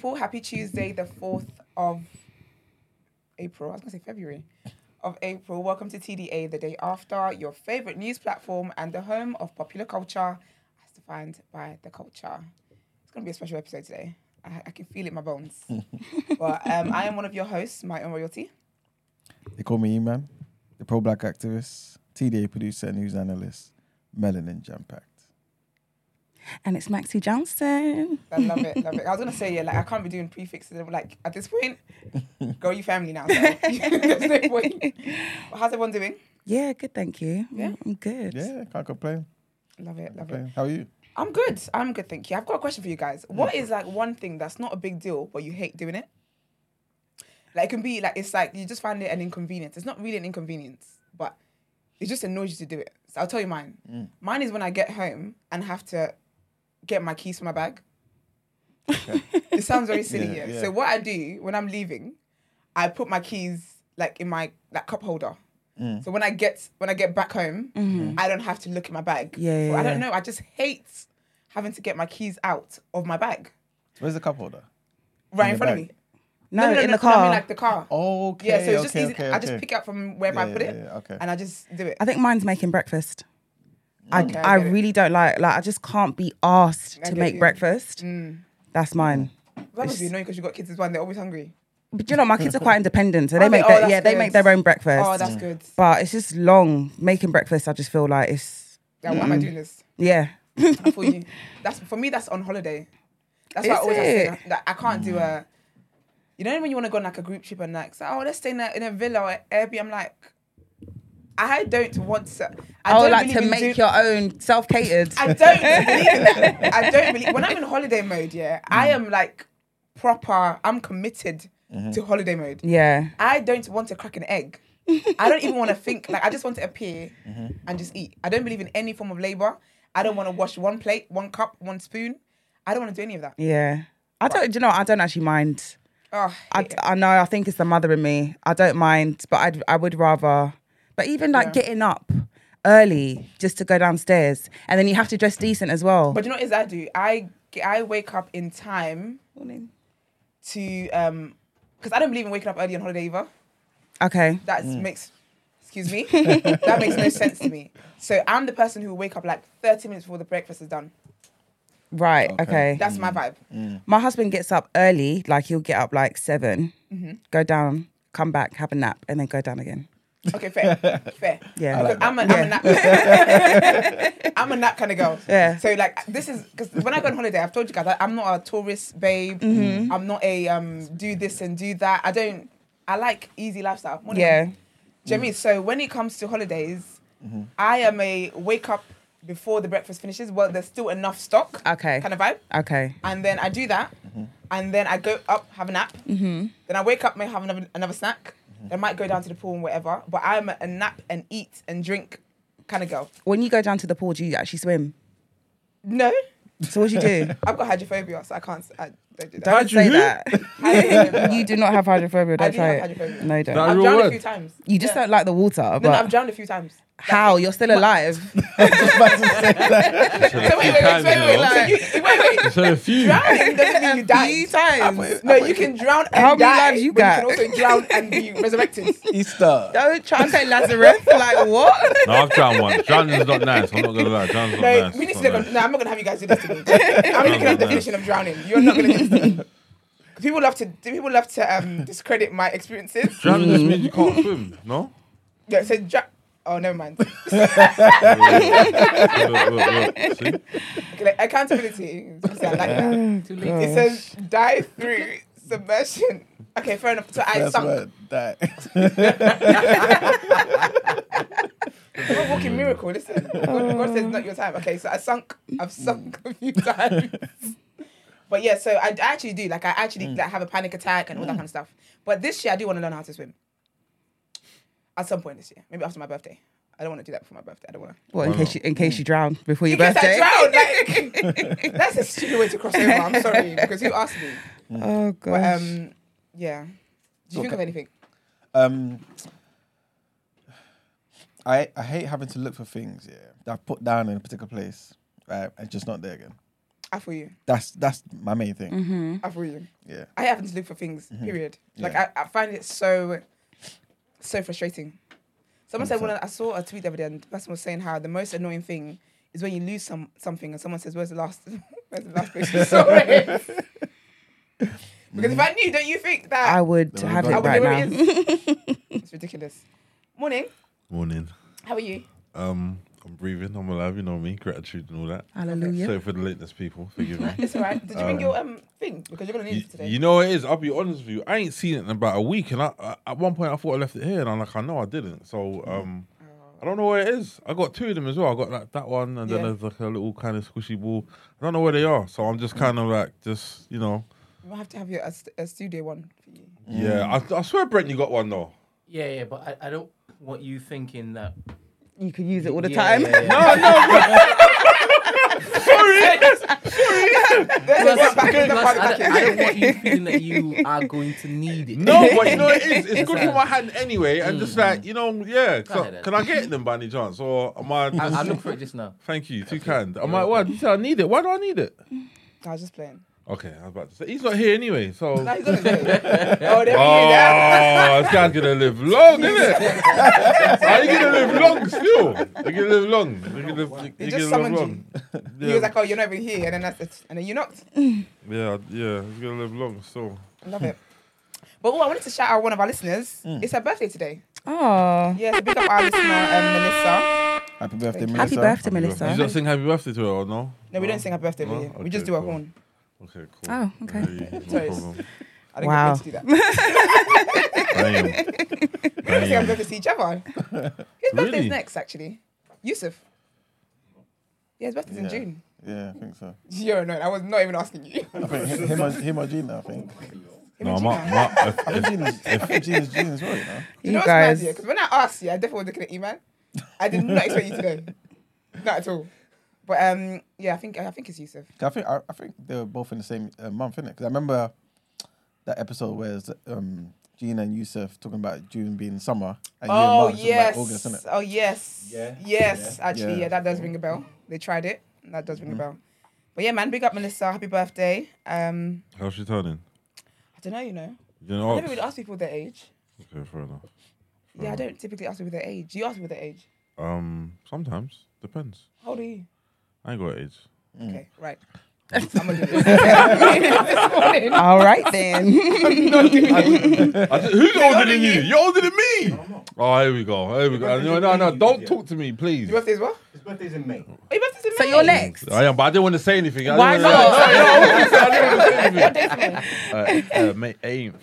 people. Happy Tuesday, the 4th of April. I was going to say February of April. Welcome to TDA, the day after, your favorite news platform and the home of popular culture as defined by the culture. It's going to be a special episode today. I, I can feel it in my bones. but um, I am one of your hosts, my own royalty. They call me E-Man, the pro-black activist, TDA producer, news analyst, melanin jam-packed. And it's Maxie Johnston. I love it, love it. I was gonna say yeah, like I can't be doing prefixes. Like at this point, girl, you family now. So. There's no point. But how's everyone doing? Yeah, good, thank you. Yeah? I'm good. Yeah, can't complain. Love it, love it. How are you? I'm good. I'm good, thank you. I've got a question for you guys. What is like one thing that's not a big deal, but you hate doing it? Like it can be like it's like you just find it an inconvenience. It's not really an inconvenience, but it just annoys you to do it. So I'll tell you mine. Mm. Mine is when I get home and have to get my keys from my bag. it sounds very silly, Yeah, yeah, yeah. So what I do when I'm leaving, I put my keys like in my like cup holder. Mm. So when I get when I get back home, I don't have to look in my bag. Yeah, yeah, So I don't know. I just hate having to get my keys out of my bag Where's the cup holder? right in, your front bag? of me. No, no, in the no, I car. mean like the car. Okay. yeah, so it's just easy. okay, I just pick it up from wherever I put yeah, it, yeah, okay. and I just do it. I think mine's making breakfast. I, Okay, I I get it. really don't like like I just can't be asked I to make you. Mm. breakfast. That's mine. that must be annoying because you got kids as well. They're always hungry. But you know, my kids are quite independent, so they they? make Oh, their, that's yeah, they make their own breakfast. Oh, that's good. but it's just long making breakfast. I just feel like it's Yeah, why am I doing this? yeah. I feel you. That's for me. That's on holiday. That's why I always have say that, that I can't do a. You know when you want to go on like a group trip and like, say, oh, let's stay in a, in a villa or Airbnb. I'm like, I don't want to. I I would don't like to make do- your own self catered. I don't believe that. I don't believe when I'm in holiday mode. Yeah, I Mm. am like proper. I'm committed to holiday mode. Yeah. I don't want to crack an egg. I don't even want to think. Like I just want to appear and just eat. I don't believe in any form of labor. I don't want to wash one plate, one cup, one spoon. I don't want to do any of that. Yeah. I don't, you know, I don't actually mind. Oh, I. I know, I think it's the mother in me. I don't mind, but I'd, I would rather, but even like Yeah. getting up early just to go downstairs and then you have to dress decent as well. but you know what is I do? I I wake up in time Morning. to um because I don't believe in waking up early on holiday either. okay. That makes excuse me. that makes no sense to me. So I'm the person who will wake up like 30 minutes before the breakfast is done. Right. Okay. Okay. That's my vibe. My husband gets up early, like he'll get up like 7 Mm-hmm. go down, come back, have a nap, and then go down again. Okay, fair, fair. Yeah. I Because like I'm, a, I'm a nap. I'm a nap kind of girl. Yeah. So like this is because when I go on holiday, I've told you guys I, I'm not a tourist babe. Mm-hmm. I'm not a um do this and do that. I don't. I like easy lifestyle. More than- Yeah. Do you know mean? So when it comes to holidays, I am a wake up before the breakfast finishes. Well, there's still enough stock. Okay. Kind of vibe. Okay. And then I do that, and then I go up, have a nap. Mm-hmm. Then I wake up, may have another another snack. Then I might go down to the pool and whatever. But I'm a nap and eat and drink kind of girl. When you go down to the pool, do you actually swim? No, So what do you do? I've got hydrophobia, so I can't. I don't do that. Don't say that. You do not have hydrophobia. Don't do try have it. hydrophobia. No, don't. No, I've real drowned a few times. You just Yeah. don't like the water, No, but no, I've drowned a few times. How? You're still alive. So wait, wait, wait, wait, wait, times, you wait, know. so you, wait, wait. So a few. Drowning doesn't mean you a die. few times. No, you can drown and How many die, lives you got? you can also drown and be resurrected. Easter. Don't try and say Lazarus. like what? No, I've drowned once. Drowning is not nice. I'm not gonna lie. Drowning's not No, nice. we need to Not look. nice. No, I'm not gonna have you guys do this to me. I'm looking at the definition of drowning. You're not gonna do this to me. 'Cause People love to. People love to um, discredit my experiences. Drowning just means you can't swim. No. Yeah, so dra- Oh, never mind. Okay, like, accountability. See, I like that. It says die through submersion. Okay, fair enough. So I That's sunk. what that. I'm a walking miracle. Listen, God, God says not your time. Okay, so I sunk. I've sunk a few times. But yeah, so I, I actually do. Like I actually like, have a panic attack and all that kind of stuff. But this year I do want to learn how to swim. At some point this year, maybe after my birthday. I don't want to do that before my birthday. I don't want to. Well, in case you in case you drown before your Because birthday? I drowned. Like, that's a stupid way to cross over. I'm sorry because you asked me. Oh But um, yeah. Do you think of anything? Um, I I hate having to look for things. Yeah, that I've put down in a particular place, right, and just not there again. I feel you. That's that's my main thing. Mm-hmm. I feel you. Yeah. I happen to look for things. Period. Like Yeah. I, I find it so, so frustrating. Someone said when I saw a tweet the other day, and the person was saying how the most annoying thing is when you lose some something, and someone says, "Where's the last? Where's the last place you saw it?" because if I knew, don't you think that I would There we have go. it I would right know now. where it is? it's ridiculous. Morning. Morning. How are you? Um, I'm breathing. I'm alive. You know me. Gratitude and all that. Hallelujah. Sorry for the lateness, people. Forgive me. It's all right. Did you bring your um thing? Because you're gonna need You, it today. you know what it is. I'll be honest with you. I ain't seen it in about a week, and I, I at one point I thought I left it here, and I'm like, I know I didn't. So um, I don't know where it is. I got two of them as well. I got like that one, and then there's like a little kind of squishy ball. I don't know where they are, so I'm just kind of like, just you know, We'll have to have your, a, a studio one for you. yeah. I, I swear, Brent, you got one though. Yeah, yeah, but I, I don't want you thinking that. You could use it all the Yeah, time. yeah, yeah. There's Sorry. Plus, back in the plus, I, don't, I don't want you feeling that you are going to need it. No, but you know what it is. It's good for my hand anyway, and just mm. like you know, yeah. So, ahead. can I get them by any chance, or am I? I, I look for it just now. Thank you, too kind. I'm like, what? You say I need it. Why do I need it? I was just playing. Okay, I was about to say he's not here anyway, so. No, he's on his. Oh, there Oh, this guy's gonna live long, isn't it? Are you gonna live long still? You're gonna live long. You're gonna live, He you're just gonna summoned live long. he. He was like, "Oh, you're not even here," and then that's it. And then you knocked. yeah, yeah, he's gonna live long So I love it. But oh, I wanted to shout out one of our listeners. It's her birthday today. Oh, Yeah, so big up our listener, um, Melissa. Happy birthday, Melissa. happy birthday, Did you Melissa. not sing happy birthday to her or no? No, we don't sing happy birthday No? over here. We Okay, just do a cool. horn. Okay, cool. Oh, okay. Hey, no problem. I didn't Wow. get paid to do that. Damn. We don't sing happy to each other. His birthday's Really? next, actually. Yusuf. Yeah, his birthday's in June. Yeah, I think so. You're annoying. I was not even asking you. I think him, him, or, him or Gina, I think. No, June. my, my, I think Gina's, Gina's June as well, you know. You You know what's guys. mad? Because when I asked you, I definitely was looking at you, man. I did not expect you today. Not at all. But um, yeah, I think I think it's Yusuf. I think I, I think they were both in the same uh, month, innit? Because I remember that episode where it's, um, Gina and Yusuf talking about June being summer and Oh March was yes. like August, innit? oh yes. Yeah. Yes, Yeah. actually, Yeah. yeah. that does ring a bell. They tried it. That does ring a bell. But yeah, man, big up Melissa. Happy birthday. Um, how's she turning? I don't know, you know. You I know, never really ask people their age. okay, fair enough. Yeah, I don't typically ask people their age. You ask people their age. Um, sometimes depends. How old are you? I ain't got age. Okay, right. I'm gonna do this. this morning. All right then. I said, who's older than you? You're older than me. Oh, here we go. Here we go. No, no, no. Don't talk to me, please. Your birthday as well? His birthday's in May. Oh, your birthday's in so May. you're next. I am, but I didn't want to say anything. I Why didn't not? wanna- No, no, I didn't want to say What anything. day's May? Uh, uh, May 8th.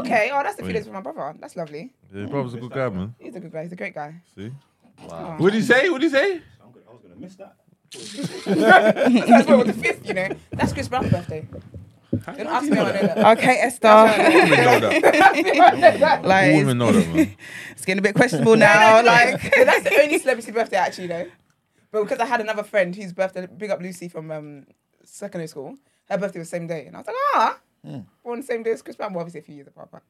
Okay. Oh, that's the few Wait. days with my brother. That's lovely. Yeah, your brother's a good guy, man. He's a good guy. He's a great guy. See? What did he say? What did he say? I'm good. I was gonna miss that. That's why it was the fifth, you know. That's Chris Brown's birthday. Don't ask me how I know that. Okay, Esther. Women know that. All women know that, man. it's getting a bit questionable now. Like, that's the only celebrity birthday I actually know. But because I had another friend whose birthday, big up Lucy from um, secondary school, her birthday was the same day. And I was like, ah, on the same day as Chris Brown. Well, obviously a few years apart. But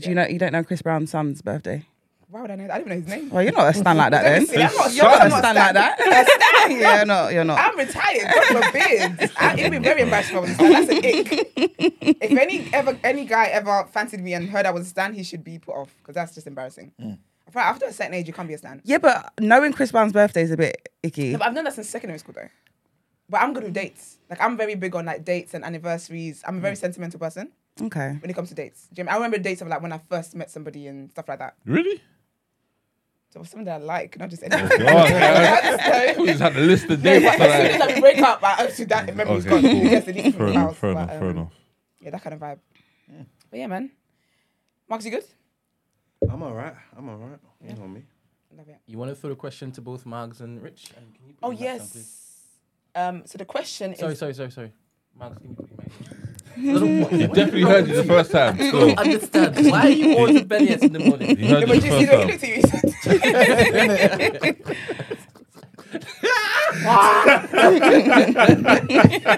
do you know you don't know Chris Brown's son's birthday? Why would I know that? I don't even know his name. Well, you're not a stan like that then. See, I'm not, You're not I'm a not stan Stan. like that. yeah, no, you're not. I'm retired. God forbid. I, it'd be very embarrassing if I was a stan. That's an ick. If any ever any guy ever fancied me and heard I was a stan, he should be put off because that's just embarrassing. Mm. I feel After a certain age, you can't be a stan. Yeah, but knowing Chris Brown's birthday is a bit icky. No, but I've known that since secondary school though. But I'm good with dates. Like I'm very big on like dates and anniversaries. I'm a very mm. sentimental person Okay. when it comes to dates. Jim, I remember dates of like when I first met somebody and stuff like that. Really? So it was something that I like, not just anything. God, man. We just had to list the dates. But for as soon as that. I break up, like, obviously that memory's Okay, gone. cool. It gets deleted from Fair the enough, house. fair but, enough, fair um, enough. Yeah, that kind of vibe. But yeah, man. Marcus, you good? I'm alright. I'm alright. You know me. Love it. You want to throw a question to both Mags and Rich? And can you Oh your mic down, yes. Um. So the question Sorry, is. sorry, sorry, sorry. Mags, can you put your mic down? He definitely heard you the first time. I So. don't understand. Why are you always rebellious in the morning? He heard No, you but the you see, first look, he time. looked at you. he said-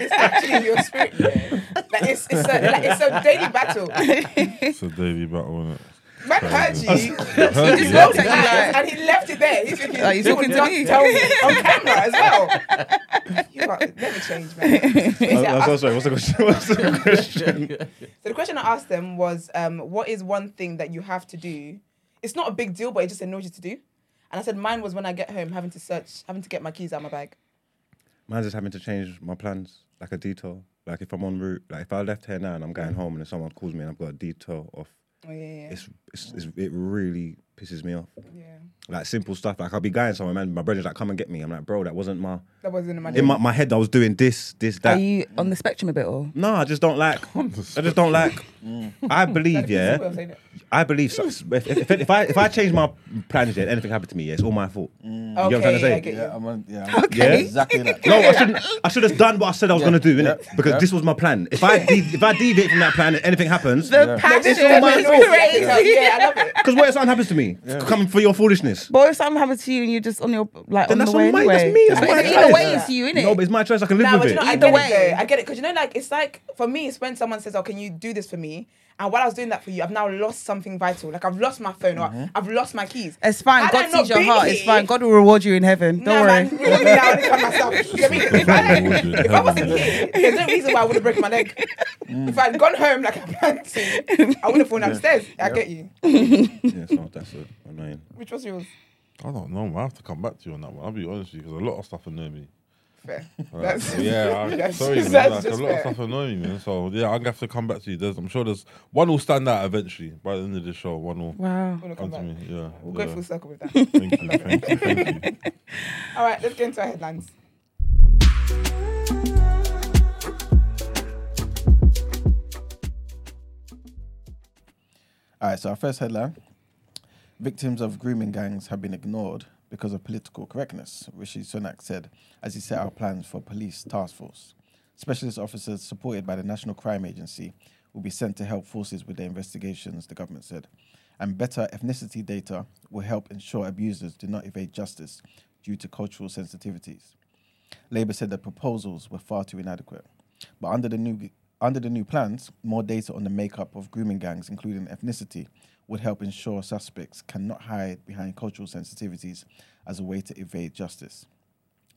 it's actually your spirit. man. Like it's it's a like, it's a daily battle. It's a daily battle, isn't it? Man heard you. He just looked at you Yeah. and he left it there. He's thinking, Like, he's "You talking would to me." Tell me on camera as well. You are, never change, man. Basically, I I'm so sorry. What's the question? What's the question? So the question I asked them was, um, what is one thing that you have to do? It's not a big deal, but it just annoys you to do. And I said mine was when I get home, having to search, having to get my keys out of my bag. Man's just having to change my plans, like a detour. Like if I'm on route, like if I left here now and I'm going home and then someone calls me and I've got a detour off, Oh yeah, yeah, it's, it's, it's it really pisses me off. yeah. Like simple stuff. Like I'll be going somewhere, man. My brother's like, "Come and get me." I'm like, "Bro, that wasn't my." That wasn't in my. In my, my head, I was doing this, this, that. Are you on the spectrum a bit or? No, I just don't like. I just don't like. I believe, yeah. I believe. So, if, if, if I if I change my plans, yeah, anything happened to me, yeah, it's all my fault. Okay, You get what I'm trying to say? I get you. Yeah, I'm on, yeah. Okay. Exactly that. No, I shouldn't. I should have done what I said I was Yeah. going to do, innit? Yeah. Because Yeah. this was my plan. If I de- if I deviate from that plan, and anything happens. The Yeah. passion This is is all my fault. crazy. Yeah, I love it. Because what if something happens to me? Coming for your foolishness. But if something happens to you and you're just on your like Then on that's the way on my- anyway, that's me, that's But my either choice. way, it's you, innit? No, but it's my choice. I can live Nah, with but it. you know, Either get way. it though. I get it because you know, like it's like for me, it's when someone says, "Oh, can you do this for me?" And while I was doing that for you, I've now lost something vital. Like I've lost my phone or mm-hmm. I've lost my keys. It's fine. Had God I sees your been heart. It's fine. God will reward you in heaven. Don't Nah, worry. man, reward me now, I can't myself. You get me? If I, Reward you in if I wasn't here, there's no reason why I would have broken my leg. Mm. If I'd gone home like I planned to, I would have fallen upstairs. I get you. Yeah, so that's annoying. Which was yours? I don't know. I have to come back to you on that one. I'll be honest with you because a lot of stuff annoy me. Fair. Right, That's so yeah, I, that's sorry, just- man. that's Like, a just lot of stuff annoy me, man. So yeah, I'm gonna have to come back to you. There's, I'm sure there's one will stand out eventually by the end of the show. One will Wow. Come come to me. Yeah, We'll yeah. go full circle with that. Thank you, thank you, thank you. All right, let's get into our headlines. All right, so our first headline Victims of grooming gangs have been ignored because of political correctness, Rishi Sunak said as he set out plans for a police task force. Specialist officers supported by the National Crime Agency will be sent to help forces with their investigations, the government said. And better ethnicity data will help ensure abusers do not evade justice due to cultural sensitivities. Labour said the proposals were far too inadequate. But under the new under the new plans, more data on the makeup of grooming gangs, including ethnicity, would help ensure suspects cannot hide behind cultural sensitivities as a way to evade justice.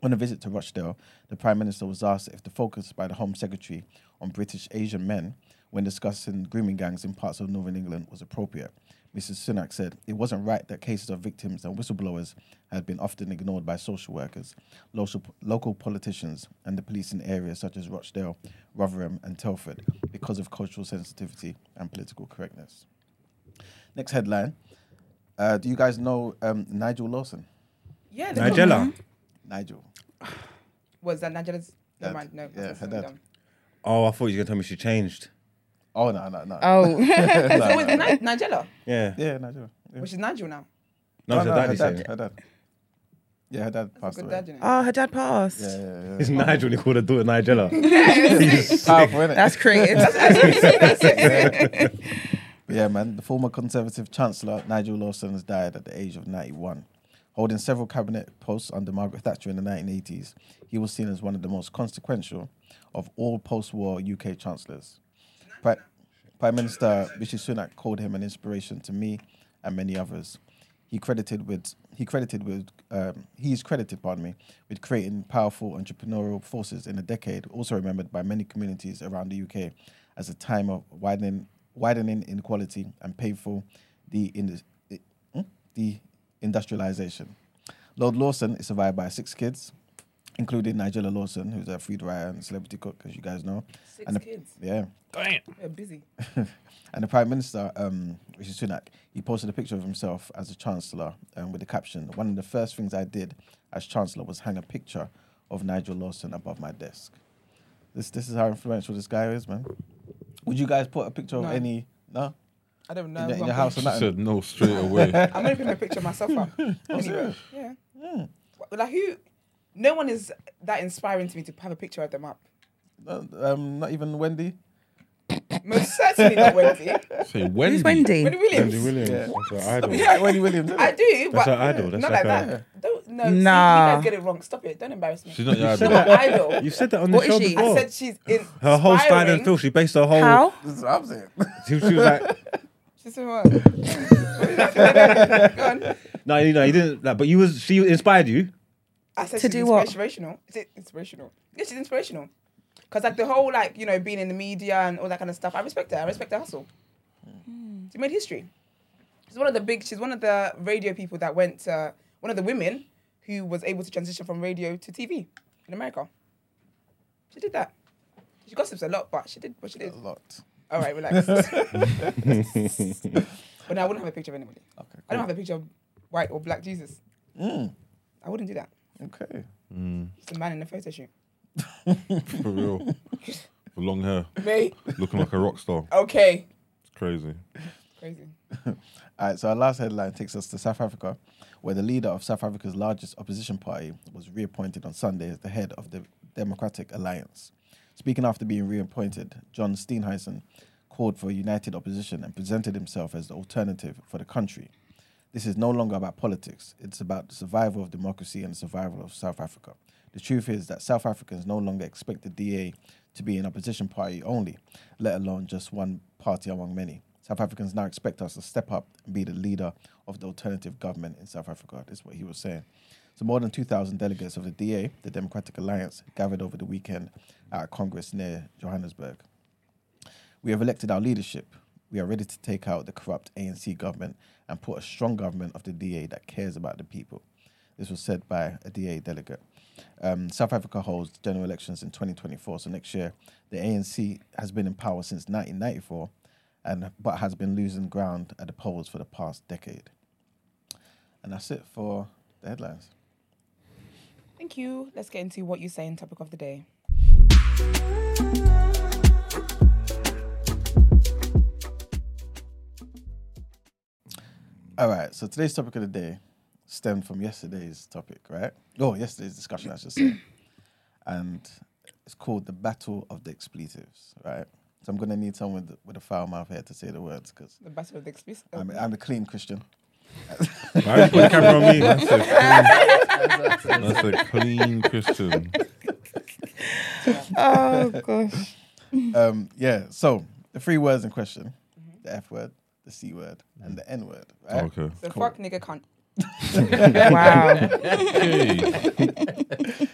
On a visit to Rochdale, the Prime Minister was asked if the focus by the Home Secretary on British Asian men when discussing grooming gangs in parts of Northern England was appropriate. Mrs. Sunak said it wasn't right that cases of victims and whistleblowers had been often ignored by social workers, local, local politicians, and the police in areas such as Rochdale, Rotherham, and Telford because of cultural sensitivity and political correctness. Next headline uh, Do you guys know um, Nigel Lawson? Yeah, the Nigella. Nigel. Was that Nigella's? Never mind. No. Yeah, her dad. Oh, I thought you were gonna tell me she changed. Oh, no, no, no. Oh, It's always been Ni- Nigella, Yeah. Yeah, Nigel. Yeah. which is Nigel now. No, it's her her daddy saying dad, her dad. Yeah, her dad That's passed a good away. dad, you know. oh, her dad passed. Yeah, yeah, yeah. It's Nigel. They called her daughter Nigella. Powerful, innit? That's creative. But yeah, man. The former Conservative Chancellor Nigel Lawson has died at the age of 91. Holding several cabinet posts under Margaret Thatcher in the 1980s, he was seen as one of the most consequential of all post-war UK chancellors. Pri- Prime Minister Rishi Sunak called him an inspiration to me and many others. He credited with he credited with um, he is credited, pardon me, with creating powerful entrepreneurial forces in a decade, also remembered by many communities around the UK as a time of widening widening inequality and painful the in, the industrialization. Lord Lawson is survived by six kids, including Nigella Lawson, who's a food writer and celebrity cook, as you guys know. Six and the- kids. Yeah. They're busy. And the Prime Minister, um, Rishi Sunak, he posted a picture of himself as a Chancellor um, with the caption, One of the first things I did as Chancellor was hang a picture of Nigel Lawson above my desk. This this is how influential this guy is, man. Would you guys put a picture No. of any? No? I don't know. In, the, who in I'm your house or She nothing? said no straight away. I'm gonna put my picture of myself up. anyway, serious? yeah. Like who? No one is that inspiring to me to have a picture of them up. No, um, not even Wendy? Most certainly not Wendy. Say Wendy. Who's Wendy? Wendy Williams. Wendy Williams. Yeah. That's her idol. Yeah, Wendy Williams. isn't I it? do, That's but her idol. That's not like like a- that. Don't no. See, Nah. you guys get it wrong. Stop it. Don't embarrass me. She's not your She's idol. not my idol. You said that on the What is show she? I before. said she's in her whole style and feel. She based her whole. How? This is what I'm saying. She, she was like, She said what? Go on. No, you know, you didn't. Like, but you was she inspired you. I said To she's do what? inspirational. Is it inspirational? Yeah, she's inspirational. Because like the whole like you know being in the media and all that kind of stuff, I respect her. I respect her hustle. She made history. She's one of the big. She's one of the radio people that went. Uh, one of the women who was able to transition from radio to TV in America. She did that. She gossips a lot, but she did what she did. A lot. All right, relax. but no, I wouldn't have a picture of anybody. Okay. I don't have a picture of white or black Jesus. Mm. I wouldn't do that. Okay. Just a man in a photo shoot. For real. With long hair, Me? looking like a rock star. Okay. It's crazy. Crazy. All right, so our last headline takes us to South Africa, where the leader of South Africa's largest opposition party was reappointed on Sunday as the head of the Democratic Alliance. Speaking after being reappointed, John Steenhuisen called for a united opposition and presented himself as the alternative for the country. This is no longer about politics, it's about the survival of democracy and the survival of South Africa. The truth is that South Africans no longer expect the DA to be an opposition party only, let alone just one party among many. South Africans now expect us to step up and be the leader of the alternative government in South Africa. This is what he was saying. So, more than 2,000 delegates of the DA, the Democratic Alliance, gathered over the weekend at a Congress near Johannesburg. We have elected our leadership. We are ready to take out the corrupt ANC government and put a strong government of the DA that cares about the people. This was said by a DA delegate. Um, South Africa holds general elections in 2024, so next year the ANC has been in power since 1994, and but has been losing ground at the polls for the past decade. And that's it for the headlines. Thank you. Let's get into what you say in topic of the day. All right, so today's topic of the day stemmed from yesterday's topic, right? Oh, yesterday's discussion, I should say. and it's called the Battle of the Expletives, right? So I'm going to need someone with, with a foul mouth here to say the words because The battle of the explicit. I'm, I'm a clean Christian. Why you put the camera on me? That's a clean, that's a clean Christian. Oh gosh. Um, yeah, so the three words in question the F word, the C word, and the N word, right? Okay. so cool. fuck nigga cunt. Wow. Okay.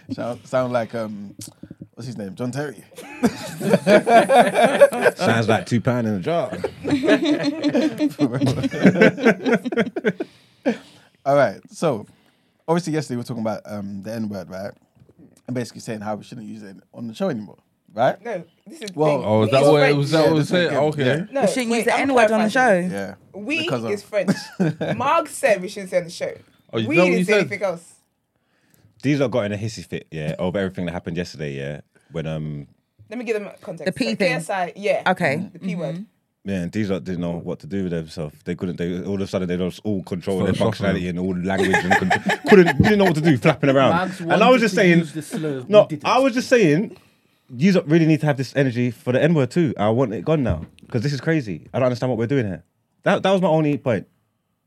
Sound, sound like, um, what's his name? John Terry. Sounds like two pound in a jar. All right. So, obviously, yesterday we were talking about um, the N word, right? And basically saying how we shouldn't use it on the show anymore, right? No, this is. Well- Oh, is We that is what it French. was? That Yeah, was it? Okay. No, We shouldn't wait, use the I'm N word on the show. Yeah. We Because of- is French. Mark said we shouldn't say on the show. Oh, is we that what didn't you say said? anything else. These lot got in a hissy fit, yeah, over everything that happened yesterday, yeah. When um, Let me give them context. The P so thing. KSI, yeah. Okay. The P word. man, these lot didn't know what to do with themselves. They couldn't. They all of a sudden they lost all control of their Started shuffling. functionality and all language and con- couldn't didn't know what to do, flapping around. Mags and I was just saying, the slur, no. I was just saying, you lot really need to have this energy for the N word too. I want it gone now because this is crazy. I don't understand what we're doing here. That that was my only point.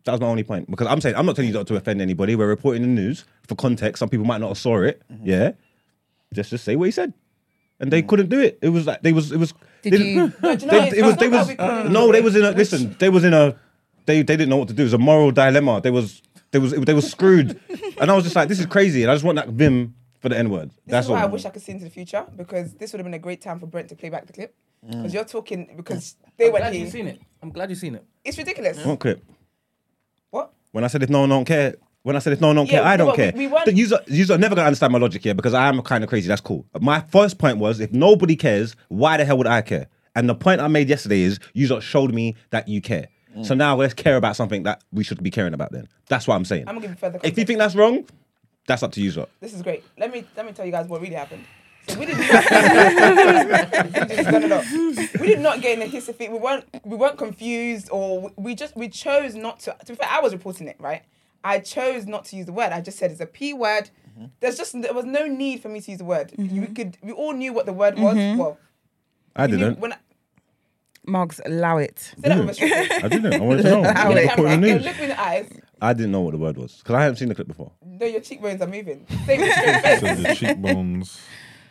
That was my only point because I'm saying I'm not telling you not to offend anybody. We're reporting the news for context. Some people might not have saw it. Mm-hmm. Yeah, just just say what he said, and they mm. couldn't do it. It was like they was it was. Did they- you? No, you know they, it was they was that no they was in a listen they was in a they they didn't know what to do it was a moral dilemma they was they was they was screwed and I was just like this is crazy and I just want that vim for the N word that's is why all I wish I could see into the future because this would have been a great time for Brent to play back the clip. Mm. Because you're talking because they I'm went glad here. you've seen it. I'm glad you've seen it. It's ridiculous. What clip What? when I said if no one don't care when I said if no one don't Yeah, care I no, don't but care we weren't- The user user are never gonna understand my logic here because I am kind of crazy that's cool my first point was if nobody cares why the hell would I care and the point I made yesterday is you lot showed me that you care Mm. so now let's care about something that we should be caring about then that's what I'm saying I'm gonna give you further if you context. think that's wrong that's up to you lot. This is great. Let me let me tell you guys what really happened. So we did not, Just done it up. we did not get in a hissy fit. We weren't we weren't confused or we- we just we chose not to. To be fair, I was reporting it right. I chose not to use the word. I just said it's a p word. Mm-hmm. There's just there was no need for me to use the word. Mm-hmm. You could we all knew what the word was. Mm-hmm. Well, I we didn't When I, Mugs, allow it. say that with a straight face. I didn't. I wanted to know. Allow it. was putting in the Camera. Look me in the eyes. I didn't know what the word was because I haven't seen the clip before. No, your cheekbones are moving. Say with straight face. So the cheekbones.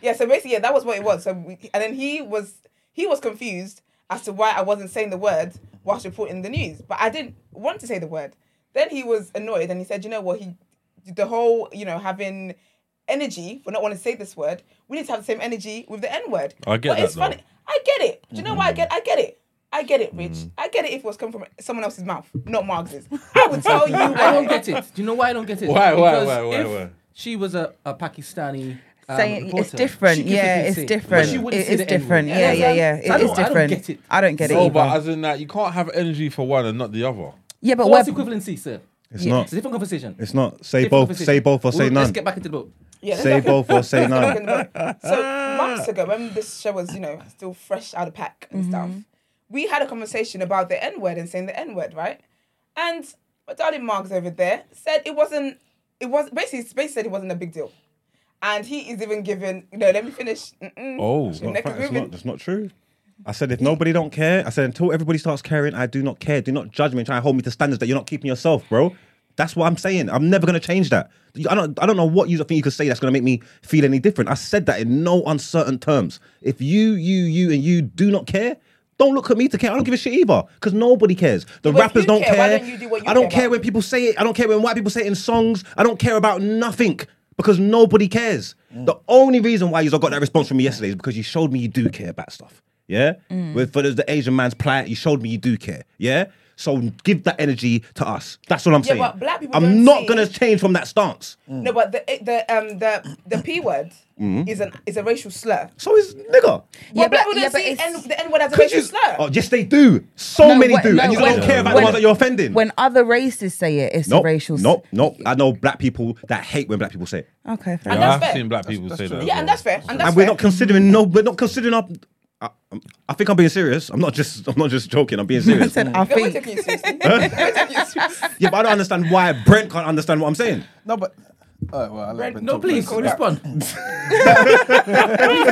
Yeah, so basically, yeah, that was what it was. So, we, and then he was he was confused, as to why I wasn't saying the word whilst reporting the news. But I didn't want to say the word. Then he was annoyed and he said, you know what, he the whole, you know, having energy for not wanting to say this word, we need to have the same energy with the N word. I get but that, it's funny. I get it. Do you know why I get. I get it? I get it, Rich. I get it if it was coming from someone else's mouth, not Marks's. I would tell you why. I don't get it. Do you know why I don't get it? Why, why, Because why, why, if why? She was a, a Pakistani. Um, saying it's different. she Yeah, it's say different. but she It say is the different. Yeah, Yeah, yeah, yeah. yeah. It I is don't- I don't get it. I don't get it No, either. but as in that, you can't have energy for one and not the other. yeah, but What's equivalency, sir? It's Yeah. not. It's a different conversation. It's not. Say Different both. Say both or say Well, none. Let's get back into the boat. Yeah, Say both or say none. get in the boat. So months ago, when this show was, you know, still fresh out of pack and stuff, we had a conversation about the N word and saying the N word, right? And my darling Marks over there said it wasn't. It was basically basically said it wasn't a big deal, and he is even given. You know, let me finish. Mm-mm. Oh. It's not, neck fact, it's, not, that's not true. I said if nobody don't care, I said until everybody starts caring, I do not care. Do not judge me and try and hold me to standards that you're not keeping yourself, bro. That's what I'm saying. I'm never gonna change that. I don't. I don't know what you think you could say that's gonna make me feel any different. I said that in no uncertain terms. If you, you, you, and you do not care. Don't look at me to care. I don't give a shit either, because nobody cares. The But if rappers you don't care, why care. don't you do what you I don't care care about? when people say it. I don't care when white people say it in songs. I don't care about nothing because nobody cares. Mm. The only reason why you got that response from me yesterday is because you showed me you do care about stuff. Yeah, mm. with for the, the Asian man's plight, you showed me you do care. Yeah, so give that energy to us. That's what I'm Yeah, saying. but black people I'm don't not see- gonna change from that stance. No, but the the um the the p word Mm-hmm. is an is a racial slur. So is nigga. Yeah, but- black people yeah, don't see N, the N word as a racial you? slur. Oh, yes, they do. So No, many when- do, no, and you when- don't care about the when- ones that you're offending. when other races say it, it's Nope, a racial. s- nope, nope. I know black people that hate when black people say it. Okay, fair Yeah, enough. that's I've fair. seen black people say that. as yeah, and that's fair. And that's and we're fair. not considering no, we're not considering our. I, um, I think I'm being serious. I'm not just. I'm not just joking. I'm being I serious. said, I Yeah, we're think. taking you seriously. We're taking you seriously. yeah, but I don't understand why Brent can't understand what I'm saying. No, but. Oh, well, I'll let Brent No, talk please first. respond. please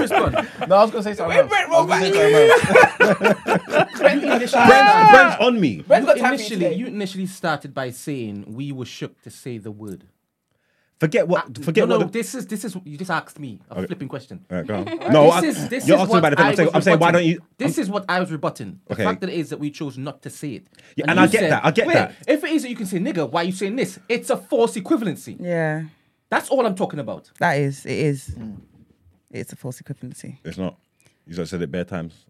respond. No, I was going to say something Wait. Brent, I was roll gonna say something else. Brent Brent's, Brent's on me. Brent's you time for you initially, you initially started by saying we were shook to say the word. Forget what. Ah, forget no, no. The, this is this is you just asked me a flipping question. All right, go on. No, this I, is, this you're is asking what about the thing. I I'm saying, I'm saying, why don't you? This is what I was rebutting. The Okay. fact that it is that we chose not to say it. Yeah, and I you get that, I get wait, that. If it is that you can say nigger, why are you saying this? It's a false equivalency. Yeah, That's all I'm talking about. that is. It is. Mm. It's a false equivalency. It's not. You just said it bare times.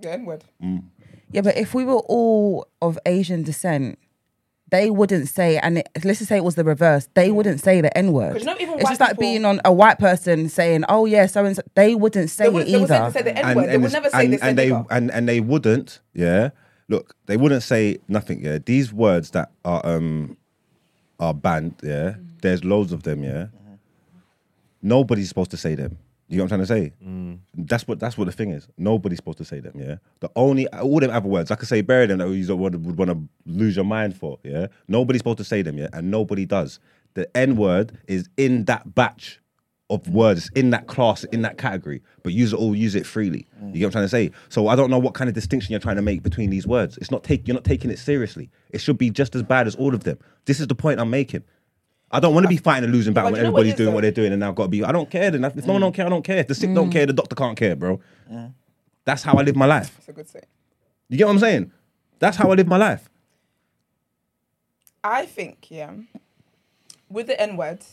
The N word. Mm. Yeah, but if we were all of Asian descent, they wouldn't say, and it, let's just say it was the reverse, they wouldn't say the N word. 'Cause you know even it's just like people- being on a white person saying, "Oh yeah, so and so." They wouldn't say They it would, they would say, either. say the N word. They would never say and, this and they nigger. and, and they wouldn't. Yeah. Look, they wouldn't say nothing. Yeah. These words that are um are banned. Yeah. There's loads of them. Yeah. Nobody's supposed to say them. You know what I'm trying to say? Mm. That's what that's what the thing is. Nobody's supposed to say them. Yeah. The only all them other words I could say bury them that you don't want to, would want to lose your mind for. Yeah. Nobody's supposed to say them. Yeah. And nobody does. The N word is in that batch of words in that class, in that category, but use it all, use it freely. You get what I'm trying to say? So I don't know what kind of distinction you're trying to make between these words. It's not take you're not taking it seriously. It should be just as bad as all of them. This is the point I'm making. I don't want to be fighting a losing battle when you what everybody's doing what they're doing, and I've got to be. I don't care. Then if no one don't mm. care, I don't care. If the sick don't mm. care, the doctor can't care, bro. That's how I live my life. That's a good say. You get what I'm saying? That's how I live my life. I think, yeah, with the N word,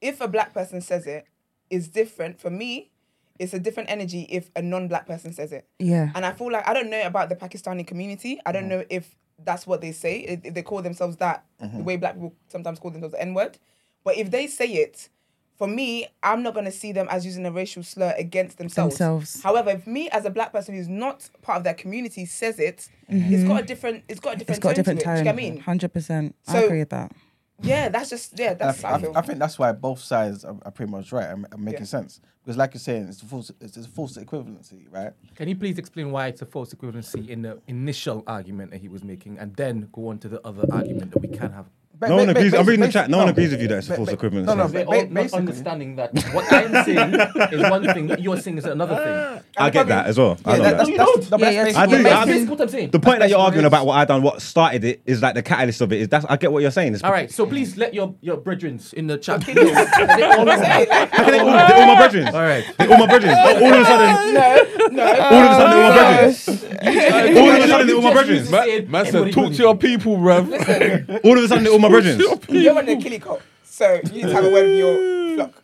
if a black person says it, is different. For me, it's a different energy if a non-black person says it. yeah, And I feel like I don't know about the Pakistani community. I don't mm. know if that's what they say. If if they call themselves that, the mm-hmm. way black people sometimes call themselves the N word. But if they say it, for me, I'm not gonna see them as using a racial slur against themselves. Themselves. However, if me as a black person who's not part of that community says it, it's mm-hmm. got a different. It's got a different. it's got a different tone. tone. To it. Do you get what I mean? Hundred percent. I So- agree with that. Yeah, that's just yeah. I, That's how I, I, feel. I think that's why both sides are, are pretty much right and, and making Yeah. sense. Because, like you're saying, it's a false, it's a false equivalency, right? Can you please explain why it's a false equivalency in the initial argument that he was making, and then go on to the other argument that we can have? Ba- No one ba- ba- agrees. I'm reading the chat. No one agrees with you that it's a false ba- equivalency. No, no, They're ba- ba- not basically. understanding that what I'm saying is one thing, what you're saying is another thing. I get that as well. I know that- that. that's, you that's, don't? no, but Yeah, that's yeah, I do. what I is. do. This is what I'm saying. The point that you're arguing about what I done, what started it, is like the catalyst of it. Is that's I get what you're saying. All right, so please let your your brethren in the chat. How can they all, they're all my brethren. All right. They're all my brethren. All of a sudden, No. No all of a sudden, they were my brethren. All of a sudden, they were my brethren. Man, man said, talk to your people, bruv. All of a sudden, they were my brethren. You're on the killie cop, so you need to have a word with your flock.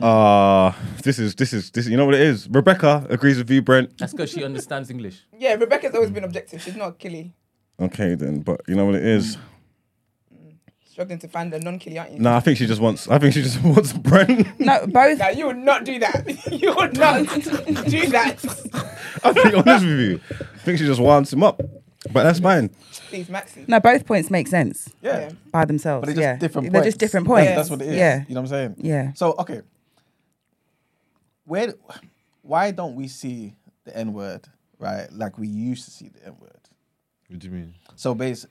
Uh this is this is this. You know what it is. Rebecca agrees with you, Brent. That's because she understands English. Yeah, Rebecca's always been objective. She's not a killie. Okay, then, but you know what it is. Struggling to find a non-killie, aren't you? Nah, I think she just wants. I think she just wants Brent. No, both. Now you would not do that. you would not do that. I'll be honest with you. I think she just wants him up. But that's fine. Please, Maxi. No, both points make sense Yeah. Yeah. by themselves. But they're just yeah. different They're points. just different That's- points. That's, what it is. Yeah. You know what I'm saying? Yeah. So okay. Where why don't we see the N word, right? Like we used to see the N word. What do you mean? So base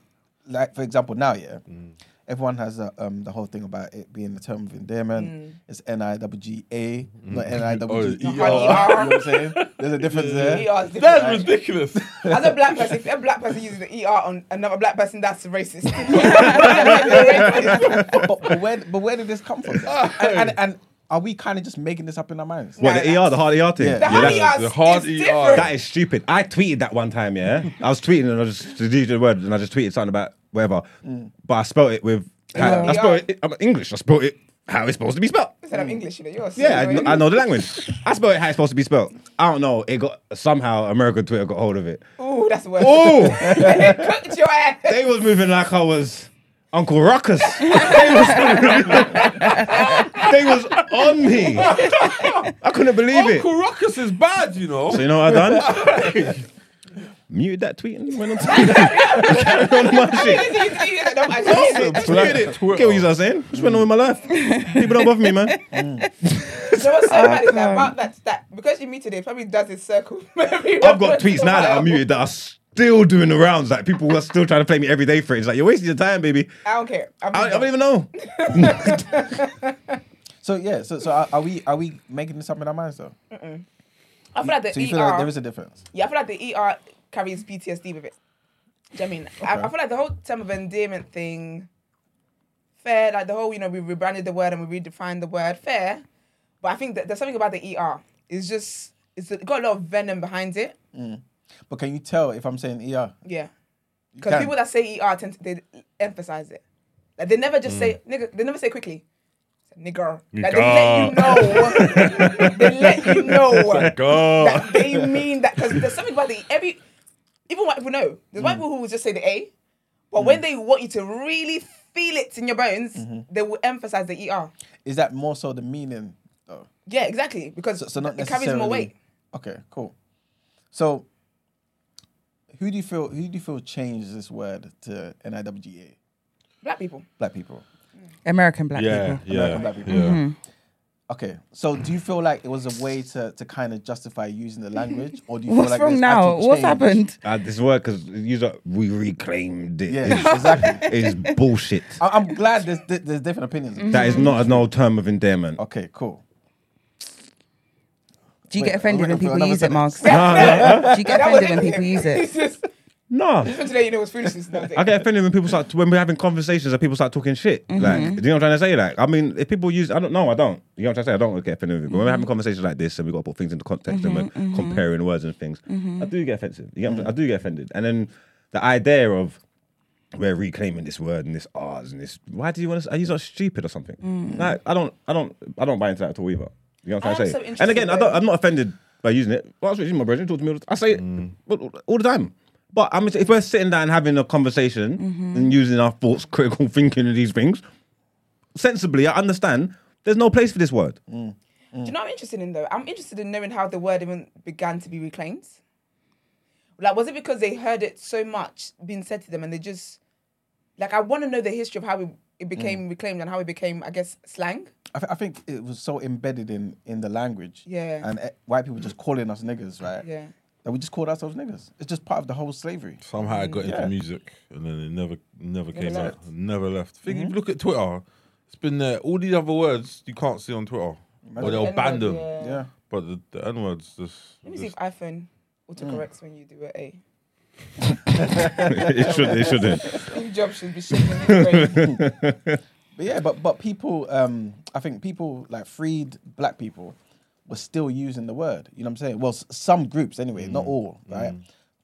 like for example now, yeah. Mm. Everyone has a, um, the whole thing about it being a term of endearment. It's N I W G A, not N I W G E R. Oh, You know what I'm saying? There's a difference there. ER is different. That's right? ridiculous. As a black person, if a black person uses the ER on another black person, that's racist. but, but where but where did this come from? and, and, and are we kind of just making this up in our minds? What the ER, the hard ER thing? Yeah. The hard that's- ER the hard is ER. different. That is stupid. I tweeted that one time, yeah. I was tweeting and I just to use the word and I just tweeted something about whatever, mm. but I spelled it with. Oh, how, I spelled it. I'm English. I spelled it how it's supposed to be spelled. Instead of English, you know, you're Yeah, I, kn- I know the language. I spelled it how it's supposed to be spelled. I don't know. It got somehow American Twitter got hold of it. Oh, that's the worst. Oh, Cooked your ass. they was moving like I was Uncle Ruckus. they, was, they was on me. I couldn't believe it. Uncle Ruckus is bad, you know. So you know what I done? Muted that tweet and went on to carry on with my shit. No, I just hate it. Just muted it. Get what you are saying? Just went on with my life. People don't bother me, man. You know what's so bad is that about that, that because you muted it, it probably does his circle. I've got tweets now that are muted that are still doing the rounds. Like people are still trying to play me every day for it. It's like you're wasting your time, baby. I don't care. I'm I, I don't even know. So yeah, so so are, are we are we making this up in our minds though? I feel like the So you ER. feel like there is a difference? Yeah, I feel like the ER carries PTSD with it. Do you know what I mean? I, I feel like the whole term of endearment thing, fair, like the whole, you know, we rebranded the word and we redefined the word, fair. But I think that there's something about the ER. It's just, it's got a lot of venom behind it. But can you tell if I'm saying ER? Yeah. Because people that say ER tend to, they emphasize it. Like they never just say, nigga, they never say quickly. Nigger. Like they let you know. they let you know that they mean that because there's something about the every even white people know. There's white mm. people who will just say the A, but mm. when they want you to really feel it in your bones, mm-hmm. they will emphasize the ER. Is that more so the meaning though? Yeah, exactly. Because So, so not it carries more weight. Okay, cool. So who do you feel who do you feel changed this word to NIWGA? Black people. Black people. American black Yeah, people. yeah, American black people. yeah. Mm-hmm. Okay, so do you feel like it was a way to, to kind of justify using the language, or do you What's feel like wrong there's now? actual What's change? happened? Uh, this word because you we reclaimed it. Yeah, exactly. It's bullshit. I- I'm glad there's there's different opinions. That is not an old term of endearment. Okay, cool. Do you Wait, get offended I'm when waiting for people another use it, sentence. Marks? Do you get offended when people use It's it? just, No. just today, you know, it's foolishness. I get offended when people start when we're having conversations and people start talking shit. Like, do you know what I'm trying to say? Like, I mean, if people use, I don't know, I don't. You know what I'm trying to say? I don't get offended with it. But when we're having conversations like this and we got to put things into context and we're comparing words and things, I do get offensive. You get what I'm- I do get offended. And then the idea of we're reclaiming this word and this ours and this. Why do you want to? Are you not stupid or something? Like, I don't, I don't, I don't buy into that at all either. You know what I'm trying to say? interested and again, I don't, I'm not offended by using it. Well, I was using my brother. Talk to me. All the, I say it all, all the time. But I mean, if we're sitting down having a conversation mm-hmm. and using our thoughts, critical thinking of these things, sensibly, I understand. There's no place for this word. Mm. Mm. Do you know what I'm interested in though? I'm interested in knowing how the word even began to be reclaimed. Like, was it because they heard it so much being said to them and they just, like, I want to know the history of how it, it became mm. reclaimed and how it became, I guess, slang. I, th- I think it was so embedded in in the language. Yeah. And eh, white people just calling us niggas, right? Yeah. That we just called ourselves niggas. It's just part of the whole slavery. Somehow it got into music and then it never never came left. out. Never left. Think if you look at Twitter, it's been there. All these other words you can't see on Twitter. Or they'll N-word, ban them. yeah. Yeah. But the, the N words just, Let me see if just iPhone autocorrects when you do a A. it should. It shouldn't. Steve Jobs should be shaking his brain. But yeah, but but people, um, I think people like freed black people were still using the word. You know what I'm saying? Well, s- some groups anyway, not all, right?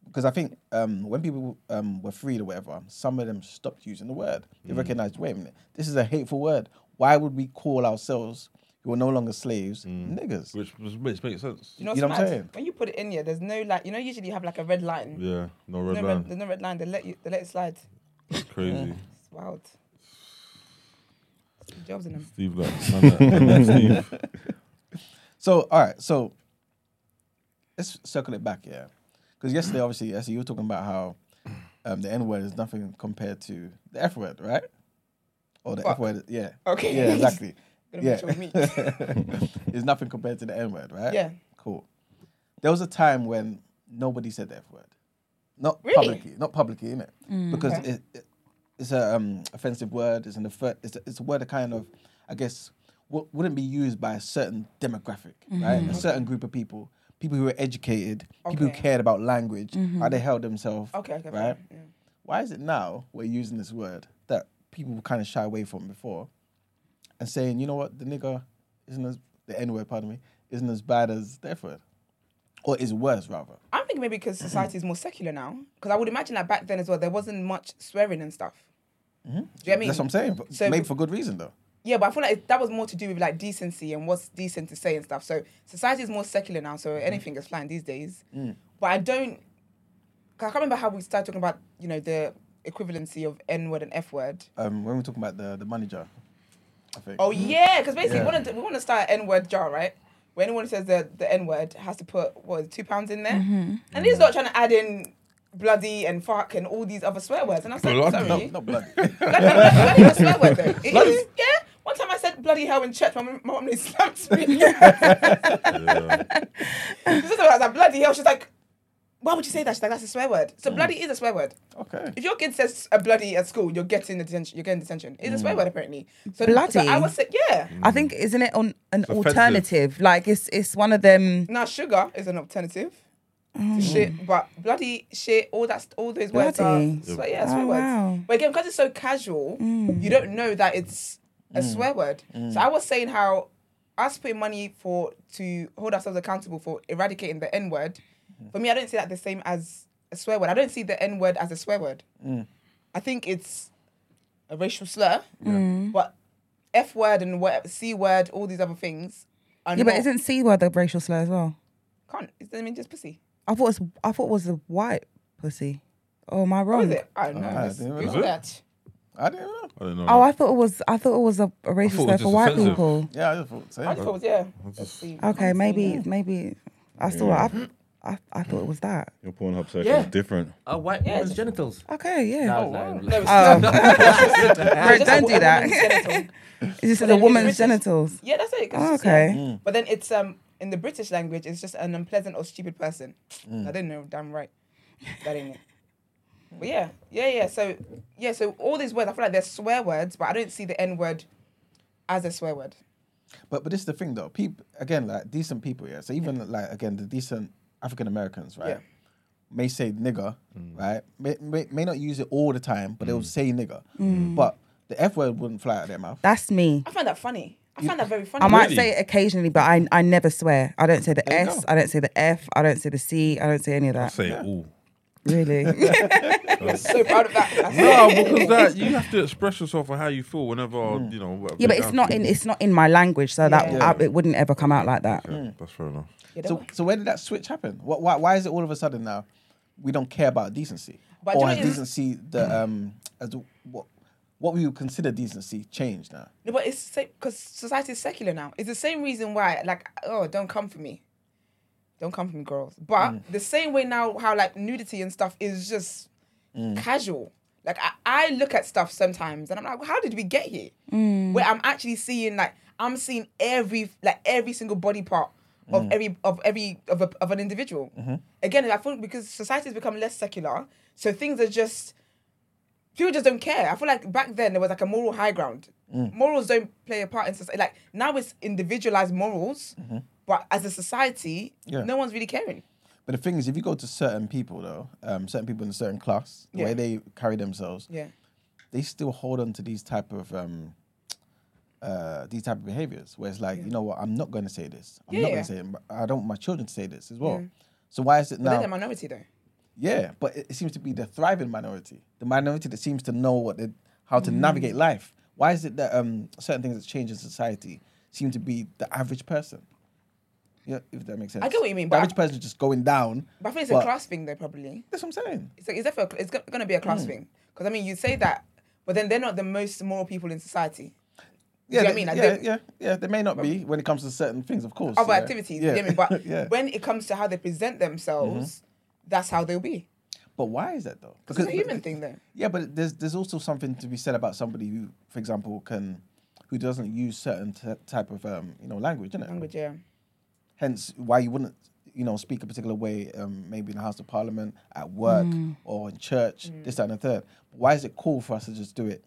Because I think um, when people um, were freed or whatever, some of them stopped using the word. They recognized, wait a minute, this is a hateful word. Why would we call ourselves, who are no longer slaves, niggas? Which, which makes, makes sense. You know, You know what's what I'm mad? saying? When you put it in here, there's no like, you know, usually you have like a red line. Yeah, no red no line. red, there's no red line. They let you, they let it slide. It's crazy. It's wild. Steve Jobs in them. Steve Black. Man, that- man, that Steve. So, all right, so let's circle it back, yeah. Because yesterday, obviously, as you were talking about how um, the N word is nothing compared to the F word, right? Or the F word, yeah. Okay. Yeah, exactly. Yeah. me. it's nothing compared to the N word, right? Yeah. Cool. There was a time when nobody said the F word. Not Really? publicly, not publicly, innit? Because Okay. it, it, it's a um, offensive word. It's an offe- it's a, it's a word that kind of, I guess, w- wouldn't be used by a certain demographic, right? A mm-hmm. certain group of people, people who were educated, people who cared about language, mm-hmm. how they held themselves, Okay, okay, right? yeah. Why is it now we're using this word that people kind of shy away from before, and saying, you know what, the nigger isn't as the N word, pardon me, isn't as bad as the F word, or is worse rather. I'm thinking maybe because mm-hmm. society is more secular now. Because I would imagine that back then as well, there wasn't much swearing and stuff. Do you know what I mean? That's what I'm saying. So- maybe for good reason though. Yeah, but I feel like that was more to do with like decency and what's decent to say and stuff. So society is more secular now, so mm. anything is fine these days. Mm. But I don't. I can't remember how we started talking about you know the equivalency of N word and F word. Um, when we talking about the the money jar, I think. Oh yeah, because basically Yeah. we want to we want to start N word jar, right? Where anyone says the the N word has to put what is it, two pounds in there, mm-hmm. and he's not trying to add in bloody and fuck and all these other swear words. And I was like, Bloody? sorry, No, not bloody. bloody, bloody is a swear word though. It is, yeah. One time I said bloody hell in church, my mum, my mum nearly slapped me. Yeah. This is what I was like, bloody hell. She's like, why would you say that? She's like, that's a swear word. So hmm. bloody is a swear word. okay. If your kid says a bloody at school, you're getting detention. You're getting detention. It's a swear hmm. word apparently. So So Bloody? I was say, yeah. Hmm. I think isn't it on an offensive. alternative? Like it's it's one of them. Now sugar is an alternative to shit, but bloody shit, all that, all those words are Bloody. swear, yeah, Oh, swear words. wow. But again, because it's so casual, you don't know that it's a swear word. So I was saying how us putting money for to hold ourselves accountable for eradicating the N word. For me, I don't see that the same as a swear word. I don't see the N word as a swear word. I think it's a racial slur, mm. but F word and what C word, all these other things. Are Yeah, but isn't c word a racial slur as well? can't. It doesn't mean just pussy. I thought it was, I thought it was a white pussy. Oh, am I wrong? is it? I don't know. I Let's didn't that. I didn't know. I don't know. Oh, I thought it was. I thought it was a, a racial thought it slur for just white offensive. people. Yeah, I just thought I just thought, it was- yeah. Let's Let's just- see. Okay, maybe that. maybe I still I, I I thought it was that. Your Pornhub search Yeah. is different. A white Yeah, woman's it's- genitals. Okay, yeah. No, wow. no, No, it's Oh, not. Bro, It's just don't do a that. woman's genital. Is this a woman's genitals? Yeah, that's it. 'cause Oh, it's just, yeah. okay. But then it's um in the British language, it's just an unpleasant or stupid person. Mm. I didn't know. Damn right. That ain't it. But yeah, yeah, yeah. So yeah, so all these words, I feel like they're swear words, but I don't see the N word as a swear word. But but this is the thing though. People again like decent people, yeah. So even like again the decent African Americans, right? Yeah. May say nigger, mm. right? May, may may not use it all the time, but they'll mm. say nigger. Mm. mm. But the F word wouldn't fly out of their mouth. That's me. I find that funny. I find that very funny. I might Really? say it occasionally, but I I never swear. I don't say the There you S. go. I don't say the F. I don't say the C. I don't say any of I that. say it all. Really? I'm so proud of that. That's No, it. because that you have to express yourself and how you feel whenever you know. whatever yeah, but it's not in it's not in my language, so that Yeah. I, it wouldn't ever come out like that. Okay, That's fair enough. So don't- so where did that switch happen? What why why is it all of a sudden now we don't care about decency? But do or has decency the um as what what we would consider decency changed now? No, but it's because society is secular now. It's the same reason why, like, oh, don't come for me, don't come for me, girls. But Mm. the same way now, how like nudity and stuff is just casual. Like I, I look at stuff sometimes and I'm like, how did we get here? Where I'm actually seeing like I'm seeing every like every single body part of Mm. every of every of, a, of an individual. Mm-hmm. Again, I think because society has become less secular, so things are just people just don't care. I feel like back then there was like a moral high ground. Mm. Morals don't play a part in society. Like now it's individualized morals, but as a society. Yeah. no one's really caring. But the thing is, if you go to certain people though, um, certain people in a certain class, the Yeah. way they carry themselves, Yeah. they still hold on to these type of um, uh, these type of behaviors where it's like, you know what, I'm not going to say this. I'm Yeah, not yeah. going to say it. but I don't want my children to say this as well. Yeah. So why is it But now? they're the minority though. Yeah, but it, seems to be the thriving minority, the minority that seems to know what they, how Mm. to navigate life. Why is it that um, certain things that change in society seem to be the average person? Yeah, if that makes sense. I get what you mean, The but average I- person is just going down. But I think it's a class thing though, probably. That's what I'm saying. It's, like, it's, definitely, it's going to be a class thing. Because I mean, you say that, but then they're not the most moral people in society. You Yeah, know what I mean? Like, yeah, they- yeah, yeah. They may not be when it comes to certain things, of course. Other yeah. activities, Yeah. you get me? But yeah. Mm-hmm. when it comes to how they present themselves, that's how they'll be. but why is that though? Because it's a human thing, though. Yeah, but there's there's also something to be said about somebody who, for example, can who doesn't use certain t- type of um, you know language, isn't it? Language, yeah. Hence, why you wouldn't you know speak a particular way, um, maybe in the House of Parliament, at work, or in church, this, that, and the third. Why is it cool for us to just do it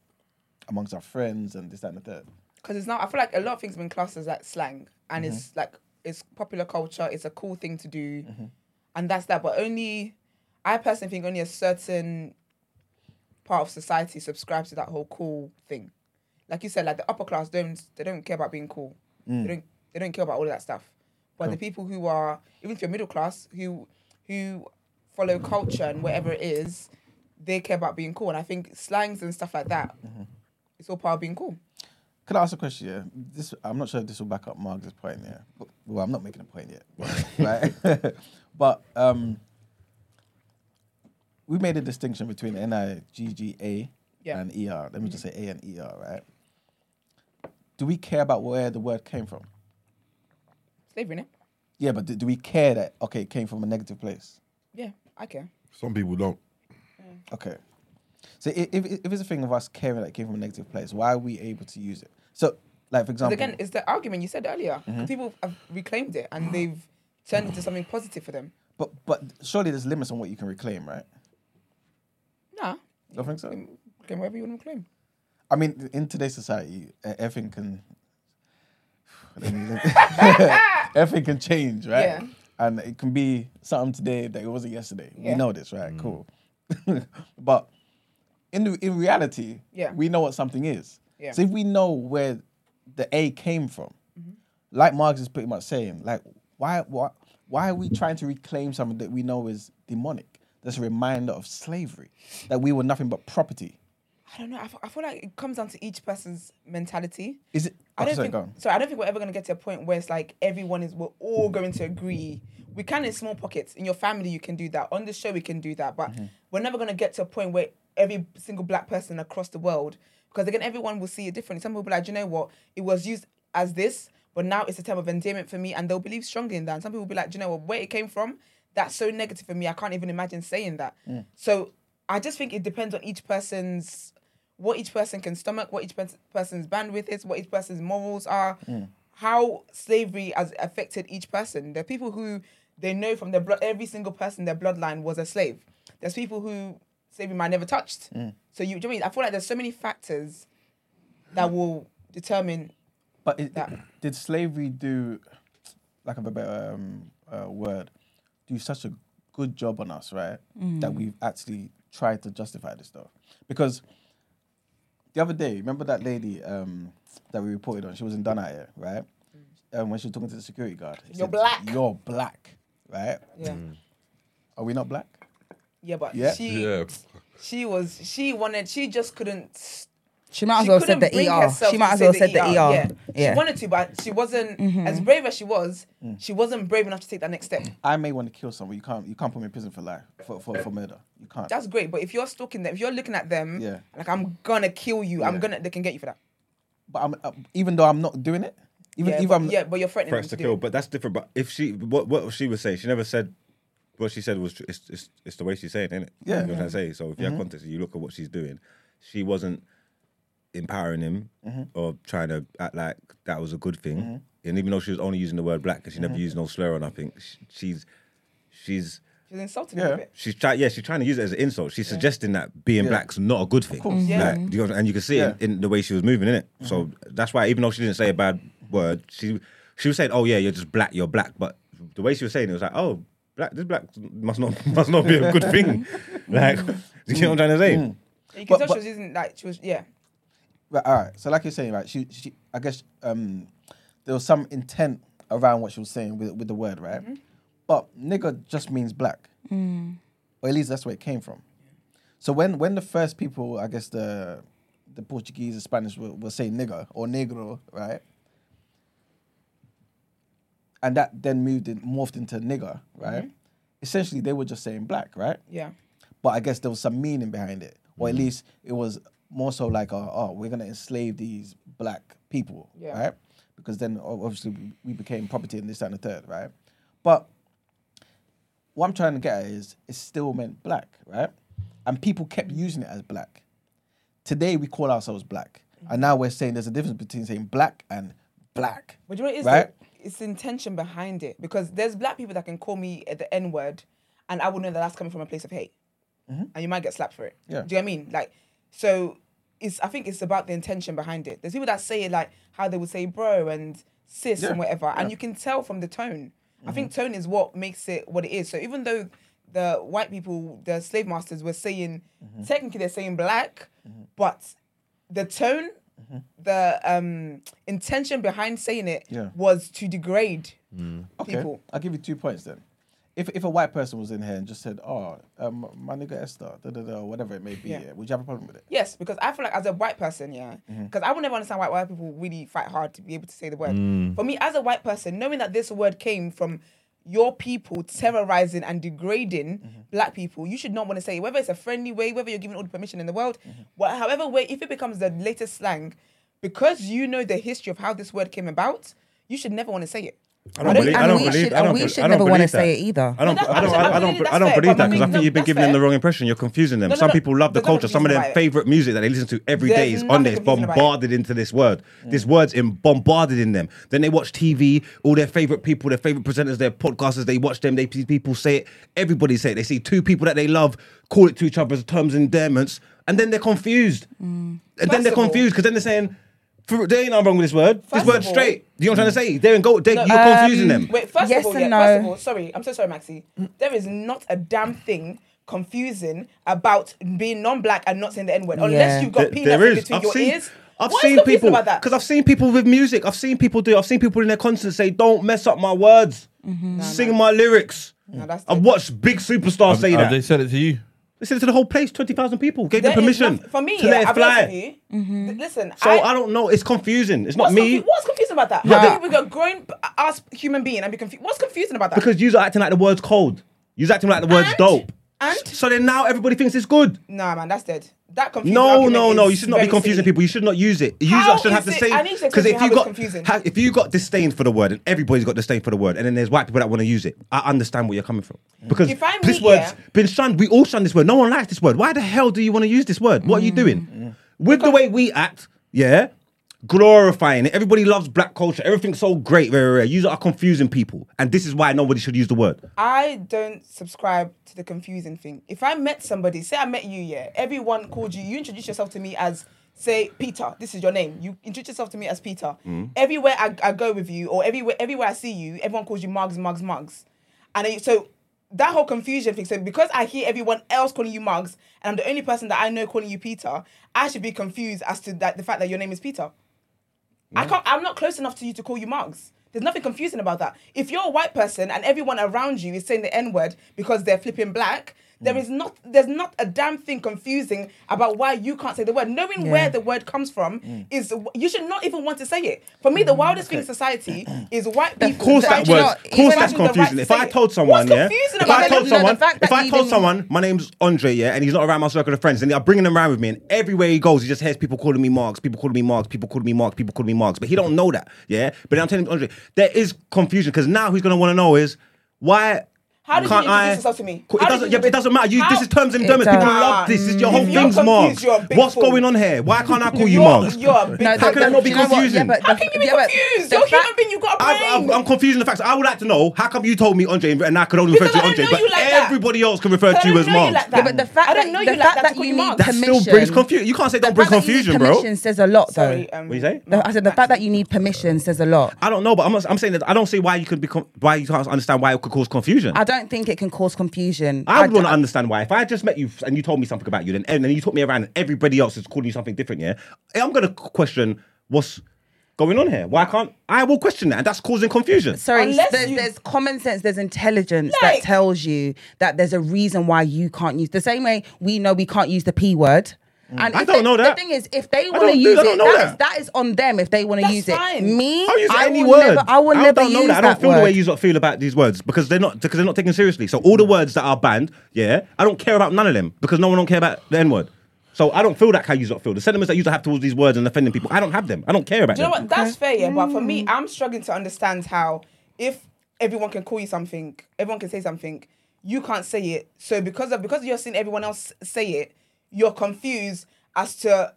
amongst our friends and this, that, and the third? Because it's not. I feel like a lot of things have been classed as like slang, and Mm-hmm. it's like it's popular culture. It's a cool thing to do, and that's that. But only, I personally think only a certain part of society subscribes to that whole cool thing. Like you said, like the upper class don't they don't care about being cool. Mm. They don't they don't care about all of that stuff. But the people who are even if you're middle class who who follow culture and whatever it is, they care about being cool. And I think slangs and stuff like that, Mm-hmm. it's all part of being cool. Can I ask a question? Yeah, this I'm not sure if this will back up Marks's point. Yeah, but, well, I'm not making a point yet, right? but um, we made a distinction between N I G G A Yeah. and E R. Let me just say A and E R, right? Do we care about where the word came from? Slavery, innit? Yeah, but do, do we care that okay, it came from a negative place? Yeah, I care. Some people don't. Okay. So i- if, if it's a thing of us caring that it came from a negative place, why are we able to use it? So, like for example, again, it's the argument you said earlier. Mm-hmm. People have reclaimed it and they've turned it into something positive for them. but but surely there's limits on what you can reclaim, right? Nah, Don't think so. claim whatever you want to claim. I mean, in today's society, e- everything can let me- everything can change, right? Yeah. And it can be something today that it wasn't yesterday. We know this, right? Cool. but in the, in reality, Yeah. we know what something is. Yeah. Mm-hmm. So if we know where the A came from, like Marks is pretty much saying, like why why why are we trying to reclaim something that we know is demonic? That's a reminder of slavery, that we were nothing but property. I don't know. I, f- I feel like it comes down to each person's mentality. Is it? I don't think. Sorry, I don't think we're ever gonna get to a point where it's like everyone is. We're all going to agree. We can in small pockets. In your family, you can do that. On the show, we can do that. But Mm-hmm. we're never gonna get to a point where every single black person across the world, because again, everyone will see it differently. Some people will be like, you know what? It was used as this, but now it's a term of endearment for me, and they'll believe strongly in that. And some people will be like, you know what? Where it came from, that's so negative for me. I can't even imagine saying that. Mm. So I just think it depends on each person's what each person can stomach, what each pers- person's bandwidth is, what each person's morals are, Mm. how slavery has affected each person. There are people who they know from their blood, every single person their bloodline was a slave. There's people who slavery might never touched. Mm. So you, do you know I mean? I feel like there's so many factors that will determine. But it, that. did slavery do, lack of a better um, uh, word, do such a good job on us, right? That we've actually tried to justify this stuff. Because the other day, remember that lady um, that we reported on? She was in Dunite, right? Um, when she was talking to the security guard. You're said, black. You're black, right? Yeah, Are we not black? yeah, but Yeah. she Yeah. she was she wanted she just couldn't She might as she well said the ER. She might as say well said the ER. Yeah. Yeah. She wanted to, but she wasn't as brave as she was. She wasn't brave enough to take that next step. I may want to kill someone. You can't. You can't put me in prison for life for for, for murder. You can't. That's great, but if you're stalking them, if you're looking at them, Yeah. like I'm gonna kill you, I'm gonna they can get you for that. but I'm uh, even though I'm not doing it. Even yeah, if but, I'm yeah, but you're threatening threats them to to kill. do. it. But that's different. But if she, what what she was saying, she never said. What she said was tr- it's, it's, it's the way she's saying, isn't it? Yeah. you know what I'm saying. So if you have context, you look at what she's doing. She wasn't empowering him mm-hmm. or trying to act like that was a good thing. Mm-hmm. And even though she was only using the word black, because she never mm-hmm. used no slur or nothing, sh- she's she's She's insulting Yeah. him a bit. she's trying yeah she's trying to use it as an insult. She's suggesting that being Yeah. black's not a good thing. course. Yeah. Like, you know, and you can see Yeah. it in the way she was moving in it. So that's why even though she didn't say a bad word, she she was saying, "Oh yeah, you're just black, you're black." But the way she was saying it was like, "Oh, black, this black must not must not be a good thing." like, you know what I'm trying to say? Mm. You can But- tell but- she was using like she was yeah. Right, all right. So, like you're saying, right? She, she, I guess, um, there was some intent around what she was saying with with the word, right? Mm-hmm. But nigger just means black, mm. or at least that's where it came from. So when when the first people, I guess the the Portuguese, the Spanish were, were saying nigger or negro, right? And that then moved in, morphed into nigger, right? Mm-hmm. Essentially, they were just saying black, right? Yeah. but I guess there was some meaning behind it, or at mm. least it was more so like, uh, oh, we're gonna enslave these black people, Yeah. right? Because then obviously we- became property and this that, and the third, right? But what I'm trying to get at is it still meant black, right? And people kept using it as black. Today we call ourselves black, and now we're saying there's a difference between saying black and black. But you know what it is? Right? though? It's the intention behind it. Because there's black people that can call me at the N word and I will know that that's coming from a place of hate. And you might get slapped for it. Yeah. Do you know what I mean? Like, so it's I think it's about the intention behind it. There's people that say it like how they would say bro and sis Yeah, and whatever. yeah. And you can tell from the tone. I think mm-hmm. tone is what makes it what it is. So even though the white people, the slave masters were saying mm-hmm. technically they're saying black, mm-hmm. but the tone, the um intention behind saying it Yeah. was to degrade mm. Okay, people. I'll give you two points then. If if a white person was in here and just said, "Oh, um, my nigga Esther," da, da, da, whatever it may be, Yeah. yeah, would you have a problem with it? Yes, because I feel like as a white person, yeah, Mm-hmm. because I would never understand why white people really fight hard to be able to say the word. Mm. For me, as a white person, knowing that this word came from your people terrorizing and degrading Mm-hmm. black people, you should not want to say it. Whether it's a friendly way, whether you're giving all the permission in the world, Mm-hmm. wha- however way, if it becomes the latest slang, because you know the history of how this word came about, you should never want to say it. I don't don't- believe. I don't we believe. should- I don't. and we should I don't never wanna say it either. I don't. No, that's- I don't. I don't. I don't believe that I because I think you've been giving them the wrong impression. You're confusing them. No, no, Some people love the culture. Some of their favorite music that they listen to every day There's is on there. It's confusing about it. bombarded into this word. This word's in bombarded in them. Then they watch TV. All their favorite people, their favorite presenters, their podcasters. They watch them. They see people say it. Everybody say it. They see two people that they love call it to each other as terms and endearments, and then they're confused. And then they're confused because then they're saying. For, there ain't nothing wrong with this word. First this of word's all- straight. You know what I'm trying to say? They're in go. They, No, you're um, confusing them. Wait, first Yes of all, and yeah, first of all, sorry, I'm so sorry, Maxi. There is not a damn thing confusing about being non-black and not saying the N-word, unless Yeah. you've got There- peanuts there in between I've your seen, ears. I've What is seen confusing people about that? because I've seen people with music. I've seen people do. I've seen people in their concerts say, "Don't mess up my words. Sing my lyrics." No, I've watched big superstars say Have that. they said it to you? They said to the whole place. Twenty thousand people gave There them is permission for me, to yeah, let it I'll be honest with fly. you. Th- Listen, So I, don't know. It's confusing. It's not What's, me confu- what's confusing about that? How can we go grown ass human being and be confused? What's confusing about that? because you're acting like the word's cold. You're acting like the word's And? dope. And? So then now everybody thinks it's good. nah, man, that's dead. That confusing. No, no, no. You should not be confusing people. You should not use it. You How should have the it- same. Need to Because explain if how you it's got confusing. ha- if you got disdain for the word and everybody's got disdain for the word, and then there's white people that want to use it, I understand where you're coming from. Because If I this meet- word's yeah. been shunned. We all shun this word. No one likes this word. Why the hell do you want to use this word? What are you doing? Mm. With the way we act, yeah, glorifying it. Everybody loves black culture. Everything's so great. Very rare. You are confusing people, and this is why nobody should use the word. I don't subscribe to the confusing thing. If I met somebody, say I met you, yeah, everyone called you, you introduce yourself to me as, say, Peter. This is your name. You introduce yourself to me as Peter. Mm. Everywhere I, I go with you, or everywhere everywhere I see you, everyone calls you Mugs, Mugs, Mugs. And then- so that whole confusion thing. So because I hear everyone else calling you Mugs, and I'm the only person that I know calling you Peter, I should be confused as to that the fact that your name is Peter. I can't. I'm not close enough to you to call you mugs. There's nothing confusing about that. If you're a white person and everyone around you is saying the N word because they're flipping black, there mm. is not. There's not a damn thing confusing about why you can't say the word. Knowing Yeah. where the word comes from mm. is you should not even want to say it. For me, the mm, wildest thing in society is white people. Of course, that word. Of course, that's the right confusing. If I told someone, yeah, if I told someone, if I told someone my name's Andre, yeah, and he's not around my circle of friends, and I'm bringing him around with me, and everywhere he goes, he just hears people calling me Marks, people calling me Marks, people calling me Marks, people calling me Marks, but he don't know that, yeah. But I'm telling him, Andre, there is confusion because now he's gonna want to know is why. How did can't introduce I? yourself to me? Cool, It How doesn't. Yeah, but it doesn't matter. You, How- this is terms and It endearments. People does. love this. This is your whole you're thing's confused, you're a big What's fool. going on here? Why can't I call you You're- Marks? You're a big No, How the- can I the- not be do you know what? confusing? Yeah, but How the- can you be yeah, but confused? the You're a human fact- being. You got a brain. I'm, I'm, I'm confused the facts. I would like to know how come you told me Andre and I could only refer Because to I don't Andre, know but you like that. everybody else can refer I to you don't as know you Marks. like that. Yeah, but the fact I that, don't know the you like fact that that to call you you need Marks. That permission. still brings confusion. You can't say don't the bring fact that you need confusion, bro. Permission says a lot, though. Sorry, um, What you say? The- I said the fact that you need permission says a lot. I don't know, but I'm, I'm saying that I don't see why you could be con- why you can't understand why it could cause confusion. I don't don't think it can cause confusion. I would want to understand why. If I just met you and you told me something about you, then and then you took me around and everybody else is calling you something different, yeah, I'm gonna question what's going on here. Why can't I will question that, and that's causing confusion. Sorry, there's, you- there's common sense, there's intelligence Like- that tells you that there's a reason why you can't use the same way we know we can't use the p word. Mm. And I if don't they- know that. The thing is, if they want to use it, know that is, that. that is on them. If they want to use fine. it, me, I'll use I any will word. never, I will I never don't know use that. I don't feel word. the way you feel about these words because they're not because they're not taken seriously. So all the mm. words that are banned, yeah, I don't care about none of them because no one don't care about the N word. So I don't feel that how you lot feel. The sentiments that you lot have towards these words and offending people, I don't have them. I don't care about Do you know them. what? That's fair, yeah. But for me, mm. I'm struggling to understand how if everyone can call you something, everyone can say something, you can't say it. So because of because you're seeing everyone else say it, you're confused as to,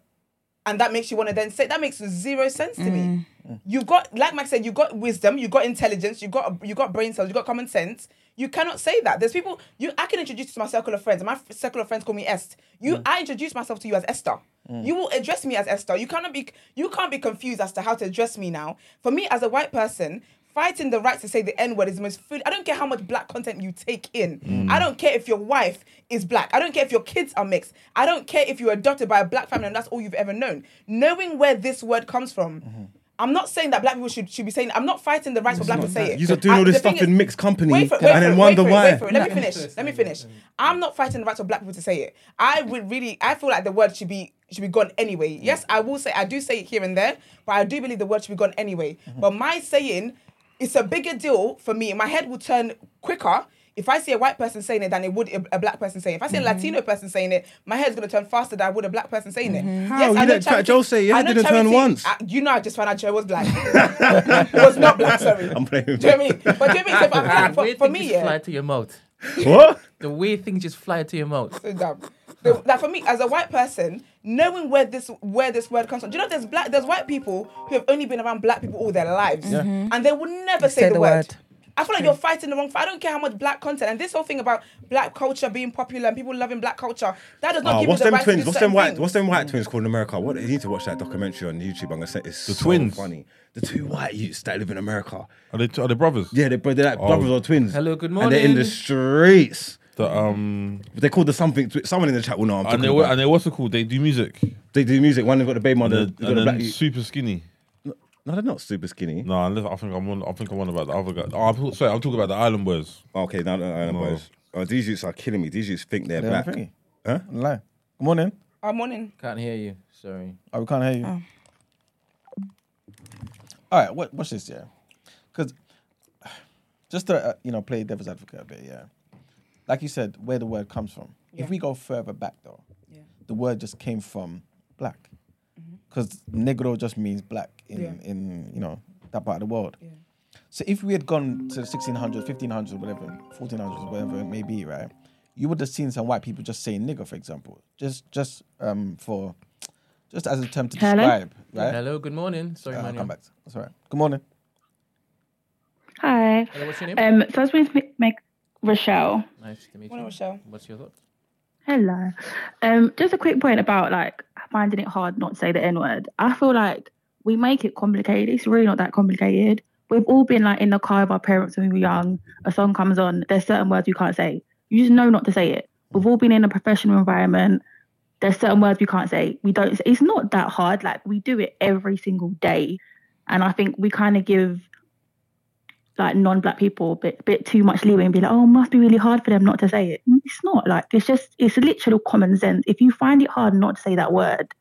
and that makes you want to then say that makes zero sense to me. Mm. You got like Mike said, you got wisdom, you got intelligence, you got you got brain cells, you got common sense. You cannot say that. There's people you I can introduce you to my circle of friends. My circle of friends call me Est. You mm. I introduce myself to you as Esther. Mm. You will address me as Esther. You cannot be you can't be confused as to how to address me now. For me as a white person, fighting the right to say the N word is the most food. I don't care how much black content you take in. Mm. I don't care if your wife is black. I don't care if your kids are mixed. I don't care if you're adopted by a black family and that's all you've ever known. Knowing where this word comes from. Mm-hmm. I'm not saying that black people should, should be saying. I'm not fighting the rights for black people to say it. You lot doing all this the thing stuff in mixed company Wait for it, and then wonder wait for it, why. wait for it. Let me finish. Let me finish. I'm not fighting the rights of black people to say it. I would really. I feel like the word should be should be gone anyway. Yes, mm. I will say I do say it here and there, but I do believe the word should be gone anyway. Mm-hmm. But my saying, it's a bigger deal for me. My head will turn quicker. If I see a white person saying it than it would a, a black person saying it. If I see a mm-hmm. Latino person saying it, my head's gonna turn faster than I would a black person saying it. Mm-hmm. How? Yes, You I know let charity- Joe say it, your I head didn't turn once. I- you know, I just found out Joe was black. It was not black. Sorry. I'm playing with Do you know what I mean? But do you know what I mean? So for, The for, way for things me, just fly yeah. to your mouth. What? The way things just fly to your mouth. So dumb. So, like for me, as a white person, knowing where this where this word comes from, do you know there's black there's white people who have only been around black people all their lives, mm-hmm. and they will never say, Say the, the word. word. I feel like you're fighting the wrong. Fight. I don't care how much black content and this whole thing about black culture being popular and people loving black culture. That does not Oh, give what's you the them right to twins? do What's them white? things. What's them white twins called in America? What you need to watch that documentary on YouTube. I'm gonna say it's The so twins? funny. The two white youths that live in America. Are they, are they brothers? Yeah, they're, they're like Oh. brothers or twins. Hello, good morning. And they're in the streets. The, um, They're called the something. Someone in the chat will know. What I'm and talking they, about. and they what's it called? They do music. They do music. One they've got the baby mother. then- they've got and the then black. super skinny. No, they're not super skinny. No, unless I think I'm on. I think I'm on about the other guy. Oh, I'm, sorry, I'm talking about the Island Boys. Okay, no, no, no, no, No. boys. Oh, these youths are killing me. These youths think they're They're black. thingy. Huh? Lie. Good morning. Oh, morning. Can't hear you. Sorry. Oh, we can't hear you. All right, what, watch this, yeah. Because just to uh, you know play devil's advocate a bit, yeah. Like you said, where the word comes from. Yeah. If we go further back though, Yeah. the word just came from black, because negro just means black in Mm-hmm. Yeah. in you know that part of the world. Yeah. So if we had gone to the 1600s, 1500s, whatever, 1400s, whatever it may be, right? You would have seen some white people just saying nigger, for example, just just um for just as a term to Hello? describe, right? Hello, good morning. Sorry, Uh, man. I'll come back. That's all right. Good morning. Hi. Hello, what's your name? Um, so I was going to make Rochelle. nice to meet Morning, you. Rochelle. What's your thoughts? Hello. Um, just a quick point about like finding it hard not to say the N word. I feel like we make it complicated. It's really not that complicated. We've all been like in the car with our parents when we were young. A song comes on. There's certain words you can't say. You just know not to say it. We've all been in a professional environment. There's certain words we can't say. We don't. It's not that hard. Like we do it every single day, and I think we kind of give like non-black people a bit, bit too much leeway and be like, oh, it must be really hard for them not to say it. Mm, It's not like it's just it's literal common sense. If you find it hard not to say that word,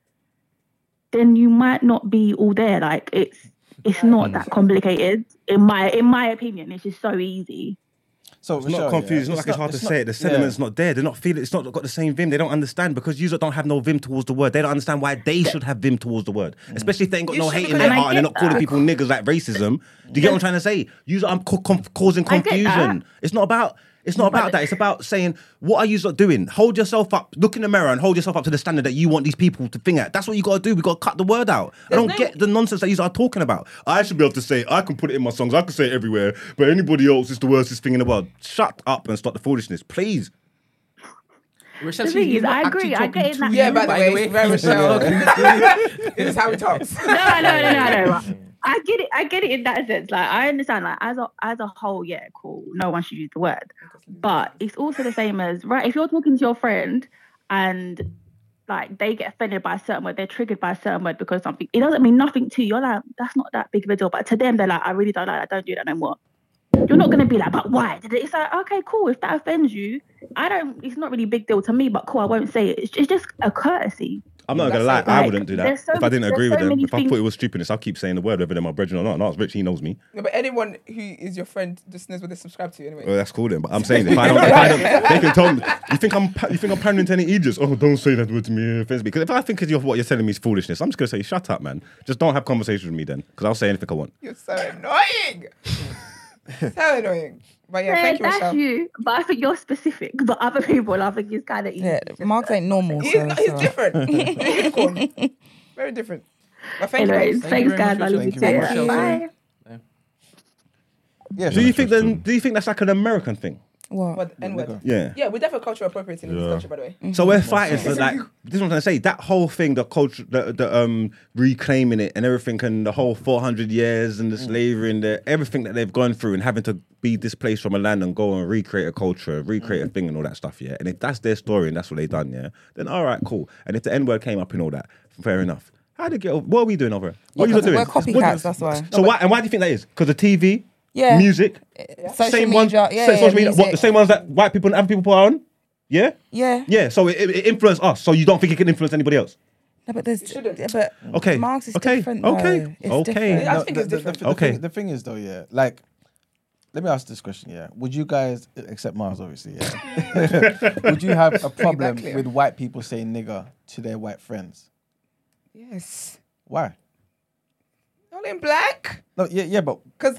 then you might not be all there. Like it's it's not that complicated in my in my opinion. It's just so easy. So It's not confused. It's not like it's hard to say it. The sentiment's not there. They're not feeling. It's not got the same vim. They don't understand because you don't have no vim towards the word. They don't understand why they should have vim towards the word, especially if they ain't got You no hate in their heart and they're get not calling people niggas like racism. Do you get what I'm trying to say? You are ca- com- causing confusion. It's not about. It's not about that. It's about saying what are you lot doing? Hold yourself up. Look in the mirror and hold yourself up to the standard that you want these people to think at. That's what you got to do. We got to cut the word out. I don't no- get the nonsense that you are talking about. I should be able to say. I can put it in my songs. I can say it everywhere. But anybody else is the worstest thing in the world. Shut up and stop the foolishness, please. Rochelle, The she's thing is, I agree, I talking get it that- you, Yeah, by the way, very Rochelle. this is how he talks. No, no, no, no, no. I get it. I get it in that sense. Like I understand. Like as a as a whole, yeah, cool. No one should use the word, but it's also the same as right. If you're talking to your friend and like they get offended by a certain word, they're triggered by a certain word because something. It doesn't mean nothing to you. You're like, that's not that big of a deal. But to them, they're like, I really don't like that. Don't do that no more. You're not gonna be like, but why? did it? It's like, okay, cool. If that offends you, I don't. It's not really a big deal to me, but cool. I won't say it. It's, it's just a courtesy. I'm not gonna lie, it. I wouldn't do that so- if I didn't agree so with them. many If I thought it was stupidness, I'll keep saying the word whether they're my brethren or not. No, it's Rich, he knows me. No, but anyone who is your friend just knows what they subscribe to anyway. Well, that's cool then. But I'm saying if I don't, if I don't, they can tell me. You think I'm, you think I'm pandering to any idiots? Oh, don't say that word to me. It offends me. Because if I think of what you're telling me is foolishness, I'm just gonna say, shut up, man. Just don't have conversations with me then, because I'll say anything I want. You're so annoying. so annoying. But yeah, Yeah, thank you, that's Michelle. you. But I think you're specific. But other people, I think it's kind of easy. Yeah, Marks ain't normal. He's, So, not- he's so. different. He's. Very different. But thank Anyways, you. Thank thanks, very guys. I love you Thank you too. very much. Bye. Yeah. Do you think then? Do you think that's like an American thing? What? What, N-word. Yeah. Yeah, we're definitely cultural appropriating in this Yeah. country, by the way. Mm-hmm. So we're fighting for like this is what I'm trying to say. That whole thing, the culture, the, the um reclaiming it and everything, and the whole 400 years and the mm. slavery and the everything that they've gone through, and having to be displaced from a land and go and recreate a culture, recreate a mm. thing and all that stuff. Yeah, and if that's their story and that's what they've done, yeah, then all right, cool. And if the N word came up and all that, fair enough. How did it get? Over? What are we doing over it? What are you Because doing? we're copycats, that's why. So why and why do you think that is? Because the TV, Yeah. music, Social same media, ones, yeah, same yeah, social media. What the same ones that white people and other people put on? Yeah. Yeah. Yeah, so it, it influenced us. So you don't think it can influence anybody else? No, but there's. shouldn't. Yeah, but Okay. Marks is Okay. different. Okay. Though. It's Okay. different. Yeah, I think the, it's the- different. The, the Okay. thing, the thing is though, yeah, like, let me ask this question, yeah. Would you guys, except Marks, obviously, yeah, would you have a problem with white people saying nigger to their white friends? Yes. Why? All in black? No, yeah, yeah, but Because,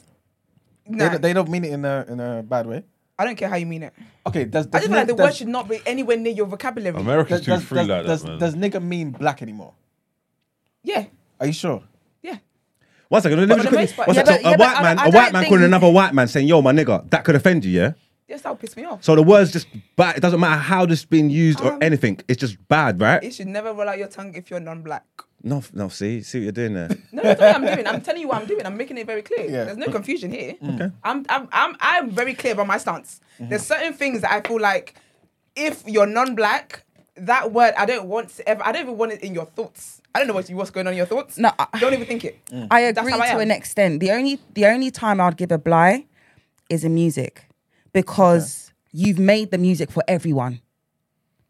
they, nah, don't- they don't mean it in a in a bad way. I don't care how you mean it. Okay, does, I does just feel like the does, word should not be anywhere near your vocabulary. America's does, too does, free does, like does, that, man. does nigger mean black anymore? Yeah, Are you sure? yeah. One second, let me just quickly. most part- one Yeah, second. so yeah, a white I- man, I a white man think- calling another white man saying "Yo, my nigga," that could offend you, yeah. Yes, that'll piss me off. So the words just bad. It doesn't matter how this being used or Um, anything. It's just bad, right? You should never roll out your tongue if you're non-black. No, no. See, see what you're doing there. No, that's what I'm doing. I'm telling you what I'm doing. I'm making it very clear. Yeah. There's no confusion here. Mm. I'm, I'm, I'm, I'm very clear about my stance. Mm-hmm. There's certain things that I feel like if you're non-black, that word I don't want to ever. I don't even want it in your thoughts. I don't know what you, what's going on in your thoughts. No, I- don't even think it. Mm. I agree how I to am. an extent. The only the only time I'd give a bly is in music because you've made the music for everyone.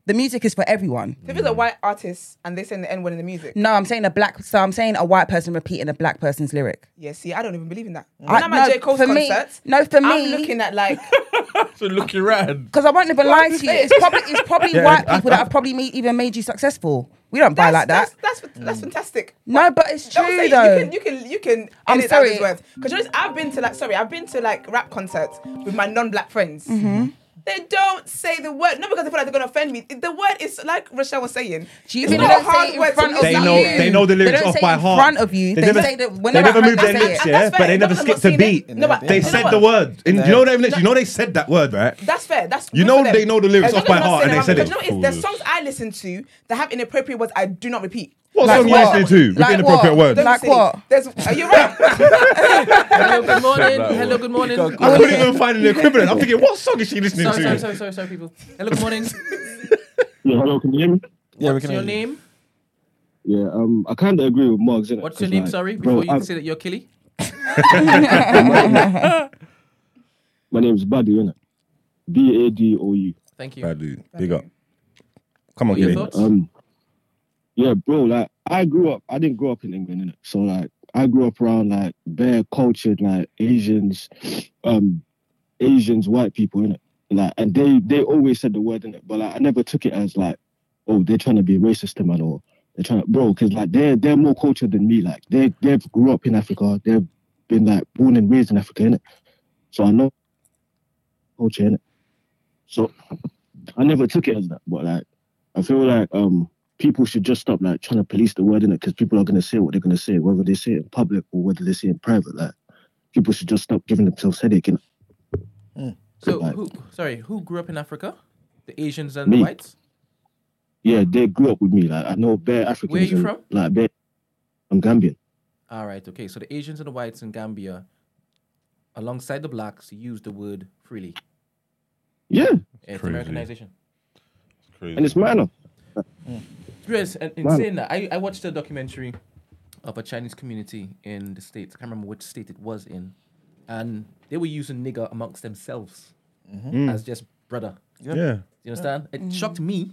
The music is for everyone. If it's a white artist and they say the N word in the music, No, I'm saying a black. So I'm saying a white person repeating a black person's lyric. yeah, see, I don't even believe in that. When I- I'm at no, J Cole's for me- concert, no, for I'm looking at like So look around. Because I won't even lie to you. It's probably it's probably Yeah, white I- people that have probably made, even made you successful. We don't buy that's, like that. That's that's, that's fantastic. No, but it's true say- though. You can you can you can I'm edit out these sorry. words because I've been to like sorry I've been to like rap concerts with my non-black friends. Mm-hmm. They don't say the word not because they feel like they're gonna offend me. The word is like Rochelle was saying. Do you it's not they a hard say in word to front of They you? know, they know the They lyrics don't off say by in heart. front of you. They never, say that they never moved their lips, it. yeah, but they never Not that skipped a beat. No, but They said the word. You know what I. You know they said that word, right? That's fair. That's You know they know the lyrics off by heart and they said because it. You know, what, it's, there's songs I listen to that have inappropriate words I do not repeat. What Like song you what? listening to with Like inappropriate what? words? Don't Like what? There's, are you right? Hello, good morning. Hello, good morning. Go- I couldn't even find an equivalent. I'm thinking, what song is she listening Sorry, sorry, to? sorry, sorry, sorry, people. Hello, good morning. Yeah, hello, can you hear me? Yeah, we What's can your hear you. name? Yeah, um, I kind of agree with Marks. innit? What's your name? like, Sorry, bro, before you I- say that you're Killy. my name's Badu, innit? B A D O U. Thank you. Bad dude. Big up. Come on, What are your thoughts? Um, yeah, bro. Like, I grew up. I didn't grow up in England, innit? So like, I grew up around like bare cultured like Asians, um, Asians, white people, innit? Like, and they they always said the word in it, but like, I never took it as like, oh, they're trying to be racist to man or they're trying to, bro, because like they're they're more cultured than me. Like, they they've grew up in Africa. They've been like born and raised in Africa, innit? So I know culture, innit? So I never took it as that, but like I feel like um people should just stop like trying to police the word in it because people are gonna say what they're gonna say, whether they say it in public or whether they say it in private. Like people should just stop giving themselves headache. And mm. So, Like- who? Sorry, who grew up in Africa? The Asians and Me. the whites. yeah, they grew up with me. Like I know bare Africans. Where are you and, from? Like bare, I'm Gambian. All right, okay. So the Asians and the whites in Gambia, alongside the blacks, use the word freely. Yeah, It's Crazy. Americanization. Crazy. and it's minor. Mm. Yes, and in Wow. saying that, I, I watched a documentary of a Chinese community in the States. I can't remember which state it was in. And they were using nigger amongst themselves Mm. as just brother. Yeah. You understand? It shocked me.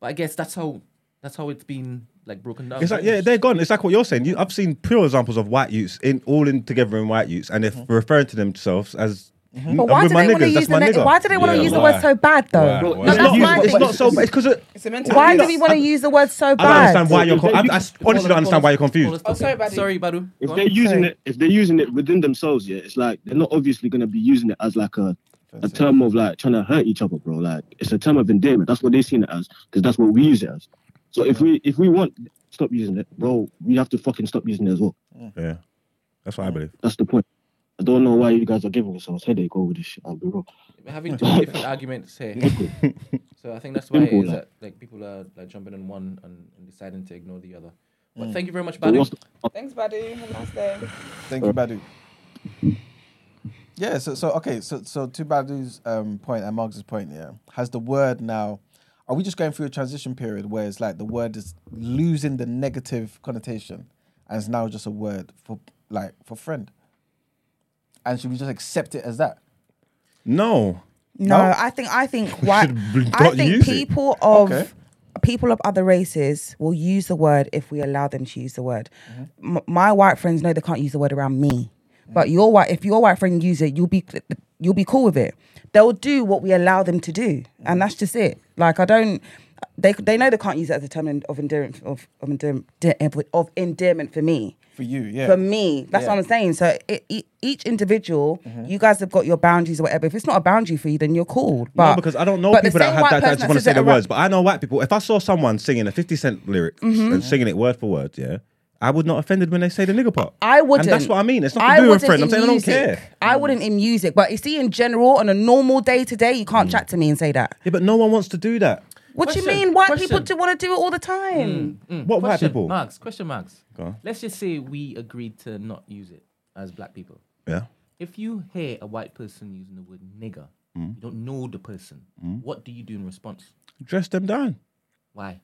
But I guess that's how that's how it's been like broken down. It's like yeah, they're gone. It's like what you're saying. You, I've seen pure examples of white youths in all in together in white youths, and they're referring to themselves as. "I'm But why do they want to use the ne- Why do they want to Yeah, use the word so bad though? Why? Why? No, It's that's not- my it's not so. It's because It's a mental. Why do we want to use the word so bad? I don't bad? understand why you're. Con- I, I honestly don't understand why you're confused. Oh, sorry, Badu. Sorry, Badu. If they're using Sorry. it, if they're using it within themselves, yeah, it's like they're not obviously gonna be using it as like a a term of like trying to hurt each other, bro. Like it's a term of endearment. That's what they seen it as, because that's what we use it as. So if we if we want to stop using it, bro, we have to fucking stop using it as well. Yeah, that's what I believe. That's the point. I don't know why you guys are giving yourselves headache over this shit. I'll be real. We're having two different arguments here. So I think that's why Simple, is like. that like people are like jumping on one and, and deciding to ignore the other. But Mm. thank you very much, But Badu. Thanks, Badu. Have a nice day. Thank you, Badu. Yeah, so so okay, so so to Badu's um, point and Marks's point, yeah, has the word now? Are we just going through a transition period where it's like the word is losing the negative connotation and it's now just a word for like for friend? And should we just accept it as that? No, No, No? I think I think white. should I not think use it. people of Okay. people of other races will use the word if we allow them to use the word. Mm-hmm. M- my white friends know they can't use the word around me, but your white if your white friend use it, you'll be you'll be cool with it. They'll do what we allow them to do, Mm-hmm. and that's just it. Like I don't. They, they know they can't use it as a term of endearment of of endearment, of endearment for me For you, yeah. for me. That's what I'm saying. So it, e each individual, Mm-hmm. you guys have got your boundaries or whatever. If it's not a boundary for you, then you're cool. But no, because I don't know people that have that, that person just want to say it the words. But I know white people. If I saw someone singing a Fifty Cent lyric Mm-hmm. and singing it word for word, yeah, I would not offended when they say the nigger part. I wouldn't. And that's what I mean. It's not I to do with friend. I'm in saying I don't care. I wouldn't in music, but you see, in general, on a normal day to day, you Mm. can't chat to me and say that. Yeah, but no one wants to do that. What do you Question, mean? White question. people do want to do it all the time. Mm, What white question, people? Marks, question marks. Go on. Let's just say we agreed to not use it as black people. Yeah. If you hear a white person using the word nigger, Mm. you don't know the person. What do you do in response? Dress them down. Why?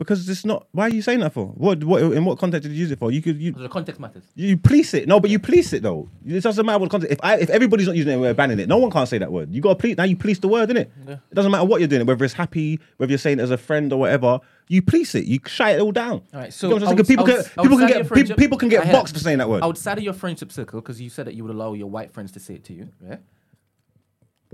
Because it's not. Why are you saying that for? What? What? In what context did you use it for? You could. You. The context matters. You police it. No, but you police it though. It doesn't matter what context. If I, if everybody's not using it, we're banning it. No one can't say that word. You got to police. Now you police the word, innit? Yeah. It doesn't matter what you're doing, whether it's happy, whether you're saying it as a friend or whatever. You police it. You shut it all down. All right, so You know what I'm saying? outs- people can get, people can get people, can get boxed for saying that word. Outside of your friendship circle, because you said that you would allow your white friends to say it to you, yeah?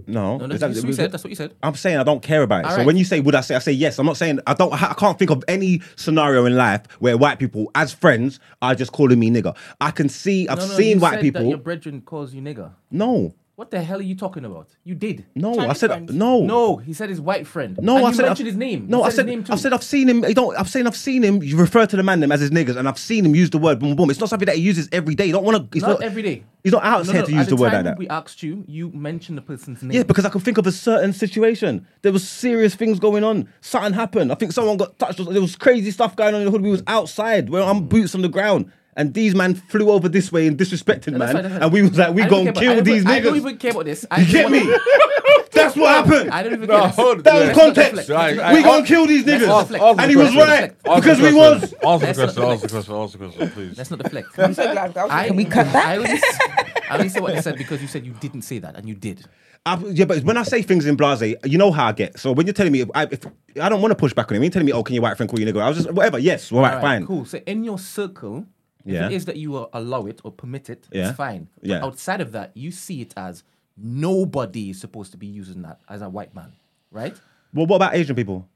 No, No, that's, that- what you said. That's what you said. I'm saying I don't care about it. All so right. when you say would I say I say yes. I'm not saying I don't. I can't think of any scenario in life where white people, as friends, are just calling me nigger. I can see. I've No, no, seen you white said people. That your brethren calls you nigger. No, What the hell are you talking about? You did. no. I said friends. no. No, he said his white friend. No, and I you said mentioned I've, his name. No, you I said said his name too. I've said I've seen him. You don't. I'm saying I've seen him. You refer to the man them as his niggas, and I've seen him use the word boom boom. It's not something that he uses every day. You don't want to. He's not, not, every day. He's not out No, here no, to at use the, word like that. We asked you. You mentioned the person's name. Yeah, because I can think of a certain situation. There was serious things going on. Something happened. I think someone got touched. There was crazy stuff going on in the hood. We was outside. Where I'm boots on the ground. And these man flew over this way and disrespected No, man. fine. And we was like, we gonna kill about- these don't- I don't even care about this. I You get me? That's what happened. I don't even No, care. That was context. Let's Right, We gonna I'll- kill these Let's niggas. not. Ask And he was right Ask Ask because we was. Ask the question. Ask the question. Ask the question, please. Let's not deflect. I'm so glad. That was I, Can we cut that? I only, I only said what I said because you said you didn't say that, and you did. I, yeah, but when I say things in blase, you know how I get. So when you're telling me, I, if, I don't want to push back on him. You're telling me, oh, can your white friend call you nigga? I was just whatever. Yes, all right, All fine. Cool. So in your circle, if Yeah. it is that you allow it or permit it, Yeah. it's fine. But Yeah. outside of that, you see it as nobody is supposed to be using that as a white man, right? Well, what about Asian people?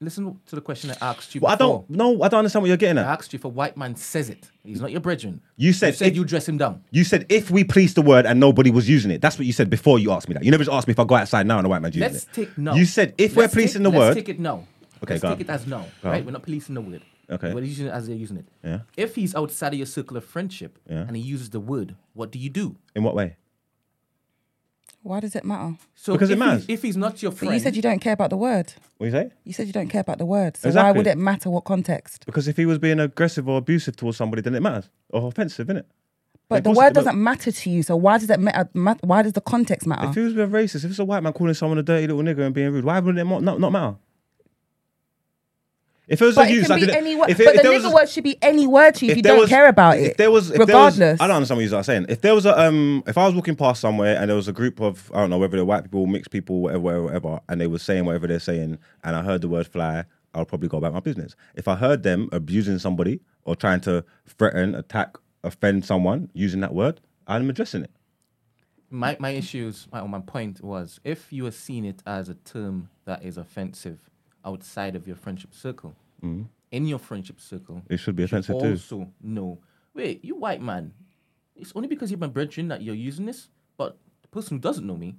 Listen to the question I asked you. Well, I don't. No, I don't understand what you're getting at. I asked you if a white man says it. He's not your brethren. You said you said if- you dress him down. You said if we police the word and nobody was using it. That's what you said before you asked me that. You never just asked me if I go outside now and a white man's using Let's it. take no. You said if we're policing take, the word. let's take it no. Okay, let's go take on. it as no. Go right? on. We're not policing the word. Okay. We're using it as they're using it. Yeah. If he's outside of your circle of friendship Yeah. and he uses the word, what do you do? In what way? Why does it matter? So Because it if matters. He's, if he's not your But friend, you said you don't care about the word. What do you say? You said you don't care about the word. So why Exactly. would it matter what context? Because if he was being aggressive or abusive towards somebody, then it matters. Or offensive, innit? But Like, the what's word doesn't matter to you. So why does it matter? ma- Why does the context matter? If he was being racist, if it's a white man calling someone a dirty little nigger and being rude, why wouldn't it mo- not, not matter? If it was but a it use, can I be didn't. any word. if it- But if the there was nigger word should be any word to you if, you don't was- care about it. If there was, if regardless. there was, I don't understand what you're saying. If there was a, um, if I was walking past somewhere and there was a group of, I don't know whether they're white people, mixed people, whatever, whatever, whatever, and they were saying whatever they're saying, and I heard the word fly, I'll probably go about my business. If I heard them abusing somebody or trying to threaten, attack, offend someone using that word, I'm addressing it. my my issues, my my point was, if you are seeing it as a term that is offensive outside of your friendship circle, mm. in your friendship circle. It should be offensive too. Also, no. wait, you white man, it's only because you're my brethren that you're using this, but the person who doesn't know me,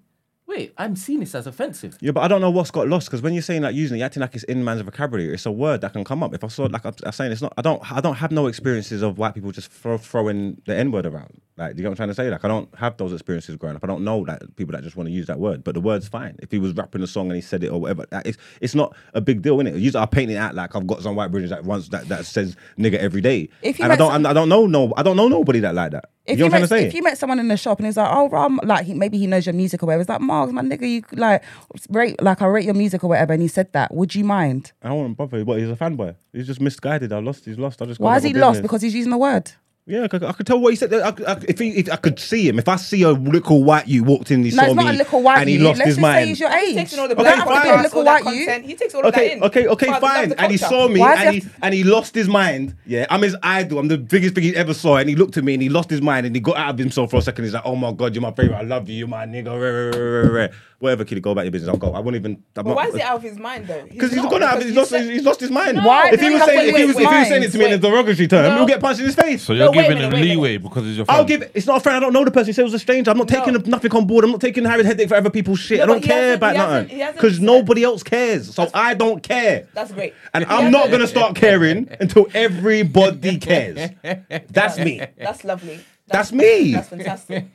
wait, I'm seeing this as offensive. Yeah, but I don't know what's got lost because when you're saying like using it, you're acting like it's in man's vocabulary. It's a word that can come up. If I saw like I'm, I'm saying, it's not. I don't. I don't have no experiences of white people just throw, throwing the n word around. Like, do you get what I'm trying to say? Like, I don't have those experiences growing up. I don't know that people that just want to use that word. But the word's fine. If he was rapping a song and he said it or whatever, that is, it's not a big deal, innit? Use I paint it out like I've got some white British that once that, that says nigger every day. If you and I don't. some- I don't know. No, I don't know nobody that like that. If you know what I'm met, trying to say if you met someone in the shop and he's like, oh, Ram, like he, maybe he knows your music or whatever, it's like, Mark, my nigga, you like rate, like I rate your music or whatever, and he said that, would you mind? I don't want to bother you, but he's a fanboy. He's just misguided. I lost. He's lost. I just. Why is he no lost? Because he's using the word. Yeah, I could, I could tell what he said. I, I, if, he, if I could see him, if I see a little white you walked in, he No, saw it's me, not a little white and he you. lost Let's his just say he's your He age. takes in all the Okay, black fine. podcasts, Little that white you. content. He takes all of that Okay, in. okay, okay, Part fine. And he saw me, Why and he he have and he lost his mind. Yeah, I'm his idol. I'm the biggest thing he ever saw, and he looked at me and he lost his mind, and he got out of himself for a second. He's like, "Oh my god, you're my favorite. I love you. You're my nigga." Whatever, kid, go about your business. I'll go. I won't even. I'm But not- why is it out of his mind though? Because he's not, gone out. He's lost. He's lost his mind. Why if he he was saying, to if he was, lose if he was his saying it to me in a derogatory term, he'll get punched in his face. So you're No, wait a giving minute, him wait a minute. leeway because he's your I'll give it. It's not a friend. I don't know the person. He said it was a stranger. I'm not No. taking nothing on board. I'm not taking Harry's headache for other people's shit. No, I don't care about he nothing because nobody else cares. So I don't care. That's great. And He I'm hasn't- not gonna start caring until everybody cares. That's me. That's lovely. That's me. That's fantastic.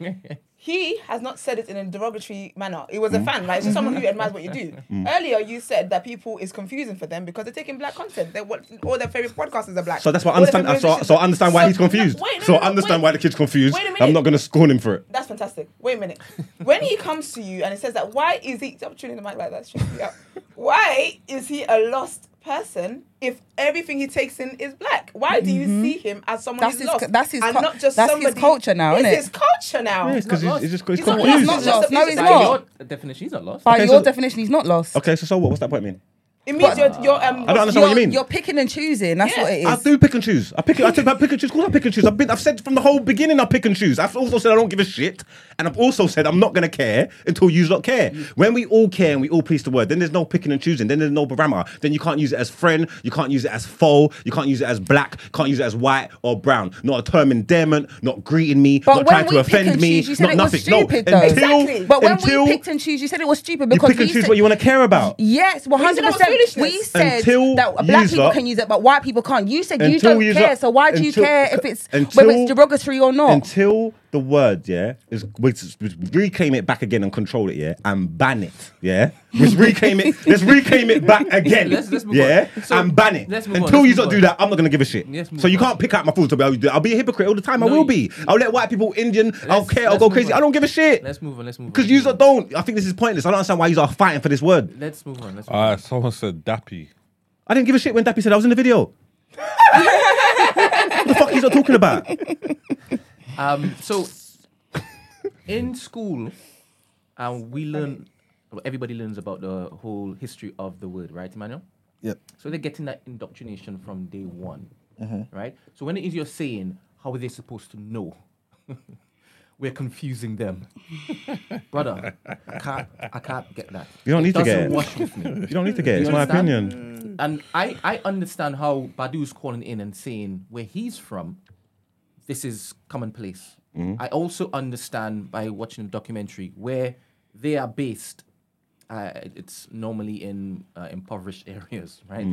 He has not said it in a derogatory manner. He Mm. was a fan, like it's just someone who admires what you do. Earlier, you said that people is confusing for them because they're taking black content. They what all their favorite podcasters are black. So that's why I All their understand. favorite So, musicians so I understand why So- he's confused. no, wait, no, So no, I understand wait. why the kid's confused. Wait a I'm not gonna scorn him for it. That's fantastic. Wait a minute. When he comes to you and he says that, why is he? Stop tuning the mic like that. straight me up. Why is he a lost person if everything he takes in is black? Why do you mm-hmm. see him as someone That's who's his lost? that's his and not just that's his culture now, It's innit? his culture now. Yeah, it's because he's, he's just he's He's not confused. lost. He's not lost. No, he's By By not. your definition, he's not lost. By Okay, your so- definition, he's not lost. Okay, so so what? What's that point mean? It means you're, you're um. I don't understand what you're, you mean. You're picking and choosing. That's Yeah. what it is. I do pick and choose. I pick. I take. I pick and choose. Of course, I pick and choose. I've been. I've said from the whole beginning. I pick and choose. I've also said I don't give a shit, and I've also said I'm not gonna care until you lot care. When we all care and we all police the word, then there's no picking and choosing. Then there's no parameter. Then you can't use it as friend. You can't use it as foe. You can't use it as black. Can't use it as white or brown. Not a term endearment. Not greeting me. But not trying to offend me. choose, not nothing. stupid, no. though. Until, Exactly. but when until we picked and choose, you said it was stupid you because pick and we choose said, what you want to care about. Yes, one hundred said that was percent. Foolishness. We said Until that black yous people lot- can use it, but white people can't. You said you don't yous care. lot- So why do you until- care if it's until- whether it's derogatory or not? until the word, yeah, is we reclaim it back again and control it, yeah, and ban it, yeah. Let's reclaim it. Let's reclaim it back again, Let's- let's move yeah, on. So, and ban it. let's move on, Until let's you move don't do that, I'm not gonna give a shit. So you on. can't pick out my food to be able to I'll be a hypocrite all the time. I will be. I'll let white people, Indian. I'll care. I'll go crazy. on. I don't give a shit. Let's move on. Let's move on. Because you don't. I think this is pointless. I don't understand why you are fighting for this word. Let's move on. Let's move Uh, someone said Dappy. I didn't give a shit when Dappy said I was in the video. what the fuck he's not talking about? Um, so in school, um, we learn. well, Everybody learns about the whole history of the word, right, Emmanuel? Yep. So they're getting that indoctrination from day one, right? So when it is you're saying, how are they supposed to know? We're confusing them, brother. I can't. I can't get that. You don't It need to get doesn't it. wash with me. You don't need to get it. You It's my understand? opinion. And I, I understand how Badu's calling in and saying where he's from, this is commonplace. Mm-hmm. I also understand by watching the documentary where they are based. Uh, it's normally in uh, impoverished areas, right?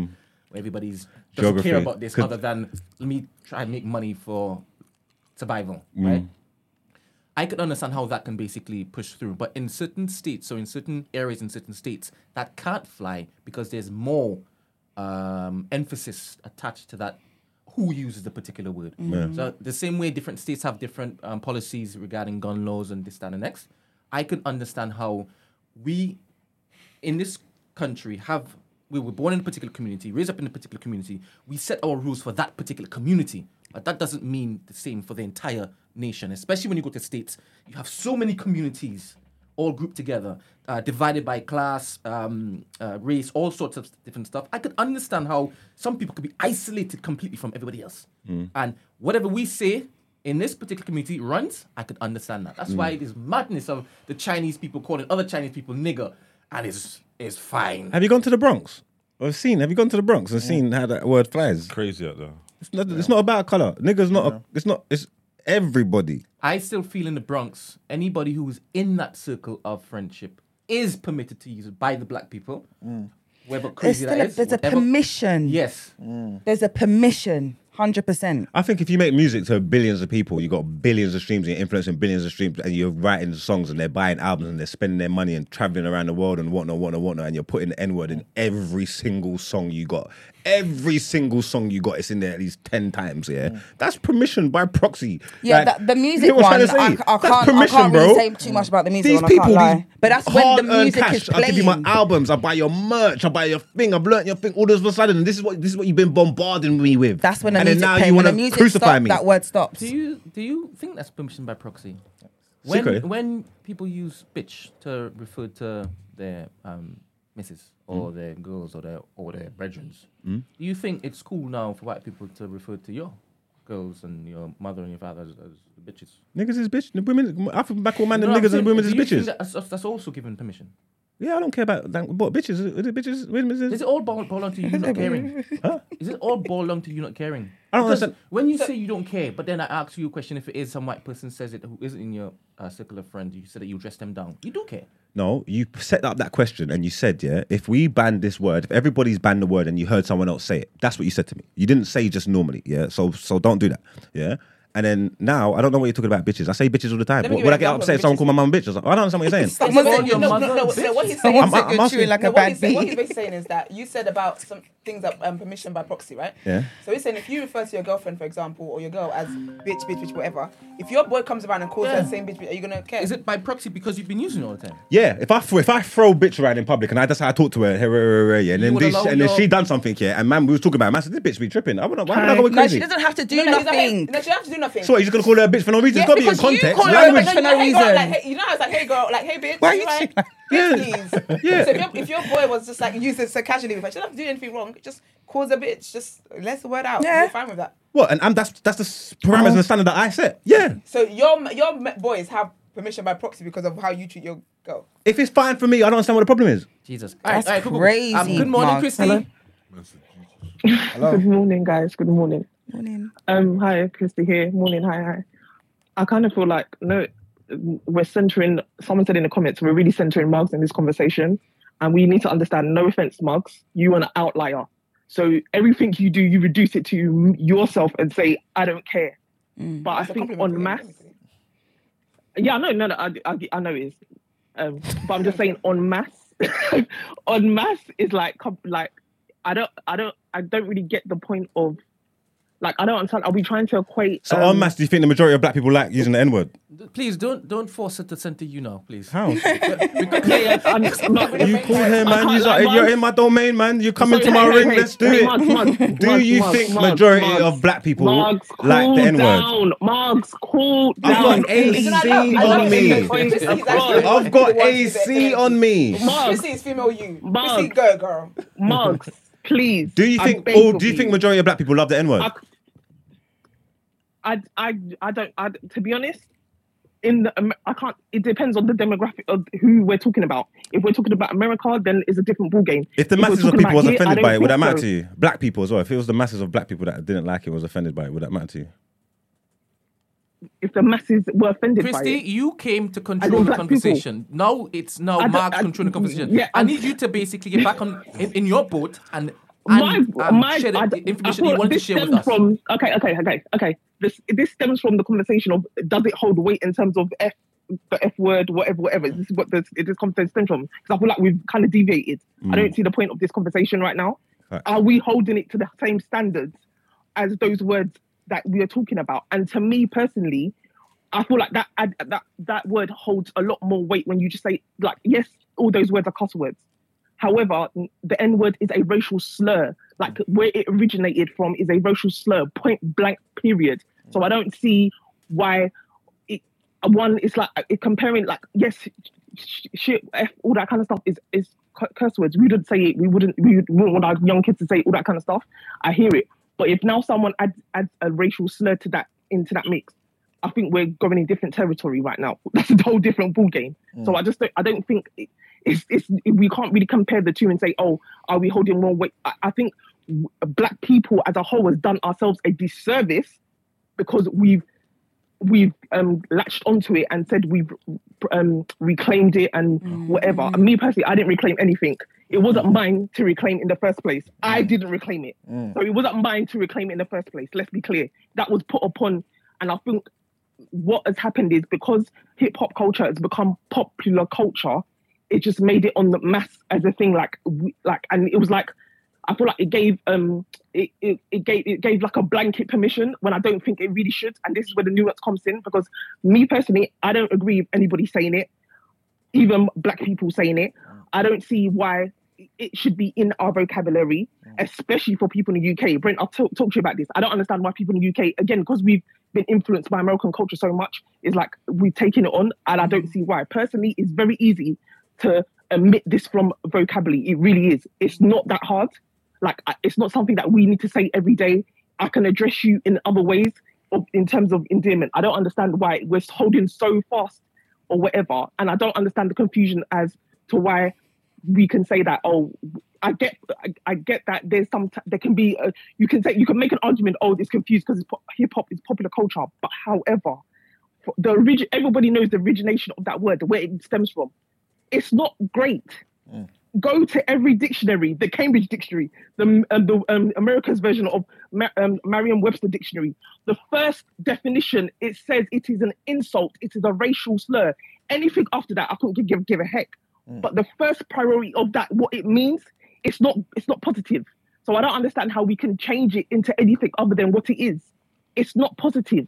Where everybody's doesn't care Mm. About this other than let me try and make money for survival, Mm. right? I could understand how that can basically push through. But in certain states, so in certain areas in certain states, that can't fly because there's more um, emphasis attached to that who uses the particular word. So the same way different states have different um, policies regarding gun laws and this, that, and next, I could understand how we in this country have we were born in a particular community, raised up in a particular community. We set our rules for that particular community, but that doesn't mean the same for the entire nation. Especially when you go to states, you have so many communities all grouped together, uh, divided by class, um, uh, race, all sorts of different stuff. I could understand how some people could be isolated completely from everybody else, and whatever we say in this particular community runs, I could understand that. That's why this madness of the Chinese people calling other Chinese people nigger, and it's it's fine. Have you gone to the Bronx? I've seen. Have you gone to the Bronx and seen how that word flies? Crazy out there. It's not, it's not about color. Niggas not. A, it's not. It's everybody. I still feel in the Bronx, anybody who's in that circle of friendship is permitted to use it by the black people. Mm. Whether There's, crazy still that a, is, there's a permission. Yes. Mm. There's a permission. Hundred percent. I think if you make music to billions of people, you got billions of streams, and you're influencing billions of streams, and you're writing songs, and they're buying albums, and they're spending their money and traveling around the world and whatnot, whatnot, whatnot, and you're putting the N word in every single song you got. Every single song you got, it's in there at least ten times. Yeah, that's permission by proxy. Yeah, Like, the, the music get what I'm one, I. I can't, I permission, can't really bro. say too much about the music These one. I can't people, lie. these But that's when the music cash. is I playing. give you my albums. I buy your merch. I buy your thing. I've learnt your thing. All of a sudden, this is what this is what you've been bombarding me with. That's when the and then music now playing. you want to crucify stops, me. that word stops. Do you do you think that's permission by proxy? When Secretly. when people use bitch to refer to their um, missus or Mm. their girls or their or their brethren, Hmm? do you think it's cool now for white people to refer to your girls and your mother and your father as, as bitches? Niggas is bitch. The women. I think back all man and know niggas saying? and women is bitches. That's, that's also given permission. Yeah, I don't care about that. What bitches? Is it bitches? Women is Is it all boil down to you not caring? Huh? Is it all down to you not caring? I don't Because understand. When you say you don't care, but then I ask you a question, if it is some white person says it who isn't in your uh, circle of friends, you said that you dress them down. You do care. No, you set up that question and you said, yeah, if we ban this word, if everybody's banned the word and you heard someone else say it, that's what you said to me. You didn't say just normally, yeah. So so don't do that, yeah. And then now I don't know what you're talking about bitches. I say bitches all the time. Let me What, give would you I an get example upset of if someone bitches. called my mum a bitch? I was like, I don't understand what you're saying. Someone all said- your no, mother no, no, bitch. no, what he's saying Someone is said I'm you're asking- chewing like no, a what bad he's, saying, what he's bee. basically saying is that you said about some things that um, permission by proxy, right? Yeah. So he's saying if you refer to your girlfriend, for example, or your girl as bitch, bitch, bitch, whatever, if your boy comes around and calls her Yeah. the same bitch, bitch, are you gonna care? Is it by proxy because you've been using it all the time? Yeah, if I throw, if I throw bitch around in public and I, that's how I talk to her, hey, hey, hey, hey, yeah, and then this, allow and then your- she done something, yeah, and man, we was talking about, it, man, said, this bitch be tripping. I wouldn't, why would I go crazy? No, she doesn't have to do No, no, he's like, hey, nothing. no, she doesn't have to do nothing. So what, you're just gonna call her a bitch for no reason? Yes, it's gotta be in because you context. call her a Language. bitch for no hey, girl, reason. like, hey, you know I was like, hey girl, like, hey bitch. Why you you like, bitch, Yeah. please. Yeah. So if your, boy was just like use it so casually with her, she don't have to do anything wrong. Just cause a bitch. Just let the word out. Yeah. You're fine with that. What? And, and that's that's the s- parameters and the standard that I set. Yeah. So your your boys have permission by proxy because of how you treat your girl. If it's fine for me, I don't understand what the problem is. Jesus. That's cool, cool. crazy, Um, good morning, Mark. Christy. Hello. Good morning, guys. Good morning. Morning. Um, hi, Christy here. Morning. Hi, hi. I kind of feel like no, we're centering. Someone said in the comments we're really centering Mugs in this conversation, and we need to understand. No offense, Mugs, you are an outlier. So everything you do, you reduce it to yourself and say, "I don't care." Mm. But I That's a think on mass, yeah, no, no, no, I, I, I know it is. Um, but I'm just saying on mass, on mass is like, like, I don't, I don't, I don't really get the point of, like, I don't understand. Are we trying to equate? So um, en masse, do you think the majority of black people like using the N word? Please don't don't force it to center you now, please. How? Yeah, yeah, I'm, I'm not, you call her, man. You're, like, you're in my domain, man. You come So, into hey, my hey, ring. hey, Let's do hey, it. Mugs, Mugs, do Mugs, you Mugs, think Mugs, majority Mugs, of black people Mugs, like cool the N word? down. Mugs, cool down. I've got AC on me. I've got the one who's the- AC on me. Mugs, Chrissy is female you. Mugs. Chrissy, go girl. Mugs, please. Do you think? Oh, do you think majority of black people love the N word? I, I, I, don't. I, to be honest, in the I can't. It depends on the demographic of who we're talking about. If we're talking about America, then it's a different ballgame. If the we're masses of people was here, offended by it, would that matter so. to you? Black people as well. If it was the masses of black people that didn't like it, was offended by it, would that matter to you? If the masses were offended Christy, by it, you came to control the black people. conversation. Now it's now I don't- Mark's I- controlling the conversation. yeah, I I'm- need you to basically get back on in, in your boat and And, my um, my share the I, information I that you thought wanted to share with us. from okay okay okay okay this this stems from the conversation of does it hold weight in terms of f the f word whatever whatever this is what this this conversation stems from because I feel like we've kind of deviated I don't see the point of this conversation right now Facts. are we holding it to the same standards as those words that we are talking about and to me personally I feel like that that that word holds a lot more weight when you just say like yes all those words are cuss words However, the N word is a racial slur. Like where it originated from is a racial slur, point blank, period. So I don't see why it, one is like it comparing like yes, shit, f, all that kind of stuff is is curse words. We wouldn't say it. We wouldn't. We wouldn't want our young kids to say all that kind of stuff. I hear it, but if now someone adds adds a racial slur to that into that mix, I think we're going in different territory right now. That's a whole different ball game. So mm. I just don't, I don't think it, it's, it's we can't really compare the two and say, oh, are we holding more weight? I, I think black people as a whole has done ourselves a disservice because we've we've um, latched onto it and said we've um, reclaimed it and whatever. And me personally, I didn't reclaim anything. It wasn't mine to reclaim in the first place. I didn't reclaim it. So it wasn't mine to reclaim it in the first place. Let's be clear. That was put upon, and I think what has happened is because hip hop culture has become popular culture, it just made it on the mass as a thing. Like, like, and it was like, I feel like it gave um it, it, it gave it gave like a blanket permission when I don't think it really should. And this is where the nuance comes in because me personally, I don't agree with anybody saying it, even black people saying it. I don't see why it should be in our vocabulary, mm. especially for people in the UK. Brent, I'll talk, talk to you about this. I don't understand why people in the UK, again, because we've been influenced by American culture so much, is like we've taken it on, and I don't see why. Personally, it's very easy to omit this from vocabulary. It really is. It's not that hard. Like it's not something that we need to say every day. I can address you in other ways in terms of endearment. I don't understand why we're holding so fast or whatever, and I don't understand the confusion as to why we can say that. Oh, I get, I, I get that. There's some, t- there can be, a, you can say, you can make an argument. Oh, it's confused because po- hip hop is popular culture. But however, the origin, everybody knows the origination of that word, the where it stems from. It's not great mm. Go to every dictionary, the Cambridge Dictionary, the, um, the um, America's version of Ma- um, Merriam-Webster Dictionary. The first definition, it says it is an insult, it is a racial slur. Anything after that, I couldn't give, give, give a heck. But the first priority of that, what it means, it's not it's not positive. So I don't understand how we can change it into anything other than what it is. It's not positive.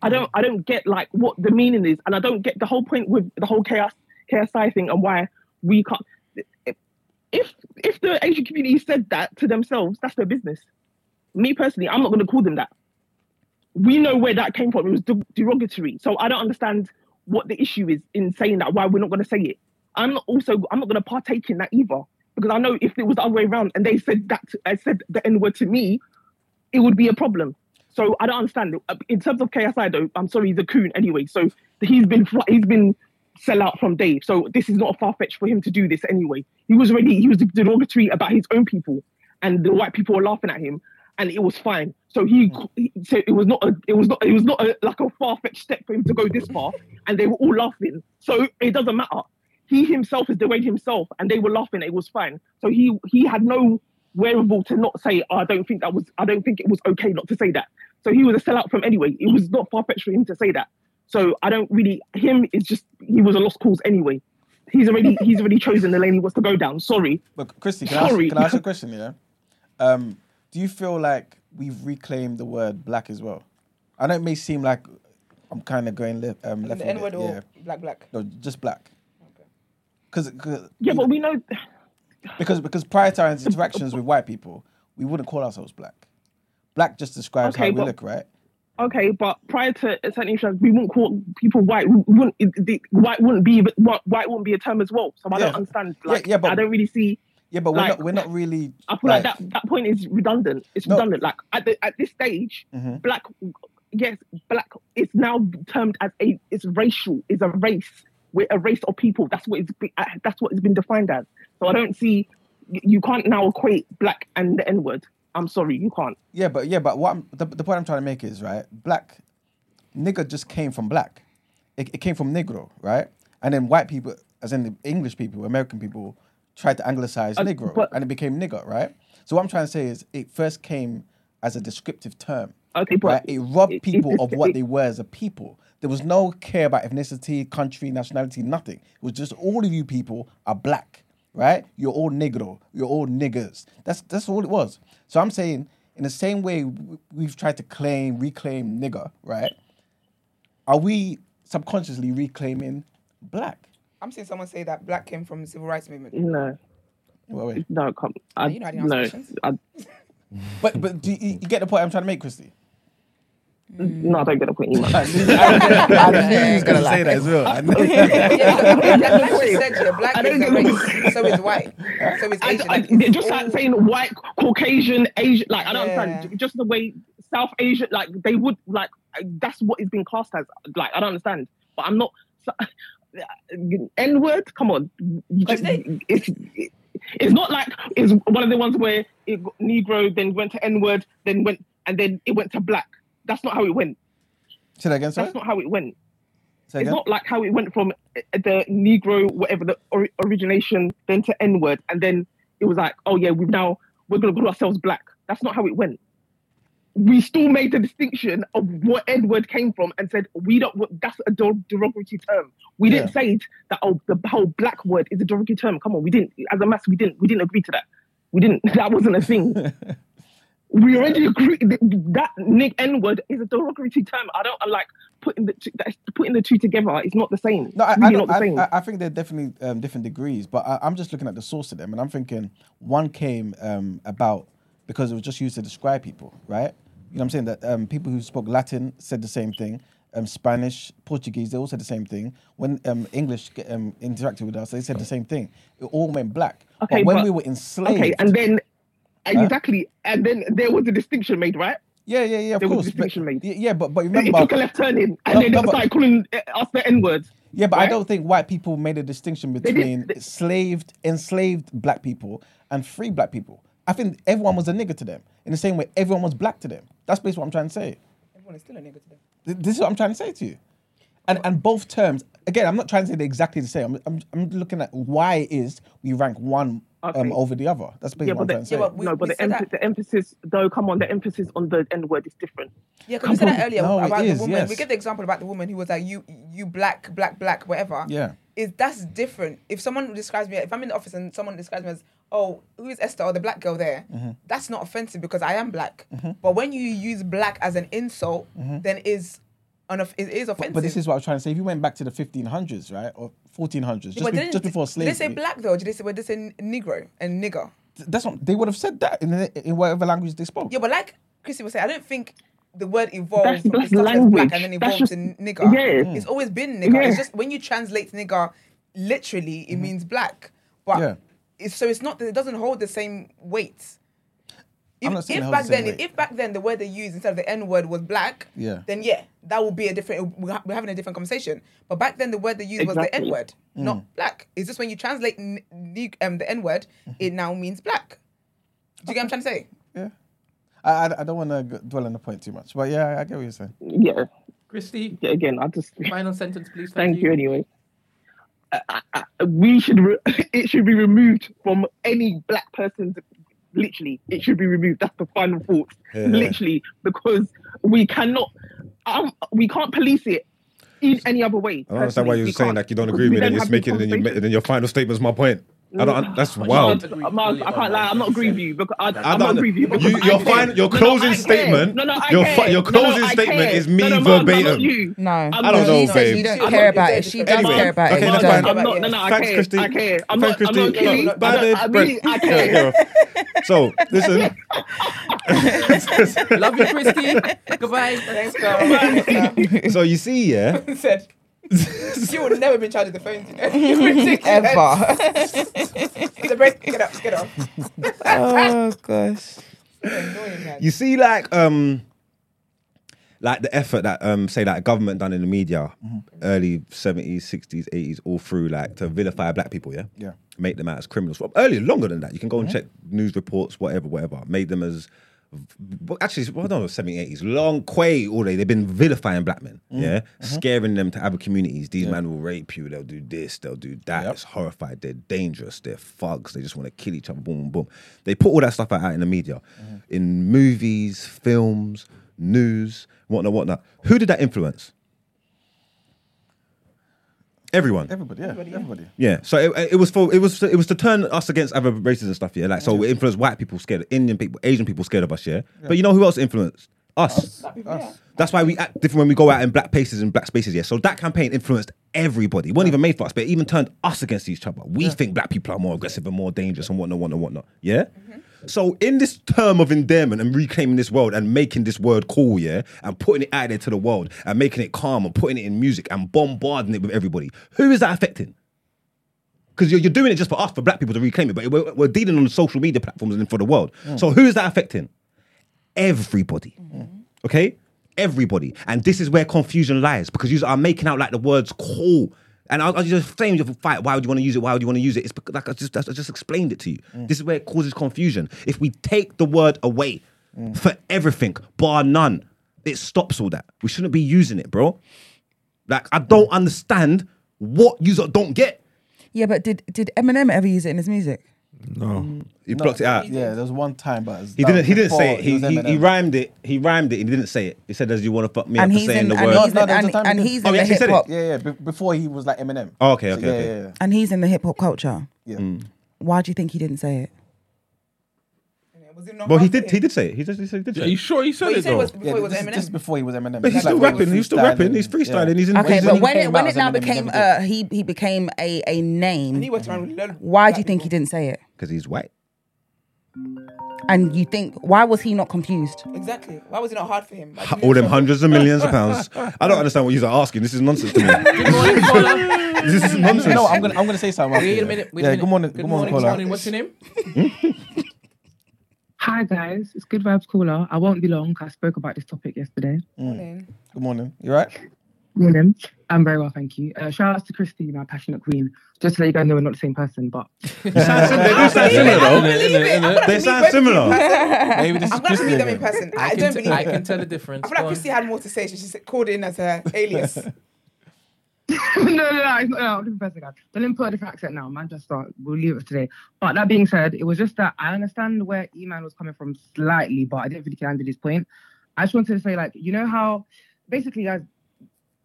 I don't I don't get like what the meaning is, and I don't get the whole point with the whole chaos KSI thing and why we can't. If if the Asian community said that to themselves, that's their business. Me personally, I'm not going to call them that. We know where that came from. It was de- derogatory. So I don't understand what the issue is in saying that. Why we're not going to say it. I'm not also I'm not going to partake in that either because I know if it was the other way around and they said that I said the N word to me, it would be a problem. So I don't understand. Uh, In terms of KSI though, I'm sorry, he's a coon anyway. So he's been he's been sell out from Dave. So this is not a far fetched for him to do this anyway. He was already he was derogatory about his own people, and the white people were laughing at him, and it was fine. So he, hmm. he so it was not a it was not it was not a, like a far fetched step for him to go this far, and they were all laughing. So it doesn't matter. He himself is degrading himself, and they were laughing. It was fine. So he he had no wherewithal to not say, oh, I don't think that was I don't think it was okay not to say that. So he was a sellout from anyway. It was not far fetched for him to say that. So I don't really him is just he was a lost cause anyway. He's already he's already chosen the lane he wants to go down. Sorry. But Christy, can I, ask, Sorry. can I ask you a question? Yeah. Um, do you feel like we've reclaimed the word black as well? I know it may seem like I'm kind of going left. Um, left the N word or yeah. black black. No, just black. Because Yeah, but we know because because prior to our interactions with white people, we wouldn't call ourselves black. Black just describes Okay, how we look, right? Okay, but prior to certain issues, we wouldn't call people white. We wouldn't the, white wouldn't be white wouldn't be a term as well. So I Yeah. don't understand. Like, yeah, but- I don't really see. Yeah, but we're Like- not we're not really. I feel like, that that point is redundant. It's No. redundant. Like at the, at this stage, Mhm. black, yes, black is now termed as a it's racial. Is a race. We're a race of people. That's what it's be, uh, that's what it's been defined as. So I don't see. You can't now equate black and the N word. I'm sorry, you can't. Yeah, but yeah, but what I'm, the the point I'm trying to make is right. Black, nigger just came from black. It, it came from negro, right? And then white people, as in the English people, American people, tried to anglicize Uh, negro, but- and it became nigger, right? So what I'm trying to say is, it first came as a descriptive term. Okay, but Right? It robbed it- people it- of what they were as a people. There was no care about ethnicity, country, nationality, nothing. It was just all of you people are black, right? You're all negro. You're all niggers. That's that's all it was. So I'm saying, in the same way we've tried to claim, reclaim nigger, right? Are we subconsciously reclaiming black? I'm seeing someone say that black came from the civil rights movement. no, Wait, wait. no, come. I, you know I didn't ask no, questions. I, But but do you, you get the point I'm trying to make, Christy? Mm. no, I don't get the point. Either. I knew, I knew he was gonna say that as well. I knew. yeah, black just said yeah, is don't a get race, so is white, so is Asian. I, Like, it's just like oh. saying white, Caucasian, Asian. Like I don't Yeah. understand. Just the way South Asian, like they would like. That's what is being classed as. Like I don't understand. But I'm not. N word. Come on. You just- it's, it's not like it's one of the ones where it got Negro, then went to N word, then went and then it went to black. That's not how it went. Say that again, sorry. That's not how it went. Say It's again. not like how it went from uh, the Negro, whatever the or- origination, then to N word, and then it was like, oh yeah, we've now we're gonna call ourselves black. That's not how it went. We still made the distinction of what N word came from, and said we don't. That's a der- derogatory term. We didn't say that. Oh, the whole black word is a derogatory term. Come on, we didn't. As a mass, we didn't. We didn't agree to that. We didn't. That wasn't a thing. we already agree that, Nick N word is a derogatory term. I don't I like putting the two, putting the two together. It's not the same. No, I, I, really don't- not the same. I, I, I think they're definitely um, different degrees, but I, I'm just looking at the source of them, and I'm thinking one came um, about because it was just used to describe people, right? You know what I'm saying? That um, people who spoke Latin said the same thing. Um, Spanish, Portuguese, they all said the same thing. When um, English um, interacted with us, they said the same thing. It all went black. Okay, but when but- we were enslaved, okay, and then exactly, and then there was a distinction made, right? yeah, yeah, yeah, of there was a course. distinction but, made. Yeah, but but remember, It remember, took a left turn in, and No, then no, they but- started calling uh, us the N words. Yeah, but I don't think white people made a distinction between they- enslaved, enslaved black people and free black people. I think everyone was a nigger to them in the same way everyone was black to them. That's basically what I'm trying to say. Everyone is still a nigger to them. This is what I'm trying to say to you. And and both terms, again, I'm not trying to say they're exactly the same. I'm, I'm, I'm looking at why it is we rank one um, over the other. That's basically Yeah, what I'm but trying the, to say. yeah, but we- no, but the, said emph- the emphasis, though, come on, the emphasis on the N word is different. Yeah, because we said that earlier No, about is, the woman. We yes. give the example about the woman who was like, "You, you black, black, black, whatever." Yeah. is that's different. If someone describes me, if I'm in the office and someone describes me as, "Oh, who is Esther or the black girl there?" Mm-hmm. That's not offensive because I am black. But when you use black as an insult, then is an it is offensive. Mm-hmm. But this is what I was trying to say. If you went back to the 1500s, right, or 1400s, just, Yeah, but be- didn't- just before Did slavery, they say black though? Did they say, well, did they say Negro and nigger? that's what they would have said that in, the, in whatever language they spoke. Yeah, but like Chrissy was saying, I don't think the word evolved That's- from that's started as language. black and then That's evolved just- to nigger. yeah. Mm. It's always been nigger. It's just when you translate nigger literally, it mm-hmm. means black. But Yeah. it's, so it's not that it doesn't hold the same weight. If, I'm not saying if back the then, weight. if back then the word they used instead of the N word was black, Yeah. then yeah, that would be a different. We're having a different conversation. But back then, the word they used was the N word, Mm. not black. It's just when you translate n- the, um, the N word, Mm-hmm. it now means black. Do you get what I'm trying to say? Yeah. I, I, I don't want to dwell on the point too much, but yeah, I get what you're saying. Yeah, Christy, yeah. Again, I just final sentence, please. thank you anyway. I, I, I- we should re- it should be removed from any black person's literally it should be removed that's the final thought Yeah. literally because we cannot um, we can't police it in any other way I don't understand why you're saying like you don't agree with me, then you're making it, then, you, conversations. then your final statement is my point. I don't. That's But wild. can't agree Miles, I can't lie. I'm not you agreeing with you because I, I I'm not don't. agreeing with you. because You, your care. final, your No, no, closing statement. No, no, I your care. fi- your No, no, I statement care. is me no, no, I'm not verbatim. No, I'm don't know, you. She babe. you don't care about it. She does Anyway, care about okay, it. that's fine. don't. I'm not, no, no, I Thanks, care. Christy. I care. I'm not, I'm not kidding. Bye, I, babe. I really, I Yeah, care. So listen, Love you, Christy. Goodbye. Thanks, girl. so you see, yeah, said you will never be in charge of the phones. You know? You're ridiculous. Ever. It's a break. Get up. Get off. oh gosh. Annoying, you see, like um, like the effort that um, say that government done in the media, early seventies, sixties, eighties, all through like to vilify black people, yeah, Yeah. make them out as criminals. Well, earlier, longer than that, you can go and check news reports, whatever, whatever, made them as Well, actually, well, no, 70s, 80s, long quay all day. They've been vilifying black men, mm-hmm. yeah, mm-hmm. scaring them to other communities. These men will rape you. They'll do this. They'll do that. Yep. It's horrified. They're dangerous. They're thugs. They just want to kill each other. Boom, boom, boom. They put all that stuff out in the media, mm-hmm. in movies, films, news, whatnot, whatnot. Who did that influence? Everyone. Everybody, yeah, everybody. Yeah, so it, it was for it was it was to turn us against other races and stuff. Yeah, like so it influenced white people scared, Indian people, Asian people scared of us. Yeah, but you know who else influenced us? Us. That's why we act different when we go out in black places and black spaces. Yeah, so that campaign influenced everybody. It wasn't even made for us, but it even turned us against each other. We think black people are more aggressive and more dangerous and whatnot, whatnot, whatnot. Yeah. Mm-hmm. So in this term of endearment and reclaiming this world and making this word cool, yeah, and putting it out there to the world and making it calm and putting it in music and bombarding it with everybody, who is that affecting? Because you're, you're doing it just for us, for black people to reclaim it, but we're, we're dealing on the social media platforms and for the world. Mm. So who is that affecting? Everybody. Mm-hmm. Okay? Everybody. And this is where confusion lies because you are making out like the words cool. And I, I was just saying, you for fight. Why would you want to use it? Why would you want to use it? It's because, like I just, I just explained it to you. Mm. This is where it causes confusion. If we take the word away mm. for everything, bar none, it stops all that. We shouldn't be using it, bro. Like I don't understand what you don't get. Yeah, but did did Eminem ever use it in his music? No. Mm. He blocked it out. Yeah, there was one time, but He didn't. He didn't say it. He, he, he rhymed it. He rhymed it. He didn't say it. He said, "Does you want to fuck me And up for he's saying in the and word?" he's No, in, there was a and, time and he he's Oh, in he the actually said hip it? hop Yeah, yeah. be- Before he was like Eminem. Oh, okay, So, okay, yeah, okay. yeah, yeah. and he's in the hip hop culture. yeah. Mm. Why do you think he didn't say it? Was it not Well, he did. He did say it. He did. He said- he did Are say you it. sure he said Well, you it said it though? was before Yeah, it was this, Eminem. this is before he was Eminem. But he's Like, still he rapping. He's still rapping. He's freestyling. yeah. He's in. Okay, he's but in- when it when it now Eminem, became uh, he he became a a and he name. went around with loads- Why do black you think he didn't say it? because he's white. And you think why was he not confused? Exactly. Why was it not hard for him? Like, All them hundreds of millions of pounds. I don't understand what you're asking. This is nonsense to me. Good morning, caller. this is nonsense. No, I'm gonna I'm gonna say something. Wait after, a minute. Wait yeah, a minute. good morning. Good, Good morning, Good caller. morning. What's your name? Hi guys, it's Good Vibes Caller. I won't be long 'cause I spoke about this topic yesterday. Morning. Good morning. You right? Morning. I'm very well, thank you. Uh, shout out to Christy, my passionate queen. Just to let you guys know we're not the same person, but They sound do sound similar though. don't believe it. I'm gonna They sound similar. Maybe this I'm is gonna meet them Christian. in person. I, I don't t- believe I it. can tell the difference. I feel like Go on. Christy had more to say. She just called in as her alias. no, no, no, it's not, no, different person. Don't a different accent now. Manchester, we'll leave it today. But that being said, it was just that I understand where E-Man was coming from slightly, but I didn't think he landed his point. I just wanted to say, like, you know how basically, guys,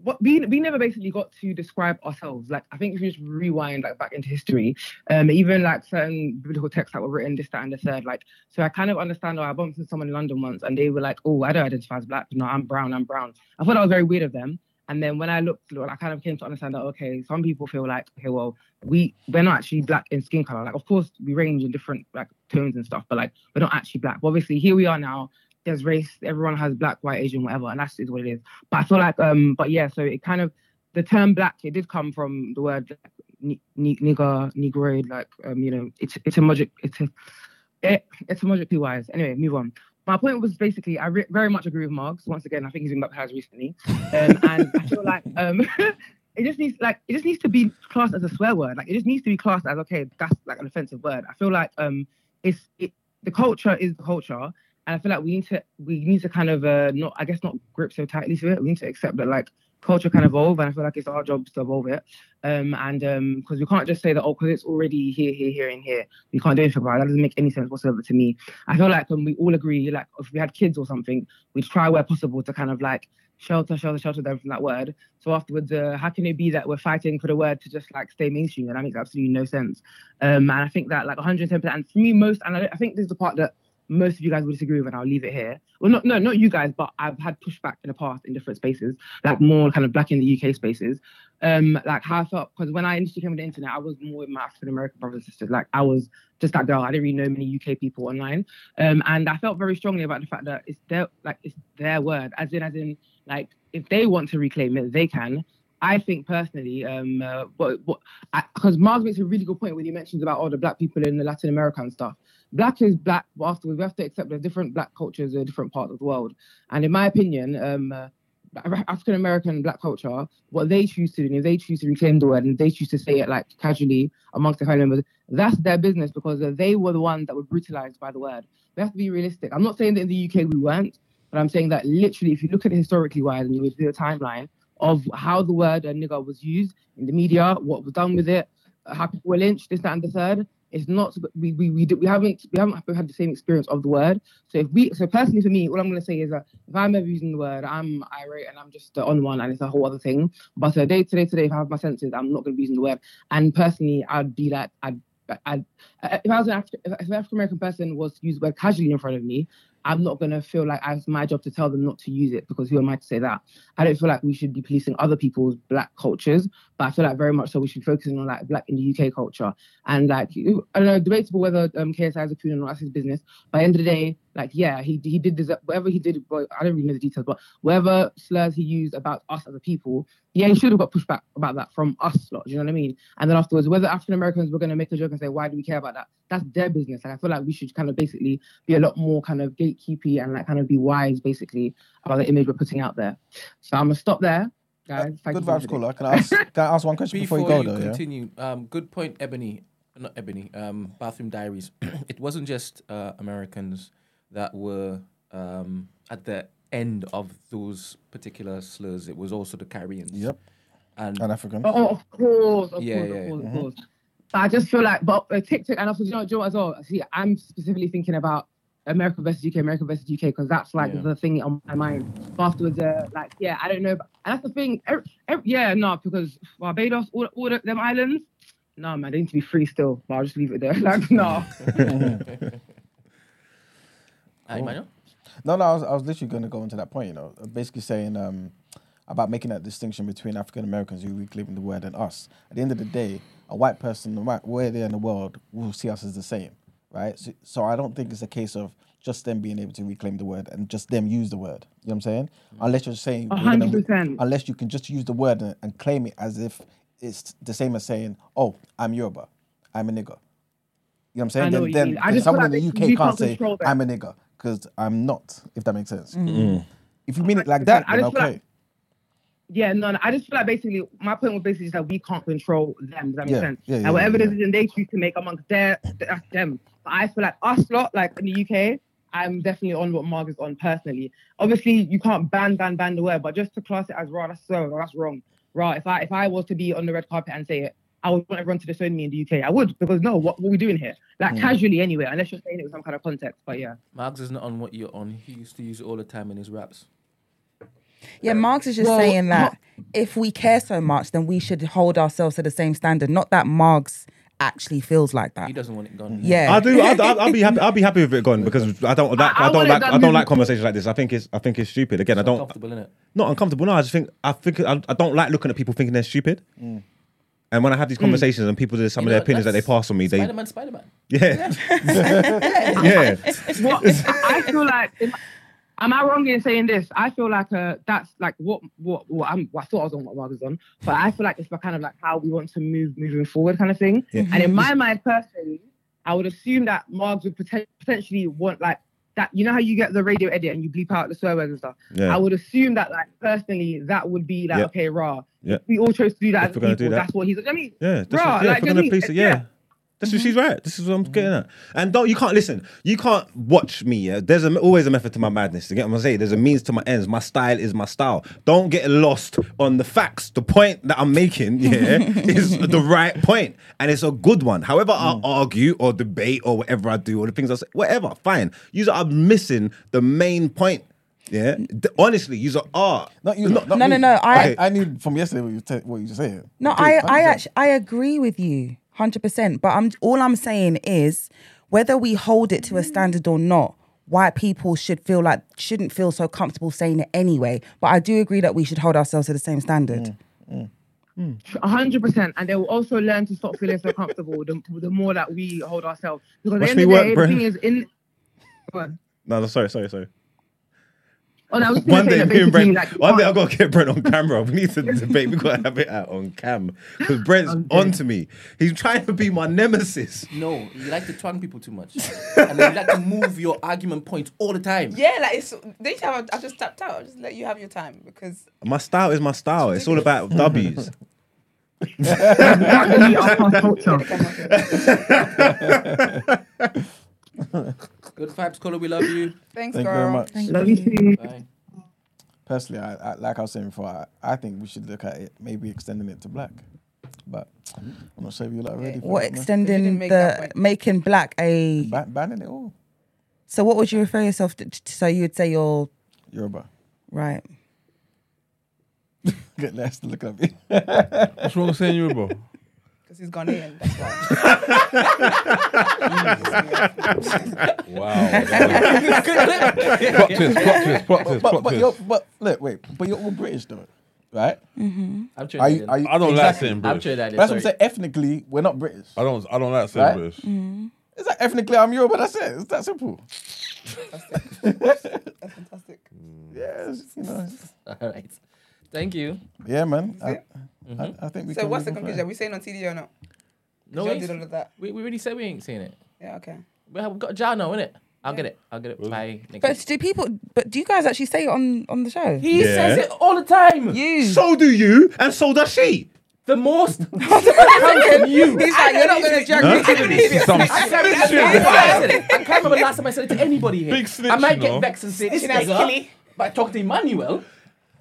what we we never basically got to describe ourselves. Like, I think if you just rewind like back into history, um, even like certain biblical texts that were written, this, that, and the third. Like, so I kind of understand. Or I bumped into someone in London once, and they were like, "Oh, I don't identify as black. No, I'm brown. I'm brown." I thought that was very weird of them. And then when I looked, I kind of came to understand that okay, some people feel like okay, well, we we're not actually black in skin color. Like, of course, we range in different like tones and stuff, but like we're not actually black. But obviously, here we are now. There's race. Everyone has black, white, Asian, whatever, and that's is what it is. But I feel like, um, but yeah, so it kind of the term black it did come from the word like, ni- ni- nigger, negroid, like um, you know, it's it's a magic, it's a it, etymologically wise. Anyway, move on. My point was basically, I re- very much agree with Marks. Once again, I think he's been baptized recently, um, and I feel like um, it just needs like it just needs to be classed as a swear word. Like it just needs to be classed as okay, that's like an offensive word. I feel like um, it's it, the culture is the culture, and I feel like we need to we need to kind of uh, not I guess not grip so tightly to it. We need to accept that like culture can evolve, and I feel like it's our job to evolve it. Um, and um, because we can't just say that oh, because it's already here, here, here, and here, we can't do anything about it. That doesn't make any sense whatsoever to me. I feel like um, we all agree, like if we had kids or something, we'd try where possible to kind of like shelter, shelter, shelter them from that word. So afterwards, uh, how can it be that we're fighting for the word to just like stay mainstream? And that makes absolutely no sense. Um, and I think that like 110%, and for me, most, and I, I think this is the part that most of you guys will disagree with, and I'll leave it here. Well, not no, not you guys, but I've had pushback in the past in different spaces, like more kind of black in the UK spaces. Um, like how I felt because when I initially came on the internet, I was more with my African American brothers and sisters. Like I was just that girl. I didn't really know many UK people online, um, and I felt very strongly about the fact that it's their like it's their word, as in as in like if they want to reclaim it, they can. I think personally, um, uh, what, because Mars makes a really good point when he mentions about all the black people in the Latin America and stuff. Black is black, but afterwards we have to accept there's different black cultures in different parts of the world. And in my opinion, um, uh, African American black culture, what they choose to do, if they choose to reclaim the word and they choose to say it like casually amongst their family members, that's their business because they were the ones that were brutalized by the word. We have to be realistic. I'm not saying that in the UK we weren't, but I'm saying that literally, if you look at it historically wise and you do a timeline of how the word nigger was used in the media, what was done with it, how people were lynched, this, that, and the third. It's not we we we, do, we haven't we haven't had the same experience of the word. So if we so personally for me, all I'm gonna say is that if I'm ever using the word, I'm irate and I'm just on one and it's a whole other thing. But uh, day to day today, if I have my senses, I'm not gonna be using the word. And personally, I'd be like I'd I, if I was an if an African American person was to use the word casually in front of me, I'm not gonna feel like it's my job to tell them not to use it because who am I to say that? I don't feel like we should be policing other people's black cultures, but I feel like very much so we should be focusing on like black in the UK culture and like I don't know, debatable whether um, KSI is a coon or not. That's his business. By the end of the day, like yeah, he he did deserve whatever he did. But I don't really know the details, but whatever slurs he used about us as a people, yeah, he should have got pushback about that from us lot. Do you know what I mean? And then afterwards, whether African Americans were going to make a joke and say, why do we care about that? That's their business. Like I feel like we should kind of basically be a lot more kind of gatekeepy and like kind of be wise basically about the image we're putting out there. So I'm gonna stop there. Guys, Thank Good you vibes, listening. caller. Can I ask? Can I ask one question before, Before you go, you though? Yeah. continue, um, good point, Ebony, not Ebony, um, Bathroom Diaries. it wasn't just uh, Americans that were um, at the end of those particular slurs. It was also the Caribbeans. Yep. And, And African. Oh, of course, of Yeah, course, yeah, of course, Mhm. of course. But I just feel like, but uh, TikTok and also, you know, do you know what as well? See, I'm specifically thinking about America versus UK, America versus UK, because that's like Yeah. the thing on my mind. But afterwards, uh, like, yeah, I don't know. But, and that's the thing. Every, every, yeah, no, because Barbados, all, all the, them islands, no, man, they need to be free still. But I'll just leave it there. Like, no. Aye, Emmanuel? No, no, I was, I was literally going to go into that point, you know, basically saying um, about making that distinction between African Americans who reclaim the word and us. At the end of the day, a white person, no matter where they're in the world, will see us as the same, right? So, so I don't think it's a case of just them being able to reclaim the word and just them use the word. You know what I'm saying? Unless you're saying, A we're gonna- hundred unless you can just use the word and, and claim it as if it's the same as saying, oh, I'm Yoruba, I'm a nigger. You know what I'm saying? I know Then, then, then someone in the UK can't can't say, that. I'm a nigger, because I'm not, if that makes sense. Mm. If you mean it like that, then just okay. like- Yeah, no, no, I just feel like basically my point was basically just that we can't control them. Does that make Yeah, sense? yeah, yeah, and whatever yeah. decision they choose to make amongst their that's them. But I feel like us lot, like in the UK, I'm definitely on what Mark is on personally. Obviously, you can't ban, ban, ban the word, but just to class it as raw, that's so that's wrong. Raw. If I if I was to be on the red carpet and say it, I would want everyone to disown me in the UK. I would because no, what, what are we doing here? Like Mm. casually anyway, unless you're saying it with some kind of context. But yeah. Marks is not on what you're on. He used to use it all the time in his raps. Yeah, Marks is just Well, saying that if we care so much, then we should hold ourselves to the same standard. Not that Marks actually feels like that. He doesn't want it gone. Yeah. I do. I'll, I'll, I'll be happy. I'll be happy with it gone because I don't. Like, I- I I, don't like. I don't like conversations like this. I think it's. I think it's stupid. Again, I don't. Comfortable, innit? Not uncomfortable. No, I just think. I think. I, I don't like looking at people thinking they're stupid. Mm. And when I have these conversations and people do some You of their opinions that they pass on me, they Spider-Man, Spider-Man. yeah, yeah. what I feel like am, I wrong in saying this? I feel like uh that's like what what what I'm what I thought I was on what Mark was on, but I feel like it's kind of like how we want to move moving forward kind of thing. Yeah. And in my mind personally, I would assume that Marks would poten- potentially want like that. You know how you get the radio edit and you bleep out the swear words and stuff. Yeah. I would assume that like personally that would be like Yeah. okay, raw. Yeah. We all chose to do that If as people. do that. That's what he's. I mean, Yeah, that's Bruh, what, yeah, like, if we're gonna police it, yeah. Yeah. That's what she's mm-hmm. right. This is what I'm mm-hmm. getting at. And don't you can't listen. You can't watch me. Yeah, there's a, always a method to my madness. You get what I'm saying? There's a means to my ends. My style is my style. Don't get lost on the facts. The point that I'm making, yeah, is the right point, and it's a good one. However, I mm. argue or debate or whatever I do or the things I say, whatever, fine. You are missing the main point. Yeah, mm. D- honestly, you are. Not you. Not, not No, no, me. no, I- I, knew from yesterday what you te- what you just saying. No, Okay, I, I 100%. actually I agree with you, hundred percent. But I'm all I'm saying is whether we hold it to a standard or not, white people should feel like shouldn't feel so comfortable saying it anyway. But I do agree that we should hold ourselves to the same standard. A hundred percent, and they will also learn to stop feeling so comfortable the, the more that we hold ourselves. Because at the me end of the day, bro. the thing is in. No, no, sorry, sorry, sorry. Oh, no, I was One day, me and Brent. like, one day, I can't- gotta get Brent on camera. We need to debate. We gotta have it out on cam because Brent's Okay. on to me. He's trying to be my nemesis. No, you like to twang people too much, and then you like to move your argument points all the time. Yeah, like it's. They have. I just tapped out. I'll just let you have your time because My style is my style. It's all about W's. you can't delete our past culture. Good vibes, Colo. We love you. thanks, Thank you girl. very much. Love you too. Bye. Personally, I, I, like I was saying before, I, I think we should look at it, maybe extending it to black. But I'm not sure if you're like ready for What it, extending make the making black a? Ban- banning it all. So what would you refer yourself to? to- So you would say you're Yoruba. right. Get less to look at me. What's wrong with saying Yoruba? Because he's Ghanaian. That's why. Wow. plot twist, plot twist, plot twist, but, plot but, you're, twist. but look, wait, but you're all British though, right? Mm-hmm. I'm Are Trinidadian. you, are you, I don't like exactly. saying I'm British. Trinidadian. That's what I'm saying. Ethnically, we're not British. I don't. I don't like saying Right? British. Mm-hmm. It's like ethnically, I'm Yoruba. That's it. It's that simple. That's fantastic. Yes, you know. All right. Thank you. Yeah, man. I, it? I, I think we. So can what's the move conclusion? Are we saying on TD or not? No, John we, did all of that. we, we already said we ain't saying it. Yeah. Okay. We have, we've got a jar now, innit? I'll get it. I'll get it by next But week. do people? But do you guys actually say it on on the show? He Yeah. says it all the time. You. So do you, and so does she. The most comes from you. He's like, you're not gonna drag me to this. I can't, remember, I, I said it. I can't remember last time I said it to anybody here. Big snitch, I might get know. vexed and say this Snitching ass nigga killy. by talking to Emmanuel,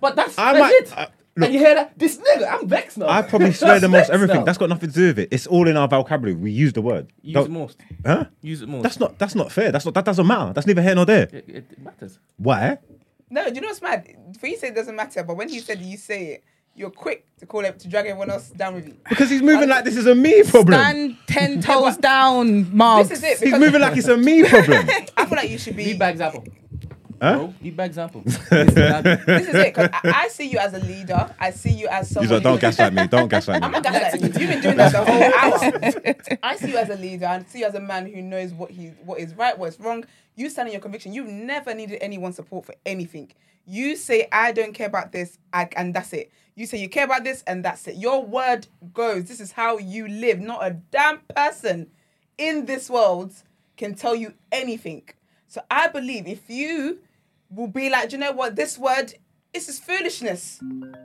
but that's, I that's might- it. uh, look- and you hear that? This nigga, I'm vexed now. I probably swear the most everything. now. That's got nothing to do with it. It's all in our vocabulary. We use the word. Use Don't- it most. Huh? Use it most. That's not. That's not fair. That's not. That doesn't matter. That's neither here nor there. It, it, it matters. Why? No, do you know what's mad? For you say it doesn't matter, but when he said you say it, you're quick to call it to drag everyone else down with you. Because he's moving like this is a me problem. Stand ten toes down, Mark. This is it. He's moving like it's a me problem. I feel like you should be. Lead by example. Huh? Bro, lead by example. This is it. 'cause I, I see you as a leader. I see you as He's someone. like, don't gaslight me. Don't gaslight me. I'm me. not gaslighting you. You've been doing that the whole hour. I see you as a leader. I see you as a man who knows what he what is right, what's wrong. You stand in your conviction. You've never needed anyone's support for anything. You say, I don't care about this, I, and that's it. You say you care about this, and that's it. Your word goes. This is how you live. Not a damn person in this world can tell you anything. So I believe if you will be like, do you know what? This word, this is foolishness.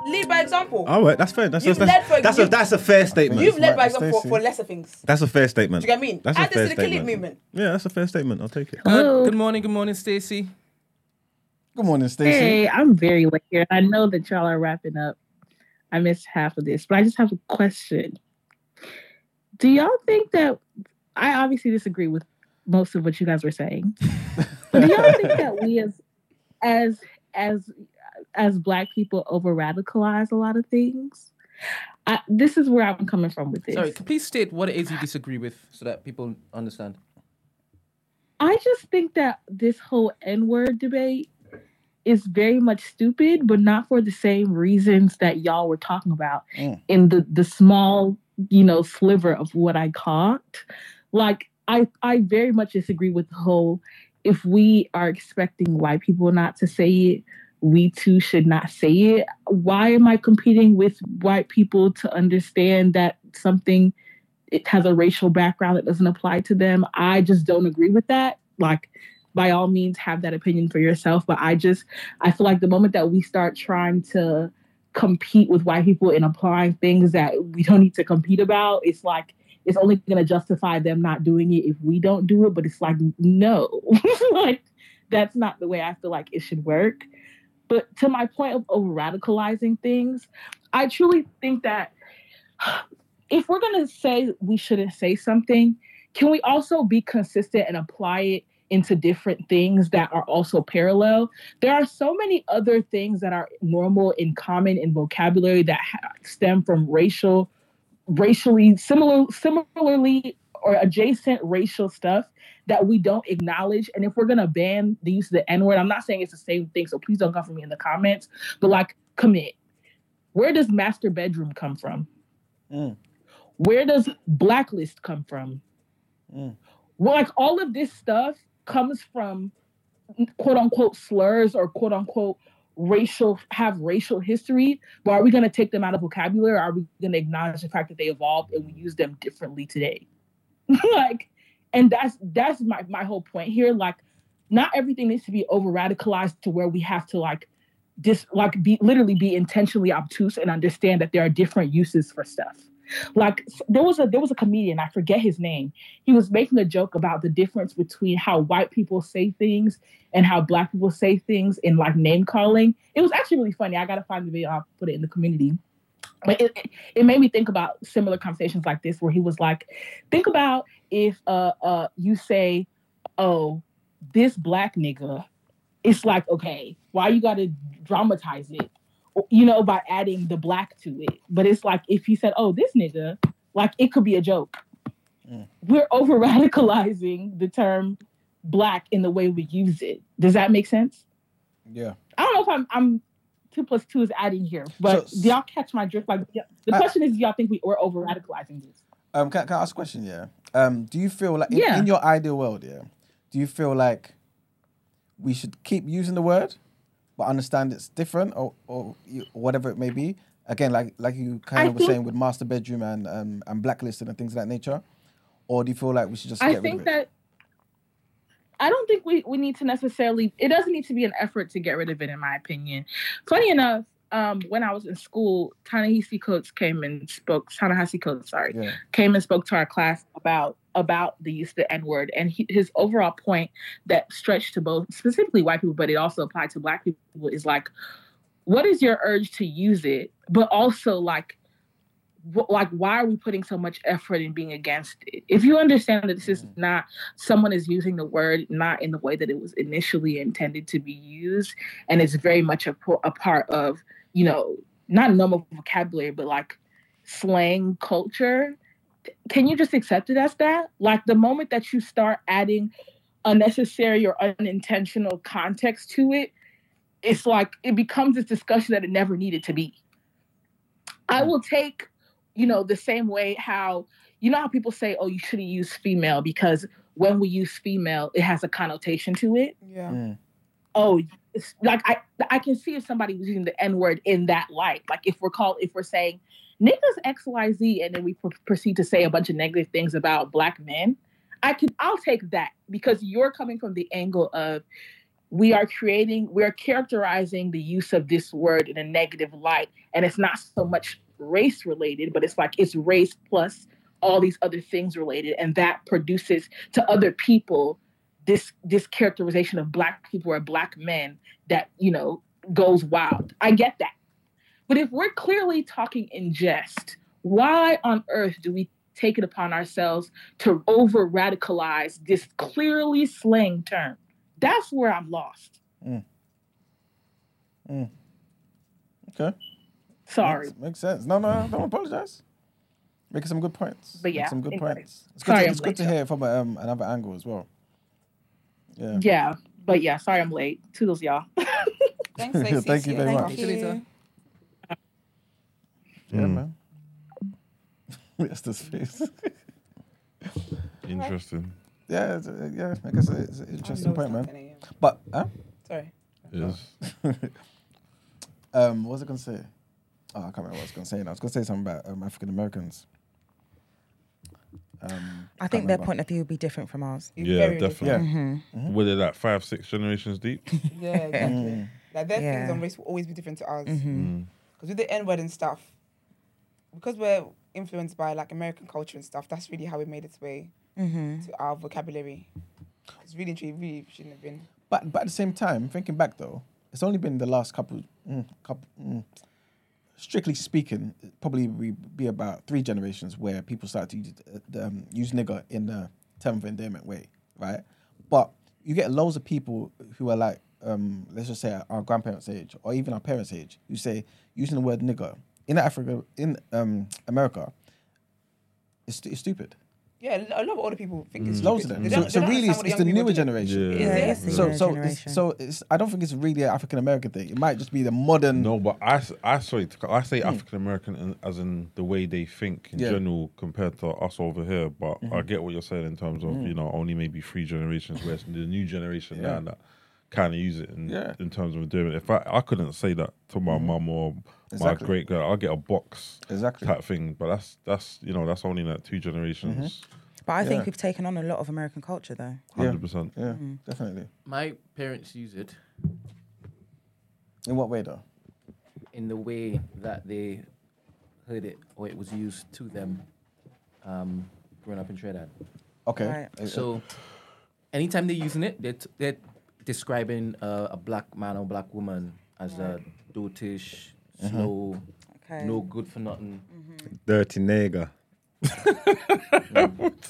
Lead by example. All right, that's fair. That's You've that's, led for- that's, a you've- that's a fair statement. You've led by example for, for lesser things. That's a fair statement. Do you get what I mean? That's a Add this fair to the killing statement. movement. Yeah, that's a fair statement. I'll take it. Good, Hello. good morning, good morning, Stacey. Good morning, Stacey. Hey, I'm very late here. I know that y'all are wrapping up. I missed half of this, but I just have a question. Do y'all think that I obviously disagree with most of what you guys were saying, but do y'all think that we as as as as black people over radicalize a lot of things? I, this is where I'm coming from with this. Sorry, can please state what it is you disagree with so that people understand. I just think that this whole N word debate is very much stupid, but not for the same reasons that y'all were talking about Mm. in the the small, you know, sliver of what I caught. Like I I very much disagree with the whole if we are expecting white people not to say it, we too should not say it. Why am I competing with white people to understand that something it has a racial background that doesn't apply to them. I just don't agree with that. Like, by all means, have that opinion for yourself. But I just, I feel like the moment that we start trying to compete with white people and applying things that we don't need to compete about, it's like, it's only going to justify them not doing it if we don't do it. But it's like, no, like, that's not the way I feel like it should work. But to my point of over radicalizing things, I truly think that if we're going to say we shouldn't say something, can we also be consistent and apply it into different things that are also parallel? There are so many other things that are normal and common in vocabulary that ha- stem from racial, racially similar, similarly or adjacent racial stuff that we don't acknowledge. And if we're gonna ban the use of the N word, I'm not saying it's the same thing, so please don't come for me in the comments. But like, commit. Where does master bedroom come from? Mm. Where does blacklist come from? Mm. Well, like all of this stuff comes from quote unquote slurs or quote unquote racial have racial history, but are we going to take them out of vocabulary? Are we going to acknowledge the fact that they evolved and we use them differently today? like, and that's that's my my whole point here. Like, not everything needs to be over radicalized to where we have to like dis like be literally be intentionally obtuse and understand that there are different uses for stuff. Like there was a there was a comedian I forget his name. He was making a joke about the difference between how white people say things and how black people say things in like name calling. It was actually really funny. I gotta find the video. I'll put it in the community. But it, it- made me think about similar conversations like this, where he was like, "Think about if uh uh you say, oh, this black nigga." It's like, okay, why you gotta dramatize it? You know, by adding the black to it. But it's like if he said, "Oh, this nigga," like it could be a joke. We're over radicalizing the term black in the way we use it. Does that make sense? Yeah. I don't know if I'm I'm two plus two is adding here, but So- do y'all catch my drift? Like the I- question is, do y'all think we we're over radicalizing this? Um, can, can I ask a question? Yeah. Um, do you feel like in, Yeah. in your ideal world, yeah, do you feel like we should keep using the word, but understand it's different, or or you- whatever it may be? Again, like like you kind I of were saying with master bedroom and um, and blacklisted and things of that nature, or do you feel like we should just I get rid think of it? that I don't think we, we need to necessarily it doesn't need to be an effort to get rid of it in my opinion. Funny enough, um, when I was in school, Ta-Nehisi Coates came and spoke Ta-Nehisi Coates, sorry, Yeah. came and spoke to our class about about the use of the N-word. And he, his overall point that stretched to both specifically white people, but it also applied to black people is like, what is your urge to use it? But also like wh- like why are we putting so much effort in being against it? If you understand that this is mm. not someone is using the word not in the way that it was initially intended to be used and it's very much a, a part of you know not normal vocabulary but like slang culture can you just accept it as that like the moment that you start adding unnecessary or unintentional context to it it's like it becomes this discussion that it never needed to be I will take, you know, the same way how you know how people say, "Oh, you shouldn't use female because when we use female, it has a connotation to it." Yeah. Mm. Oh, like I I can see if somebody was using the N word in that light. Like if we're called if we're saying niggas X Y Z, and then we pr- proceed to say a bunch of negative things about black men, I can I'll take that because you're coming from the angle of we are creating we're characterizing the use of this word in a negative light. And it's not so much race related but it's like it's race plus all these other things related. And that produces to other people this this characterization of black people or black men that you know goes wild. I get that but if we're clearly talking in jest why on earth do we take it upon ourselves to over radicalize this clearly slang term that's where i'm lost Okay. sorry Makes, makes sense. No, no, don't apologize. Making some good points. But Make yeah, some good anyway. points. It's good, Sorry to, it's good to hear from um, another angle as well. Yeah. yeah but yeah sorry i'm late toodles y'all Thanks, Lacey. Thank you very later. much. See you later. Yeah, Mm. man. Yes, this face. Interesting. yeah, it's, uh, yeah. I guess it's an interesting point, man. not 10 a.m. But huh? Sorry. Yes. um, what was I gonna say? Oh, I can't remember what I was gonna say. now. I was gonna say something about um, African Americans. Um, I think their remember. point of view would be different from ours. It's Yeah, very definitely. different. hmm Were they like five, six generations deep? Yeah, exactly. Mm. Like their Yeah. things on race will always be different to ours. hmm Mm. Because with the N word and stuff, because we're influenced by like American culture and stuff, that's really how it made its way hmm to our vocabulary. It's really, truly, really shouldn't have been. But but at the same time, thinking back though, it's only been the last couple, mm, couple. Mm, strictly speaking, probably be, be about three generations where people start to use, uh, the, um, use nigger in the term of endearment way, right? But you get loads of people who are like, um, let's just say our grandparents' age or even our parents' age, who say using the word nigger in Africa, in um, America, it's, it's stupid. Yeah, a lot of older people think it's There's loads of them. So, so really, it's, it's the newer generation. Yeah. Is Yeah, it? it's the So younger so it's, so it's, I don't think it's really an African American thing. It might just be the modern. No, but I, s- I sorry, I say African American as in the way they think in Yeah. general compared to us over here. But I Mhm. get what you're saying in terms of Mm. you know only maybe three generations, whereas the new generation Yeah. now that kind of use it in, Yeah. in terms of doing it. If I, I couldn't say that to my mum or my Exactly. great girl, I'll get a box Exactly. type thing. But that's that's you know that's only like two generations, But I think we've taken on a lot of American culture though. hundred percent. Yeah, definitely. My parents use it In what way though? in the way that they heard it or it was used to them um, growing up in Trinidad. Okay. Right. So anytime they're using it, they're, t- they're describing uh, a black man or black woman as a dotish, slow, Okay. no good for nothing. Dirty nigger.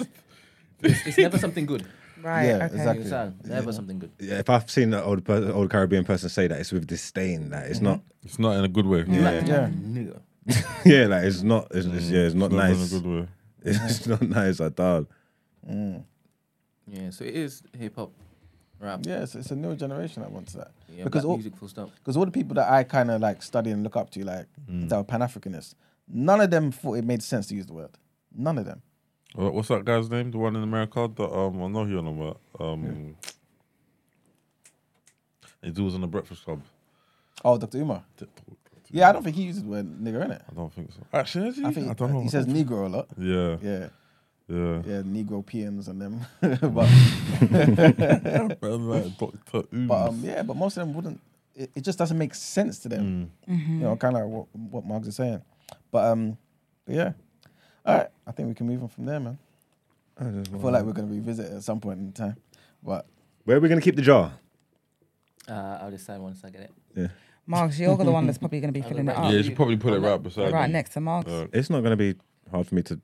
It's, it's never something good. Right. Yeah, okay. Exactly. understand? Never something good. Yeah, if I've seen an old per- old Caribbean person say that, it's with disdain. Like it's not. It's not in a good way. Yeah. yeah. Nigga. Yeah, like it's not. It's, it's yeah, it's not It's not in nice. a good way. It's not nice at all. Yeah, so it is hip hop, rap. Yeah, it's, it's a new generation that wants that. Yeah, because all, music, full stop. because all the people that I kind of like study and look up to, like that were Pan Africanists, none of them thought it made sense to use the word. None of them. Uh, What's that guy's name? The one in America? The, um, I know who you're on about. Um, He was on the Breakfast Club. Oh, Dr. Umar. Yeah, I don't think he uses the word nigger in it. I don't think so. Actually, is he? I think I don't know. he says Negro a lot. Yeah, Yeah, yeah. yeah, Negro peons and them. but But like Dr. Ooms. but um, yeah, but most of them wouldn't. It, it just doesn't make sense to them. Mm-hmm. You know, kind of like what what Marks is saying. But um, but yeah. All right, I think we can move on from there, man. I feel like we're gonna revisit it at some point in time. But Where are we gonna keep the jar? Uh, I'll decide once I get it. Yeah. Marks, you're the one that's probably going to be filling it up. yeah, you should probably put it right beside right me. next to Marks. Uh, It's not gonna be hard for me to.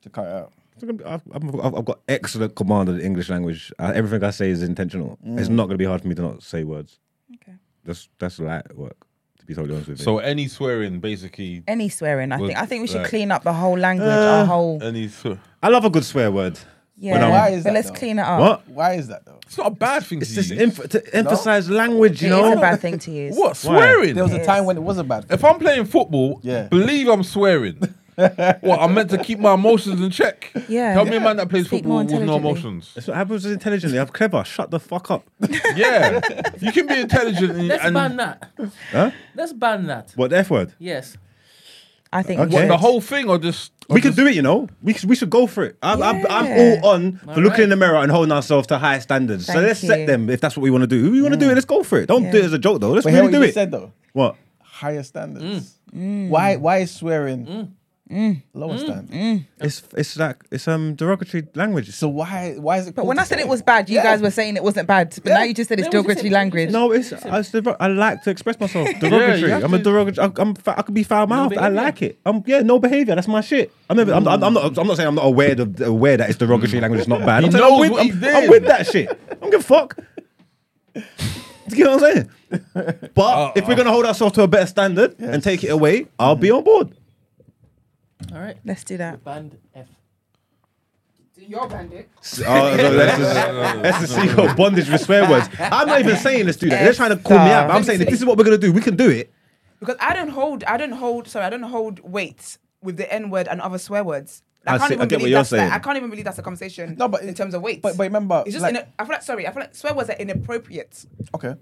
to cut it out. It's gonna be- I've, I've, I've got excellent command of the English language. Uh, everything I say is intentional. It's not gonna be hard for me to not say words. Okay. That's that's light work. To be totally honest with you. so any swearing, basically, Any swearing, I Well, think. I think we should like- clean up the whole language, our whole. any swear. I love a good swear word. Yeah, Why is but that let's though? clean it up. What? Why is that though? It's not a bad thing It's to just use. emph- to emphasize language, you It is know. a bad thing to use. what swearing? There was a Yes. time when it was a bad. If I'm playing football, Yeah. believe I'm swearing. what I'm meant to keep my emotions in check. Yeah. Tell me a man that plays Speak football with no intelligently. emotions. That's what happens intelligently. I'm clever. Shut the fuck up. Yeah, you can be intelligent and, Let's and ban that. Huh? Let's ban that. What the f word? Yes. I think Okay. what, the whole thing or just We can do it, you know. We should, we should go for it. I'm, I'm, I'm all on for looking right. in the mirror and holding ourselves to high standards. so Thank let's you. set them if that's what we want to do. If we want to do it, mm. let's go for it. Don't do Yeah. it as a joke though. Let's But hear really what do you it. said though. What? Higher standards. Mm. Why? Mm. Why is swearing mm. Mm. lower mm. standard? Mm. It's it's like it's um derogatory language. So why? Why is it? But cool when I said it was bad, you Yeah. guys were saying it wasn't bad. But now you just said it's No, we just derogatory said- language. no, it's I, it's dero- I like to express myself. Derogatory. have I'm a to. derogatory. I, I'm fa- I could be foul mouthed. I behaviour. like it. I'm yeah, no behavior. That's my shit. I'm, never, I'm, I'm, I'm not. I'm not saying I'm not aware of aware that it's derogatory language. It's not bad. He I'm, saying I'm with, what I'm, he's I'm doing. with that shit. I don't give a fuck. Do you get what I'm saying? But if we're gonna hold ourselves to a better standard and take it away, I'll be on board. All right. Let's do that. Banned F. Your bandit. Oh, so that's the, that's the secret bondage with swear words. I'm not even saying let's do that. They're trying to call me out. but I'm saying if this is what we're gonna do, we can do it. Because I don't hold, I don't hold, sorry, I don't hold weight with the N word and other swear words. I I can't see- I even get what believe you're that's that- I can't even believe that's a conversation. No, but in terms of weight. But but remember, it's just, like, in I feel like sorry, I feel like swear words are inappropriate. okay,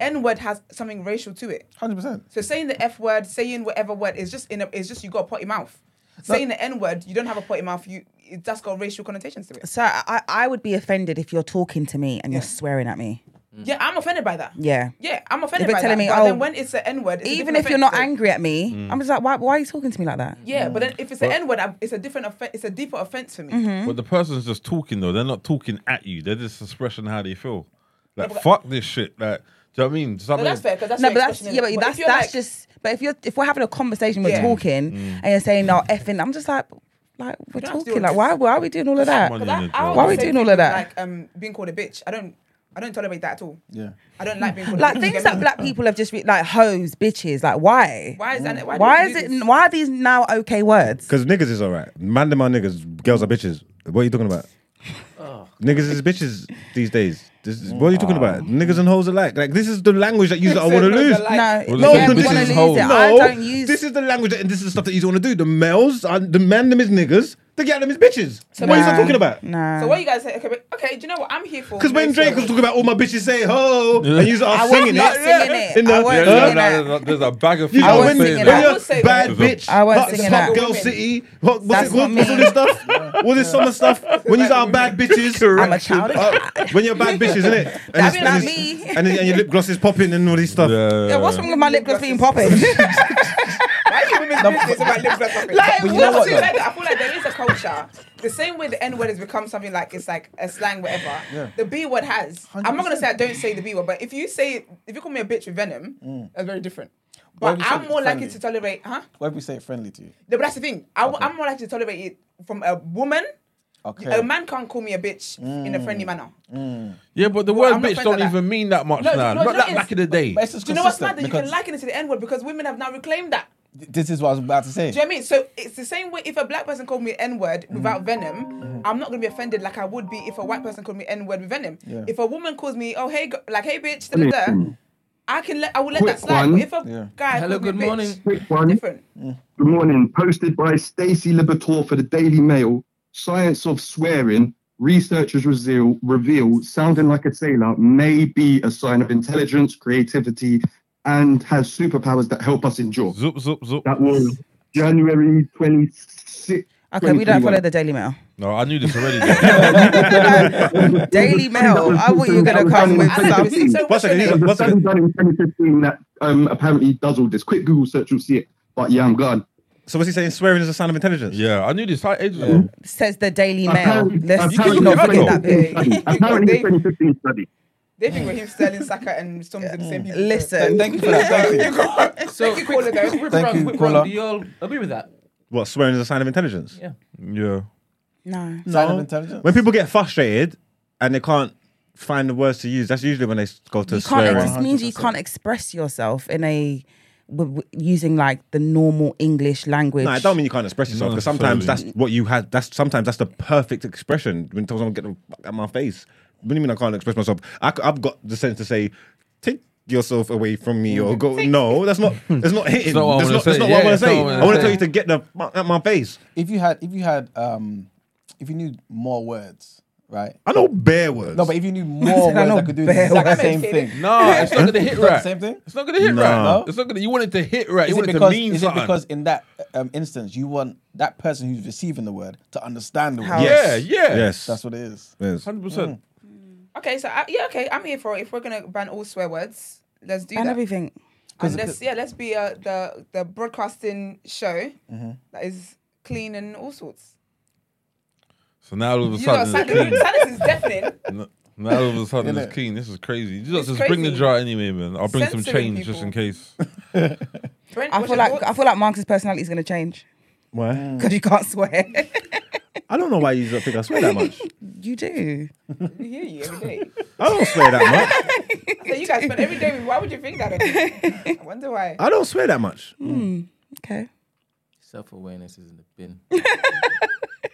N word has something racial to it. hundred percent. So saying the F word, saying whatever word is just in a, is just you got a potty mouth. Saying the N word, you don't have a potty mouth. You it just got racial connotations to it. So I, I would be offended if you're talking to me and you're swearing at me. Yeah, I'm offended by that. Yeah. Yeah, I'm offended If you're by telling that. me, but oh, then when it's the N word, Even if you're not angry at me, Mm. I'm just like, why, why are you talking to me like that? Yeah, but then if it's the N word, it's a different offense. It's a deeper offense for me. Mm-hmm. But the person's just talking though. They're not talking at you. They're just expressing how they feel. Like but- fuck this shit. Like, do you know what I mean? Does that No, that's fair because that's no, your but that's expression, yeah, innit? but that's you're that's like- just. But if you're if we're having a conversation, we're Yeah. talking, and you're saying no effing, I'm just like, like we're don't have to do talking. Like why why are we doing all of that? Money Because in I, a I jar. Why are we doing all of that? Like um, being called a bitch. I don't. I don't tolerate that at all. Yeah. I don't like being called. Like bitch. things that me? black people have just re- like hoes, bitches. Like why? Why is that? Why, Why is it? this? Why are these now okay words? Because niggas is alright. Man, them are niggas. Girls are bitches. What are you talking about? Oh. Niggas is bitches these days. This is, what are you talking about? Mm. Niggas and hoes alike. Like this is the language that you don't want to lose. No, No, yeah, this is lose No, I don't use. this is the language that, and this is the stuff that you want to do. The males, are, the man, them is niggas. The get them is bitches. what are you Nah, talking about? Nah. So what you guys say? Okay, but, okay. Do you know what I'm here for? Because when Drake was talking about all my bitches say ho, and you are singing it. In the- I wasn't there's, singing there's, a, there's a bag of You people know, I when, wasn't when singing you're that. I was bad that. bitch, I wasn't hot, singing hot that. girl city, what, what's, it, what, what's all this stuff? All this summer stuff. When you are bad bitches, I'm a child of God. when you're bad bitches, isn't it? And, That's it's- not me. and, your lip gloss is popping and all this stuff. Yeah, Yeah, what's wrong with my lip gloss being popping? Why are you women's business about lip gloss popping? Like, But you know what, I feel like- I feel like there is a culture. The same way the N word has become something like it's like a slang, whatever. Yeah. The B word has. i am not gonna say I don't say the B word, but if you say if you call me a bitch with venom, mm. that's very different. But would you say I'm it more likely to tolerate, huh? Why would we say it friendly to you? No, but that's the thing. I, am more likely to tolerate it from a woman. Okay. A man can't call me a bitch in a friendly mm. manner. Mm. Yeah, but the Well, word I'm bitch don't like even mean that much No, now. no, Not no, like back in the day. But it's just Do you know what's mad? That you can because liken it to the N word because women have now reclaimed that. This is what I was about to say. Do you know what I mean? So it's the same way if a black person called me N word Mm-hmm. without venom, I'm not gonna be offended like I would be if a white person called me N word with venom. Yeah. If a woman calls me, oh hey, go- like hey bitch, da, da, da, I can let I will let Quick that slide. one. But if a Yeah. guy Hello, calls me good bitch, morning. Quick one. different. Good morning. Posted by Stacy Liberatore for the Daily Mail. Science of swearing. Researchers reveal, reveal sounding like a sailor may be a sign of intelligence, creativity, and has superpowers that help us endure. Zoop, zoop, zoop. That was January 26th. Okay, we don't follow the Daily Mail. No, I knew this already. though. Daily Mail. I thought you were gonna come with I like some. this. So what's your second, name? One There's a study second. done in 2015 that um, apparently does all this. Quick Google search, you'll see it. But yeah, I'm gone. So what's he saying? Swearing is a sign of intelligence. yeah, I knew this like ages ago. Says the Daily Mail. Apparently- Let's apparently not it's forget that 2015 bit. Apparently, it's 2015 study. They think we're him, Sterling Saka, and Storms are the same people. Listen. Thank you for that. Thank you. So, Thank you, caller, though. quick Thank round, you, quick caller. round. Do you all agree with that? What swearing is a sign of intelligence? Yeah. Yeah. No. Sign of intelligence. When people get frustrated and they can't find the words to use, that's usually when they go to You can't. It just means you can't express yourself in a w- w- using like the normal English language. No, I don't mean you can't express yourself Not because sometimes that's what you had. That's sometimes that's the perfect expression when someone get the fuck out my face. What do you mean I can't express myself? I, have got the sense to say, take yourself away from me or go. No, that's not. That's not hitting. not what I that's wanna not, that's say. not what I Yeah, want to say. what I I wanna want to say. tell you to get the fuck out my face. If you had, if you had, um, if you knew more words, right? I know bare words. No, but if you knew more words know that could do the bare exact words. same thing. No, it's not gonna hit It's not the right. same thing. It's not gonna hit No. right. No? It's not gonna. You want it to hit right. Is you it want because it to mean is it because in that um, instance you want that person who's receiving the word to understand the word? How- yeah, yeah, Yes. That's what it is. Yes. hundred percent. Okay, so I, yeah, okay, I'm here for it. If we're gonna ban all swear words, let's do and that. everything. And let's yeah, let's be uh, the the broadcasting show Mm-hmm. that is clean and all sorts. So now all of a You know, sudden, it's silence, is deafening. N- Now all of a sudden it's keen. This is crazy. You It's just, just bring the jar anyway, man. I'll bring some Censoring change just in case. Brent, I feel like thoughts? I feel like Marks's personality is gonna change Why? because you can't swear. I don't know why you don't think I swear that much. you do. We hear you every day. I don't swear that much. So you guys spend every day with. Why would you think that? of me? I wonder why. I don't swear that much. Hmm, okay. Self awareness is in the bin.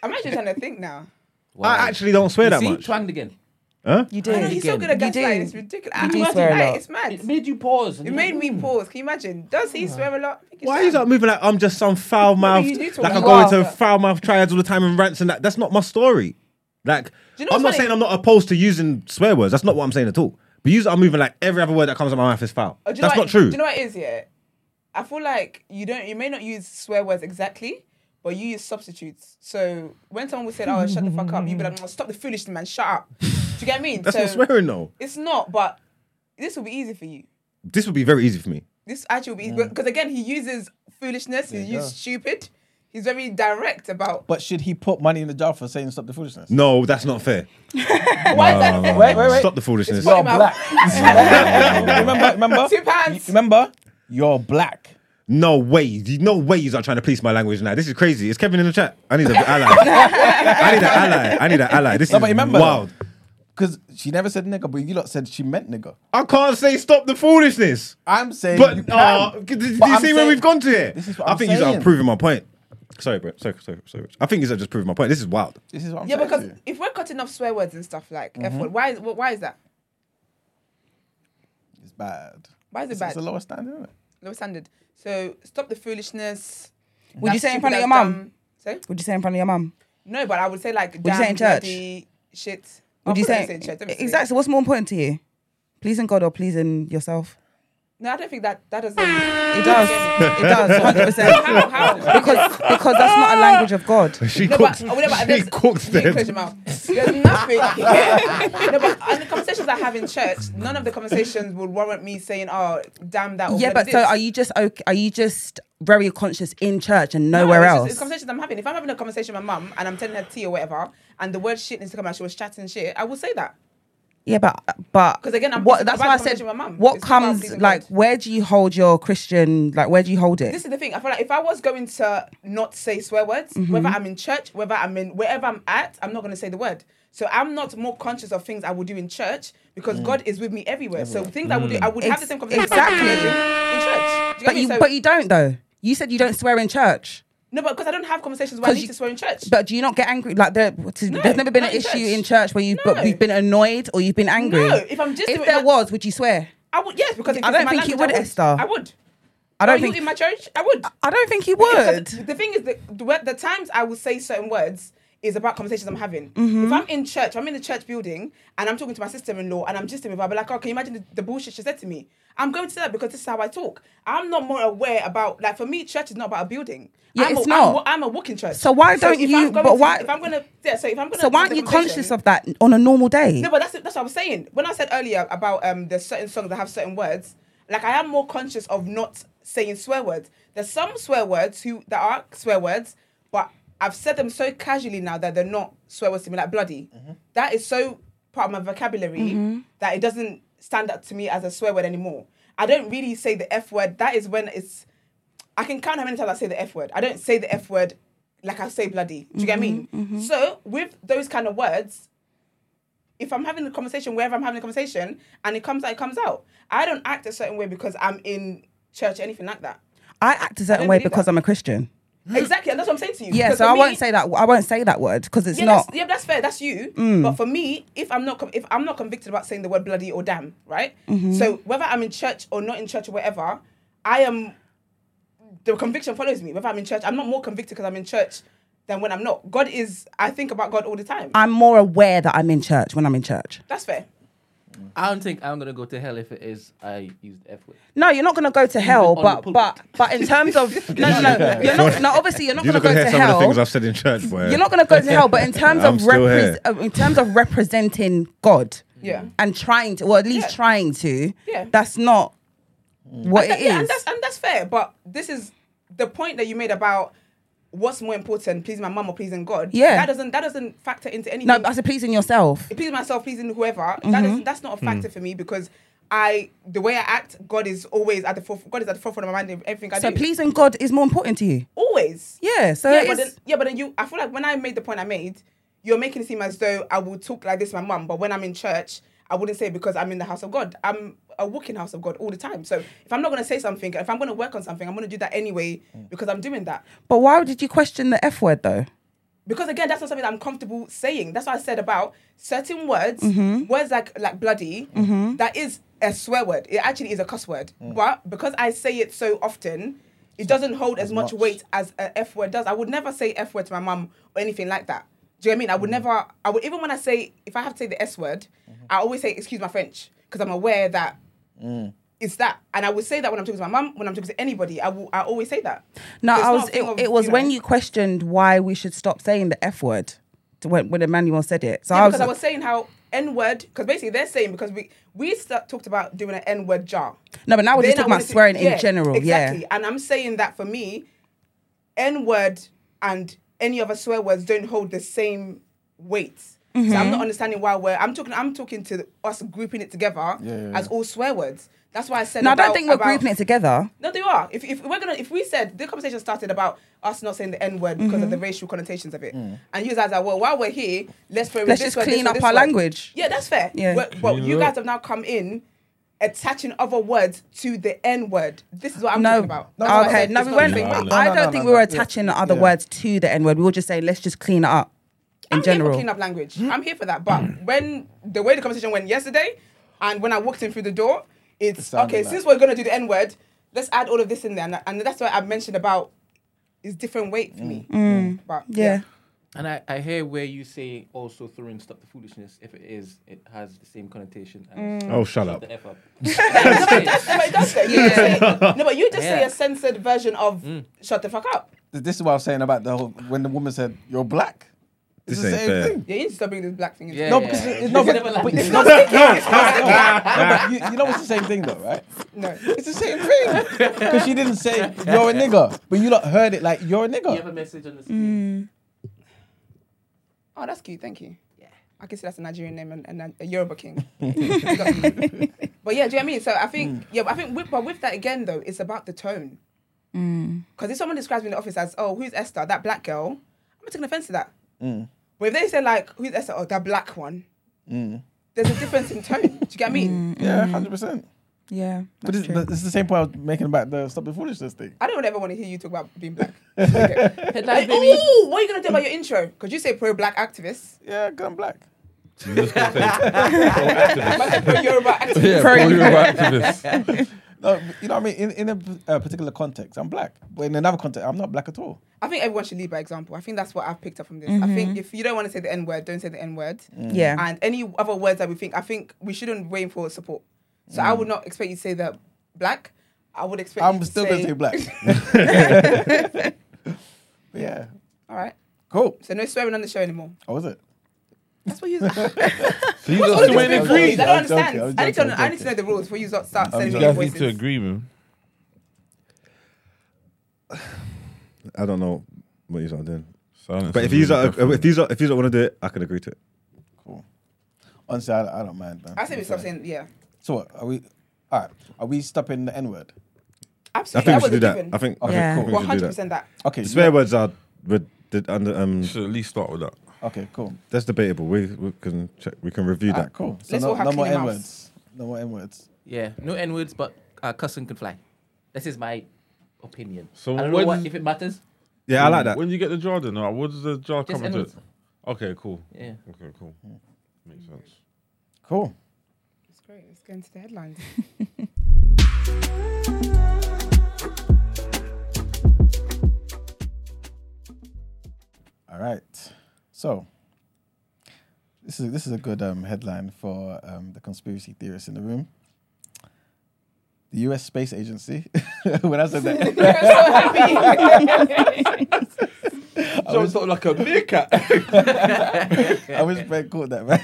I'm actually trying to think now. Wow. I actually don't swear that See, much. twanged again. Huh? You do. I know, he's so good at You do. gaslighting. It's ridiculous. You do Imagine swear a lot. It's mad. It made you pause. It you're made me pause. Can you imagine? Does he oh. swear a lot? I think it's Why fine. is that moving like I'm just some foul mouthed, you do talk like I about go it. into foul mouth triads all the time and rants and that? That's not my story. Like, you know I'm not funny? saying I'm not opposed to using swear words. That's not what I'm saying at all. But you are moving like every other word that comes out of my mouth is foul. Oh, do you That's what- not true. Do you know what it is? Yeah, I feel like you don't. You may not use swear words exactly, but you use substitutes. So when someone would say, "Oh, shut the fuck up," you'd be like, "No, "Stop the foolishness, man! Shut up." Do you get what I mean? That's so not swearing though. It's not, but this will be easy for you. This would be very easy for me. This actually will be because again, he uses foolishness. He uses go. stupid. He's very direct about. But should he put money in the jar for saying stop the foolishness? No, that's not fair. Why is that? the thing? Wait, wait, wait. Stop the foolishness. You're Put him out. black. remember, remember, Two pounds. remember, you're black. No way. No way you're trying to police my language now. This is crazy. Is Kevin in the chat? I need an ally. I need an ally. I need an ally. This No, is but remember, wild. Because she never said nigga, but you lot said she meant nigga. I can't say stop the foolishness. I'm saying But you can. uh, do you But see I'm where saying- we've gone to here? This is what I I'm think you're saying. proving my point. Sorry, bro. Sorry, sorry, sorry. I think you're just proving my point. This is wild. This is what I'm Yeah, saying. because to you. if we're cutting off swear words and stuff like Mm-hmm. F word, why is why is that? it's bad. Why is it It's, bad? it's a lower standard, isn't it? Low standard. So stop the foolishness. Would you That's say in front of your that's mum? dumb. Say? Would you say in front of your mum? No, but I would say like Would you say in church? bloody shit. Would Of you say, in church, obviously. exactly? So what's more important to you, pleasing God or pleasing yourself? No, I don't think that that doesn't. Ah. It does. it does. Hundred percent. How? How? Because because that's not a language of God. She No, cooks. but, oh, no, but she cooks them. close your mouth. There's nothing. no, but and the conversations I have in church, none of the conversations would warrant me saying, "Oh, damn that." Or Yeah, bloody but so are you just okay? Are you just very conscious in church and No, nowhere it's just- else? it's conversations I'm having. If I'm having a conversation with my mum and I'm telling her tea or whatever, and the word shit needs to come out, she was chatting shit. I will say that. Yeah, but but because again, I'm- what? That's why I said. conversation with my mum. What It's comes like? God. Where do you hold your Christian? Like, where do you hold it? This is the thing. I feel like if I was going to not say swear words, Mm-hmm. whether I'm in church, whether I'm in wherever I'm at, I'm not going to say the word. So I'm not more conscious of things I would do in church because God is with me everywhere. So things I would do, I would have the same conversation exactly. in church. You but you So- but you don't though. You said you don't swear in church. No, but because I don't have conversations where I need you- to swear in church. But do you not get angry? Like there, to, No, there's never been an in issue church. in church where you've No. you've been annoyed or you've been angry. No, if I'm just if there was, would you swear? I would yes because I don't think you would, I Esther. I would. I don't Are think you in my church. I would. I don't think you would. The thing is that the, the times I will say certain words is about conversations I'm having. Mm-hmm. If I'm in church, I'm in the church building, and I'm talking to my sister-in-law, and I'm just with her, I'll be like, oh, can you imagine the, the bullshit she said to me? I'm going to say that because this is how I talk. I'm not more aware about like for me, church is not about a building. Yeah, I'm it's a, not. I'm, I'm a walking church. So why don't if you- I'm going but to- why- If I'm gonna, yeah. So if I'm gonna. So why aren't you conscious of that on a normal day? no, but that's that's what I was saying. When I said earlier about um there's certain songs that have certain words, like I am more conscious of not saying swear words. There's some swear words who that are swear words, but I've said them so casually now that they're not swear words to me, like bloody. That is so part of my vocabulary that it doesn't stand up to me as a swear word anymore. I don't really say the F word. That is when it's I can count how many times I say the F word. I don't say the F word like I say bloody. Do you get what I mean? So with those kind of words, if I'm having a conversation, wherever I'm having a conversation, and it comes out, it comes out. I don't act a certain way because I'm in church, or anything like that. I act a certain way because that. I'm a Christian. Exactly, and that's what I'm saying to you. Yeah, so I me- won't say that. I won't say that word because it's Yeah, not. Mm. that's, yeah, that's fair. That's you. But for me, if I'm not, if I'm not convicted about saying the word bloody or damn, right? Mm-hmm. So whether I'm in church or not in church or whatever, I am. The conviction follows me. Whether I'm in church, I'm not more convicted because I'm in church than when I'm not. God is. I think about God all the time. I'm more aware that I'm in church when I'm in church. that's fair. I don't think I'm gonna go to hell if it is I use the F word. No, you're not gonna go to hell, but but but in terms of no no no, you're not. No, obviously you're not You're gonna not gonna go hear to some of the things. I've said in church, boy. You're not gonna go to hell, but in terms I'm of still repres- here. uh, in terms of representing God Yeah. and trying to, or at least Yeah. trying to, Yeah. that's not what and it that- yeah, and that's and that's fair. But this is the point that you made about what's more important, pleasing my mum or pleasing God. Yeah. that doesn't that doesn't factor into anything. No, that's a pleasing yourself. pleasing myself, pleasing whoever. Mm-hmm. That is that's not a factor for me because I the way I act, God is always at the foref- God is at the forefront of my mind in everything I So do. So pleasing God is more important to you. always. Yeah. So yeah, but then yeah, but then you I feel like when I made the point I made, you're making it seem as though I will talk like this to my mum, but when I'm in church, I wouldn't say because I'm in the house of God. I'm a walking house of God all the time. So if I'm not gonna say something, if I'm gonna work on something, I'm gonna do that anyway mm. because I'm doing that. but why did you question the F word though? because again that's not something that i'm comfortable saying that's what i said about certain words Mm-hmm. words like like bloody mm-hmm. that is a swear word it actually is a cuss word mm. but because i say it so often it doesn't hold as much much. weight as a f word does i would never say f word to my mum or anything like that do you know what i mean i would mm. never i would even when i say if i have to say the s word i always say excuse my french because i'm aware that mm. it's that and i would say that when i'm talking to my mum when i'm talking to anybody i will i always say that No, It's I was. It, of, it was you when you questioned why we should stop saying the F word to when, when Emmanuel said it. So Yeah, I was. because I was saying how N word, because basically they're saying because we we start, talked about doing an N word jar. no, but now we're Then just talking about wanted to- swearing yeah, in general. Exactly, Yeah. and I'm saying that for me, N word and any other swear words don't hold the same weight. So Mm-hmm. I'm not understanding why we're. I'm talking. I'm talking to us grouping it together yeah, as all swear words. That's why I said. No, I don't think we're about- grouping it together. no, they are. If, if we're gonna, if we said the conversation started about us not saying the N word because Mm-hmm. of the racial connotations of it, and you guys are well, while we're here, let's throw in Let's this just word, clean word, up this our word. language. Yeah, that's fair. Yeah. But, but you guys have now come in attaching other words to the N word. This is what I'm No. talking about. That's why I okay. said No, we not weren't. same No, no, I don't no, think no, we were attaching the other Yeah. words to the N word. We were just saying let's just clean it up in I'm general. here for clean up language. Hmm? I'm here for that. But when the way the conversation went yesterday, and when I walked in through the door, It it's sounded okay. like- Since we're gonna do the N word, let's add all of this in there, and, and that's why I mentioned about it's different weight for me. Mm. Mm. But Mm. Yeah. And I, I hear where you say also throwing stop the foolishness. If it is, it has the same connotation. As mm. Oh, shut up. The F up. no, but but it does say. You just say no, but you just say Yeah. a censored version of "shut the fuck up." This is what I was saying about the whole when the woman said you're black. It's This the ain't same fair. thing. Yeah, you need to stop bringing this black thing. Yeah. No, yeah. because it's not. It's But, never but, like- no, no, you, you know it's the same thing though, right? No. It's the same thing because she didn't say you're a nigger, but you lot heard it like you're a nigger. You have a message on the screen. Mm. Oh, that's cute. Thank you. Yeah. I can see that's a Nigerian name and, and a Yoruba king. but yeah, do you know what I mean? So I think, mm. yeah, but I think, with, but with that again though, it's about the tone. Mm. Because if someone describes me in the office as, oh, who's Esther, that black girl, I'm not taking offense to that. But if they say like, who's that? oh, that black one, mm. there's a difference in tone. Do you get what I mean? Mm, mm. Yeah, hundred percent. Yeah. But that's it's, it's the same point I was making about the stop the foolishness thing. I don't ever want to hear you talk about being black. Okay. Headlines, Like, baby. ooh, what are you gonna do about your intro? Because you say pro-black activist, Yeah, 'cause I'm black. You just gonna say, pro-activist. pro-Yoruba activist. yeah, pro-Yoruba activist. No, you know what I mean. In, in a uh, particular context, I'm black, but in another context, I'm not black at all. I think everyone should lead by example. I think that's what I've picked up from this. I think if you don't want to say the N word, don't say the N word. Yeah. And any other words that we think, I think we shouldn't wait for support. So I would not expect you to say that black. I would expect. I'm to still say, gonna say black. Yeah, All right. cool. So no swearing on the show anymore. Oh, was it? That's what you. So you What's just all still this waiting agree. I don't understand. joking, I'm I need to. know- I'm need to know the rules before you start start sending me You your guys need to agree, man. I don't know what you're doing. Silence But if you really if if you if you don't want to do it, I can agree to it. Cool. Honestly, I, I don't mind, man. I say we stop saying yeah. So what? Are we? All right. Are we stopping the N word? Absolutely. I think we should do that. given. I think, Okay, think, Yeah. I we should do hundred that. percent that. Okay. Swear words are with the under um. You should at least start with that. Okay. Cool. That's debatable. We, we can check. We can review All that. right, cool. So Let's no, all have no more clean N mouths. words. No more N words. Yeah, no N words, but uh, cussing can fly. This is my opinion. So I don't know when- what, if it matters. Yeah, I like that. When you get the jar, then uh, what does the jar Just come into? N-words. Okay, cool. Yeah. Okay, cool. Makes sense. Cool. It's great. Let's go into the headlines. All right. So this is this is a good um, headline for um, the conspiracy theorists in the room. The U.S. Space Agency. when I said that, So it's not like a meerkat. I wish Ben caught that, man.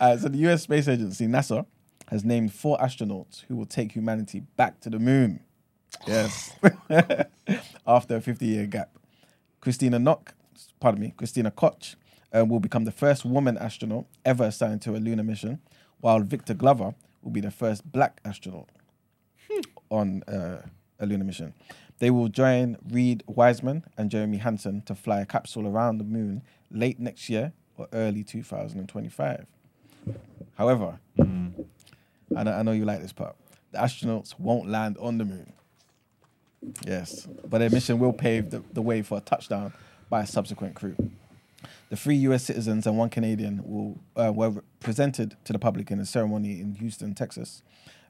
uh, so the U.S. Space Agency, NASA, has named four astronauts who will take humanity back to the moon. Yes. After a 50-year gap. Christina Nock, pardon me, Christina Koch, uh, will become the first woman astronaut ever assigned to a lunar mission, while Victor Glover will be the first black astronaut on uh, a lunar mission. They will join Reed Wiseman and Jeremy Hansen to fly a capsule around the moon late next year or early 2025. However, I, know, I know you like this part. The astronauts won't land on the moon. Yes, but their mission will pave the, the way for a touchdown by a subsequent crew. The three U.S. citizens and one Canadian will uh, were presented to the public in a ceremony in Houston, Texas.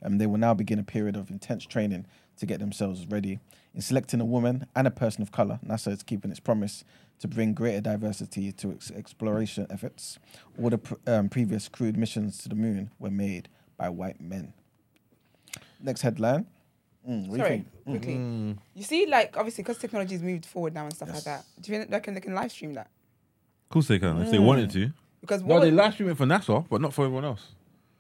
Um, they will now begin a period of intense training to get themselves ready. In selecting a woman and a person of color, NASA is keeping its promise to bring greater diversity to its exploration efforts. All the pr- um, previous crewed missions to the moon were made by white men. Next headline. Mm, what do you Sorry, think? quickly. Mm. You see, like obviously, because technology's moved forward now and stuff like that. Do you think they can they can live stream that? Of course they can, if they wanted to. Because No, they would- live stream it for NASA, but not for everyone else.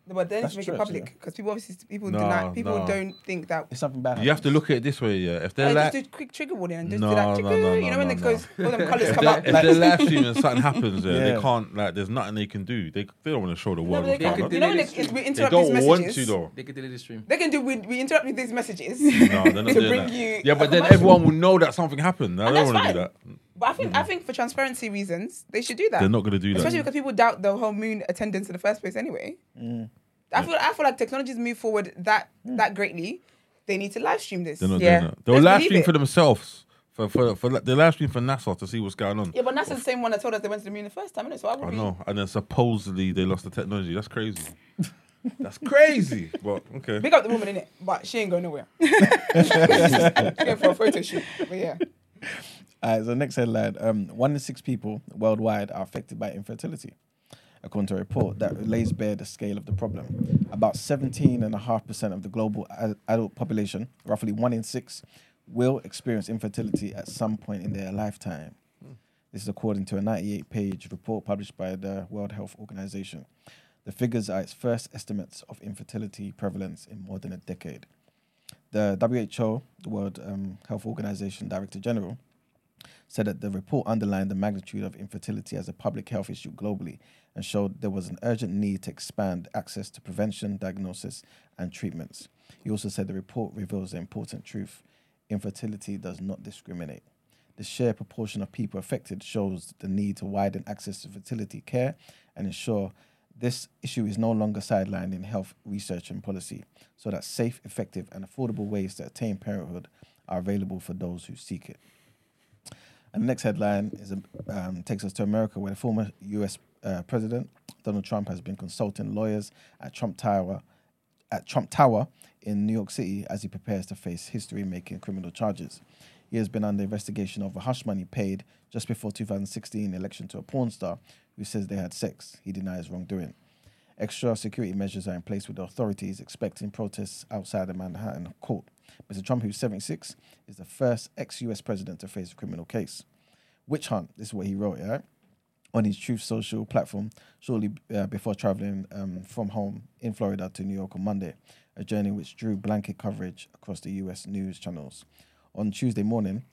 No, but then That's to make it public actually. because people obviously people No, deny people no. don't think that. It's something bad. You have to look at it this way, yeah. If they're Hey, like, just do quick trigger warning and just No, do that. no, trigger, no, you know when no, it no. goes, all them colours if come they're, up. if they're live streaming and something happens there, Yeah. they can't, like, there's nothing they can do. They, they don't want to show the no, world but they what's They can, going could you know when delete they, this we They interrupt don't these want messages. to, though. They could delete the stream. They can do. We, we interrupt with these messages. No, they're not To doing bring that. you yeah, but then commercial. everyone will know that something happened. I And don't that's want to do that. But I think I mm-hmm. think for transparency reasons, they should do that. They're not going to do that. Especially because people doubt the whole moon attendance in the first place anyway. Mm. I feel I feel like technology's moved forward that mm. that greatly. They need to live stream this. They're not Yeah. doing that. They'll Let's live believe stream it. for themselves. For for for like, they live stream for NASA to see what's going on. Yeah, but NASA's the same one that told us they went to the moon the first time, innit? So I would I be. know. And then supposedly they lost the technology. That's crazy. That's crazy. But okay. Big up the woman in it, but she ain't going nowhere. She's going for a photo shoot. But yeah. All right, so next headline: um, One in six people worldwide are affected by infertility, according to a report that lays bare the scale of the problem. About 17.5% of the global a- adult population, roughly one in six, will experience infertility at some point in their lifetime. This is according to a 98-page report published by the World Health Organization. The figures are its first estimates of infertility prevalence in more than a decade. The WHO, the World um, Health Organization Director General, said that the report underlined the magnitude of infertility as a public health issue globally and showed there was an urgent need to expand access to prevention, diagnosis, and treatments. He also said the report reveals the important truth infertility does not discriminate. The sheer proportion of people affected shows the need to widen access to fertility care and ensure this issue is no longer sidelined in health research and policy, so that safe, effective, and affordable ways to attain parenthood are available for those who seek it. And the next headline is um, takes us to America, where the former U.S. Uh, President Donald Trump has been consulting lawyers at Trump Tower, at Trump Tower in New York City as he prepares to face history-making criminal charges. He has been under investigation over hush money paid just before 2016 election to a porn star who says they had sex. He denies wrongdoing. Extra security measures are in place with the authorities expecting protests outside the Manhattan court. Mr. Trump, who's 76, is the first ex-US president to face a criminal case. Witch hunt. This is what he wrote, yeah, on his Truth Social platform shortly uh, before traveling um, from home in Florida to New York on Monday, a journey which drew blanket coverage across the U.S. news channels. On Tuesday morning,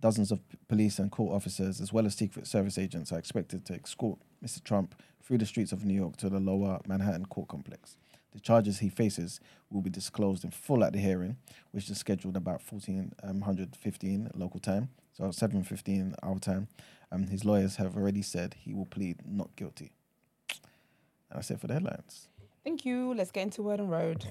dozens of police and court officers, as well as Secret Service agents, are expected to escort Mr. Trump through the streets of New York to the lower Manhattan court complex. The charges he faces will be disclosed in full at the hearing, which is scheduled about 1415 local time, so 715 our time. Um, his lawyers have already said he will plead not guilty. And that's it for the headlines. Thank you. Let's get into Word on Road.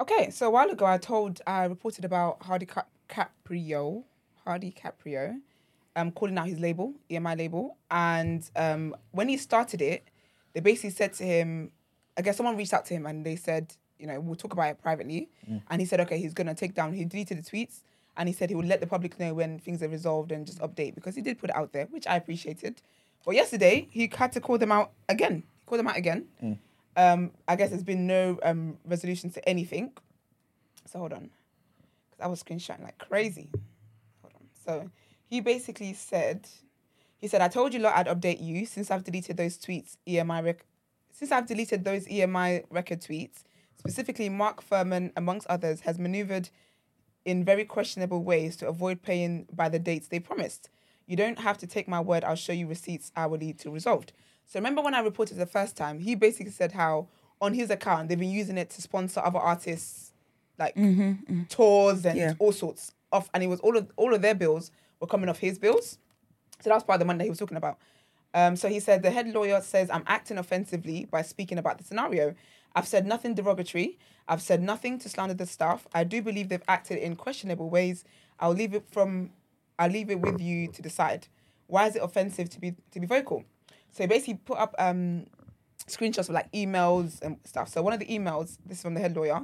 Okay, so a while ago, I told I reported about Hardy Cap- Caprio, Hardy Caprio, um, calling out his label, EMI label, and um, when he started it, they basically said to him, I guess someone reached out to him and they said, you know, we'll talk about it privately, and he said, okay, he's gonna take down. He deleted the tweets, and he said he would let the public know when things are resolved and just update because he did put it out there, which I appreciated. But yesterday, he had to call them out again. He called them out again. Um, I guess there's been no um, resolution to anything. So hold on, because I was screenshotting like crazy. So he basically said, he said, I told you lot I'd update you since I've deleted those tweets, EMI rec- since I've deleted those EMI record tweets. Specifically, Mark Furman, amongst others, has maneuvered in very questionable ways to avoid paying by the dates they promised. You don't have to take my word. I'll show you receipts hourly to resolved. So remember when I reported the first time, he basically said how on his account they've been using it to sponsor other artists, like mm-hmm, mm-hmm. tours and Yeah. all sorts of, and it was all of all of their bills were coming off his bills. So that's part of the money that he was talking about. Um, so he said the head lawyer says I'm acting offensively by speaking about the scenario. I've said nothing derogatory. I've said nothing to slander the staff. I do believe they've acted in questionable ways. I'll leave it from I'll leave it with you to decide. Why is it offensive to be to be vocal? So he basically put up um, screenshots of like emails and stuff. So one of the emails, this is from the head lawyer,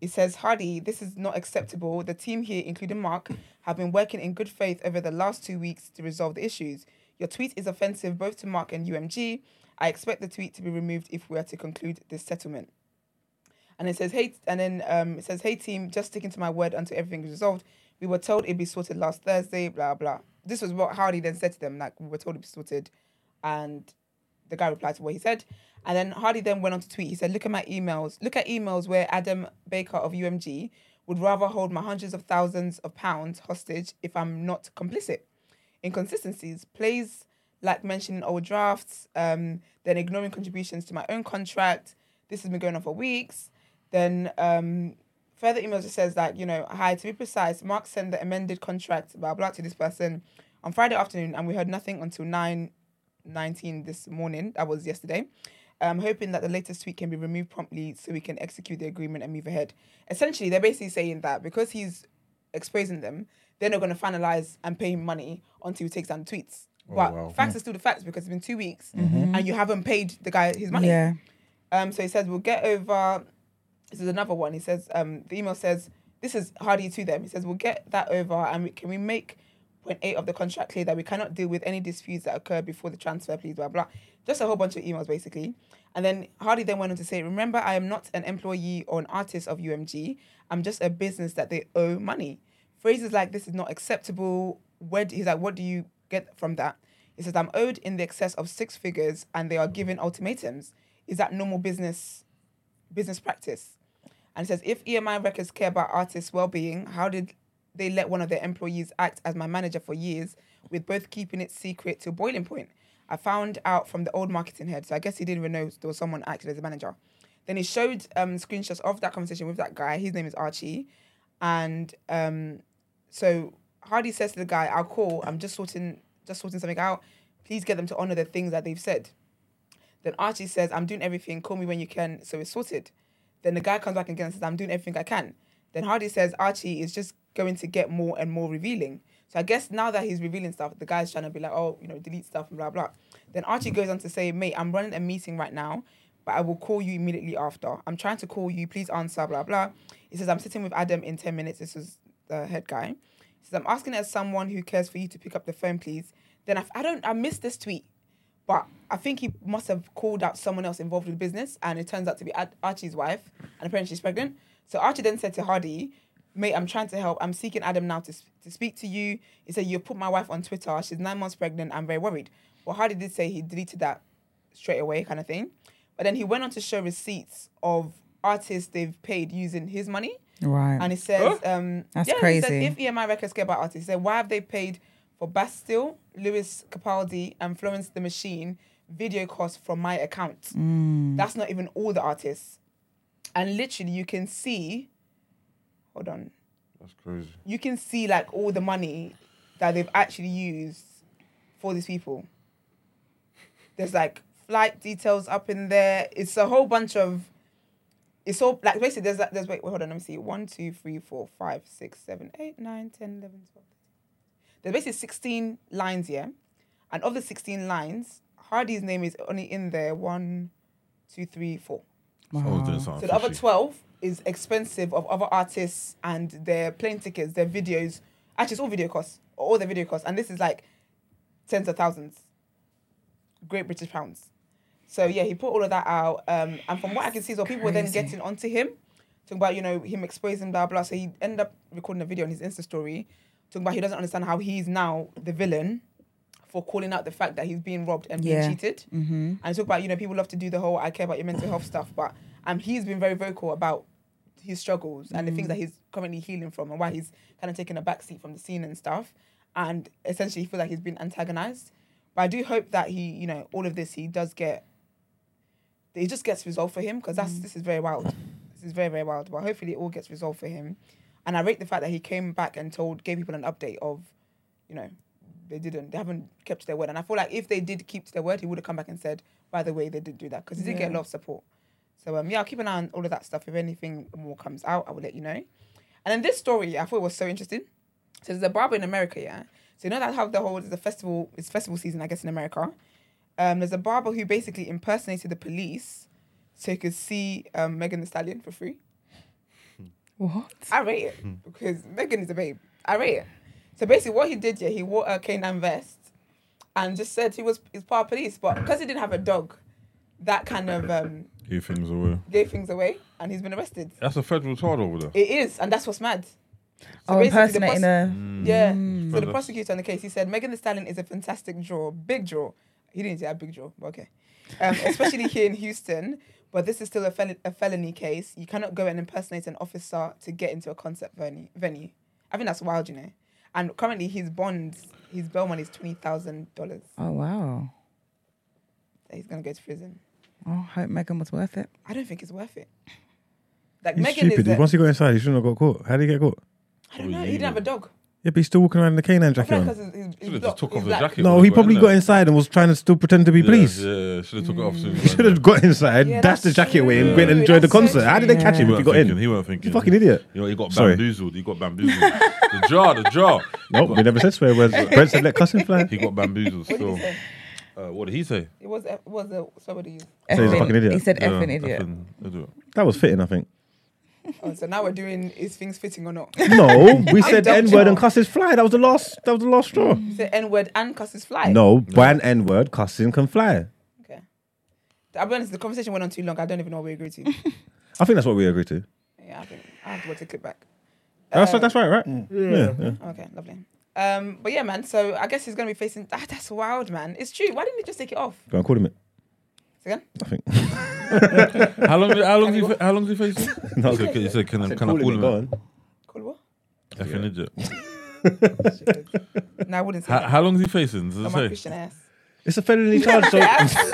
it says, Hardy, this is not acceptable. The team here, including Mark, have been working in good faith over the last two weeks to resolve the issues. Your tweet is offensive both to Mark and UMG. I expect the tweet to be removed if we are to conclude this settlement. And it says, hey, and then um, it says, hey team, just sticking to my word until everything is resolved. We were told it'd be sorted last Thursday, blah, blah. This was what Hardy then said to them, like, we were told it'd be sorted. And the guy replied to what he said. And then Hardy then went on to tweet. He said, Look at my emails. Look at emails where Adam Baker of UMG would rather hold my hundreds of thousands of pounds hostage if I'm not complicit. Inconsistencies, plays like mentioning old drafts, um, then ignoring contributions to my own contract. This has been going on for weeks. Then um, further emails it says like, you know, hi, to be precise, Mark sent the amended contract, blah, blah, to this person on Friday afternoon, and we heard nothing until 9 19 this morning. That was yesterday. I'm hoping that the latest tweet can be removed promptly so we can execute the agreement and move ahead. Essentially, they're basically saying that because he's exposing them, they're not going to finalize and pay him money until he takes down the tweets. Oh, but wow. facts are still the facts because it's been two weeks and you haven't paid the guy his money. Yeah. Um, so he says we'll get over. This is another one. He says um, the email says this is Hardy to them. He says we'll get that over and we, can we make point eight of the contract clear that we cannot deal with any disputes that occur before the transfer, please, blah blah. Just a whole bunch of emails basically. And then Hardy then went on to say, remember, I am not an employee or an artist of UMG. I'm just a business that they owe money. Phrases like this is not acceptable. Where do, he's like, what do you get from that? He says, I'm owed in the excess of six figures and they are given ultimatums. Is that normal business business practice? And he says, if EMI Records care about artists' well-being, how did they let one of their employees act as my manager for years, with both keeping it secret to boiling point? I found out from the old marketing head, so I guess he didn't even know there was someone acting as a manager. Then he showed um, screenshots of that conversation with that guy. His name is Archie, and um, so Hardy says to the guy, "I'll call. I'm just sorting, just sorting something out. Please get them to honor the things that they've said." Then Archie says, I'm doing everything. Call me when you can. So it's sorted. Then the guy comes back again and says, I'm doing everything I can. Then Hardy says, Archie is just going to get more and more revealing. So I guess now that he's revealing stuff, the guy's trying to be like, oh, you know, delete stuff and blah, blah. Then Archie goes on to say, mate, I'm running a meeting right now, but I will call you immediately after. I'm trying to call you. Please answer, blah, blah. He says, I'm sitting with Adam in 10 minutes. This is the head guy. He says, I'm asking as someone who cares for you to pick up the phone, please. Then I, I don't, I missed this tweet. But I think he must have called out someone else involved with the business, and it turns out to be Ar- Archie's wife, and apparently she's pregnant. So Archie then said to Hardy, "Mate, I'm trying to help. I'm seeking Adam now to, to speak to you." He said, "You put my wife on Twitter. She's nine months pregnant. I'm very worried." Well, Hardy did say he deleted that straight away, kind of thing. But then he went on to show receipts of artists they've paid using his money. Right. And he says, um, That's yeah, He crazy. said, if EMI Records care about artists, he said, why have they paid for Bastille, Lewis Capaldi, and Florence the Machine video costs from my account? Mm. That's not even all the artists. And literally, you can see, hold on, That's crazy. you can see like all the money that they've actually used for these people. There's like flight details up in there. It's a whole bunch of. It's all like basically there's like there's wait, wait hold on let me see one two three four five six seven eight nine ten eleven twelve. There's basically sixteen lines here, and of the sixteen lines, Hardy's name is only in there one, two three four. Someone's doing So something. the other fishy. 12 is expensive of other artists and their plane tickets, their videos. Actually, it's all video costs, all the video costs. And this is like tens of thousands. Great British pounds. So yeah, he put all of that out. Um, and from what I can see, so people were then Crazy. getting onto him, talking about, you know, him exposing blah, blah. So he ended up recording a video on his Insta story, talking about he doesn't understand how he's now the villain for calling out the fact that he's being robbed and being cheated. Mm-hmm. And talk about, you know, people love to do the whole I care about your mental health stuff, but um, he's been very vocal about his struggles and the things that mm. he's currently healing from and why he's kind of taking a backseat from the scene and stuff. And essentially, he feels like he's been antagonized. But I do hope that he, you know, all of this, he does get, it just gets resolved for him because that's, mm. this is very wild. This is very, very wild. But hopefully, it all gets resolved for him. And I rate the fact that he came back and told, gave people an update of, you know, they didn't, they haven't kept their word. And I feel like if they did keep to their word, he would have come back and said, by the way, they did do that because he did get a lot of support. So um, yeah, I'll keep an eye on all of that stuff. If anything more comes out, I will let you know. And then this story, I thought it was so interesting. So there's a barber in America, yeah. So you know that how the whole the festival it's festival season, I guess, in America. Um, there's a barber who basically impersonated the police so he could see um, Megan Thee Stallion for free. What? I rate it because Megan is a babe. I rate it. So basically, what he did, yeah, he wore a canine vest and just said he was he's part of police, but because he didn't have a dog, that kind of um, Give things away. gave things away, and he's been arrested. That's a federal charge over there. It is, and that's what's mad. So Oh, the impersonating pros- a. Yeah. Mm. So the prosecutor on the case, he said Megan Thee Stallion is a fantastic draw, big draw. He didn't say a big draw, but okay. Um, especially here in Houston, but this is still a, fel- a felony case. You cannot go and impersonate an officer to get into a concert venue. venue. I think that's wild, you know. And currently, his bond, his bail money is twenty thousand dollars. Oh wow. He's gonna go to prison. Oh, hope Megan was worth it. I don't think it's worth it. Like He's Megan stupid. is. Once he got inside, he shouldn't have got caught. How did he get caught? I don't oh, know. He didn't have a dog. Yeah, but he's still walking around in the canine jacket feel like he's, he's, he's Should have black- just took he's off the black. jacket. No, when he probably got there. inside and was trying to still pretend to be Yeah, police. Yeah, should have took it off soon. He should have got inside, Yeah, dashed the that's jacket away, and true. went and enjoyed the That's so concert. How did they true. catch He him if weren't he got thinking. in? He weren't thinking. You fucking idiot. You know, he got Sorry. bamboozled. He got bamboozled. the jar, the jar. Nope, we never said swear words. Brent said let cussing fly. He got bamboozled still. He say? Uh, what did he say? It was it was a somebody used. So he's a Effing- fucking idiot. He said Yeah, effing idiot. effing idiot. That was fitting, I think. Oh, so now we're doing is things fitting or not? No, we said dumb, N word and Joe. cusses fly. That was the last. That was the last straw. You said N word and cusses fly. No, ban N word, cussing can fly. Okay. I'll be honest, the conversation went on too long. I don't even know what we agreed to. I think that's what we agreed to. yeah, I think I have to watch a clip back. That's Uh, that's right, right? Yeah. yeah. Okay, lovely. Um, but yeah, man. So I guess he's gonna be facing. Ah, that's wild, man. It's true. Why didn't he just take it off? Go and call him it. Again? I think. How long? How long? He, fa- how long is he facing? No, He said, he said, "Can I, said can I call call him it, him?" go a on. Cool. What? Effing idiot. No, I wouldn't say How, that. how long is he facing? Does it my say? Christian ass. It's a felony charge, so Ay,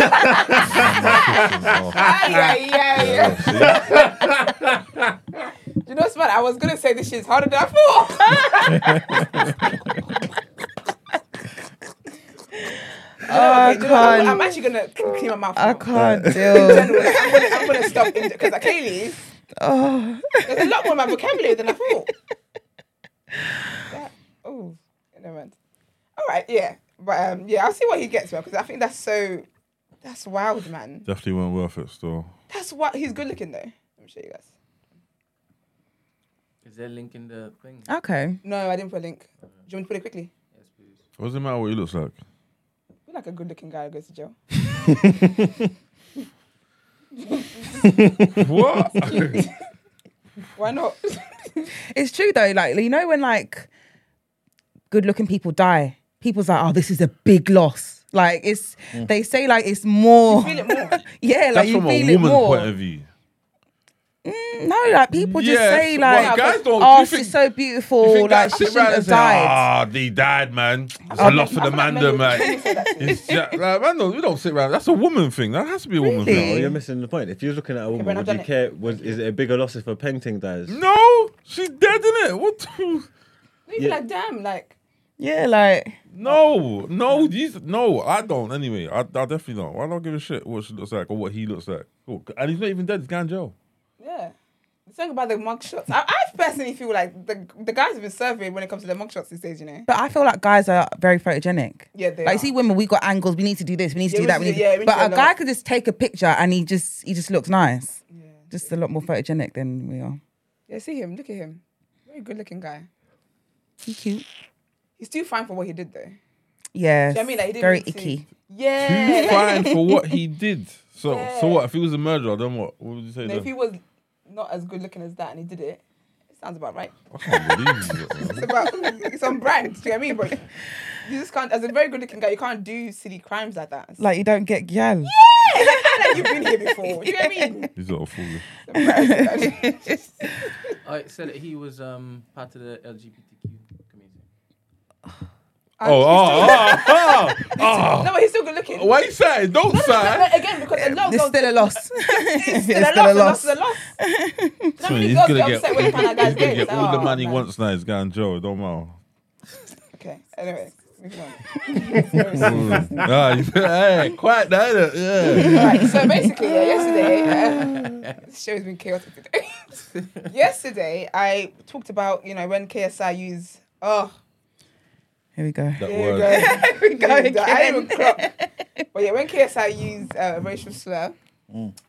ay, ay. you know what's bad? I was gonna say this shit's harder than I thought. I Okay, do you know what? I'm, can't. I'm actually gonna clean my mouth. I now. can't In deal. general, I'm gonna, I'm gonna stop because I clearly Oh, there's a lot more in my vocabulary than I thought. That, oh, never mind. All right, yeah, but um, yeah, I'll see what he gets, man, because I think that's so, that's wild, man. Definitely weren't worth it. Still, That's what he's good looking though. Let me show you guys. Is there a link in the thing? okay. No, I didn't put a link. Do you want me to put it quickly? Yes, please. what does it matter what he looks like? You're like a good looking guy who goes to jail. what? Why not? It's true though. Like you know when like good-looking people die, people's like, "Oh, this is a big loss." Like it's they say like it's more. You feel it more. yeah, like That's you from feel a it woman more. point of view. No, like people just Yes, say well, like, guys don't- "Oh, she's think- so You beautiful." think Like that she sit shouldn't have and say, died. Ah, he died, man. It's a I've lot for the I've man, met man. women say that to me. It's just, like, man, no, we don't sit around. That's a woman thing. That has to be a woman Oh, you're missing the point. If you're looking at a woman, but I've would done you it. care? Was, is it a bigger loss if a painting dies? No, she's dead in it. What? the- You feel Yeah. like, damn, like, Yeah, like No, no, these, no, I don't. Anyway, I, I definitely don't. I don't give a shit what she looks like or what he looks like. Cool. And he's not even dead. He's going to jail. yeah. The thing about the mugshots, I, I personally feel like the the guys have been surveyed when it comes to the mugshots these days, you know? But I feel like guys are very photogenic. Yeah, they like are. see women, we got angles. We need to do this. We need to Yeah, do we that. We need need to- yeah, we but need to a do a guy lot. could just take a picture and he just he just looks nice. Just a lot more photogenic than we are. Yeah, see him, look at him. Very good looking guy. He cute. He's too fine for what he did, though. Yeah. You know I mean? Like, he didn't very need to- icky. Yeah. Too fine for what he did. So, Yeah. so what? If he was a murderer, then what? What would you say No, then? if he was not as good looking as that and he did it, it sounds about right. I can't believe you. It's about it's on brand. Do you know what I mean? But you just can't, as a very good looking guy, you can't do silly crimes like that. Like you don't get gal. Yeah, like, you've been here before. Do you know what I mean? He's not a fool. I said that he was um part of the LGBTQ community. And Oh, he's oh, still- oh, oh, No, but he's still good looking. oh. Why you saying? Don't No, say. again, because a lot of It's girls, still a loss. it's still It's a loss, a loss, is a loss. Do you know how many He's girls gonna get get, upset when they find out he's guys gonna gay? get like, all the oh, money he man. wants now. He's going Joe. Don't matter. Okay, anyway, moving on. Mm. ah, you, hey, quiet down. Yeah. Right, so basically, yeah, yesterday, uh, this show's been chaotic today. yesterday, I talked about, you know, when KSI use, oh, Here we go. That here word. we go. Here we go I didn't again. even clock. But yeah, when KSI used uh, a racial slur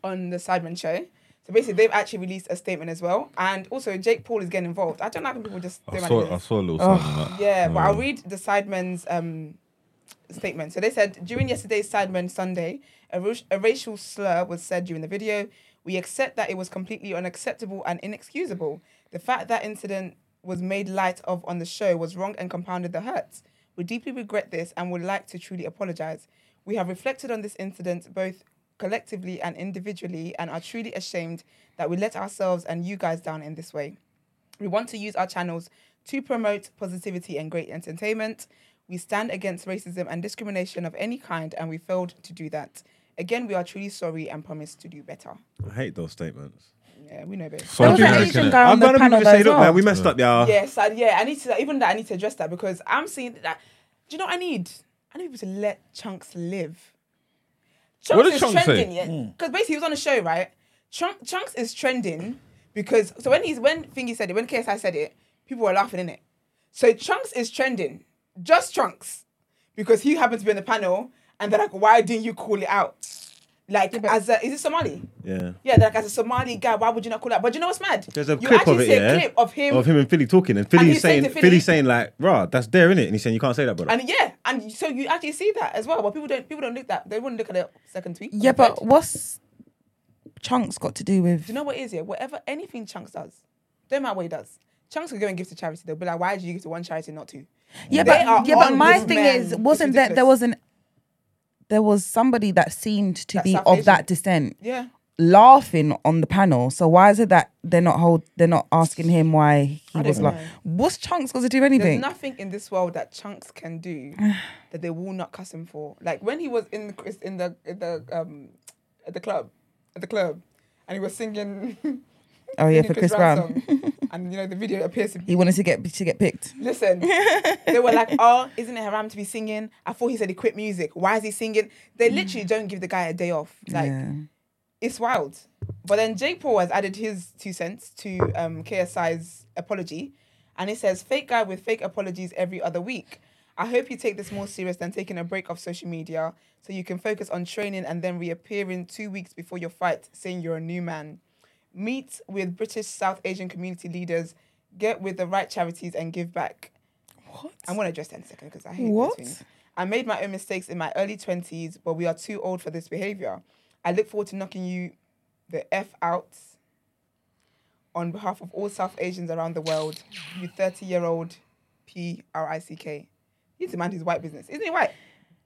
on the Sidemen show, so basically they've actually released a statement as well. And also, Jake Paul is getting involved. I don't like when people just I don't like saw. I saw a little something. on that. Yeah, but I'll read the Sidemen's um, statement. So they said during yesterday's Sidemen Sunday, a, ra- a racial slur was said during the video. We accept that it was completely unacceptable and inexcusable. The fact that incident was made light of on the show was wrong and compounded the hurts. We deeply regret this and would like to truly apologize. We have reflected on this incident both collectively and individually and are truly ashamed that we let ourselves and you guys down in this way. We want to use our channels to promote positivity and great entertainment. We stand against racism and discrimination of any kind, and we failed to do that. Again, we are truly sorry and promise to do better. I hate those statements. Yeah, we know, babe. So There was an Asian guy on I'm the gonna panel be though say, as look, well. man, we messed up, y'all. Yes, I, yeah, I need to even that I need to address that because I'm seeing that. Do you know what I need? I need people to let Chunkz live. Chunkz What did is Chunkz say? trending, yeah. Hmm. Because basically he was on a show, right? Chunk, Chunkz is trending because so when he's when Thingy said it, when KSI said it, people were laughing in it. So Chunkz is trending, just Chunkz, because he happened to be on the panel and they're like, why didn't you call it out? Like as a is it Somali? Yeah. Yeah, like as a Somali guy, why would you not call it out? But you know what's mad? There's a you clip of it, see yeah, a clip of him, of him and Filly talking, and Filly he's saying saying, Filly, Filly- saying like, "Rah, that's there in it," and he's saying, "You can't say that, brother." and yeah, and so you actually see that as well. But people don't people don't look that they wouldn't look at the second tweet. Yeah, but third. what's Chunkz got to do with? Do you know what is it is? Yeah, whatever anything Chunkz does, don't matter what he does. Chunkz will go and give to charity. They'll be like, why did you give to one charity not two? Yeah, They but yeah, but my thing is, wasn't that there was an there was somebody that seemed to That's be South of Asian. that descent Yeah. laughing on the panel. So why is it that they're not hold they're not asking him why he I was don't like know. what's Chunkz got to do anything? There's anything? nothing in this world that Chunkz can do that they will not cuss him for. Like when he was in the in the in the um at the club at the club, and he was singing. Oh yeah, for Chris Brown. song, and you know the video appears to be He wanted to get to get picked. Listen, they were like, "Oh, isn't it haram to be singing?" I thought he said he quit music. Why is he singing? They literally don't give the guy a day off. Like, yeah. it's wild. But then Jake Paul has added his two cents to um, KSI's apology, and it says, "Fake guy with fake apologies every other week." I hope you take this more serious than taking a break off social media, so you can focus on training and then reappearing two weeks before your fight, saying you're a new man. Meet with British South Asian community leaders, get with the right charities, and give back. What? I'm gonna address that in a second because I hate What? this thing. I made my own mistakes in my early twenties, but we are too old for this behavior. I look forward to knocking you the f out on behalf of all South Asians around the world. You 30 year old P R I C K. He's a man who's white business, isn't he white?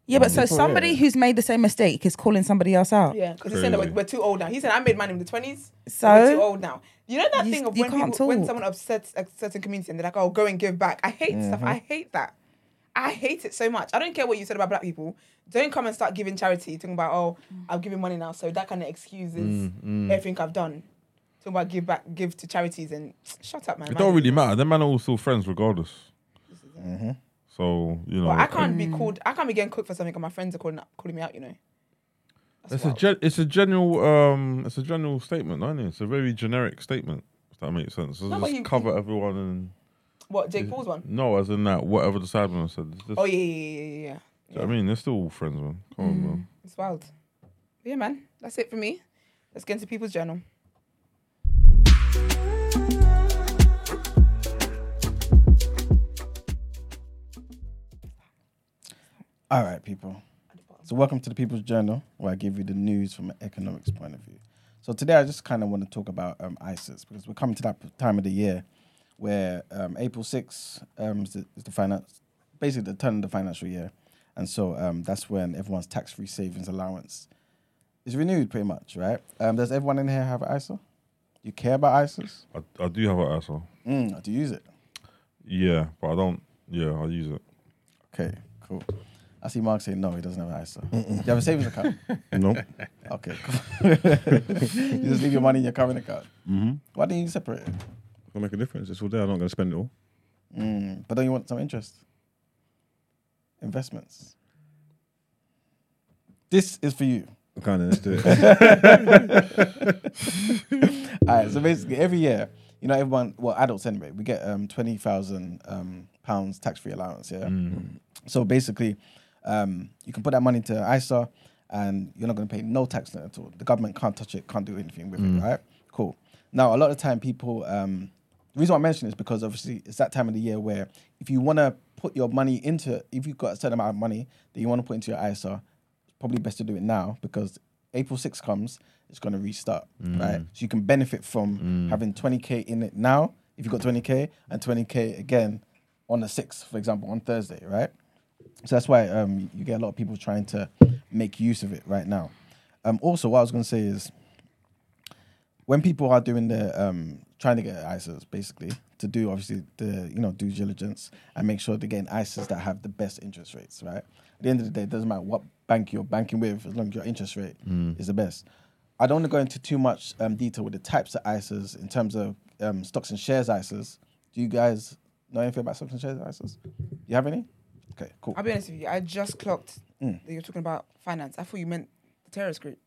Yeah, but so somebody yeah. who's made the same mistake is calling somebody else out. Yeah, because he's saying that we're, Crazy. we're too old now. He said I made mine in the 20s. So? we're too old now. You know that You- thing of you when can't people, when talk. someone upsets a certain community and they're like, "Oh, go and give back." I hate stuff. Mm-hmm. I hate that. I hate it so much. I don't care what you said about black people. Don't come and start giving charity, talking about, "Oh, I'm giving money now," so that kind of excuses Mm, everything I've done. Talking about give back, give to charities, and shut up, man. It Man. don't really matter. Them man are all still friends regardless. So you know, Well, I can't Mm. be called. I can't be getting cooked for something, and my friends are calling calling me out. You know. That's it's a gen- it's a general um it's a general statement, isn't it? It's a very generic statement. If that makes sense. It's No, just you- cover everyone and what Jake Paul's one. no, as in that whatever the Sidemen said. Just, Oh yeah, yeah, yeah, yeah, yeah. Do you know what I mean, they're still all friends, man. Come on, man. It's wild. But yeah, man. That's it for me. Let's get into people's journal. All right, people. So, welcome to the People's Journal, where I give you the news from an economics point of view. So, today I just kind of want to talk about um, ISAs because we're coming to that time of the year where um, April 6th um, is, the, is the finance, basically the turn of the financial year. And so um, that's when everyone's tax free savings allowance is renewed, pretty much, right? Um, does everyone in here have ISA? Do you care about ISAs? I, I do have an asshole. Mm, do you use it? Yeah, but I don't. Yeah, I use it. Okay, cool. I see Mark saying no, he doesn't have an ISA. Do you have a savings account? no. Okay, cool. you just leave your money in your current account. Mm-hmm. Why don't you separate it? Gonna make a difference. It's all there. I'm not gonna spend it all. Mm, but don't you want some interest? Investments. This is for you. Of. Let's do it. All right, so basically every year, you know, everyone, well, adults anyway, we get um, twenty thousand um, pounds tax free allowance. Yeah. So basically, um, you can put that money into ISA, and you're not going to pay no tax on it at all. The government can't touch it, can't do anything with it. Right? Cool. Now, a lot of time, people. Um, the reason why I mention it is because obviously it's that time of the year where if you want to put your money into, if you've got a certain amount of money that you want to put into your ISA, it's probably best to do it now because April 6 comes, it's going to restart, right? So you can benefit from having 20k in it now if you've got 20k and 20k again on the 6th, for example, on Thursday, right? So that's why um, you get a lot of people trying to make use of it right now. Um, also, what I was going to say is when people are doing the um, trying to get ISAs, basically to do obviously the you know due diligence and make sure they're getting ISAs that have the best interest rates, right? At the end of the day, it doesn't matter what bank you're banking with, as long as your interest rate is the best. I don't want to go into too much um, detail with the types of ISAs in terms of um, stocks and shares ISAs. Do you guys know anything about stocks and shares ISAs? Do you have any? Okay, cool. I'll be honest with you. I just clocked Mm. that you're talking about finance. I thought you meant the terrorist group.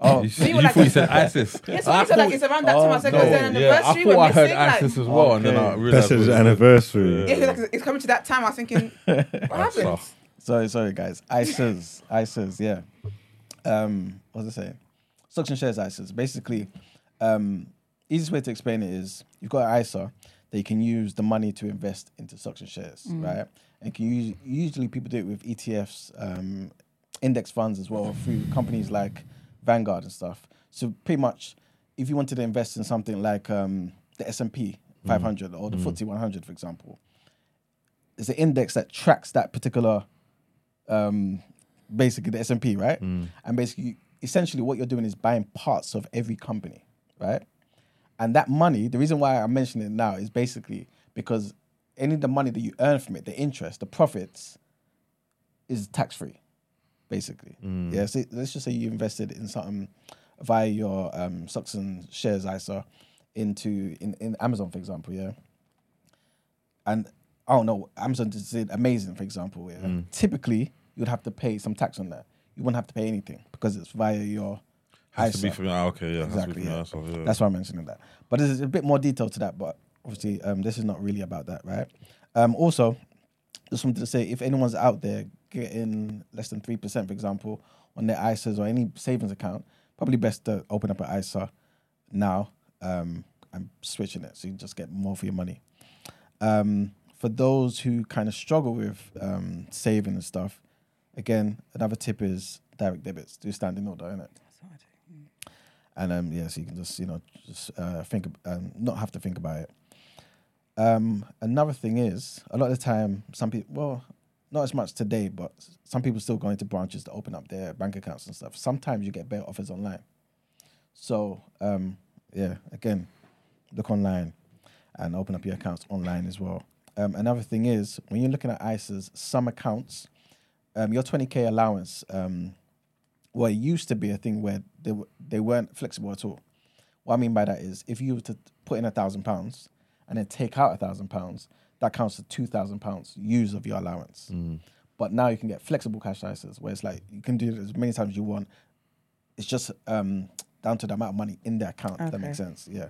Oh, You, you you like- thought you said ISIS. Yes, when you said like it's around that time. I said Oh, it's no. an yeah, I anniversary. thought we're I heard missing, like- ISIS as well, and then I Okay. realized Best it was- anniversary. Yeah, 'cause like it's coming to that time. I was thinking, what happened? tough. sorry, sorry, guys. ISIS, ISIS, yeah. Um, what was I saying? Stocks and shares ISAs. Basically, um, easiest way to explain it is you've got an ISA that you can use the money to invest into stocks and shares, right? And can use, usually people do it with ETFs, um, index funds as well, through companies like Vanguard and stuff. So pretty much, if you wanted to invest in something like um, the S and P 500 or the FTSE 100, for example, there's an index that tracks that particular um, basically the S&P, right? And basically, essentially what you're doing is buying parts of every company, right? And that money, the reason why I'm mentioning it now is basically because any of the money that you earn from it, the interest, the profits, is tax free, basically. Yeah. So let's just say you invested in something via your um, stocks and shares ISA into in, in Amazon, for example. Yeah. And I don't know, Amazon did amazing, for example. Yeah. Typically, you'd have to pay some tax on that. You wouldn't have to pay anything because it's via your Has to be from ah, okay, yeah. Exactly, yeah. asshole, yeah. That's why I'm mentioning that. But there's a bit more detail to that. But obviously, um, this is not really about that, right? Um, also, just wanted to say if anyone's out there getting less than three percent, for example, on their ISAs or any savings account, probably best to open up an ISA now um, and switching it so you just get more for your money. Um, for those who kind of struggle with um, saving and stuff, again, another tip is direct debits. Do standing order, innit? and um yeah, so you can just you know just uh, think um, not have to think about it. Um, another thing is a lot of the time some people well not as much today, but some people still go into branches to open up their bank accounts and stuff. Sometimes you get better offers online. So um, yeah, again, look online and open up your accounts online as well. Um, another thing is when you're looking at ISAs, some accounts, um, your 20k allowance. Um, well, it used to be a thing where they w- they weren't flexible at all. What I mean by that is, if you were to put in a thousand pounds and then take out a thousand pounds, that counts to two thousand pounds use of your allowance. But now you can get flexible cash ISAs, where it's like you can do it as many times as you want. It's just um, down to the amount of money in the account. If that makes sense. Yeah,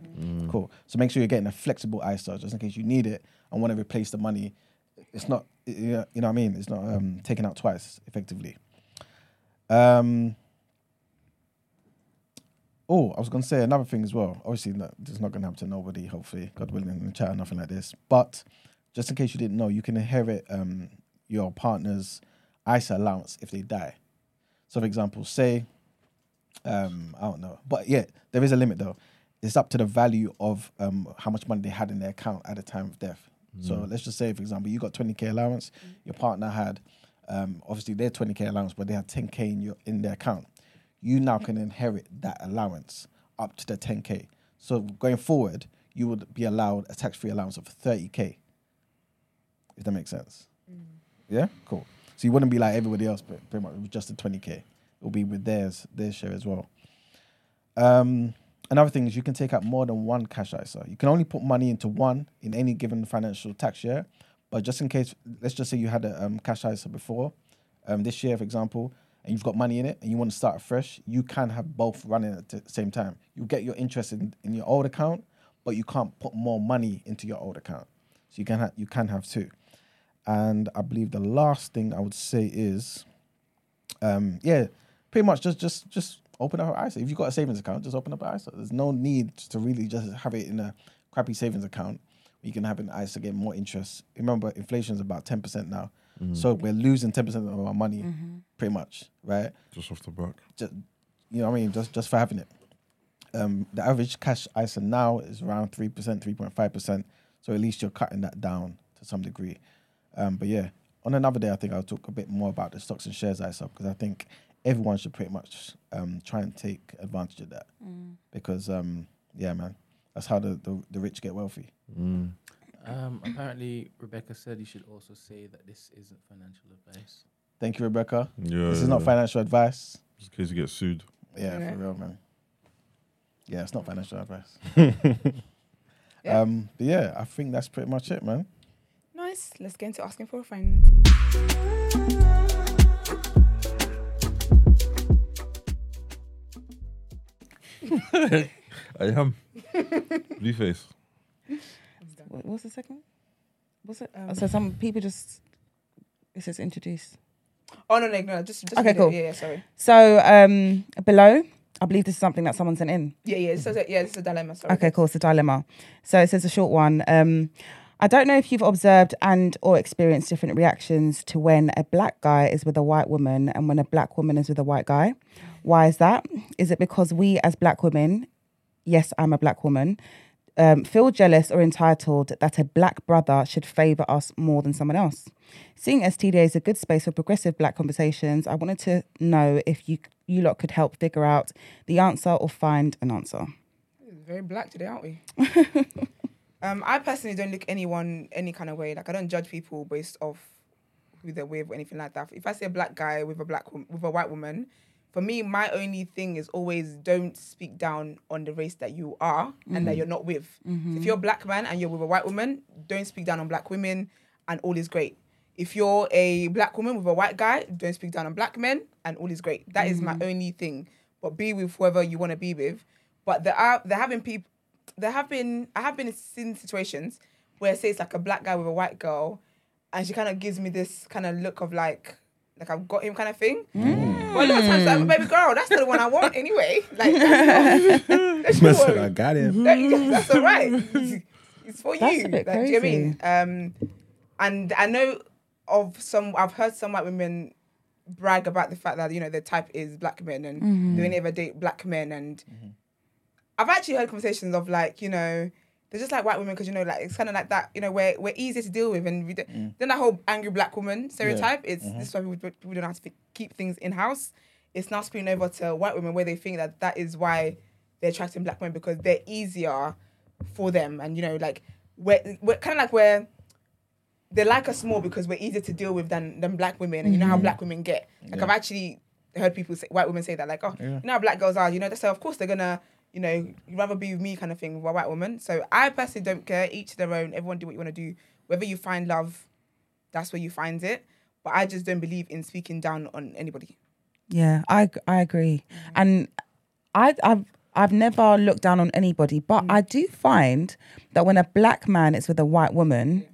cool. So make sure you're getting a flexible ISA just in case you need it and want to replace the money. It's not, you know, you know what I mean. It's not um, taken out twice, effectively. Um. Oh, I was gonna say another thing as well. Obviously, no, this is not gonna happen to nobody. Hopefully, God willing, in the chat or nothing like this. But just in case you didn't know, you can inherit um, your partner's ISA allowance if they die. So, for example, say, um, I don't know, but yeah, there is a limit though. It's up to the value of um, how much money they had in their account at the time of death. So let's just say, for example, you got 20k allowance. Your partner had, um, obviously, their 20k allowance, but they had 10k in your in their account. You now can inherit that allowance up to the 10k. So going forward, you would be allowed a tax-free allowance of 30k. If that makes sense. Yeah, cool. So you wouldn't be like everybody else, but pretty much with just the 20k. It will be with theirs, their share as well. Um, another thing is you can take out more than one cash ISA. You can only put money into one in any given financial tax year. But just in case, let's just say you had a um, cash ISA before, um, this year, for example, and you've got money in it and you want to start fresh, you can have both running at the same time. You get your interest in, in your old account, but you can't put more money into your old account. So you can ha- you can have two. And I believe the last thing I would say is, um, yeah, pretty much just just just open up an ISA. If you've got a savings account, just open up an ISA. There's no need to really just have it in a crappy savings account. You can have an ISA get more interest. Remember, inflation is about ten percent now, so we're losing ten percent of our money, pretty much, right? Just off the back. Just you know what I mean, just just for having it. Um, the average cash ISA now is around three percent, three point five percent. So at least you're cutting that down to some degree. Um, but yeah, on another day, I think I'll talk a bit more about the stocks and shares ISA because I think everyone should pretty much um, try and take advantage of that because um, yeah, man, that's how the, the, the rich get wealthy. Um, apparently, Rebecca said you should also say that this isn't financial advice. Thank you, Rebecca. Yeah. This is not yeah. financial advice. Just in case you get sued. Yeah, Yeah. for real, man. Yeah, it's not financial advice. Yeah. Um, but yeah, I think that's pretty much it, man. Nice. Let's get into asking for a friend. I am. Blueface. What, what's the second? What's it? Um, so some people just it says introduce. Oh no, no, no. Just, just Okay, it. cool. Yeah, yeah, sorry. So um, below, I believe this is something that someone sent in. Yeah, yeah. So, yeah, it's a dilemma. Sorry. Okay, cool. It's a dilemma. So it says a short one. Um, I don't know if you've observed and or experienced different reactions to when a black guy is with a white woman and when a black woman is with a white guy. Why is that? Is it because we as black women, yes, I'm a black woman, um, feel jealous or entitled that a black brother should favour us more than someone else? Seeing as TDA is a good space for progressive black conversations, I wanted to know if you you lot could help figure out the answer or find an answer. Very black today, aren't we? um, I personally don't look anyone any kind of way. Like I don't judge people based off who they're with or anything like that. If I see a black guy with a black with a white woman, for me, my only thing is always don't speak down on the race that you are and that mm-hmm. you're not with. So if mm-hmm. you're a black man and you're with a white woman, don't speak down on black women, and all is great. If you're a black woman with a white guy, don't speak down on black men, and all is great. That is my mm-hmm. only thing. But be with whoever you want to be with. But there are there have been people there have been I have been in situations where say it's like a black guy with a white girl, and she kind of gives me this kind of look of like like I've got him kind of thing. But a lot of times, like, baby girl, that's not the one I want anyway. Like, that's not, that's not Listen, what- I got him. that- that's all right. It's, it's for That's you. a bit like, do you know what I mean? Um, and I know of some. I've heard some white women brag about the fact that you know their type is black men and Mm-hmm. they only ever date black men. And I've actually heard conversations of like you know they're just like white women because you know like it's kind of like that you know we're we're easier to deal with and we don't, Mm. then that whole angry black woman stereotype. It's this is why we, we don't have to keep things in house. It's now spilling over to white women where they think that that is why they're attracting black men because they're easier for them. And you know like we're, we're kind of like where they like us more because we're easier to deal with than than black women. And you know how black women get. Like I've actually heard people say white women say that like oh you know how black girls are you know so of course they're gonna you know you'd rather be with me kind of thing with a white woman. So I personally don't care. Each to their own. Everyone do what you want to do. Whether you find love that's where you find it. But I just don't believe in speaking down on anybody. Yeah, I I agree, mm-hmm. and I I've I've never looked down on anybody, but mm. I do find that when a black man is with a white woman,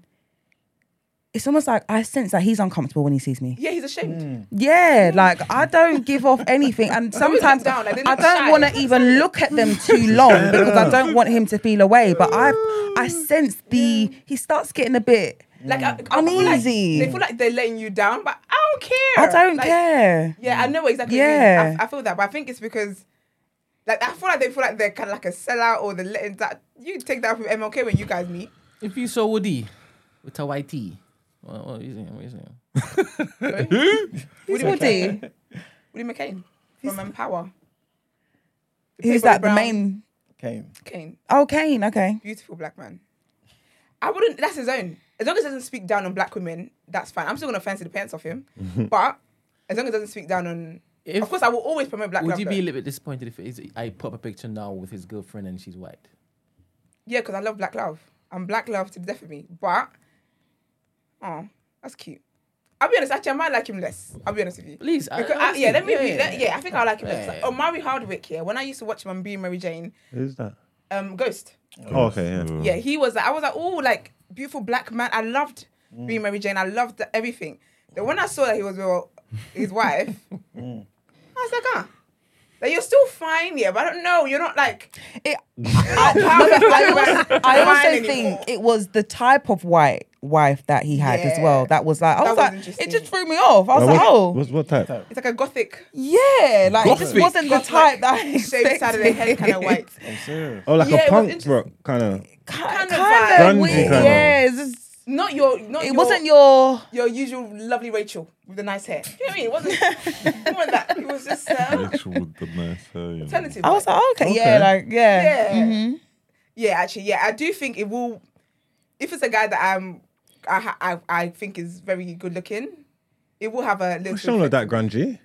it's almost like I sense that he's uncomfortable when he sees me. yeah he's ashamed hmm. Yeah, like I don't give off anything, and sometimes down, like, they I look don't shy. want to even look at them too long because I don't want him to feel away. But I I sense the he starts getting a bit. like I, I feel like Uneasy. they feel like they're letting you down but I don't care I don't Like, care. Yeah, I know exactly. Yeah. What you mean. I, I feel that, but I think it's because, like, I feel like they feel like they're kind of like a sellout or the letting that. You take that from with MLK when you guys meet. If you saw Woody with a white tee, what, what are you saying? What are you saying? Who's Woody? Woody McClain from Empower. Who's that? The Brown main? Kane. Kane, Oh, Kane. Okay. beautiful black man. I wouldn't. That's his own. As long as it doesn't speak down on black women, that's fine. I'm still gonna fancy the pants off him, but as long as it doesn't speak down on. If- of course, I will always promote black women. Would love. you be a little bit disappointed if it is, I put up a picture now with his girlfriend and she's white? Yeah, because I love black love. I'm black love to the death of me. But, oh, that's cute. I'll be honest, actually, I might like him less. I'll be honest with you. Please, Because, I I, yeah, let me yeah, yeah. let- yeah, I think I like him less. Yeah. Like, oh, Mari Hardwick, yeah, when I used to watch him on Being Mary Jane, Who's that? um, Ghost. Oh, okay, yeah. Yeah, he was like, I was like, oh, like, beautiful black man. I loved Being Mary Jane. I loved the, everything. Then when I saw that he was with his wife, I was like, ah. Like, you're still fine, yeah, but I don't know. You're not like. It, I, I also, I also think it was the type of white wife that he had as well. That was like, I was was like, it just threw me off. I was Uh, like, what, oh, what's, what type? It's like a gothic, yeah, like it just wasn't the type that I shaved side of the head kind of white. I'm serious. Oh, like Yeah, a punk interesting. rock kind of. Kind kind of of. Grungy kinda. Yeah, it's just- Not your, not it your, wasn't your. your usual lovely Rachel with the nice hair. You know what I mean? It wasn't, it wasn't that. It was just uh, Rachel with the nice hair. you know. alternative. I was like, oh, okay, Okay. yeah, like yeah, Yeah. mhm. yeah, actually, yeah. I do think it will. If it's a guy that I'm, I, I, I think is very good looking, it will have a little. It's not like that grungy.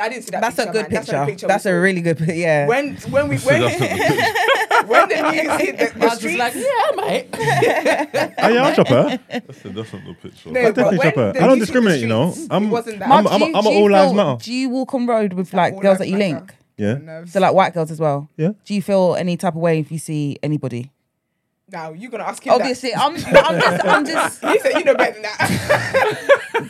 I didn't see that. That's a good picture. That's, That's a, a picture we really good. picture. Yeah. When when we when, when the news hit the, the I was just streets, like, yeah, mate. Oh, yeah, I'll chop her. That's a, that's not the picture. No, I'll definitely when chop her. I don't news hit the discriminate, you know. I'm, wasn't that. I'm, Mark, I'm, I'm, I'm do a all lives matter. Do you walk on road with like All girls that you matter. link? Yeah. Nerves. So like white girls as well. Yeah. Do you feel any type of way if you see anybody? Now you're gonna ask him. Obviously, I'm. I'm just. I'm just. You said you know better than that.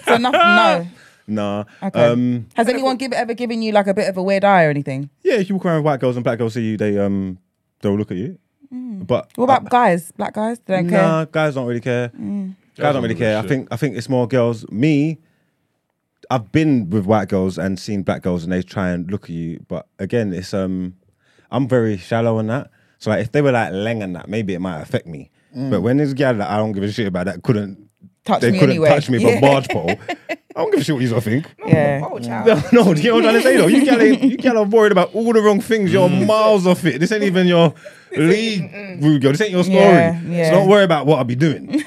So nothing. No. Nah. Okay. Um, Has anyone give, ever given you like a bit of a weird eye or anything? yeah, if you walk around with white girls and black girls see you, they um they'll look at you. But What about guys? Black guys? They don't care. Guys don't really care. Mm. Guys don't really care. I think I think it's more girls. Me, I've been with white girls and seen black girls, and they try and look at you. But again, it's um, I'm very shallow on that. So like, if they were like leng and that, maybe it might affect me. But when this a gal that I don't give a shit about that couldn't Touch me, they me couldn't anyway. touch me Yeah. for barge pole. I don't give a shit what you lot think. Yeah. Oh, child. No, no, do you know what I'm trying to say though? You gal ain't, you gal are worried about all the wrong things. You're Mm. miles off it. This ain't even your league, rude girl. This ain't your story. Yeah, yeah. So don't worry about what I'll be doing. you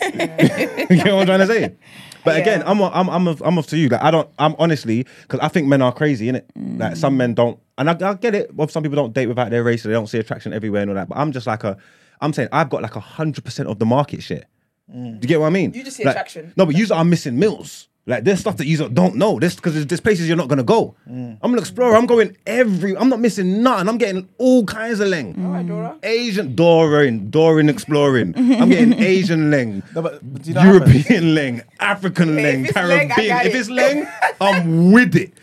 know what I'm trying to say? But again, Yeah. I'm I'm I'm off, I'm off to you. Like I don't. I'm honestly because I think men are crazy, innit? Like some men don't, and I, I get it. Well, some people don't date without their race, so they don't see attraction everywhere and all that. But I'm just like a. I'm saying I've got like a hundred percent of the market share. Mm. Do you get what I mean? You just see Like, attraction. No, but you are missing meals. Like there's stuff that you don't know. This because there's, there's places you're not gonna go. Mm. I'm an explorer. I'm going every. I'm not missing nothing. I'm getting all kinds of leng. All right, Dora. Asian Doring, Doring exploring. I'm getting Asian leng, No, but, you know? European leng, African Hey, leng, if leng, Caribbean. If it's leng, I'm with it.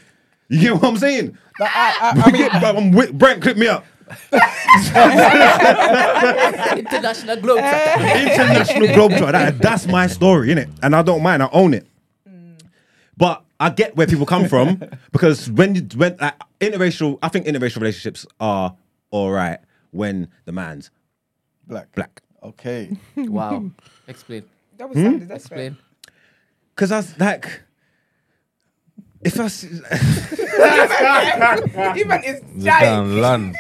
You get what I'm saying? Like, I, I, I mean, I'm with Brent. Clip me up. International Globetrotter. International Globetrotter. That, that's my story, innit? And I don't mind. I own it. But I get where people come from because when you when like, interracial, I think interracial relationships are all right when the man's black. black. Okay. Wow. Explain. Double standard, that's fair. Explain. Because I was like, if I s- Even is The giant. damn land.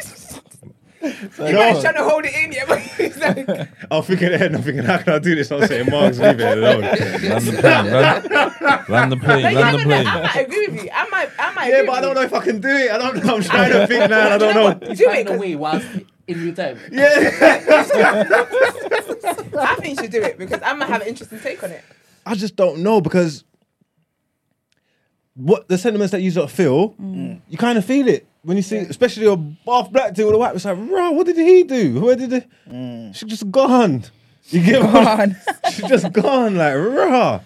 Even trying to hold it in, yeah, but he's like, I'm oh, thinking eh, ahead, I'm thinking, how can I do this? I'm saying, Marks, leave it alone. Land the plane. Land, land the plane. Like, Land the I, plane. might, I might agree with you. I might, I might. yeah, agree but I with don't know if I can do it. I don't know. I'm trying to think now. I don't know. Do it, Find a 'cause way whilst in real time. Yeah. I think you should do it because I might have an interesting take on it. I just don't know because what the sentiments that you sort of feel, mm. you kind of feel it when you see, especially a buff black dude with a white. It's like, bro, what did he do? Where did it? Mm. She just gone. You get what? Gone. She just gone. Like, raw.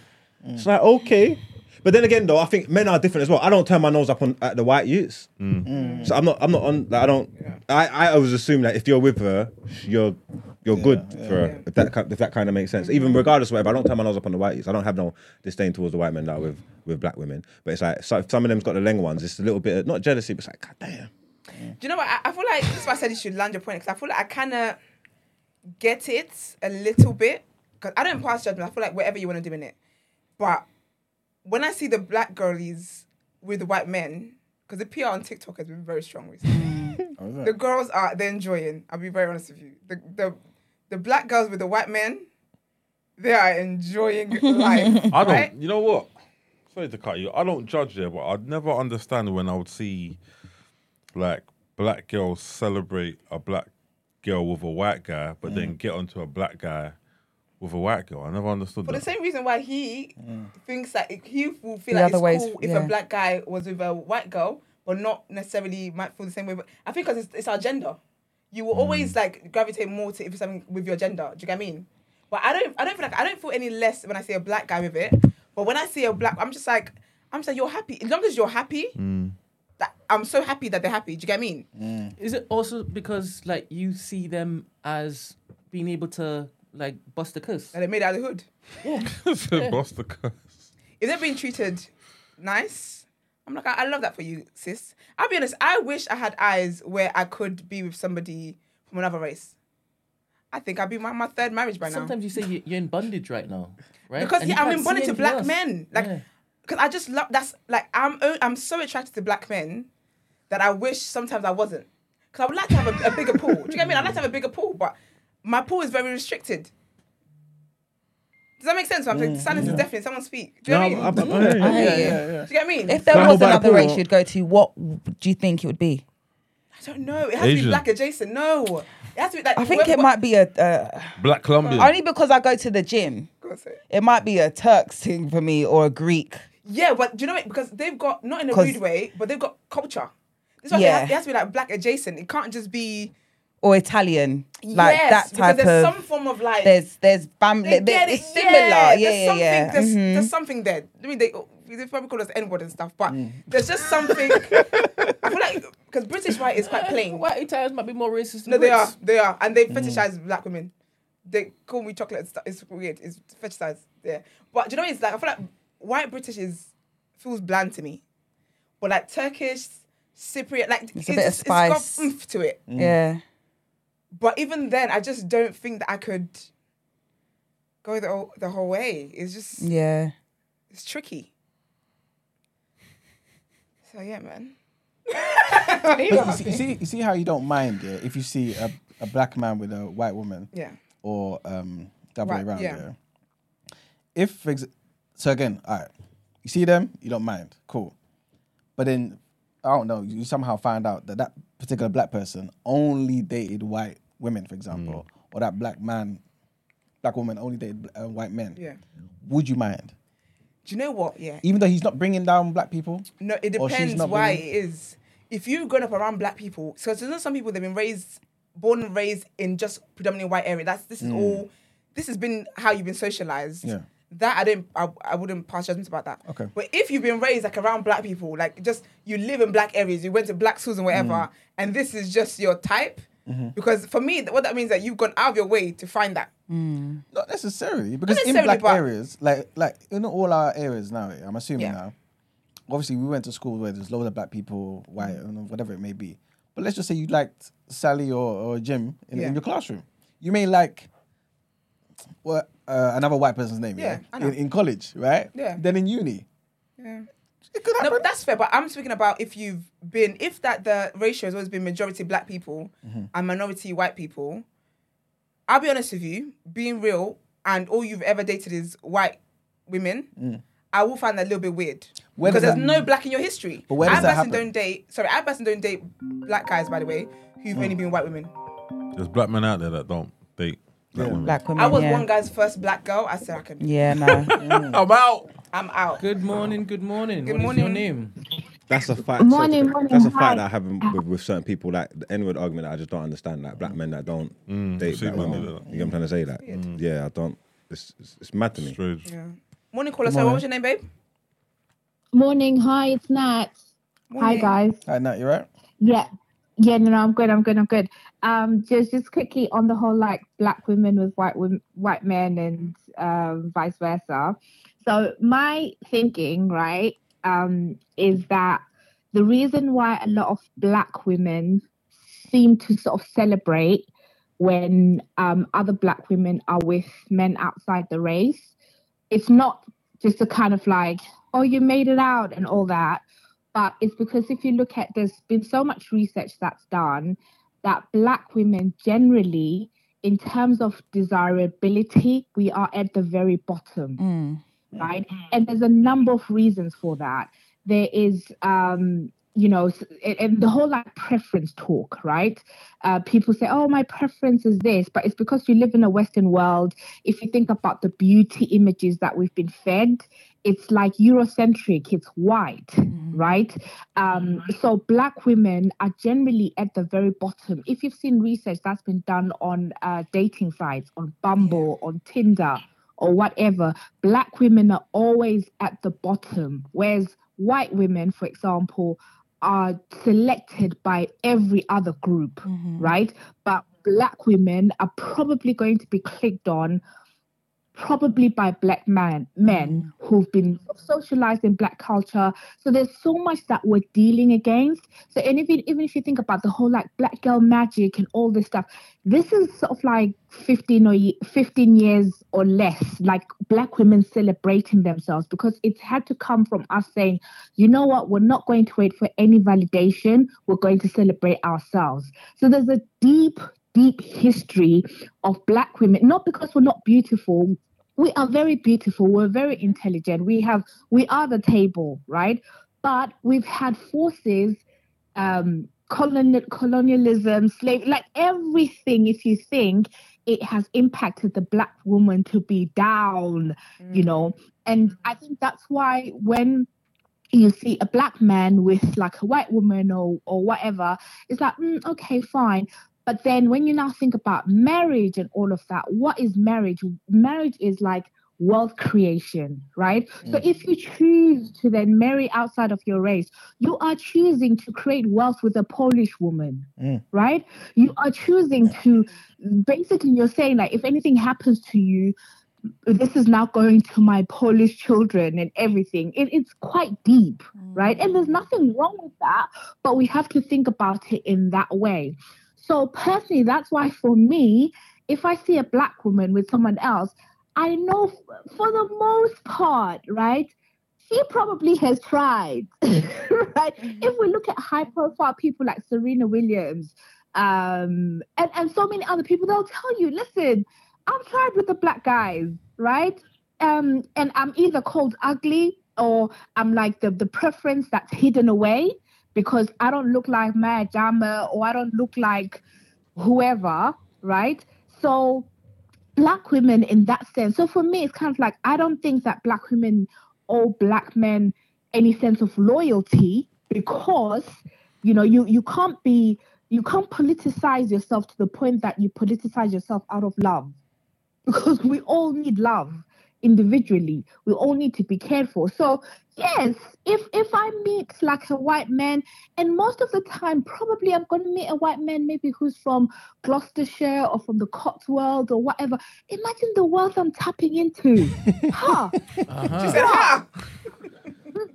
Mm. It's like okay. But then again, though, I think men are different as well. I don't turn my nose up on at the white youths, so I'm not. I'm not on. Like, I don't. I, I always assume that if you're with her, you're you're good for her. If that if that kind of makes sense. Even regardless of whatever, I don't turn my nose up on the white youths. I don't have no disdain towards the white men that with with black women. But it's like so if some of them's got the leng ones. It's a little bit of, not jealousy, but it's like god damn. Do you know what? I, I feel like that's why I said you should land your point because I feel like I kind of get it a little bit because I don't pass judgment. I feel like whatever you want to do in it, but when I see the black girlies with the white men, because the PR on TikTok has been very strong recently. Oh, is it? the girls are they're enjoying. I'll be very honest with you. The the the black girls with the white men, they are enjoying life. I don't. right? You know what? Sorry to cut you. I don't judge there, but I'd never understand when I would see like black girls celebrate a black girl with a white guy, but Mm. then get onto a black guy with a white girl. I never understood For the same reason why he thinks that it- he will feel The like it's ways, cool if yeah. a black guy was with a white girl, but not necessarily might feel the same way. But I think because it's, it's our gender, you will always mm. like gravitate more to if it's something with your gender. Do you get what I mean? But I don't. I don't feel like I don't feel any less when I see a black guy with it. But when I see a black, I'm just like, I'm saying you're happy. As long as you're happy, mm. that I'm so happy that they're happy. Do you get what I mean? Mm. Is it also because like you see them as being able to like bust a curse? And they made it out of the hood. Said Boss the curse. if they're being treated nice, I'm like, I, I love that for you, sis. I'll be honest, I wish I had eyes where I could be with somebody from another race. I think I'd be my, my third marriage by now. Sometimes you say you- you're in bondage right now, right? because And yeah, you I'm can't in see bondage to anything black else. men. Like, Yeah. because I just love that's like I'm o- I'm so attracted to black men that I wish sometimes I wasn't. Because I would like to have a, a bigger pool. Do you get what I mean? I'd like to have a bigger pool, but my pool is very restricted. Does that make sense? I'm saying silence is deafening. Someone speak. Do you know what I mean? I'm- I'm- I'm- I hear Yeah, you. yeah, yeah. Do you get what I mean? If there Can was hold another the race you'd go to, what do you think it would be? I don't know. It has to be black adjacent. No, it has to be like. I think it might be a uh, Black Colombian. only because I go to the gym. Go on, say it. It might be a Turks thing for me or a Greek. Yeah, but do you know what? Because they've got not in a 'Cause- rude way, but they've got culture. This is why Yeah. it has, it has to be like black adjacent. It can't just be or Italian, like yes, that type because there's of. some form of like there's there's family. they get it's it, similar. Yeah, there's yeah, something, yeah. There's, Mhm. there's something there. I mean, they they probably call us N word and stuff, but Mm. there's just something. I feel like because British white is quite plain. White Italians might be more racist. No, than they are. They are, and they Mm. fetishize black women. They call me chocolate. stuff. It's weird. It's fetishized. Yeah, but do you know what it's like? I feel like white British is feels bland to me, but like Turkish, Cypriot, like It's a bit of It's spice. got oomph to it. Yeah. But even then, I just don't think that I could go the whole, the whole way. It's just Yeah. it's tricky. So yeah, man. You, see, you see, you see how you don't mind yeah, if you see a, a black man with a white woman, Yeah. or um, the other Right, way around. yeah. Yeah. If for ex- so, again, all right, you see them, you don't mind, cool. But then I don't know, you somehow find out that that particular black person only dated white women, for example, or that black man, black woman only dated uh, white men. Yeah. Would you mind, Do you know what? Yeah. even though he's not bringing down black people? No, it depends why bringing- it is. If you've grown up around black people, so there's some people they've been raised, born and raised in just predominantly white area. That's this is all. This has been how you've been socialized. Mm. Yeah. That I don't. I, I wouldn't pass judgment about that. Okay. But if you've been raised like around black people, like just you live in black areas, you went to black schools and whatever, Mm. and this is just your type. Mm-hmm. Because for me, what that means is that you've gone out of your way to find that. Not necessarily, because in necessarily, black areas, like like in all our areas now, I'm assuming Yeah. now. Obviously, we went to school where there's loads of black people, white, and whatever it may be. But let's just say you liked Sally or, or Jim in, Yeah. in your classroom. You may like what uh, another white person's name, yeah, Yeah, I know. In, in college, right? Yeah. Then in uni, Yeah. It could No, happen. but that's fair. But I'm speaking about if you've been, if that the ratio has always been majority black people Mm-hmm. and minority white people. I'll be honest with you, being real, and all you've ever dated is white women. I will find that a little bit weird Mm. Where because there's no black in your history. But where does I that personally happen? don't date. Sorry, I personally don't date black guys. By the way, who've Mm. only been white women. There's black men out there that don't date black women. Black women. I was yeah. one guy's first black girl. I said I could. Yeah, no. Mm. I'm out. I'm out. Good morning, good morning. Good What is your morning. name? That's a fact. Morning, sorry, morning, That's a hi. fight that I have with, with certain people. Like the N word argument, that I just don't understand. Like black men that don't mm. date black women. mean. You know what I'm trying to say? Like, yeah, I don't. It's, it's, it's mad to me. Strange. Yeah. Morning caller. So what was your name, babe? Morning, hi, it's Nat. Hi guys. Hi, Nat, you right? Yeah. Yeah, no, no, I'm good, I'm good, I'm good. Um, just just quickly on the whole like black women with white women white men and um vice versa. So my thinking, right, um, is that the reason why a lot of black women seem to sort of celebrate when um other black women are with men outside the race, it's not just a kind of like, oh, you made it out and all that but it's because if you look at there's been so much research that's done that black women generally in terms of desirability we are at the very bottom Mm. right? And there's a number of reasons for that. There is um you know and the whole like preference talk right? Uh, people say oh my preference is this but it's because you live in a western world. If you think about the beauty images that we've been fed it's like eurocentric it's white right? Um, so black women are generally at the very bottom. If you've seen research that's been done on uh, dating sites on bumble on tinder or whatever, black women are always at the bottom, whereas white women, for example, are selected by every other group, right? But black women are probably going to be clicked on probably by black man men mm. who've been socialized in black culture. So there's so much that we're dealing against. So and even even if you think about the whole like black girl magic and all this stuff this is sort of like 15 or 15 years or less like black women celebrating themselves because it had to come from us saying you know what? We're not going to wait for any validation. We're going to celebrate ourselves. So there's a deep deep history of black women not because we're not beautiful we are very beautiful. We're very intelligent. We have we are the table right? But we've had forces um colon- colonialism slave like everything if you think it has impacted the black woman to be down you know? And i think that's why when you see a black man with like a white woman or or whatever it's like mm, okay fine But then when you now think about marriage and all of that, what is marriage? Marriage is like wealth creation, right? So if you choose to then marry outside of your race, you are choosing to create wealth with a Polish woman, Mm. right? You are choosing to basically you're saying like if anything happens to you, this is now going to my Polish children and everything. It, it's quite deep, right? And there's nothing wrong with that, but we have to think about it in that way. So personally, that's why for me, if I see a black woman with someone else, I know f- for the most part, right? She probably has tried, right? If we look at high profile people like Serena Williams, um, and, and so many other people, they'll tell you, listen, I've tried with the black guys, right? Um, and I'm either called ugly or I'm like the, the preference that's hidden away because I don't look like Maya Jama or I don't look like whoever, right? So black women in that sense. So for me, it's kind of like I don't think that black women owe black men any sense of loyalty because you know you you can't be you can't politicize yourself to the point that you politicize yourself out of love because we all need love individually we all need to be cared for so yes if if i meet like a white man and most of the time probably i'm going to meet a white man maybe who's from gloucestershire or from the cotswolds or whatever imagine the wealth i'm tapping into huh Uh-huh. She said, ha!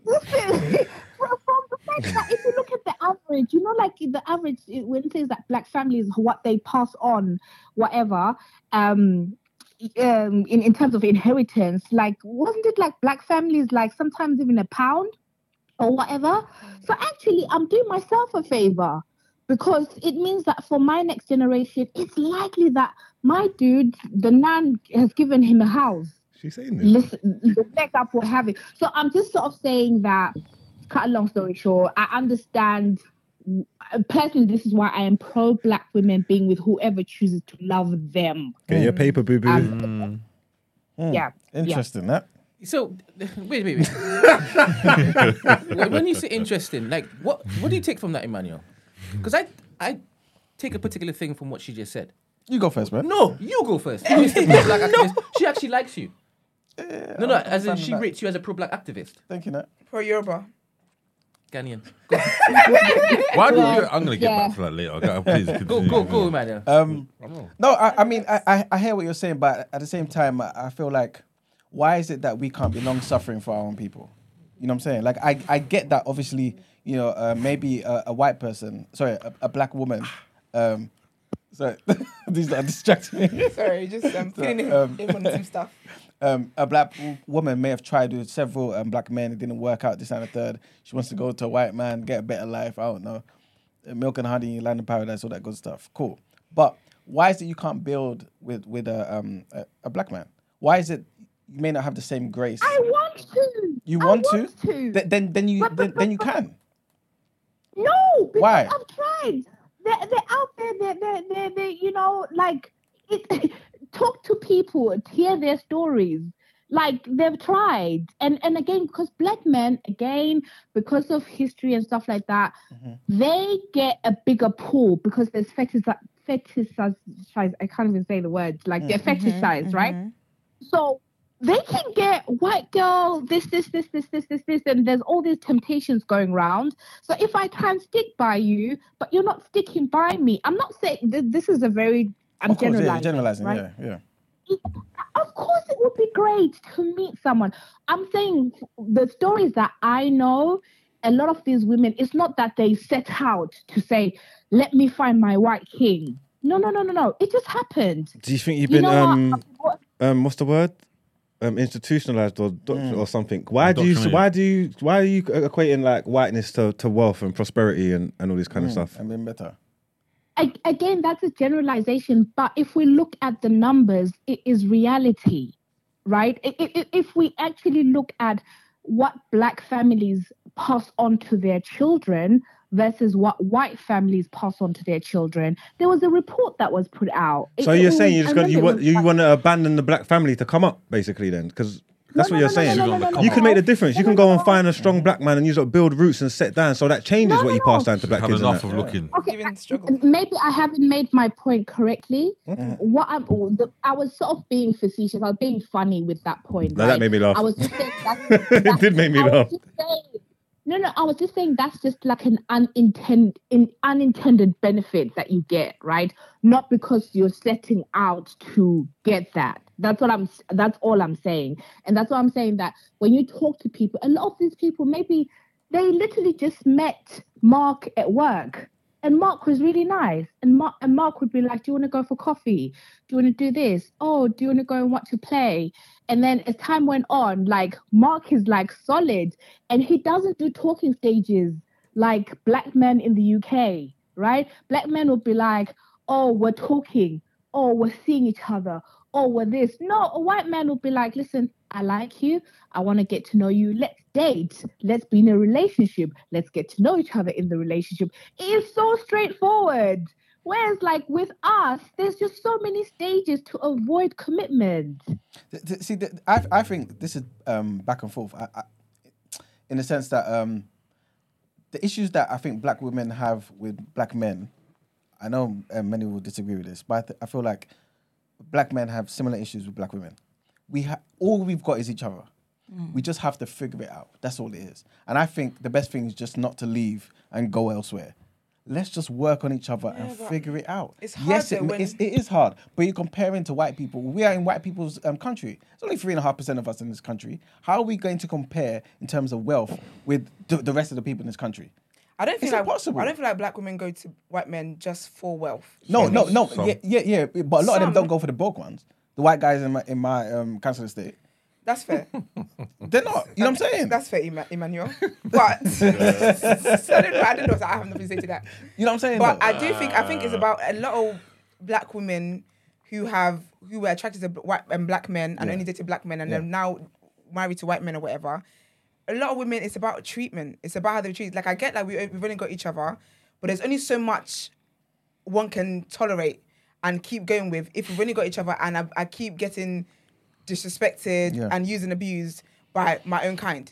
Listen, from, from the fact that if you look at the average, you know, like the average when it says that black families what they pass on, whatever, um, um, in in terms of inheritance, like wasn't it like black families like sometimes even a pound or whatever? So actually, I'm doing myself a favor because it means that for my next generation, it's likely that my dude, the nan, has given him a house She's saying this. listen, the next up will have it. So I'm just sort of saying that, cut a long story short, I understand. Uh, Personally, this is why I am pro black women being with whoever chooses to love them. Get your paper, boo boo. Um, Mm. Yeah. Interesting, that. So wait, wait, wait. when when you say interesting, like what what do you take from that, Emmanuel? Because I I take a particular thing from what she just said. You go first, man. No, you go first. Mr. Pro-Black activist. She actually likes you. no, no, as in she that. rates you as a pro-black activist. Thank you, Nat. Pro Yoruba. Ghanaian. Why do you? I'm gonna get Yeah. back to that later. Okay, please Go, continue. go, go, Emmanuel. Um, no, I, I mean, I, I, I hear what you're saying, but at the same time, I, I feel like, why is it that we can't be long suffering for our own people? You know what I'm saying? Like, I, I get that, obviously, you know, uh, maybe a, a white person, sorry, a, a black woman, um, sorry, these are distracting me. Sorry, just um, feeling it, Um, it on some stuff. Um, a black woman may have tried with several um, black men. It didn't work out. This and the third. She wants to go to a white man, get a better life. I don't know. Uh, Milk and honey, land of paradise, all that good stuff. Cool. But why is it you can't build with with a um a, a black man? Why is it you may not have the same grace? I want to. You I want to? to. Th- then then you But- then, but- then you can. No, Why? I've tried. They're, they're out there. They're, they're, they're, they're you know, like, it, talk to people, hear their stories. Like they've tried, and and again, because black men, again, because of history and stuff like that, mm-hmm. they get a bigger pool because there's fetish, fetishized. I can't even say the words. Like they're mm-hmm. fetishized, right? Mm-hmm. So they can get white girl, this, this, this, this, this, this, this, and there's all these temptations going round. So if I try and stick by you, but you're not sticking by me, I'm not saying th- this is a very I'm of course, yeah, generalizing, generalizing. right? Yeah, yeah. Of course, it would be great to meet someone. I'm saying the stories that I know, a lot of these women, it's not that they set out to say, "Let me find my white king." No, no, no, no, no. It just happened. Do you think you've You been know um what? um what's the word? Um, institutionalized or doc- Mm. or something. Why do you why do you why are you equating like whiteness to, to wealth and prosperity and, and all this kind of Mm, stuff? I mean, better. Again, that's a generalization. But if we look at the numbers, it is reality, right? If we actually look at what black families pass on to their children versus what white families pass on to their children, there was a report that was put out. So it you're was- saying you I just got you want you want to abandon the black family to come up basically then because That's No, what no, you're no, saying. no, no, no, no, You no, can no. make the difference. You can no, go no, and find a strong black man and use up build roots and set down. So that changes No, what no, you no. pass down to black Have kids. and enough that. of looking. Okay, Even I- struggle. maybe I haven't made my point correctly. Mm-hmm. What I'm, the, I was sort of being facetious. I was being funny with that point. No, that right? made me laugh. I was just saying that's, It that's- did make me I was laugh. just saying- no, no, I was just saying that's just like an unintended, in, unintended benefit that you get, right? Not because you're setting out to get that. That's what I'm. That's all I'm saying, and that's why I'm saying that when you talk to people, a lot of these people maybe they literally just met Mark at work, and Mark was really nice, and Mark and Mark would be like, "Do you want to go for coffee? Do you want to do this? Oh, do you want to go and watch a play?" And then as time went on, like Mark is like solid, and he doesn't do talking stages like black men in the UK, right? Black men would be like, "Oh, we're talking. Oh, we're seeing each other. Oh, we're this." No, a white man will be like, "Listen, I like you. I want to get to know you. Let's date. Let's be in a relationship. Let's get to know each other in the relationship." It is so straightforward. Whereas, like with us, there's just so many stages to avoid commitment. See, I I think this is um, back and forth. I, I, in the sense that um, the issues that I think black women have with black men, I know uh, many will disagree with this, but I, th- I feel like black men have similar issues with black women. We ha- all we've got is each other. We just have to figure it out. That's all it is. And I think the best thing is just not to leave and go elsewhere. Let's just work on each other and figure it out. it's yes, it, when- it's, it is hard, but you're comparing to white people. We are in white people's um, country. It's only three and a half percent of us in this country. How are we going to compare in terms of wealth with the rest of the people in this country? I don't feel It's like impossible. I don't feel like black women go to white men just for wealth. No, no, no. Some. Yeah, yeah, yeah. But a lot of them don't go for the broke ones. The white guys in my in my um, council estate, That's fair. they're not. You know what I'm saying? That's fair, Emma- Emmanuel. But so I don't know. I don't know. I have nothing to say to that. You know what I'm saying? But though? I do think I think it's about a lot of black women who have who were attracted to white and black men and Yeah. only dated black men and Yeah. then now married to white men or whatever. A lot of women, it's about treatment. It's about how they treat. Like I get like we uh, we've only got each other, but there's only so much one can tolerate and keep going with if we've only got each other and I, I keep getting disrespected Yeah. and used and abused by my own kind.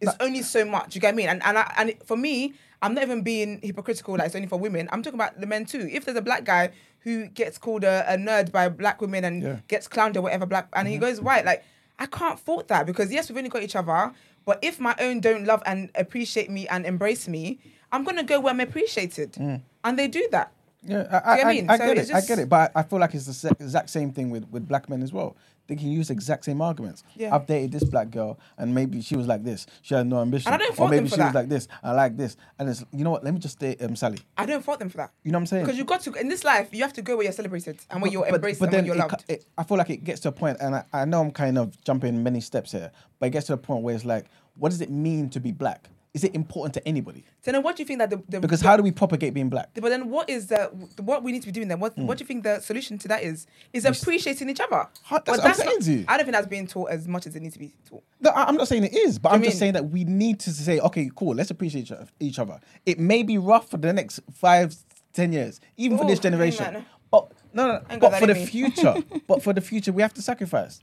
It's only so much. You get what I mean? And and I, and for me, I'm not even being hypocritical. Like it's only for women. I'm talking about the men too. If there's a black guy who gets called a, a nerd by black women and Yeah. gets clowned or whatever, black, and he mm-hmm. goes white, like I can't fault that because yes, we've only got each other. But if my own don't love and appreciate me and embrace me, I'm gonna go where I'm appreciated, mm. and they do that. Yeah, I, Do I, I I, mean? I So get it. it's I just- get it. But I feel like it's the exact same thing with, with black men as well. They can use the exact same arguments. Yeah. I've dated this black girl, and maybe she was like this. She had no ambition. And I don't or fault them maybe for she was like this. I like this. And it's you know what? Let me just date um, Sally. I don't fault them for that. You know what I'm saying? Because you got to in this life, you have to go where you're celebrated and where you're but, embraced but and then where you're it, loved. it, I feel like it gets to a point, and I, I know I'm kind of jumping many steps here, but it gets to a point where it's like, what does it mean to be black? Is it important to anybody? so then, what do you think that the, the Because the- how do we propagate being black? But then, what is the what we need to be doing then? What What do you think the solution to that is? Is appreciating each other. How- that's I'm saying not- to you. I don't think that's being taught as much as it needs to be taught. No, I'm not saying it is, but Do I'm just mean- saying that we need to say, okay, cool, let's appreciate each other-. It may be rough for the next five, ten years, even for this generation. ain't like that. But no, no, but for the me. future, but for the future, we have to sacrifice.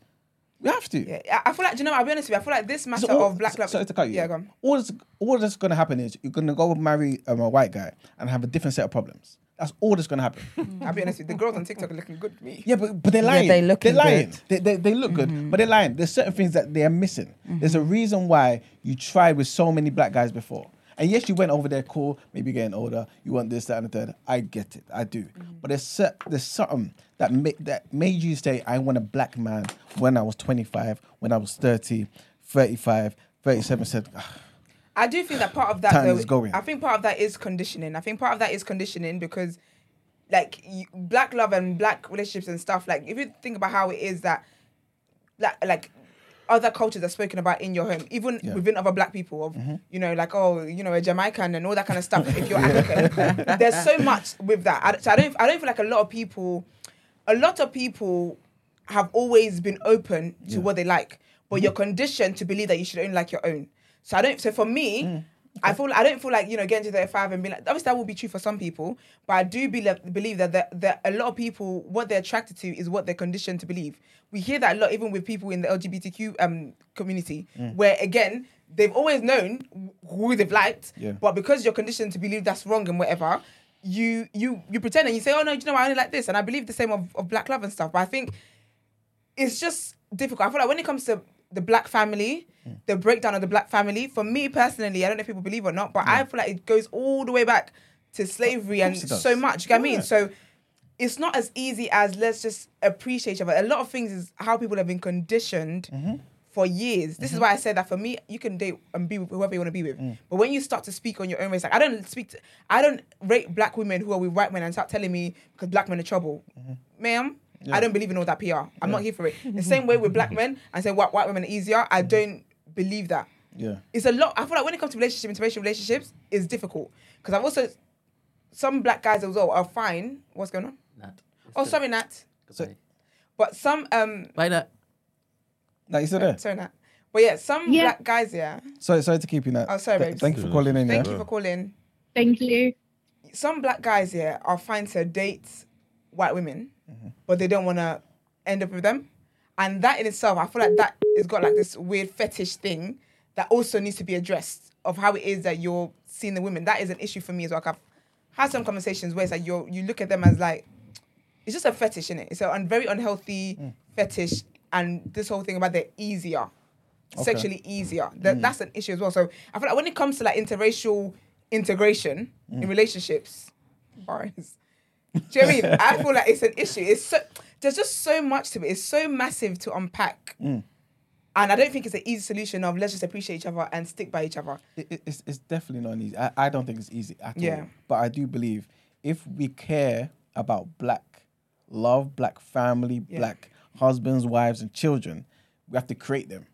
We have to. Yeah, I I feel like do you know. I'll be honest with you. I feel like this matter So all- of black so- love. Sorry to cut you. Yeah, go on. All that's, all that's going to happen is you're going to go marry um, a white guy and have a different set of problems. That's all that's going to happen. I'll be honest with you. The girls on TikTok are looking good to me. Yeah, but, but they're lying. they looking They're lying. good. They, they, they look good, but they're lying. There's certain things that they are missing. There's a reason why you tried with so many black guys before. And yes, you went over there, cool, maybe getting older, you want this, that, and the third. I get it, I do. But there's there's something that, ma- that made you say, I want a black man when I was 25, when I was 30, 35, 37, said, "Ah, I do think that part of that Time though, is going. I think part of that is conditioning. I think part of that is conditioning because like you, black love and black relationships and stuff like if you think about how it is that like like other cultures are spoken about in your home, even Yeah. within other black people, of Mm-hmm. you know, like oh, you know, a Jamaican and all that kind of stuff. if you're African, there's so much with that. I, so I don't, I don't feel like a lot of people, a lot of people have always been open to Yeah. Mm-hmm. what they like, but you're conditioned to believe that you should only like your own. So I don't. So for me, Mm. I feel I don't feel like you know getting to 35 and being like obviously that will be true for some people, but I do believe believe that that, that a lot of people what they're attracted to is what they're conditioned to believe. We hear that a lot even with people in the LGBTQ um community, where again they've always known who they've liked, Yeah. but because you're conditioned to believe that's wrong and whatever. You you you pretend and you say, oh no, you know what, I only like this, and I believe the same of, of black love and stuff. But I think it's just difficult. I feel like when it comes to the black family, the breakdown of the black family, for me personally, I don't know if people believe or not, but I feel like it goes all the way back to slavery and course it does. so much. You get what I mean? So it's not as easy as let's just appreciate each other. A lot of things is how people have been conditioned Mm-hmm. for years. This is why I said that for me, you can date and be with whoever you want to be with. Mm. But when you start to speak on your own race, like I don't speak to, I don't rate black women who are with white men and start telling me because black men are trouble. Mm-hmm. Ma'am, I don't believe in all that PR. I'm not here for it. The same way with black men and say white, white women are easier, I don't believe that. Yeah. It's a lot. I feel like when it comes to relationship, interracial relationships, it's difficult. Because I've also, some black guys as well are fine. What's going on? Nat. Oh, sorry, Nat. Goodbye. But some, um, Bye, Nat. Now you still there? sorry, Nat. But yeah, some Yeah. black guys, yeah. Sorry, sorry to keep you that. Oh, sorry, Th- Thank you for calling in. Thank yeah. you for calling. Thank you. Some black guys, yeah, are fine to date white women, Mm-hmm. but they don't want to end up with them. And that in itself, I feel like that has got like this weird fetish thing that also needs to be addressed of how it is that you're seeing the women. That is an issue for me as well. Like, I've had some conversations where it's like you you look at them as like it's just a fetish, is it? It's a un- very unhealthy Mm. fetish, and this whole thing about they're easier, sexually easier. That, That's an issue as well. So I feel like when it comes to like interracial integration in relationships, bars. Do you know what I mean? I feel like it's an issue. It's so there's just so much to it. It's so massive to unpack. Mm. And I don't think it's an easy solution of let's just appreciate each other and stick by each other. It- it's, it's definitely not easy. I, I don't think it's easy at Yeah. all. But I do believe if we care about black love, black family, Yeah. black husbands, wives, and children, we have to create them.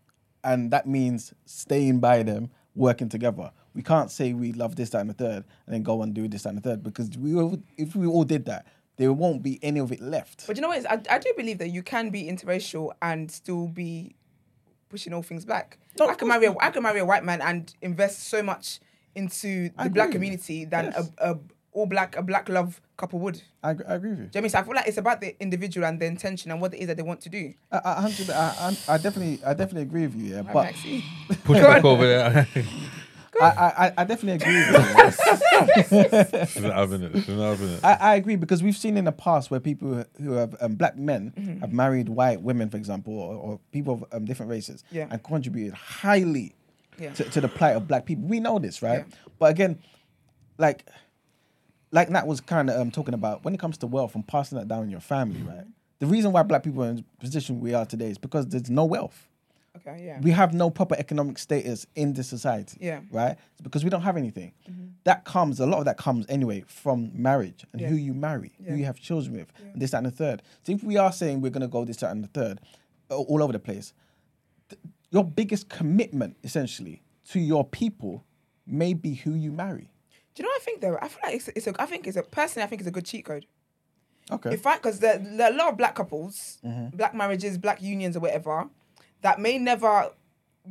And that means staying by them, working together. We can't say we love this, that, and the third, and then go and do this, that, and the third, because we all, if we all did that, there won't be any of it left. But you know what? is- I, I do believe that you can be interracial and still be pushing all things black. No, I of can marry a, I can marry a white man and invest so much into the black community than Yes. a, a all black a black love couple would. Do I, agree- I agree with you. you know what I mean? So I feel like it's about the individual and the intention and what it is that they want to do. I, I, a hundred- I, I, I definitely, I definitely agree with you. Yeah, but Maxi. Push back over there. I, I, I- definitely agree with you. Having it. Having it. I, I agree because we've seen in the past where people who have um, black men Mm-hmm. have married white women, for example, or, or people of um, different races, Yeah. and contributed highly Yeah. to, to the plight of black people. We know this, right? Yeah. But again, like, like Nat was kind of um, talking about when it comes to wealth and passing that down in your family, right? The reason why black people are in the position we are today is because there's no wealth. Okay, yeah. We have no proper economic status in this society. Yeah. Right? It's because we don't have anything. That comes, a lot of that comes anyway from marriage and Yeah. who you marry, Yeah. who you have children with, and this, that, and the third. So if we are saying we're going to go this, that, and the third, all over the place, th- your biggest commitment, essentially, to your people may be who you marry. Do you know what I think though? I feel like it's, it's a I think it's a personally I think it's a good cheat code. Okay. In fact, because there, there are a lot of black couples, Mm-hmm. black marriages, black unions, or whatever, that may never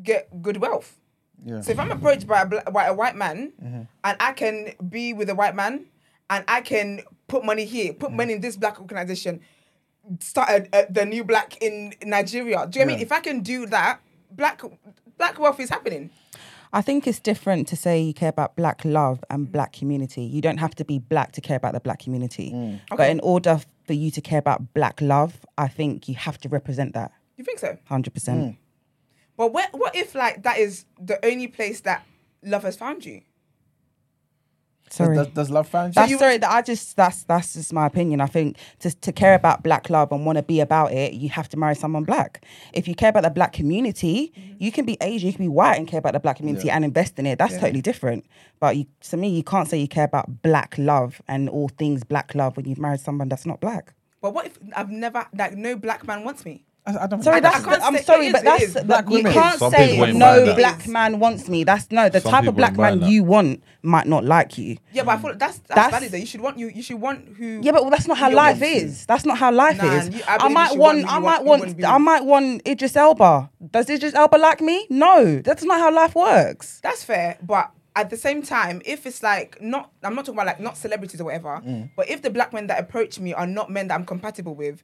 get good wealth. yeah. So if I'm approached by a, bla- by a white man Mm-hmm. and I can be with a white man and I can put money here, Mm-hmm. put money in this black organization, start a, a, the new black in Nigeria. Do you know what I mean? If I can do that, black black wealth is happening. I think it's different to say you care about black love and black community. You don't have to be black to care about the black community. But in order for you to care about black love, I think you have to represent that You think so? 100%. Mm. But what what if like that is the only place that love has found you? Sorry. Does, does love find you? That's you- sorry. That I just that's that's just my opinion. I think to to care about black love and want to be about it, you have to marry someone black. If you care about the black community, mm-hmm. you can be Asian, you can be white and care about the black community and invest in it. That's totally different. But you, to me, you can't say you care about black love and all things black love when you've married someone that's not black. But what if I've never like no black man wants me? I, I don't Sorry, think that's can't I'm say- sorry, it but is, that's it is. Black you women. can't Some say people no buying that. black man wants me. That's no the Some type of people black ain't buying man that. you want might not like you. Yeah, but I feel like that's that's, That's- valid. Though. You should want you you should want who. Yeah, but that's not how you life want to. is. That's not how life Nah, is. you- I I, believe might should want, want I you might want- you want, wanna be I might want Idris Elba. Does Idris Elba like me? No, that's not how life works. That's fair, but at the same time, if it's like not, I'm not talking about like not celebrities or whatever, Mm. but if the black men that approach me are not men that I'm compatible with,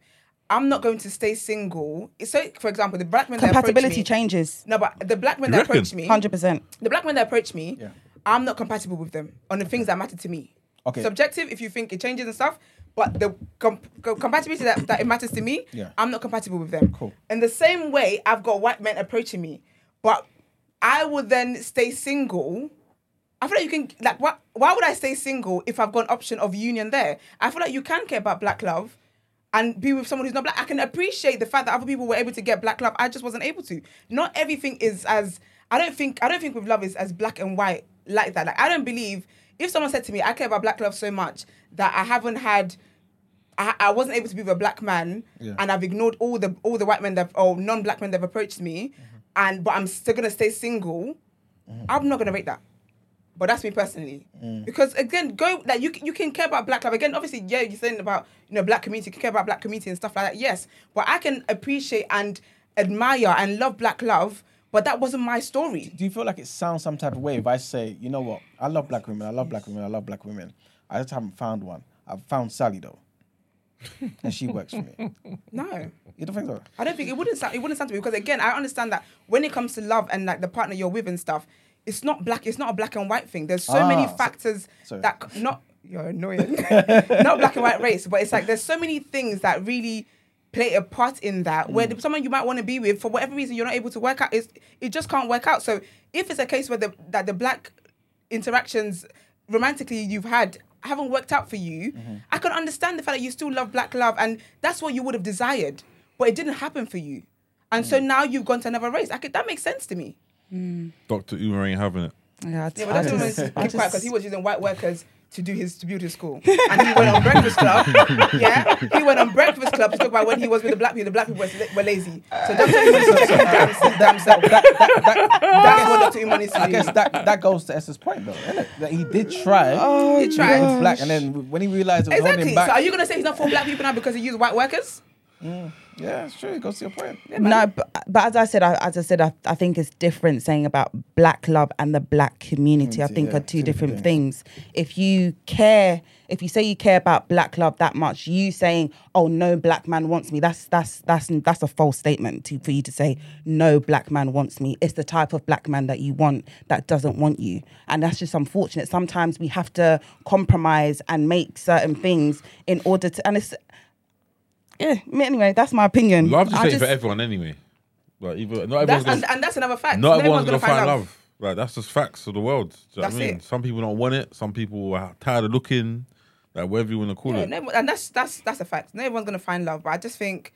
I'm not going to stay single. So, for example, the black men that approach Compatibility me, changes. No, but the black men You that reckon? approach me, Hundred percent. the black men that approach me, Yeah. I'm not compatible with them on the things that matter to me. Okay. Subjective, if you think it changes and stuff, but the com- co- compatibility that, that it matters to me, Yeah. I'm not compatible with them. Cool. In the same way, I've got white men approaching me, but I would then stay single. I feel like you can like why, why would I stay single if I've got an option of union there? I feel like you can care about black love and be with someone who's not black. I can appreciate the fact that other people were able to get black love. I just wasn't able to. Not everything is as I don't think I don't think with love is as black and white like that. Like I don't believe if someone said to me, I care about black love so much that I haven't had I, I wasn't able to be with a black man Yeah. and I've ignored all the all the white men that or non-black men that have approached me mm-hmm. and but I'm still gonna stay single, mm-hmm. I'm not gonna rate that. But that's me personally. Mm. Because again, go like you can- you can care about black love. Again, obviously, yeah, you're saying about you know black community, you can care about black community and stuff like that. Yes. But I can appreciate and admire and love black love, but that wasn't my story. Do you feel like it sounds some type of way if I say, you know what, I love black women, I love black women, I love black women. I just haven't found one. I've found Sally though, and she works for me. No. You don't think so? I don't think it wouldn't sound it wouldn't sound to me because again I understand that when it comes to love and like the partner you're with and stuff, it's not black. It's not a black and white thing. There's so Ah, many factors sorry. that c- not you're annoying. not black and white race, but it's like there's so many things that really play a part in that where the, someone you might want to be with for whatever reason you're not able to work out is it just can't work out. So if it's a case where the that the black interactions romantically you've had haven't worked out for you, mm-hmm. I can understand the fact that you still love black love and that's what you would have desired, but it didn't happen for you. And so mm. now you've gone to another race. I could, that makes sense to me. Dr. Umar ain't having it. Yeah, I, Yeah, but I that's just- keep I quiet because he was using white workers to do his to build his school, and he went on Breakfast Club. yeah, he went on Breakfast Club to talk about when he was with the black people. The black people were, were lazy, so that's what he wants to do. Damn, damn self. That, that, that, That's what Dr. Umar needs to I do. guess that, that goes to Esther's point though, innit? That he did try. Oh, He tried. He was black, and then when he realized it was Exactly. him back, So are you gonna say he's not for black people now because he used white workers? Mm. Yeah, it's true. It goes to your point. No, but, but as I said, I, as I said, I, I think it's different saying about black love and the black community. I think yeah, are two two different different things. If you care, if you say you care about black love that much, you saying, "Oh, no black man wants me," that's that's that's that's a false statement to, for you to say no black man wants me. It's the type of black man that you want that doesn't want you, and that's just unfortunate. Sometimes we have to compromise and make certain things in order to, and it's. Yeah, me anyway, that's my opinion. Love just I ain't for everyone anyway. Like, either, not That's, gonna, and, and that's another fact. not No everyone's one's gonna find love. Like that's just facts of the world. Do you know what I That's mean? it. Some people don't want it. Some people are tired of looking. Like whatever you want to call Yeah, it. no, and that's that's that's a fact. No one's gonna find love, but I just think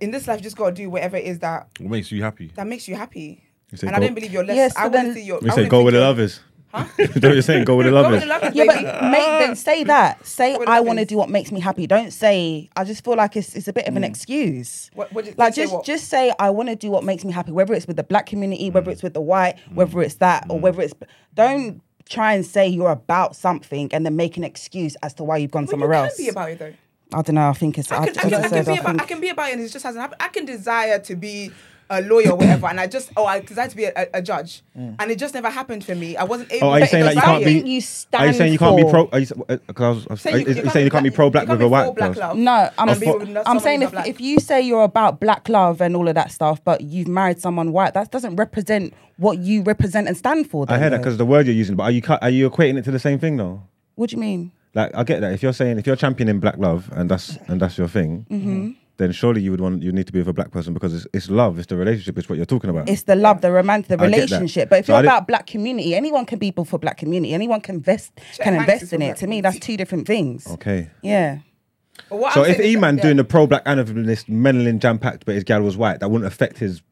in this life, you just gotta do whatever it is that What makes you happy? that makes you happy. You say And I go- don't believe you're less. Yes, I so want to then- see your. You I say wanna go think with the you're- lovers. Is that what you're saying? Go with the Go with lovers. the lovers, Yeah, baby. but make then say that. Say I want to do what makes me happy. Don't say I just feel like it's it's a bit of an mm. excuse. What- what did- like say just what? just say I want to do what makes me happy, whether it's with the black community, mm. whether it's with the white, mm. whether it's that or whether it's don't try and say you're about something and then make an excuse as to why you've gone But somewhere you else. can be about it though. I don't know. I think it's. I I, can, I can, I I can be about, I think- can be about it, and it just hasn't happened. I can desire to be a lawyer or whatever, and I just oh I desire to be a, a judge, and it just never happened for me. I wasn't able. Oh, are you saying like you desire. can't be? Something you Are you saying you can't be pro? Are you, uh, 'cause I was, I was, Say are you, can't saying you can't be pro black with a white black love. No, I'm, And be with I'm saying if, if you say you're about black love and all of that stuff, but you've married someone white, that doesn't represent what you represent and stand for. I then, heard that because the word you're using, but are you are you equating it to the same thing though? What do you mean? Like I get that if you're saying if you're championing black love and that's and that's your thing, Mm-hmm. Then surely you would want you need to be with a black person because it's, it's love, it's the relationship, it's what you're talking about. It's the love, the romantic, the I relationship. But if So you're I didn't- about black community, anyone can be for black community. Anyone can invest Check can invest in it. To me, that's two different things. okay. Yeah. So I'm if saying E-Man that- doing yeah. the pro black anatomist Menelin jam packed, but his gal was white, that wouldn't affect his.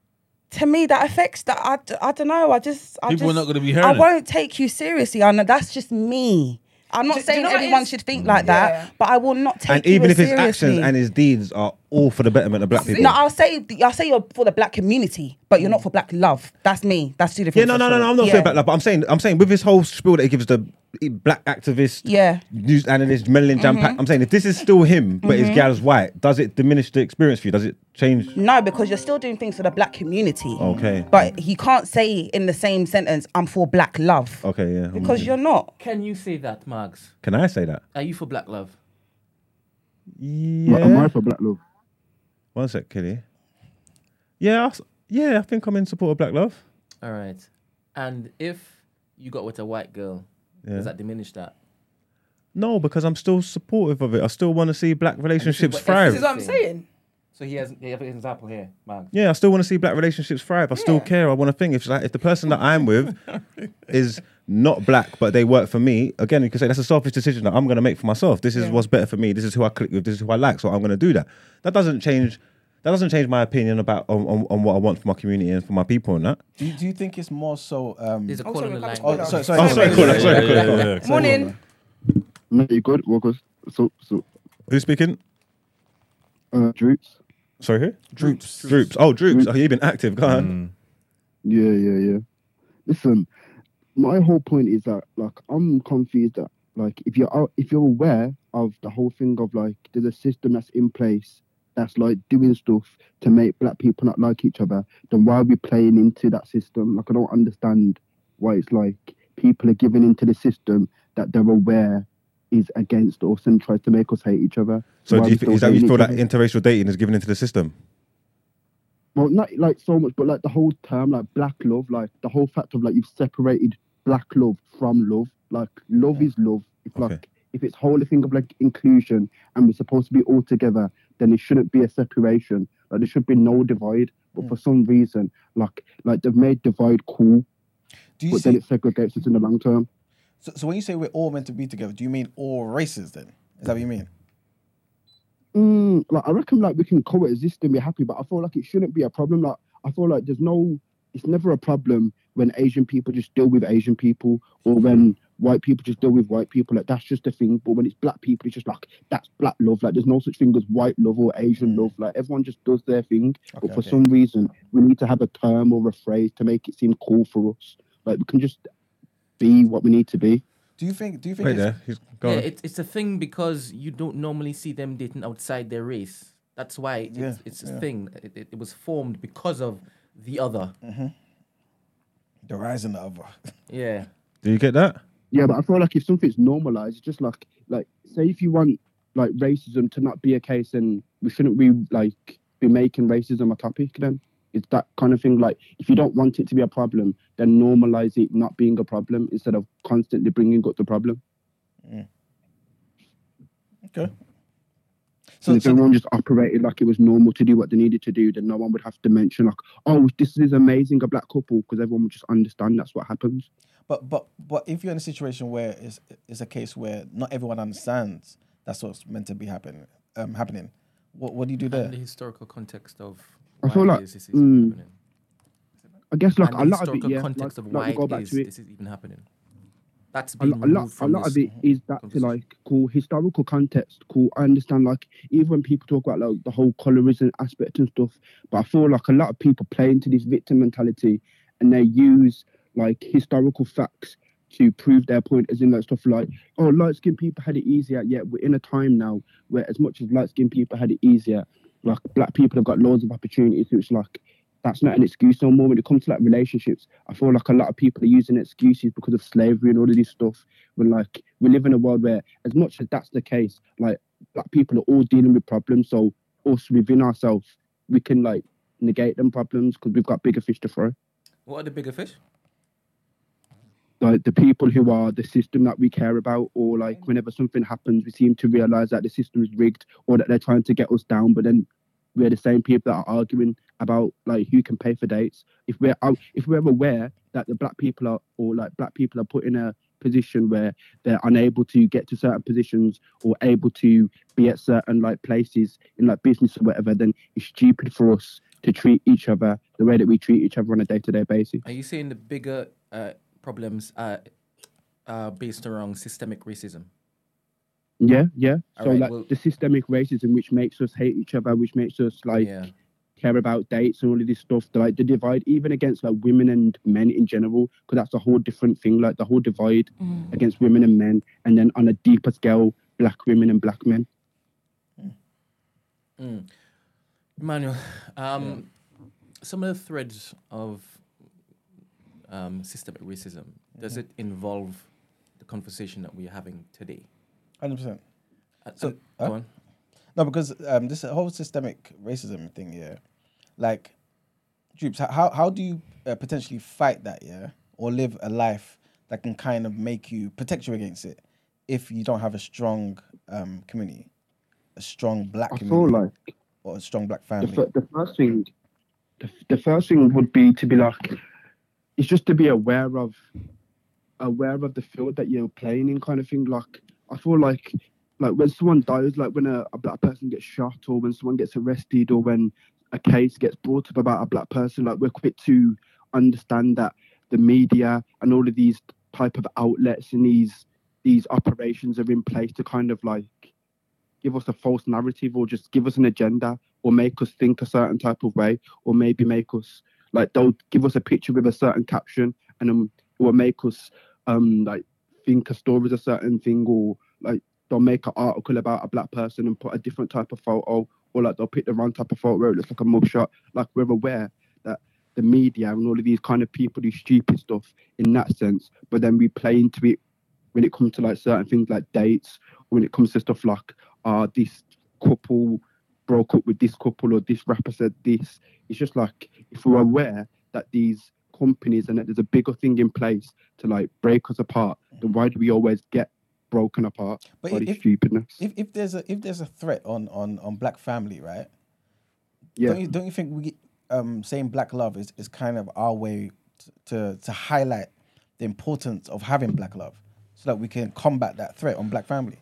To me, that affects that. I, I don't know. I just. I People are not gonna be hearing I it. won't take you seriously. I know that's just me. I'm not Do- do you saying know everyone should think like that, Yeah. but I will not take And even as if his seriously. actions and his deeds are all for the betterment of black people. No, I'll say I'll say you're for the black community, but you're not for black love. That's me. That's two different. Yeah, no, no, no, no. I'm not yeah. saying black love, but I'm saying I'm saying with this whole spiel that he gives the black activist, Yeah. news analyst, Melanie Jam Mm-hmm. I'm saying if this is still him, but his gal's white, does it diminish the experience for you? Does it change? No, because you're still doing things for the black community. Okay. But he can't say in the same sentence, "I'm for black love," Okay, yeah. I'm because with you. you're not. Can you say that, Marks? Can I say that? Are you for black love? But am I for black love? One sec, Kelly. Yeah, I s- yeah. I think I'm in support of black love. All right. And if you got with a white girl, Yeah. does that diminish that? No, because I'm still supportive of it. I still want to see black relationships what thrive. This is what I'm saying. So he has, he has an example here, man. Yeah, I still want to see black relationships thrive. I still care. I want to think if like if the person that I'm with is not black but they work for me, again you can say that's a selfish decision that I'm going to make for myself. This is what's better for me. This is who I click with. This is who I like. So I'm going to do that. That doesn't change. That doesn't change my opinion about on, on, on what I want for my community and for my people and that. Do you, do you think it's more so? Um, There's a Oh, call sorry, on the line. oh, sorry, sorry, Oh, sorry, cool, sorry, yeah, cool. yeah, yeah. Morning. No, you good? What? So, so, Who's speaking? uh, Droops. Sorry, who? Droops. Droops. Oh, Droops. Oh, you've been active. Go on. Mm. Yeah, yeah, yeah. Listen, my whole point is that like I'm confused that like if you're out- if you're aware of the whole thing of like there's a system that's in place that's like doing stuff to make black people not like each other, then why are we playing into that system? Like I don't understand why it's like people are giving into the system that they're aware is against us and tries to make us hate each other. So do you is that you feel that interracial dating is given into the system? well, not like so much, but like the whole term, like black love, like the whole fact of like you've separated black love from love. Like love is love. If Okay. like if it's whole thing of like inclusion and we're supposed to be all together, then it shouldn't be a separation. Like there should be no divide. But for some reason, like like they've made divide cool, Do you but then it segregates us in the long term. So, so when you say we're all meant to be together, do you mean all races? Then is that what you mean? Mm, like I reckon like we can coexist and be happy, but I feel like it shouldn't be a problem. Like I feel like there's no it's never a problem when Asian people just deal with Asian people or when white people just deal with white people. Like that's just a thing. But when it's black people, it's just like that's black love. Like there's no such thing as white love or Asian mm. love. Like everyone just does their thing. Okay, but for okay. some reason we need to have a term or a phrase to make it seem cool for us. Like we can just be what we need to be. Do you think? Do you think? Wait it's- there. He's go yeah, it's it's a thing because you don't normally see them dating outside their race. That's why it's, Yeah, it's a yeah. thing. It, it, it was formed because of the other. Mm-hmm. the rise and the other. Yeah. Do you get that? Yeah, but I feel like if something's normalized, it's just like like say if you want like racism to not be a case, then we shouldn't be like be making racism a topic. Then it's that kind of thing. Like if you don't want it to be a problem, then normalize it not being a problem instead of constantly bringing up the problem. Mm. Okay. So if so everyone just operated like it was normal to do what they needed to do, then no one would have to mention like, oh, this is amazing, a black couple, because everyone would just understand that's what happens. But but but if you're in a situation where it's it's a case where not everyone understands that's what's meant to be happening um happening, what what do you do there? And the historical context of I why feel like, is this is mm, happening. I guess like and a the lot of it, yeah. context like, of why we go back is to it. this is even happening. That's a, been lo- a lot, a lot of it is that to like cool historical context. Cool, I understand. Like even when people talk about like the whole colorism aspect and stuff, but I feel like a lot of people play into this victim mentality, and they use like historical facts to prove their point. As in like stuff like, oh, light skinned people had it easier. Yet we're in a time now where as much as light skinned people had it easier, like black people have got loads of opportunities. It's like that's not an excuse no more. When it comes to like relationships, I feel like a lot of people are using excuses because of slavery and all of this stuff. When like we live in a world where, as much as that's the case, like black people are all dealing with problems. So us within ourselves, we can like negate them problems because we've got bigger fish to fry. What are the bigger fish? Like the people who are the system that we care about, or like whenever something happens, we seem to realize that the system is rigged or that they're trying to get us down. But then we're the same people that are arguing about like who can pay for dates. If we're out, if we're aware that the black people are or like black people are put in a position where they're unable to get to certain positions or able to be at certain like places in like business or whatever, then it's stupid for us to treat each other the way that we treat each other on a day to day basis. Are you seeing the bigger uh, problems are, are based around systemic racism? Yeah, yeah. So Alright, like well- the systemic racism which makes us hate each other, which makes us like Yeah. care about dates and all of this stuff. The, like the divide, even against like women and men in general, because that's a whole different thing. Like the whole divide against women and men, and then on a deeper scale, black women and black men. Mm. Emmanuel, um, some of the threads of um, systemic racism, does it involve the conversation that we're having today? Hundred percent. Uh, So, and- huh? go on. No, because um, this whole systemic racism thing, yeah, like, Droops, how how do you uh, potentially fight that, yeah, or live a life that can kind of make you protect you against it, if you don't have a strong um, community, a strong black I feel community, like or a strong black the, family. the first thing, the, the first thing would be to be like, it's just to be aware of, aware of the field that you're playing in, kind of thing. Like, I feel like, like when someone dies, like when a, a black person gets shot, or when someone gets arrested, or when a case gets brought up about a black person, like we're quick to understand that the media and all of these type of outlets and these these operations are in place to kind of like give us a false narrative or just give us an agenda or make us think a certain type of way or maybe make us like they'll give us a picture with a certain caption and um, it will make us um like think a story is a certain thing or like they'll make an article about a black person and put a different type of photo or like they'll pick the wrong type of photo where it looks like a mugshot. Like we're aware that the media and all of these kind of people do stupid stuff in that sense but then we play into it when it comes to like certain things like dates when it comes to stuff like uh this couple broke up with this couple or this rapper said this it's just like if we're aware that these companies and that there's a bigger thing in place to like break us apart then why do we always get broken apart But by if- this stupidness if if there's a if there's a threat on on on black family, right? Yeah. Don't you don't you think we um saying black love is is kind of our way to to highlight the importance of having black love, so that we can combat that threat on black family.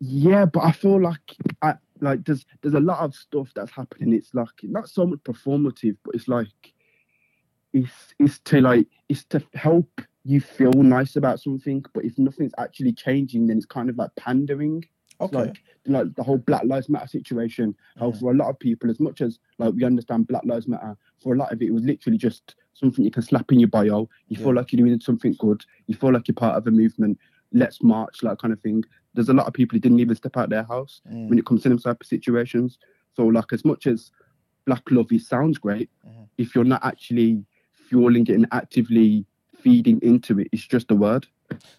Yeah, but I feel like I like there's there's a lot of stuff that's happening. It's like not so much performative, but it's like it's it's to like it's to help you feel nice about something. But if nothing's actually changing, then it's kind of like pandering. Okay. like like the whole Black Lives Matter situation. How for a lot of people, as much as like we understand Black Lives Matter, for a lot of it, it was literally just something you can slap in your bio. You Yeah. feel like you're doing something good. You feel like you're part of a movement. Let's march, like kind of thing. There's a lot of people who didn't even step out their house Mm. when it comes to them type of situations. So like as much as black love it sounds great, if you're not actually fueling it and actively feeding into it, it's just a word.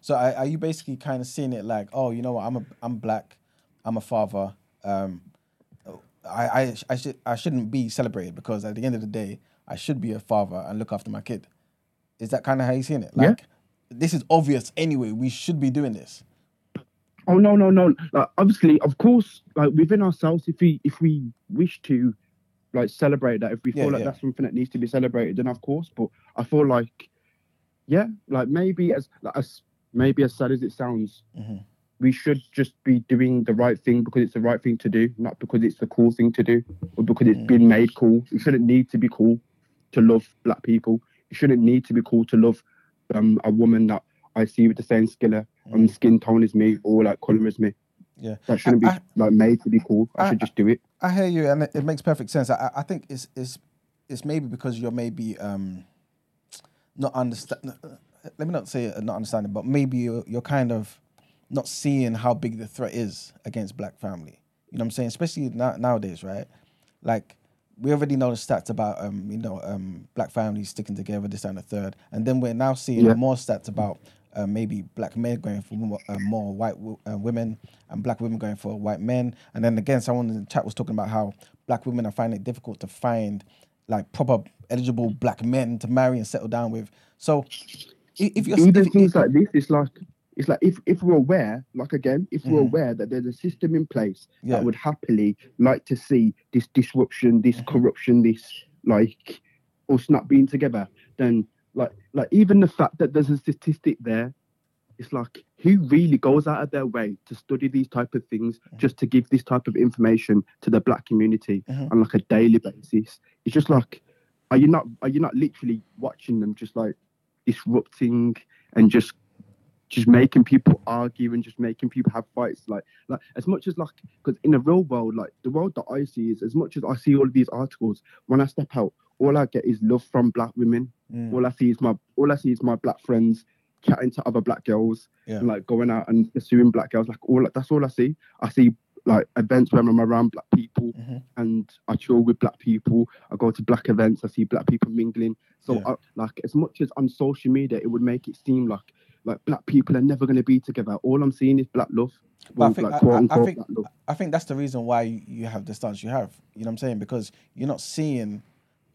So are, are you basically kind of seeing it like, oh, you know what, I'm a I'm black, I'm a father. Um, I I I should I shouldn't be celebrated because at the end of the day, I should be a father and look after my kid. Is that kind of how you're seeing it? Yeah. Like, this is obvious anyway. We should be doing this. Oh no, no, no. Like obviously, of course, like within ourselves, if we if we wish to like celebrate that, if we feel Yeah, like yeah. that's something that needs to be celebrated, then of course. But I feel like, yeah, like maybe as like as maybe as sad as it sounds, Mhm. we should just be doing the right thing because it's the right thing to do, not because it's the cool thing to do or because it's been made cool. It shouldn't need to be cool to love black people. It shouldn't need to be cool to love um, a woman that I see with the same skill and skin tone as me or like color as me. Yeah. That shouldn't be I- like made to be cool. I, I- should just do it. I hear you, and it, it makes perfect sense. I, I think it's it's it's maybe because you're maybe um not understand. Let me not say uh, not understanding, but maybe you're, you're kind of not seeing how big the threat is against black family. You know what I'm saying? Especially now, nowadays, right? Like we already know the stats about um you know um black families sticking together, this and the third, and then we're now seeing Yeah. more stats about. Uh, maybe black men going for more, uh, more white w- uh, women and black women going for white men. And then again, someone in the chat was talking about how black women are finding it difficult to find like proper eligible black men to marry and settle down with. So if you're Even if, things like this, it's like it's like if, if we're aware, like again, if we're Mhm. aware that there's a system in place Yeah. that would happily like to see this disruption, this Mm-hmm. corruption, this like us not being together, then like like even the fact that there's a statistic there, it's like who really goes out of their way to study these type of things Mm-hmm. just to give this type of information to the black community Mhm. on like a daily basis? It's just like are you not are you not literally watching them just like disrupting and just just making people argue and just making people have fights. Like, like as much as like, because in the real world, like the world that I see is as much as I see all of these articles. When I step out, all I get is love from black women. Mm. All I see is my all I see is my black friends chatting to other black girls Yeah. and like going out and pursuing black girls. Like all that's all I see. I see like events where I'm around black people Mhm. and I chill with black people. I go to black events. I see black people mingling. So Yeah. I, like as much as on social media, it would make it seem like like black people are never going to be together. All I'm seeing is black love. I think, like, I, I- I think. I think that's the reason why you have the stance you have. You know what I'm saying? Because you're not seeing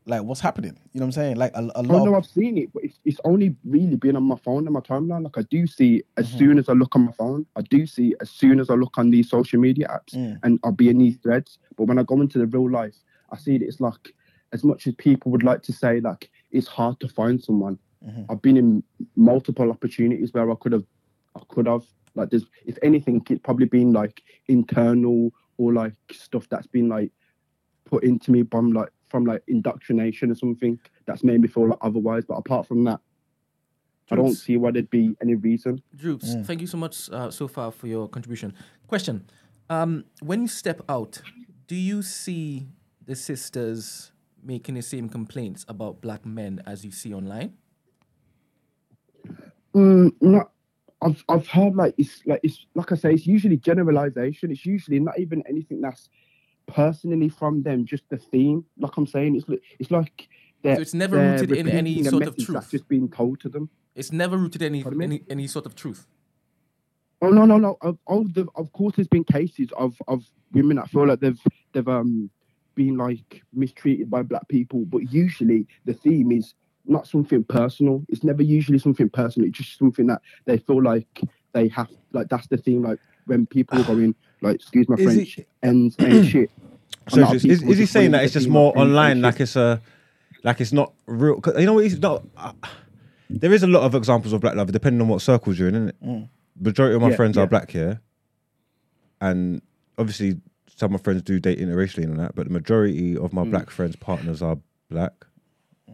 like what's happening. You know what I'm saying? Like a, a lot. Oh no, I've seen it, but it's, it's only really been on my phone and my timeline. Like I do see it as Mhm. soon as I look on my phone. I do see it as soon as I look on these social media apps, Mm. and I'll be in these threads. But when I go into the real life, I see that it's like as much as people would like to say like it's hard to find someone. Mhm. I've been in multiple opportunities where I could have, I could have like there's if anything, it's probably been like internal or like stuff that's been like put into me from like from like indoctrination or something that's made me feel like otherwise. But apart from that, I don't see why there'd be any reason. Droops, Mm. thank you so much uh, so far for your contribution. Question: um, When you step out, do you see the sisters making the same complaints about black men as you see online? Mm, not. I've I've heard like it's like it's like I say it's usually generalization. It's usually not even anything that's personally from them, just the theme. Like I'm saying, it's it's like they're, So it's never rooted in any sort of That's truth? just being told to them. It's never rooted in any Pardon me? any, any sort of truth. Oh no no no! Of, of, the, of course, there's been cases of, of women that feel like they've they've um been like mistreated by black people, but usually the theme is not something personal. It's never usually something personal. It's just something that they feel like they have like that's the theme. Like when people are going like, excuse my Is French, it- ends and shit. So lot is, is, is he saying that it's just more of ends and online, like it's a, like it's not real? 'cause you know, what, it's not. Uh, there is a lot of examples of black love, depending on what circles you're in, isn't it? Mm. Majority of my Yeah, friends yeah. are black here, and obviously some of my friends do date interracially and that, but the majority of my Mm. black friends' partners are black.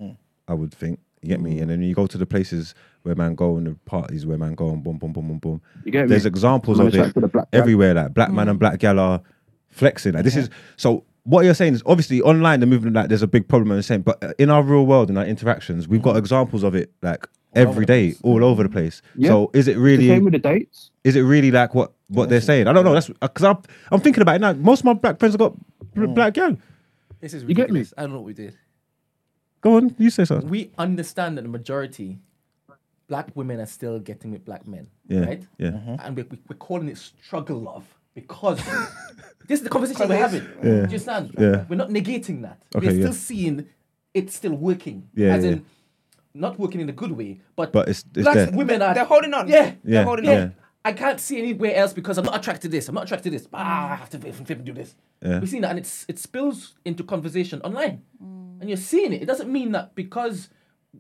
Mm. I would think. You get me? And then you go to the places where man go and the parties where man go and boom, boom, boom, boom, boom. You get me? There's examples of it to the black guy. everywhere. Like black man and mm. black gal are flexing. Like this is so. What you're saying is obviously online the movement like there's a big problem in the same, but in our real world in our interactions we've got mm. examples of it like every day, all over the place. Yeah. So is it The really same with the dates. is it really like what what they're saying? I don't know. That's because I'm I'm thinking about it now. Most of my black friends have got bl- black gal. This is You get me? ridiculous. I don't know what we did. Go on, you say something. We understand that the majority, black women are still getting with black men, Yeah, right? yeah. And we're, we're calling it struggle love because this is the conversation we're having. it's- Do you understand? Yeah. We're not negating that. Okay, we're yeah. still seeing it's still working. Yeah, As yeah. in, not working in a good way, but, But it's it's black there. women are They're holding on. Yeah. Yeah, They're holding yeah. on. I can't see anywhere else because I'm not attracted to this. I'm not attracted to this. Ah, I have to flip and do this. Yeah. We've seen that, and it's it spills into conversation online, and you're seeing it. It doesn't mean that because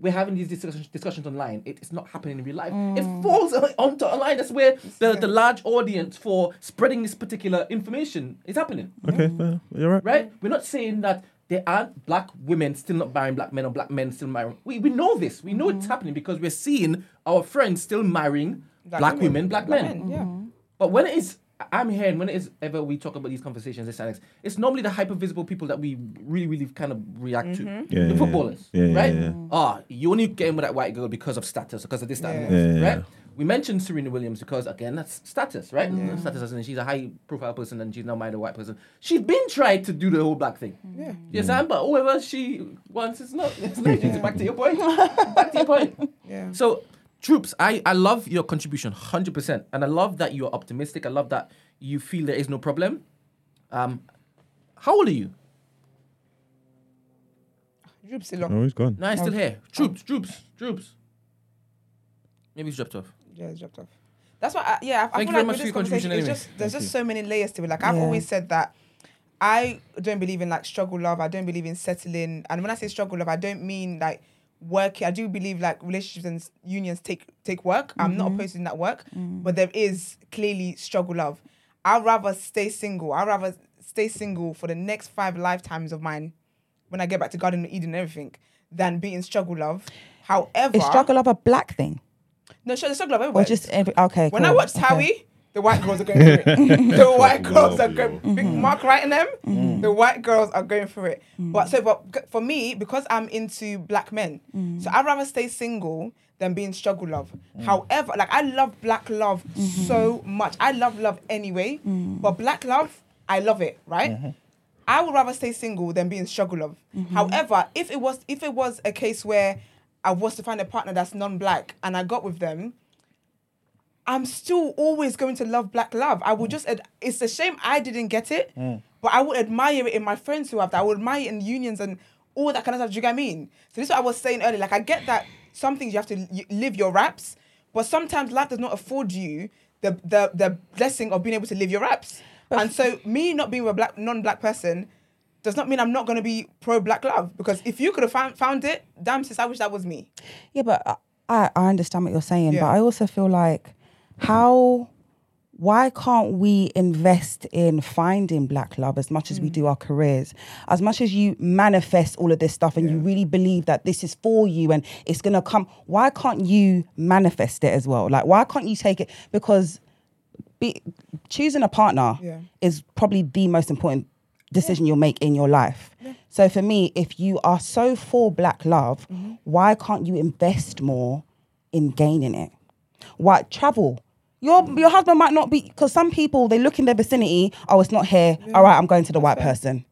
we're having these discussions, discussions online, it, it's not happening in real life. It mm. falls on- onto online. That's where the, the large audience for spreading this particular information is happening. Okay, mm. fair. you're right. Right? We're not saying that there aren't black women still not marrying black men or black men still marrying. We, we know this. We know it's mm. happening because we're seeing our friends still marrying black, women, black, men. Yeah. But when it is, I'm hearing when it is ever we talk about these conversations, this Alex, it's normally the hyper visible people that we really, really kind of react to. Yeah, the yeah, footballers, yeah. Yeah, right? yeah, yeah. Ah, you only getting with that white girl because of status, because of this, that, and Yeah. the other, Yeah, yeah, right? yeah. We mentioned Serena Williams because again, that's status, right? Status as in she's a high profile person and she's now married a white person. She's been tried to do the whole black thing. Yeah. You understand? But whoever she wants, it's not. It's not. It's Back to your point. Back to your point. Yeah. So, Droops, I, I love your contribution, 100%. And I love that you're optimistic. I love that you feel there is no problem. Um, How old are you? Droop's still on. Oh, he's gone. No, he's still here. Droops, Droops, Droops. Maybe he's dropped off. Yeah, he's dropped off. That's why, I, yeah, I, I Thank feel you very like much with for this your contribution conversation, anyway. just, there's just so many layers to it. Like I've Yeah. always said that I don't believe in like struggle love. I don't believe in settling. And when I say struggle love, I don't mean like work. I do believe like relationships and unions take take work. I'm not mm-hmm. opposed to that work, mm. but there is clearly struggle love. I'd rather stay single. I'd rather stay single for the next five lifetimes of mine when I get back to Garden of Eden and everything than be in struggle love. However, Is struggle love a black thing? No, the struggle or everywhere. just every, okay? when I watched okay. Howie, the white girls are going through it. the white girls are going. Big Mark writing them. The white girls are going through it. But so, but for me, because I'm into black men, so I'd rather stay single than be in struggle love. However, like I love black love so much. I love love anyway, but black love, I love it. Right. I would rather stay single than be in struggle love. However, if it was if it was a case where I was to find a partner that's non-black and I got with them, I'm still always going to love black love. I would mm. just ad- it's a shame I didn't get it, mm. but I would admire it in my friends who have that. I would admire it in unions and all that kind of stuff. Do you get what I mean? So this is what I was saying earlier. Like I get that some things you have to live your raps, but sometimes life does not afford you the the the blessing of being able to live your raps. And so me not being a black non-black person does not mean I'm not going to be pro black love because if you could have found, found it, damn sis, I wish that was me. Yeah, but I- I, I understand what you're saying, Yeah. but I also feel like how why can't we invest in finding black love as much as Mm. we do our careers? As much as you manifest all of this stuff and you really believe that this is for you and it's gonna come, why can't you manifest it as well? Like why can't you take it? Because be, choosing a partner Yeah. is probably the most important decision you'll make in your life. So for me, if you are so for black love, Mm-hmm. why can't you invest more in gaining it? Why travel? Your your husband might not be because some people they look in their vicinity. Oh, it's not here. All right, I'm going to the white person.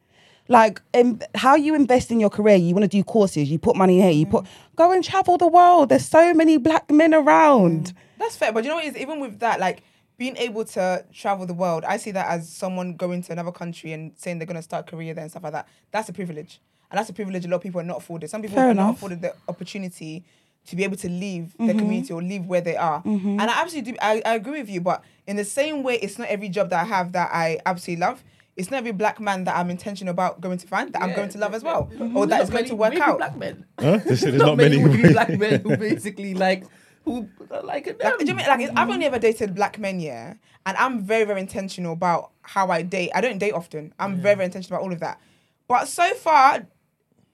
Like um, how you invest in your career, you want to do courses, you put money here, you put go and travel the world. There's so many black men around. That's fair, but you know what is even with that, like being able to travel the world, I see that as someone going to another country and saying they're gonna start a career there and stuff like that. That's a privilege, and that's a privilege a lot of people are not afforded. Some people Fair are not afforded the opportunity to be able to leave the community or leave where they are. Mm-hmm. And I absolutely do. I, I agree with you, but in the same way, it's not every job that I have that I absolutely love. It's not every black man that I'm intentional about going to find that I'm going to love as well, or that is going to work maybe out. Black men. Huh? They there's not, not many, many. black men who basically like who like it. Like, do you mean like I've only ever dated black men, yeah, and I'm very very intentional about how I date. I don't date often. I'm very very intentional about all of that, but so far,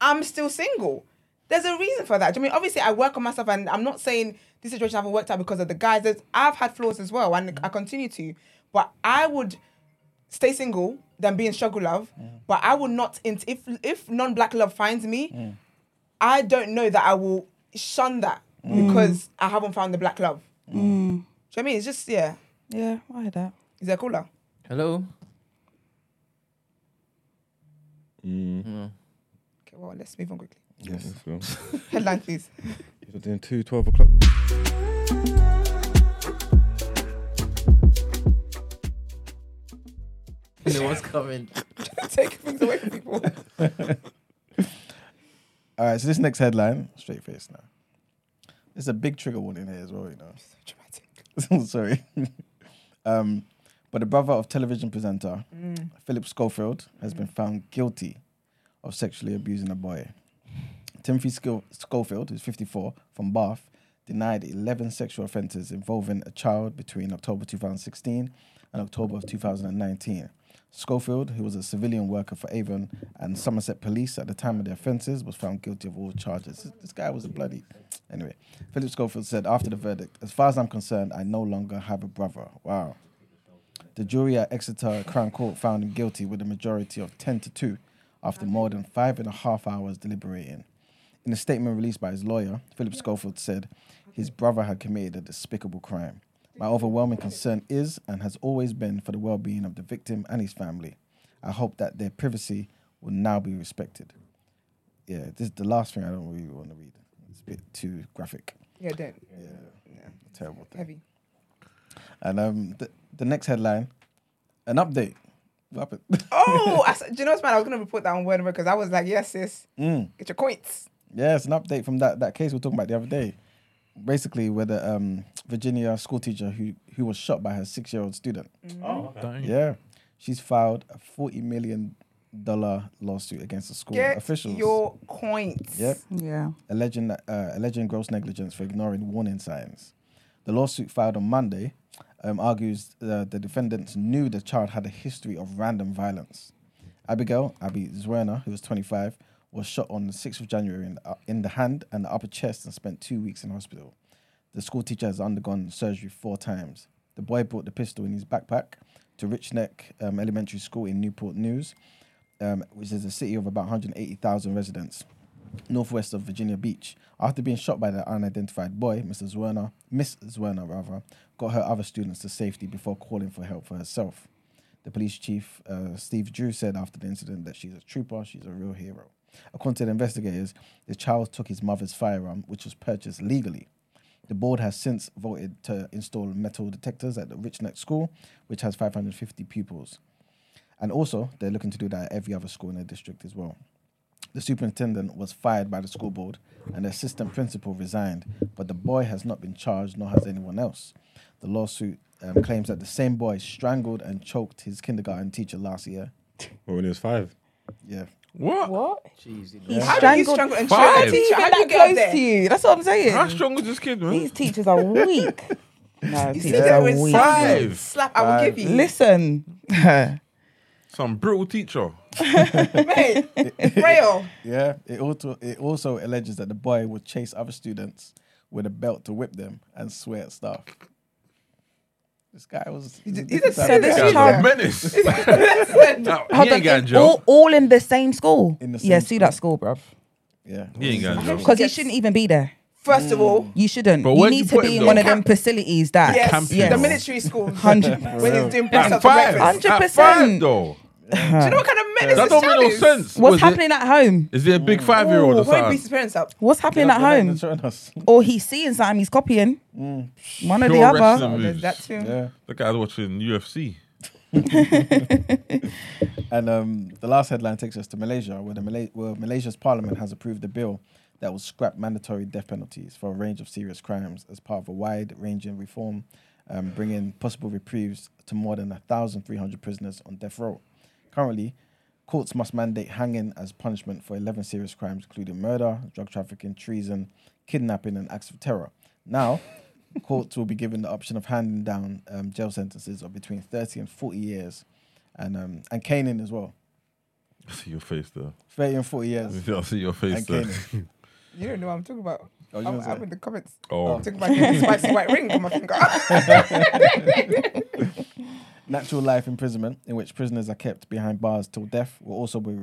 I'm still single. There's a reason for that. I mean obviously I work on myself, and I'm not saying this situation haven't worked out because of the guys. There's, I've had flaws as well, and I continue to, but I would stay single than be in struggle love. Mm. But I will not. int- If if non black love finds me, mm. I don't know that I will shun that mm. because I haven't found the black love. Do you know what I mean? It's just yeah. Yeah, I hear that. Is there a caller? Hello. Okay, well let's move on quickly. Yes. Headline, please. You're doing two 12 o'clock. You know what's coming. Take things away from people. All right, so this next headline, straight face now. There's a big trigger warning here as well, you know. So dramatic. Sorry. um, but the brother of television presenter Philip Schofield has been found guilty of sexually abusing a boy. Timothy Schofield, who's 54, from Bath, denied 11 sexual offences involving a child between October 2016 and October of 2019. Schofield, who was a civilian worker for Avon and Somerset Police at the time of the offences, was found guilty of all charges. This- This guy was a bloody. Anyway, Philip Schofield said after the verdict, as far as I'm concerned, I no longer have a brother. Wow. The jury at Exeter Crown Court found him guilty with a majority of 10 to 2 after more than five and a half hours deliberating. In a statement released by his lawyer, Philip Schofield said his brother had committed a despicable crime. My overwhelming concern is and has always been for the well being of the victim and his family. I hope that their privacy will now be respected. Yeah, this is the last thing I don't really want to read. It's a bit too graphic. Yeah, don't. Yeah, yeah. terrible thing. Heavy. And um, the, the next headline, an update. What happened? Oh, I, do you know what's man? I was gonna report that on Word because I was like, yes, sis, Mm. get your coins. Yeah, it's an update from that, that case we were talking about the other day. Basically, where the um, Virginia school teacher who, who was shot by her six year old student. Oh, okay. Yeah. She's filed a $40 million lawsuit against the school Get officials. your coins. Yep. Yeah. alleging that, uh, alleging gross negligence for ignoring warning signs. The lawsuit filed on Monday um, argues uh, the defendants knew the child had a history of random violence. Abigail Abby Zwerner, who was 25, was shot on the 6th of January in, uh, in the hand and the upper chest and spent two weeks in hospital. The school teacher has undergone surgery four times. The boy brought the pistol in his backpack to Richneck um, Elementary School in Newport News, um, which is a city of about 180,000 residents, northwest of Virginia Beach. After being shot by the unidentified boy, Mrs. Werner, Miss Werner rather, got her other students to safety before calling for help for herself. The police chief, uh, Steve Drew, said after the incident that she's a trooper, she's a real hero. According to the investigators, the child took his mother's firearm, which was purchased legally. The board has since voted to install metal detectors at the Richneck School, which has 550 pupils. And also, they're looking to do that at every other school in the district as well. The superintendent was fired by the school board, and the assistant principal resigned, but the boy has not been charged, nor has anyone else. The lawsuit um, claims that the same boy strangled and choked his kindergarten teacher last year. Well, when he was five. Yeah. What? What? Jeez, He Yeah. How do you strangled. strangle and Five. choke a How do you teacher? Get that close to you? That's what I'm saying. How strong is this kid, man? These teachers are weak. No, You see teachers that with weak. Five. slap, I will give you. Listen. Some brutal teacher. Mate, frail. Yeah. It also it also alleges that the boy would chase other students with a belt to whip them and swear at staff. This guy was. He's a- this he's a So this child- menace. Listen. Now, he ain't on, going in- all, all in the same school. In the yeah, same see that school, bruv. Yeah. He ain't going jail. Because he shouldn't even be there. First of all, You shouldn't. But you where'd need you to put be him in one though? of them facilities that. yes, camping the military school. Hundred when he's doing press At up for five. breakfast. Hundred At percent. though. Do you know what kind of menace That this don't make no is? sense. What's Was it- happening at home? Is there a big five year old or Ooh, Why beat something? his parents up? What's happening at home? Or he's seeing something he's copying. One or the Pure other. wrestling Oh, there's moves. that too. Yeah. The guy's watching UFC. And um, the last headline takes us to Malaysia, where, the Malay- where Malaysia's parliament has approved a bill that will scrap mandatory death penalties for a range of serious crimes as part of a wide-ranging reform, um, bringing possible reprieves to more than 1,300 prisoners on death row. Currently, courts must mandate hanging as punishment for 11 serious crimes, including murder, drug trafficking, treason, kidnapping, and acts of terror. Now, courts will be given the option of handing down um, jail sentences of between 30 and 40 years, and um, and caning as well. I see your face there. 30 and 40 years. I see your face And there. caning. You don't know what I'm talking about. Oh, you I'm, was I'm in the comments. Oh, I'm talking about the spicy white ring on my finger. Natural life imprisonment, in which prisoners are kept behind bars till death, will also be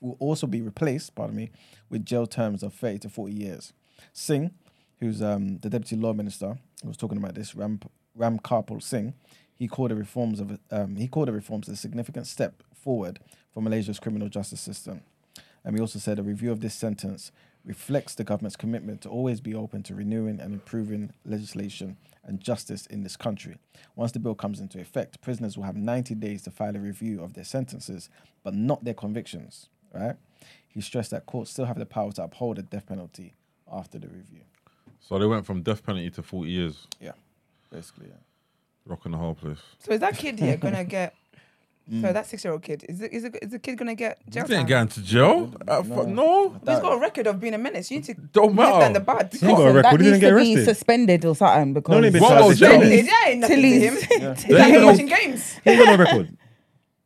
will also be replaced, pardon me, with jail terms of 30 to 40 years. Singh, who's um, the deputy law minister, who was talking about this, Ram Ram Karpal Singh, he called the reforms of um, he called the reforms a significant step forward for Malaysia's criminal justice system. And he also said a review of this sentence reflects the government's commitment to always be open to renewing and improving legislation and justice in this country. Once the bill comes into effect, prisoners will have 90 days to file a review of their sentences, but not their convictions, right? He stressed that courts still have the power to uphold a death penalty after the review. so they went from death penalty to 40 years. Yeah, basically, yeah. Rocking the whole place. so is that kid here gonna get? Mm. So that six-year-old kid is the, is the, is the kid gonna get You jail didn't time? get into jail? Uh, fu- no. He's got a record of being a menace. You need to Don't nip that matter. the bud. He ain't got a record. That He didn't needs get to be suspended or something because only been What charged was with jail? jail. It ain't nothing to him. Tilly's- He's There like ain't no- watching games. He ain't got no record.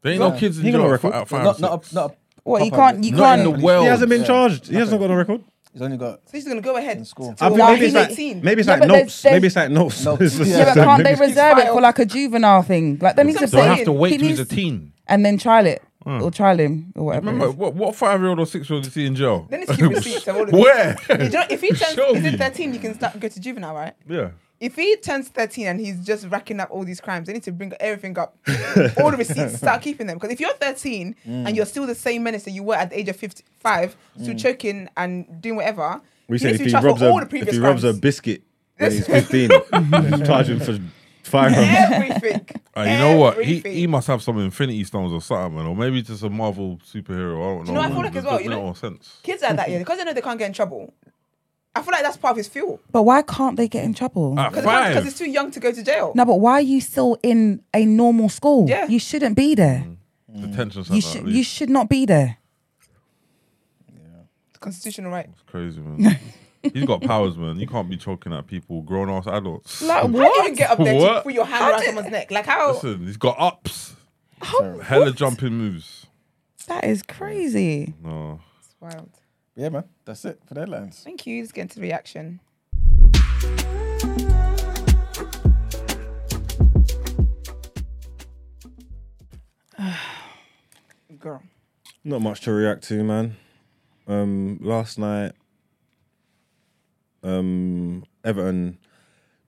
There ain't no kids in He got no record. at five Not, not, a, not a What you can't you Not in can't the world. He hasn't been charged. He hasn't got no record. He's only got So he's gonna go ahead. in school. I think maybe it's like may- maybe it's Yeah, like but there's- notes. there's- Maybe it's like notes. Notes. It's just- Yeah, but can't they reserve it for like a juvenile thing? Like then he's just They'll saying. have to wait he till he's a teen. and then trial it hmm. or trial him or whatever. Remember, what, what five year old or six year old is he in jail? Then it's keep receipts all of. Where? You know, if he turns, is it 13, you can start go to juvenile, right? Yeah. If he turns 13 and he's just racking up all these crimes, they need to bring everything up, all the receipts, start keeping them. Because if you're 13 and you're still the same menace that you were at the age of 55, still choking and doing whatever, We he said needs if to he charged robs a all the if previous he robs a biscuit when he's 15, charge him for firearms. Everything. Uh, you know what? He he must have some Infinity Stones or something, man. Or maybe just a Marvel superhero. I don't know. Do you know I feel like as well, you know? sense. Kids are that, yeah, because they know they can't get in trouble. I feel like that's part of his fuel. But why can't they get in trouble? At Because five. it's too young to go to jail. no, but why are you still in a normal school? Yeah. You shouldn't be there. Mm. Mm. Detention center. You at should least. you should not be there. It's constitutional right. It's crazy, man. He's got powers, man. You can't be choking at people, grown ass adults. Like How do you even get up there to What? put your hand around someone's neck? Like how? Listen, he's got ups. How- Hella what? jumping moves. That is crazy. No. It's wild. Yeah, man. That's it for the headlines. Thank you. Let's get into the reaction. Girl. Not much to react to, man. Um, last night, um, Everton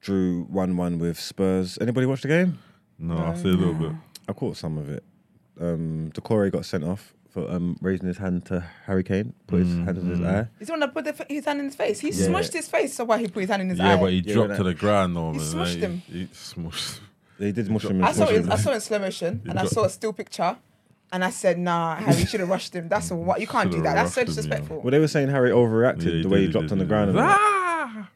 drew one-one with Spurs. Anybody watch the game? No, I see a little bit. I caught some of it. Um, Doucouré got sent off for um, raising his hand to Harry Kane, put his hand in his eye. He's the one that put the, f- his hand in his face. He Yeah. smushed his face, so why he put his hand in his eye? Yeah, eye? but he Yeah, dropped to the ground though. He man. smushed He- him. He smushed. They did mush him. I saw mush it. him. I saw it in slow motion, and I got- saw a still picture, and I said, "Nah, Harry, you should have rushed him. That's a, what you can't do Should've that. That's so rushed him, yeah. disrespectful." Well, they were saying Harry overreacted Yeah, the way did, he he dropped did, on the he ground. did. and. Ah!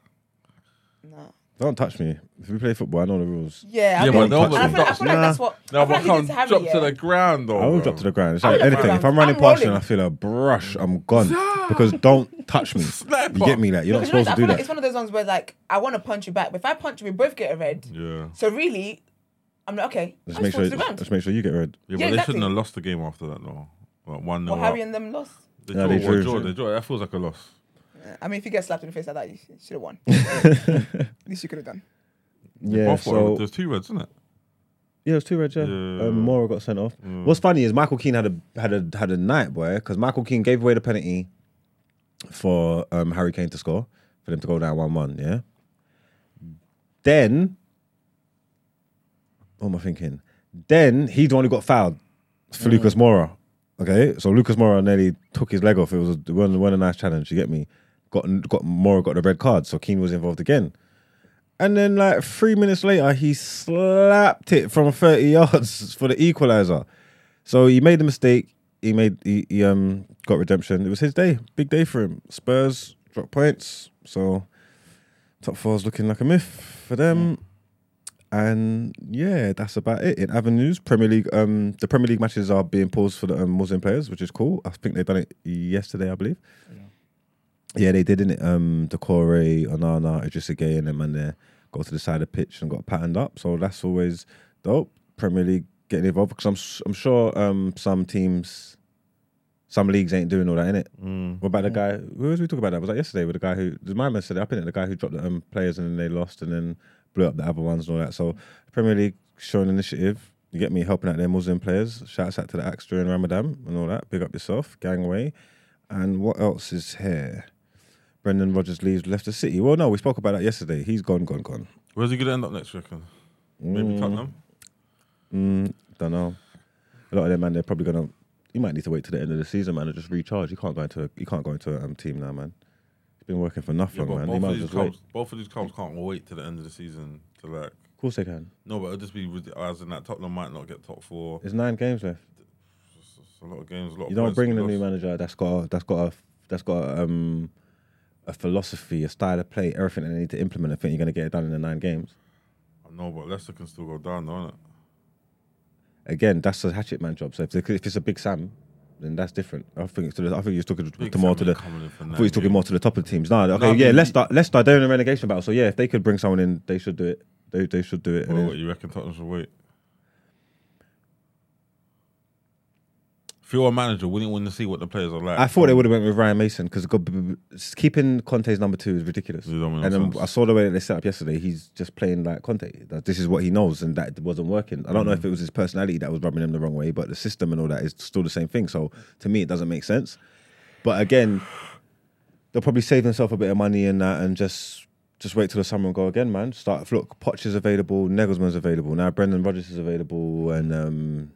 No. Don't touch me. If we play football, I know the rules. Yeah, I Yeah, mean, but and no, I but feel, like, I that's- feel like that's nah. what. No, I but feel like I he did can't to Harry. drop yeah. to the ground though. I will bro. drop to the ground. It's like will drop to anything. the If I'm running I'm past you and I feel a brush, I'm gone. Because don't touch me. Sniper. You get me? Like you're not Because you know, supposed I to feel do like that. it's one of those ones where like I want to punch you back, but if I punch you, we both get a red. Yeah. So really, I'm like, okay, Just I'll make sure. to the ground. Just make sure you get red. Yeah, but they exactly. shouldn't have lost the game after that though. Like one Well, nil Harry and them lost. They Yeah, draw, they drew, drew. they draw. That feels like a loss. I mean, if you get slapped in the face like that, you should have won. At least you could have done. Yeah. Both got- So there's two reds, isn't it? yeah, it was two red. Yeah. Yeah. Um, Moura got sent off. What's funny is Michael Keane had a had a had a night, boy, because Michael Keane gave away the penalty for um, Harry Kane to score for them to go down one one. Yeah. Then, what am I thinking? Then he's the one who got fouled for Lucas Moura. Okay, so Lucas Moura nearly took his leg off. It was a, it wasn't, wasn't a nice challenge. You get me? Got got Moura got the red card, so Keane was involved again. And then like three minutes later, he slapped it from 30 yards for the equalizer. So he made the mistake. He made he, he um got redemption. It was his day, big day for him. Spurs dropped points, so top four is looking like a myth for them. And yeah, that's about it. In avenues, Premier League, um, the Premier League matches are being paused for the um, Muslim players, which is cool. I think they've done it yesterday, I believe. Yeah, they did, it? Um, Doucouré, Onana, Idrissa Gueye, and them man there go to the side of the pitch and got patterned up. So that's always dope. Premier League getting involved because I'm I'm sure um some teams, some leagues ain't doing all that in it. Mm. What about the guy? Who was we talking about that? Was that yesterday with the guy who the my man said it up in it? The guy who dropped the um, players and then they lost and then blew up the other ones and all that. So Premier League showing initiative. You get me helping out their Muslim players. Shouts out to the Axe during Ramadan and all that. Big up yourself, gangway. And what else is here? Brendan Rodgers leaves left the City. Well, no, we spoke about that yesterday. He's gone, gone, gone. Where's he gonna end up next? you Reckon? Maybe Tottenham. Mm, don't know. A lot of them man, they're probably gonna. You might need to wait to the end of the season, man, and just recharge. You can't go into. A, you can't go into a um, team now, man. He's been working for Yeah, nothing, but man. He both might of, as these well wait. clubs, both of these clubs can't wait to the end of the season to like. Of course they can. No, but it'll just be rid- as in that Tottenham might not get top four. There's nine games left. It's a lot of games. A lot You of don't points bring in a new manager that's got a, that's got a that's got a, um a philosophy, a style of play, everything that they need to implement. I think you're gonna get it done in the nine games. I know, but Leicester can still go down, though, innit? Again, that's a hatchet man job. So if, they, if it's a big Sam, then that's different. I think it's to the, I think he's talking Big to more to the. ain't coming in for I thought he's talking more to the top of the teams. No, okay, No, yeah, Leicester, Leicester, they're in a relegation battle. So yeah, if they could bring someone in, they should do it. They they should do it. Well, what, you reckon Tottenham should wait? If you're a manager, wouldn't you want to see what the players are like? I thought they would have went with Ryan Mason because keeping Conte's number two is ridiculous. And then sense. I saw the way that they set up yesterday. He's just playing like Conte. That this is what he knows, and that wasn't working. I don't know Mm. if it was his personality that was rubbing him the wrong way, but the system and all that is still the same thing. So to me, it doesn't make sense. But again, they'll probably save themselves a bit of money in that and just just wait till the summer and go again, man. Start look, Poch is available, Nagelsmann's available now. Brendan Rodgers is available, and um,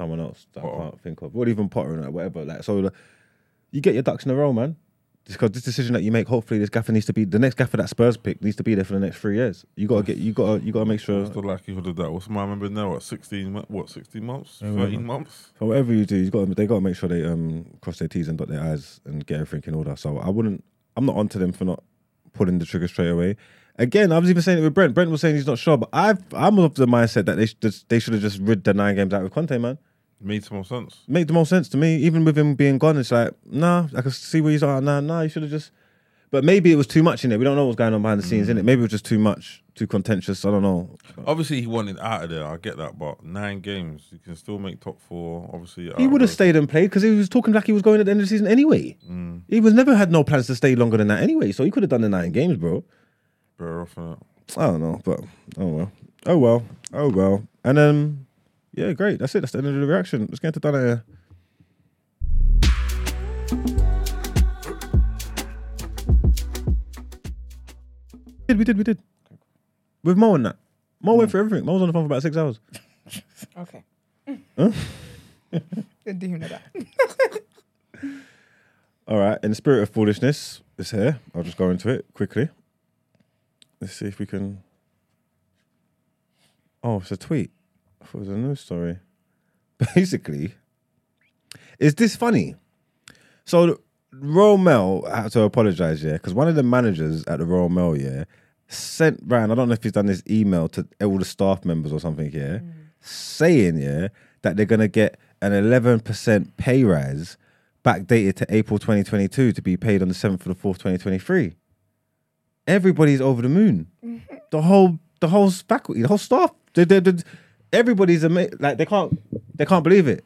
someone else that I can't think of. Or even Potter and whatever. Like so, the- you get your ducks in a row, man. Because this decision that you make, hopefully, this gaffer needs to be the next gaffer that Spurs pick needs to be there for the next three years. You gotta get, you gotta, you gotta make sure. What's the likelihood of that? What's my remember now? What sixteen? What sixteen months? Yeah, Thirteen months? So whatever you do, you got they got to make sure they um cross their T's and dot their I's and get everything in order. So I wouldn't. I'm not onto them for not pulling the trigger straight away. Again, I was even saying it with Brent. Brent was saying he's not sure, but I've I'm of the mindset that they should they should have just rid the nine games out with Conte, man. Made some more sense. Make the most sense to me. Even with him being gone, it's like nah, I can see where he's at. Nah, nah, you should have just. But maybe it was too much in it. We don't know what's going on behind the scenes in it. Maybe it was just too much, too contentious. I don't know. Obviously, he wanted out of there. I get that, but nine games, you can still make top four. Obviously, He would have stayed and played because he was talking like he was going at the end of the season anyway. Mm. He was never had no plans to stay longer than that anyway, so he could have done the nine games, bro. Better off innit? I don't know, but oh well. Oh well. Oh well. And um yeah, great. That's it. That's the end of the reaction. Let's get into done here. We did, we did, we did. With Mo and that. Mo went mm. for everything. Mo was on the phone for about six hours. Okay. Huh? Didn't do know that. All right. In the spirit of foolishness, it's here. I'll just go into it quickly. Let's see if we can. Oh, it's a tweet. It was a news story. Basically, is this funny? So, Royal Mail had to apologize, yeah, because one of the managers at the Royal Mail, yeah, sent round. I don't know if he's done this email to all the staff members or something, yeah, mm. saying, yeah, that they're gonna get an 11% pay rise backdated to April 2022 to be paid on the 7th of the 4th, 2023. Everybody's over the moon. The whole the whole faculty, the whole staff, they, they, they- everybody's ama- like they can't they can't believe it.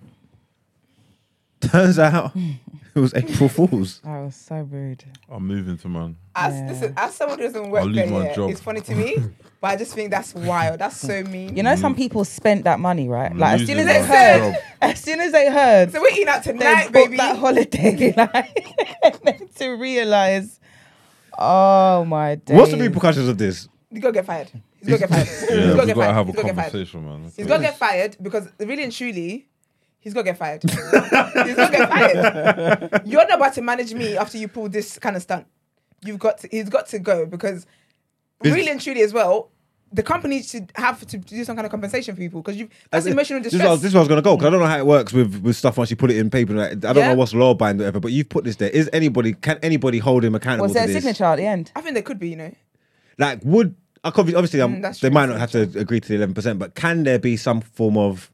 Turns out it was April Fools. I was so rude. I'm moving to man. As, listen, as someone who doesn't work I'll leave there, my yeah, job. it's funny to me, but I just think that's wild. That's so mean. You know, some people spent that money, right? I'm Like as soon as losing they my heard, job. as soon as they heard, So we're eating out they tonight, booked baby. that holiday, like, and then to realize, oh my days. What's the repercussions of this? He's gonna get fired. He's gonna get fired. Yeah, he's gonna we get gotta fired. have a He's gonna get fired. conversation, man. He's gonna get fired because really and truly, he's gonna get fired. he's gonna get fired. You're not about to manage me after you pull this kind of stunt. You've got to, he's got to go because really and truly as well, the company should have to do some kind of compensation for people because you that's As- emotional This distress. is, this is where I was going to go because I don't know how it works with, with stuff once you put it in paper. Like, I don't Yeah. know what's law bind or whatever, but you've put this there. Is anybody can anybody hold him accountable Was to there a this? signature at the end? I think there could be, you know. Like, would I could be- obviously um, Mm, that's they might not have to agree to the eleven percent, but can there be some form of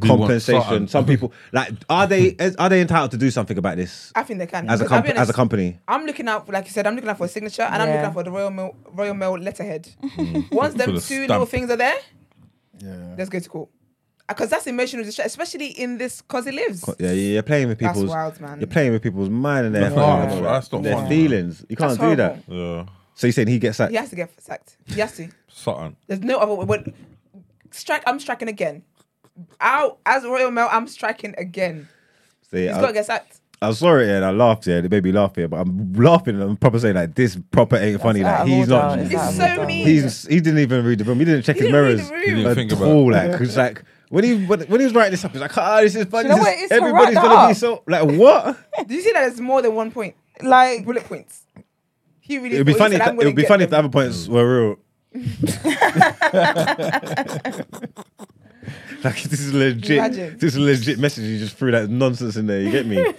We compensation? Some people like are they are they entitled to do something about this I think they can. as a Because I'll comp- be as a company? I'm looking out, for, like you said, I'm looking out for a signature and I'm looking out for the Royal Mail, Royal Mail letterhead. Once them the two stamp. little things are there, Yeah. let's go to court. Because that's emotional distress, especially in this cause he lives. Yeah, you're playing with That's people's wild, man. you're playing with people's mind and their That's heart, not- that's not their fun, man. feelings. You can't That's do that. Yeah, So you're saying he gets sacked? He has to get sacked. He has to. something. There's no other way. When, strike, I'm striking again. Out as Royal Mail, I'm striking again. See, He's I- got to get sacked. I saw it and I laughed. Yeah, they made me laugh here, but I'm laughing and I'm proper saying like this proper ain't funny. out Like he's not. It's It's so order. mean. He's he didn't even read the room. He didn't check He his didn't read mirrors the room. He didn't at think about all. it. Like, it's like when he when, when he was writing this up, he's like, ah, this is funny. You know this what? is- It's everybody's gonna be so like what? Do you see that it's more than one point? Like, Bullet points. He really It would be funny. said, If the, it would be get funny if the other points were real. like this is legit. Imagine. This is legit message. You just threw that nonsense in there. You get me?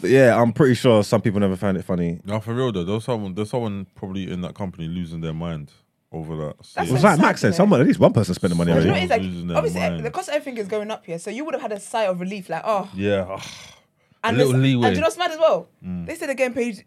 but yeah, I'm pretty sure some people never found it funny. No, for real though, there's someone, there's someone probably in that company losing their mind over that. That's It was like Max said, someone at least one person spent the money Do you know already. what it's Losing like? their Obviously, mind. the cost of everything is going up here, so you would have had a sigh of relief, like, oh, Yeah, ugh. and little this- leeway. And you know what's mad as well? Mm. They said they're getting paid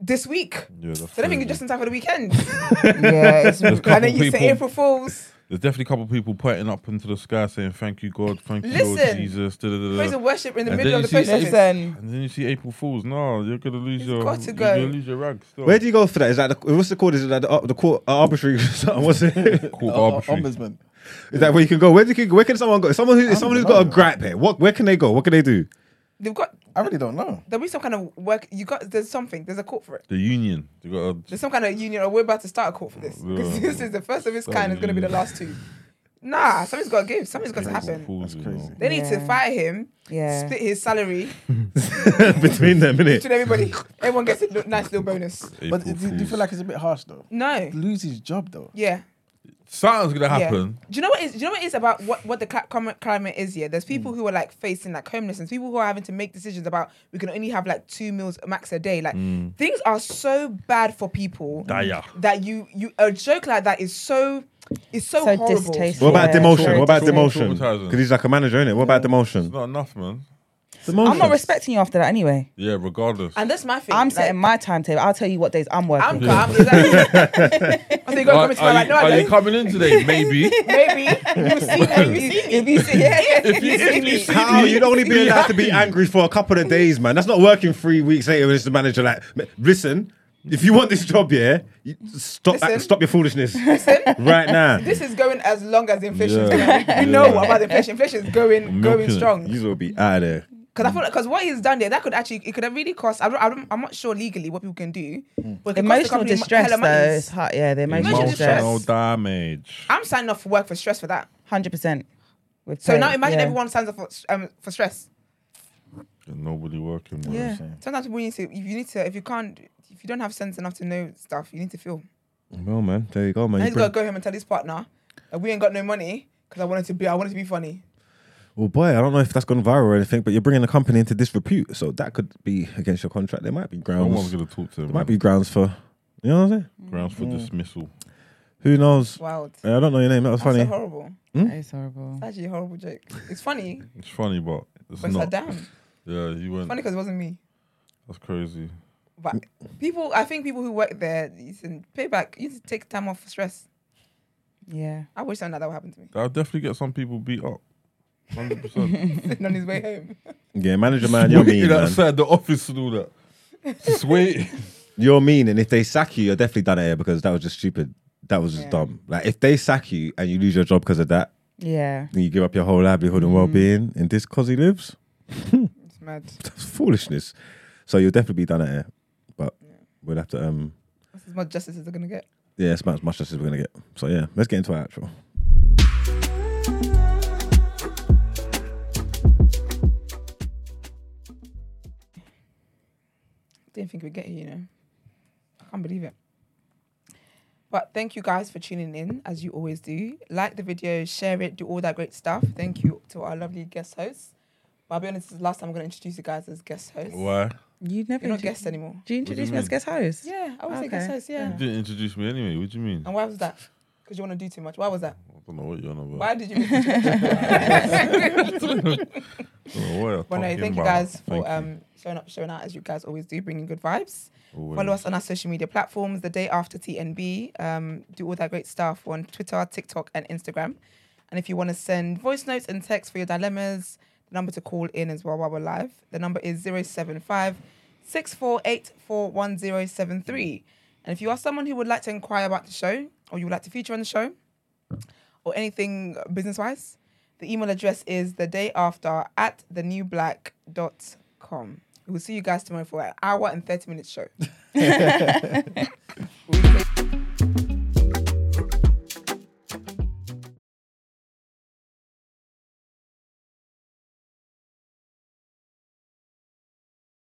this week, yeah. That's so they think crazy. it's just in time for the weekend. yeah, it's There's and then you say April Fools. There's definitely a couple of people pointing up into the sky saying, "Thank you, God. Thank you, Lord Listen. Jesus." da, da, da, da. Praise and worship in the And middle of the you see- post listen. And then you see April Fools. No, you're gonna lose It's your. got to you're gonna lose your rag. Still. Where do you go for that? Is that the, what's it called? Is it like the, uh, the court uh, arbitrary? something? what's it? Court arbitrary. Ombudsman. Is that where you can go? Where do you can, Where can someone go? Someone who someone who's got a gripe here. What? Where can they go? What can they do? They've got I really don't know. there'll be some kind of work. You got there's something. There's a court for it. The union. You got. A, There's some kind of union, or we're about to start a court for this because Yeah. this is the first of its kind. It's going to be the last two. Nah, something's got to give. Something's got to happen. Fools, crazy. know. They need to fire him, Yeah. split his salary Between them, innit? to everybody. Everyone gets a nice little bonus. But do, do you feel like it's a bit harsh though? No. Lose his job though. Yeah. Something's gonna Yeah. happen? Do you know what is? Do you know what is about what what the cli- climate is? Yeah, there's Mm. people who are like facing like homelessness. People who are having to make decisions about we can only have like two meals max a day. Like Mm. things are so bad for people Dire. that you you a joke like that is so is so, So horrible. distasteful. What about demotion? very What about demotion? Because he's like a manager, innit? What about demotion? It's demotion? not enough, man. Demotion. I'm not respecting you after that anyway. Yeah, regardless. And that's my thing. I'm like, setting my timetable. I'll tell you what days I'm working. I'm calm. Exactly. I think you're Are, coming to are like you, no, I are you don't. coming in today? Maybe. Maybe you see me. You see me. You see, yeah, yeah. If you- You see if you me. see How you'd only be allowed to be Yeah. angry for a couple of days, man. That's not working three weeks later when it's the manager. Like, listen, If you want this job, yeah, you stop Listen. stop your foolishness Listen. right now. This is going as long as inflation is Yeah. going. We know Yeah. about the inflation. Inflation is going Milking going it. strong. You will be out of there. Because I feel like because what he's done there, that could actually it could have really cost. I don't, I don't, I'm not sure legally what people can do. But it could cost the Emotional company distress, though. It's hard. Yeah, the emotional Emotional distress. Emotional damage. I'm signing off for work for stress for that. Hundred percent. So now imagine everyone signs up for um, for stress. And nobody working. bro. Yeah. Sometimes people need to. If you need to, if you can't, if you don't have sense enough to know stuff, you need to feel. Well, man, there you go, man. And You he's got to go home and tell his partner that we ain't got no money because I wanted to be. I wanted to be funny. Well, boy, I don't know if that's gone viral or anything, but you're bringing the company into disrepute, so that could be against your contract. There might be grounds. Someone's gonna talk to him. There might be grounds for, you know what I'm saying? Grounds for dismissal. Who knows? Wild. Yeah, I don't know your name. That was That's funny. so horrible. Hmm? It's horrible. It's actually a horrible joke. It's funny, It's funny, but it's but it's like not. damn. Yeah, you went. Funny because it wasn't me. That's crazy. But people, I think people who work there, you can pay back. You need to take time off for stress. Yeah. I wish something like that would happen to me. That'll definitely get some people beat up. Hundred percent. Sitting on his way home. Yeah, manager man, you're mean, Waiting man. outside the office and all that. Just wait. You're mean, and if they sack you, you're definitely done it here because that was just stupid. That was just Yeah. dumb. Like if they sack you and you lose your job because of that, Yeah. then you give up your whole livelihood and well-being in this cause he lives. It's mad. That's foolishness. So you'll definitely be done at here, but we'll have to um That's as much justice as they're gonna get. yeah, it's about as much justice as we're gonna get. So yeah, let's get into our actual. Didn't think we'd get here, you know. I can't believe it. But thank you guys for tuning in, as you always do. Like the video, share it, do all that great stuff. Thank you to our lovely guest hosts. But I'll be honest, this is the last time I'm going to introduce you guys as guest hosts. Why? You never. You're not intro- guests anymore. Do you do introduce you me as guest host? Yeah, I would a guest host, yeah. You didn't introduce me anyway. What do you mean? And why was that? Because you want to do too much. Why was that? I don't know what you're on about. Why did you? Don't know what Well, no, thank you about. guys for um showing up, showing out as you guys always do, bringing good vibes. Always. Follow us on our social media platforms. The day after TNB, um, do all that great stuff on Twitter, TikTok, and Instagram. And if you want to send voice notes and text for your dilemmas, the number to call in as well while we're live. The number is 075 648 41073. And if you are someone who would like to inquire about the show, or you would like to feature on the show, or anything business wise, the email address is the day after at thenewblack.com. We'll see you guys tomorrow for an hour and 30 minutes show.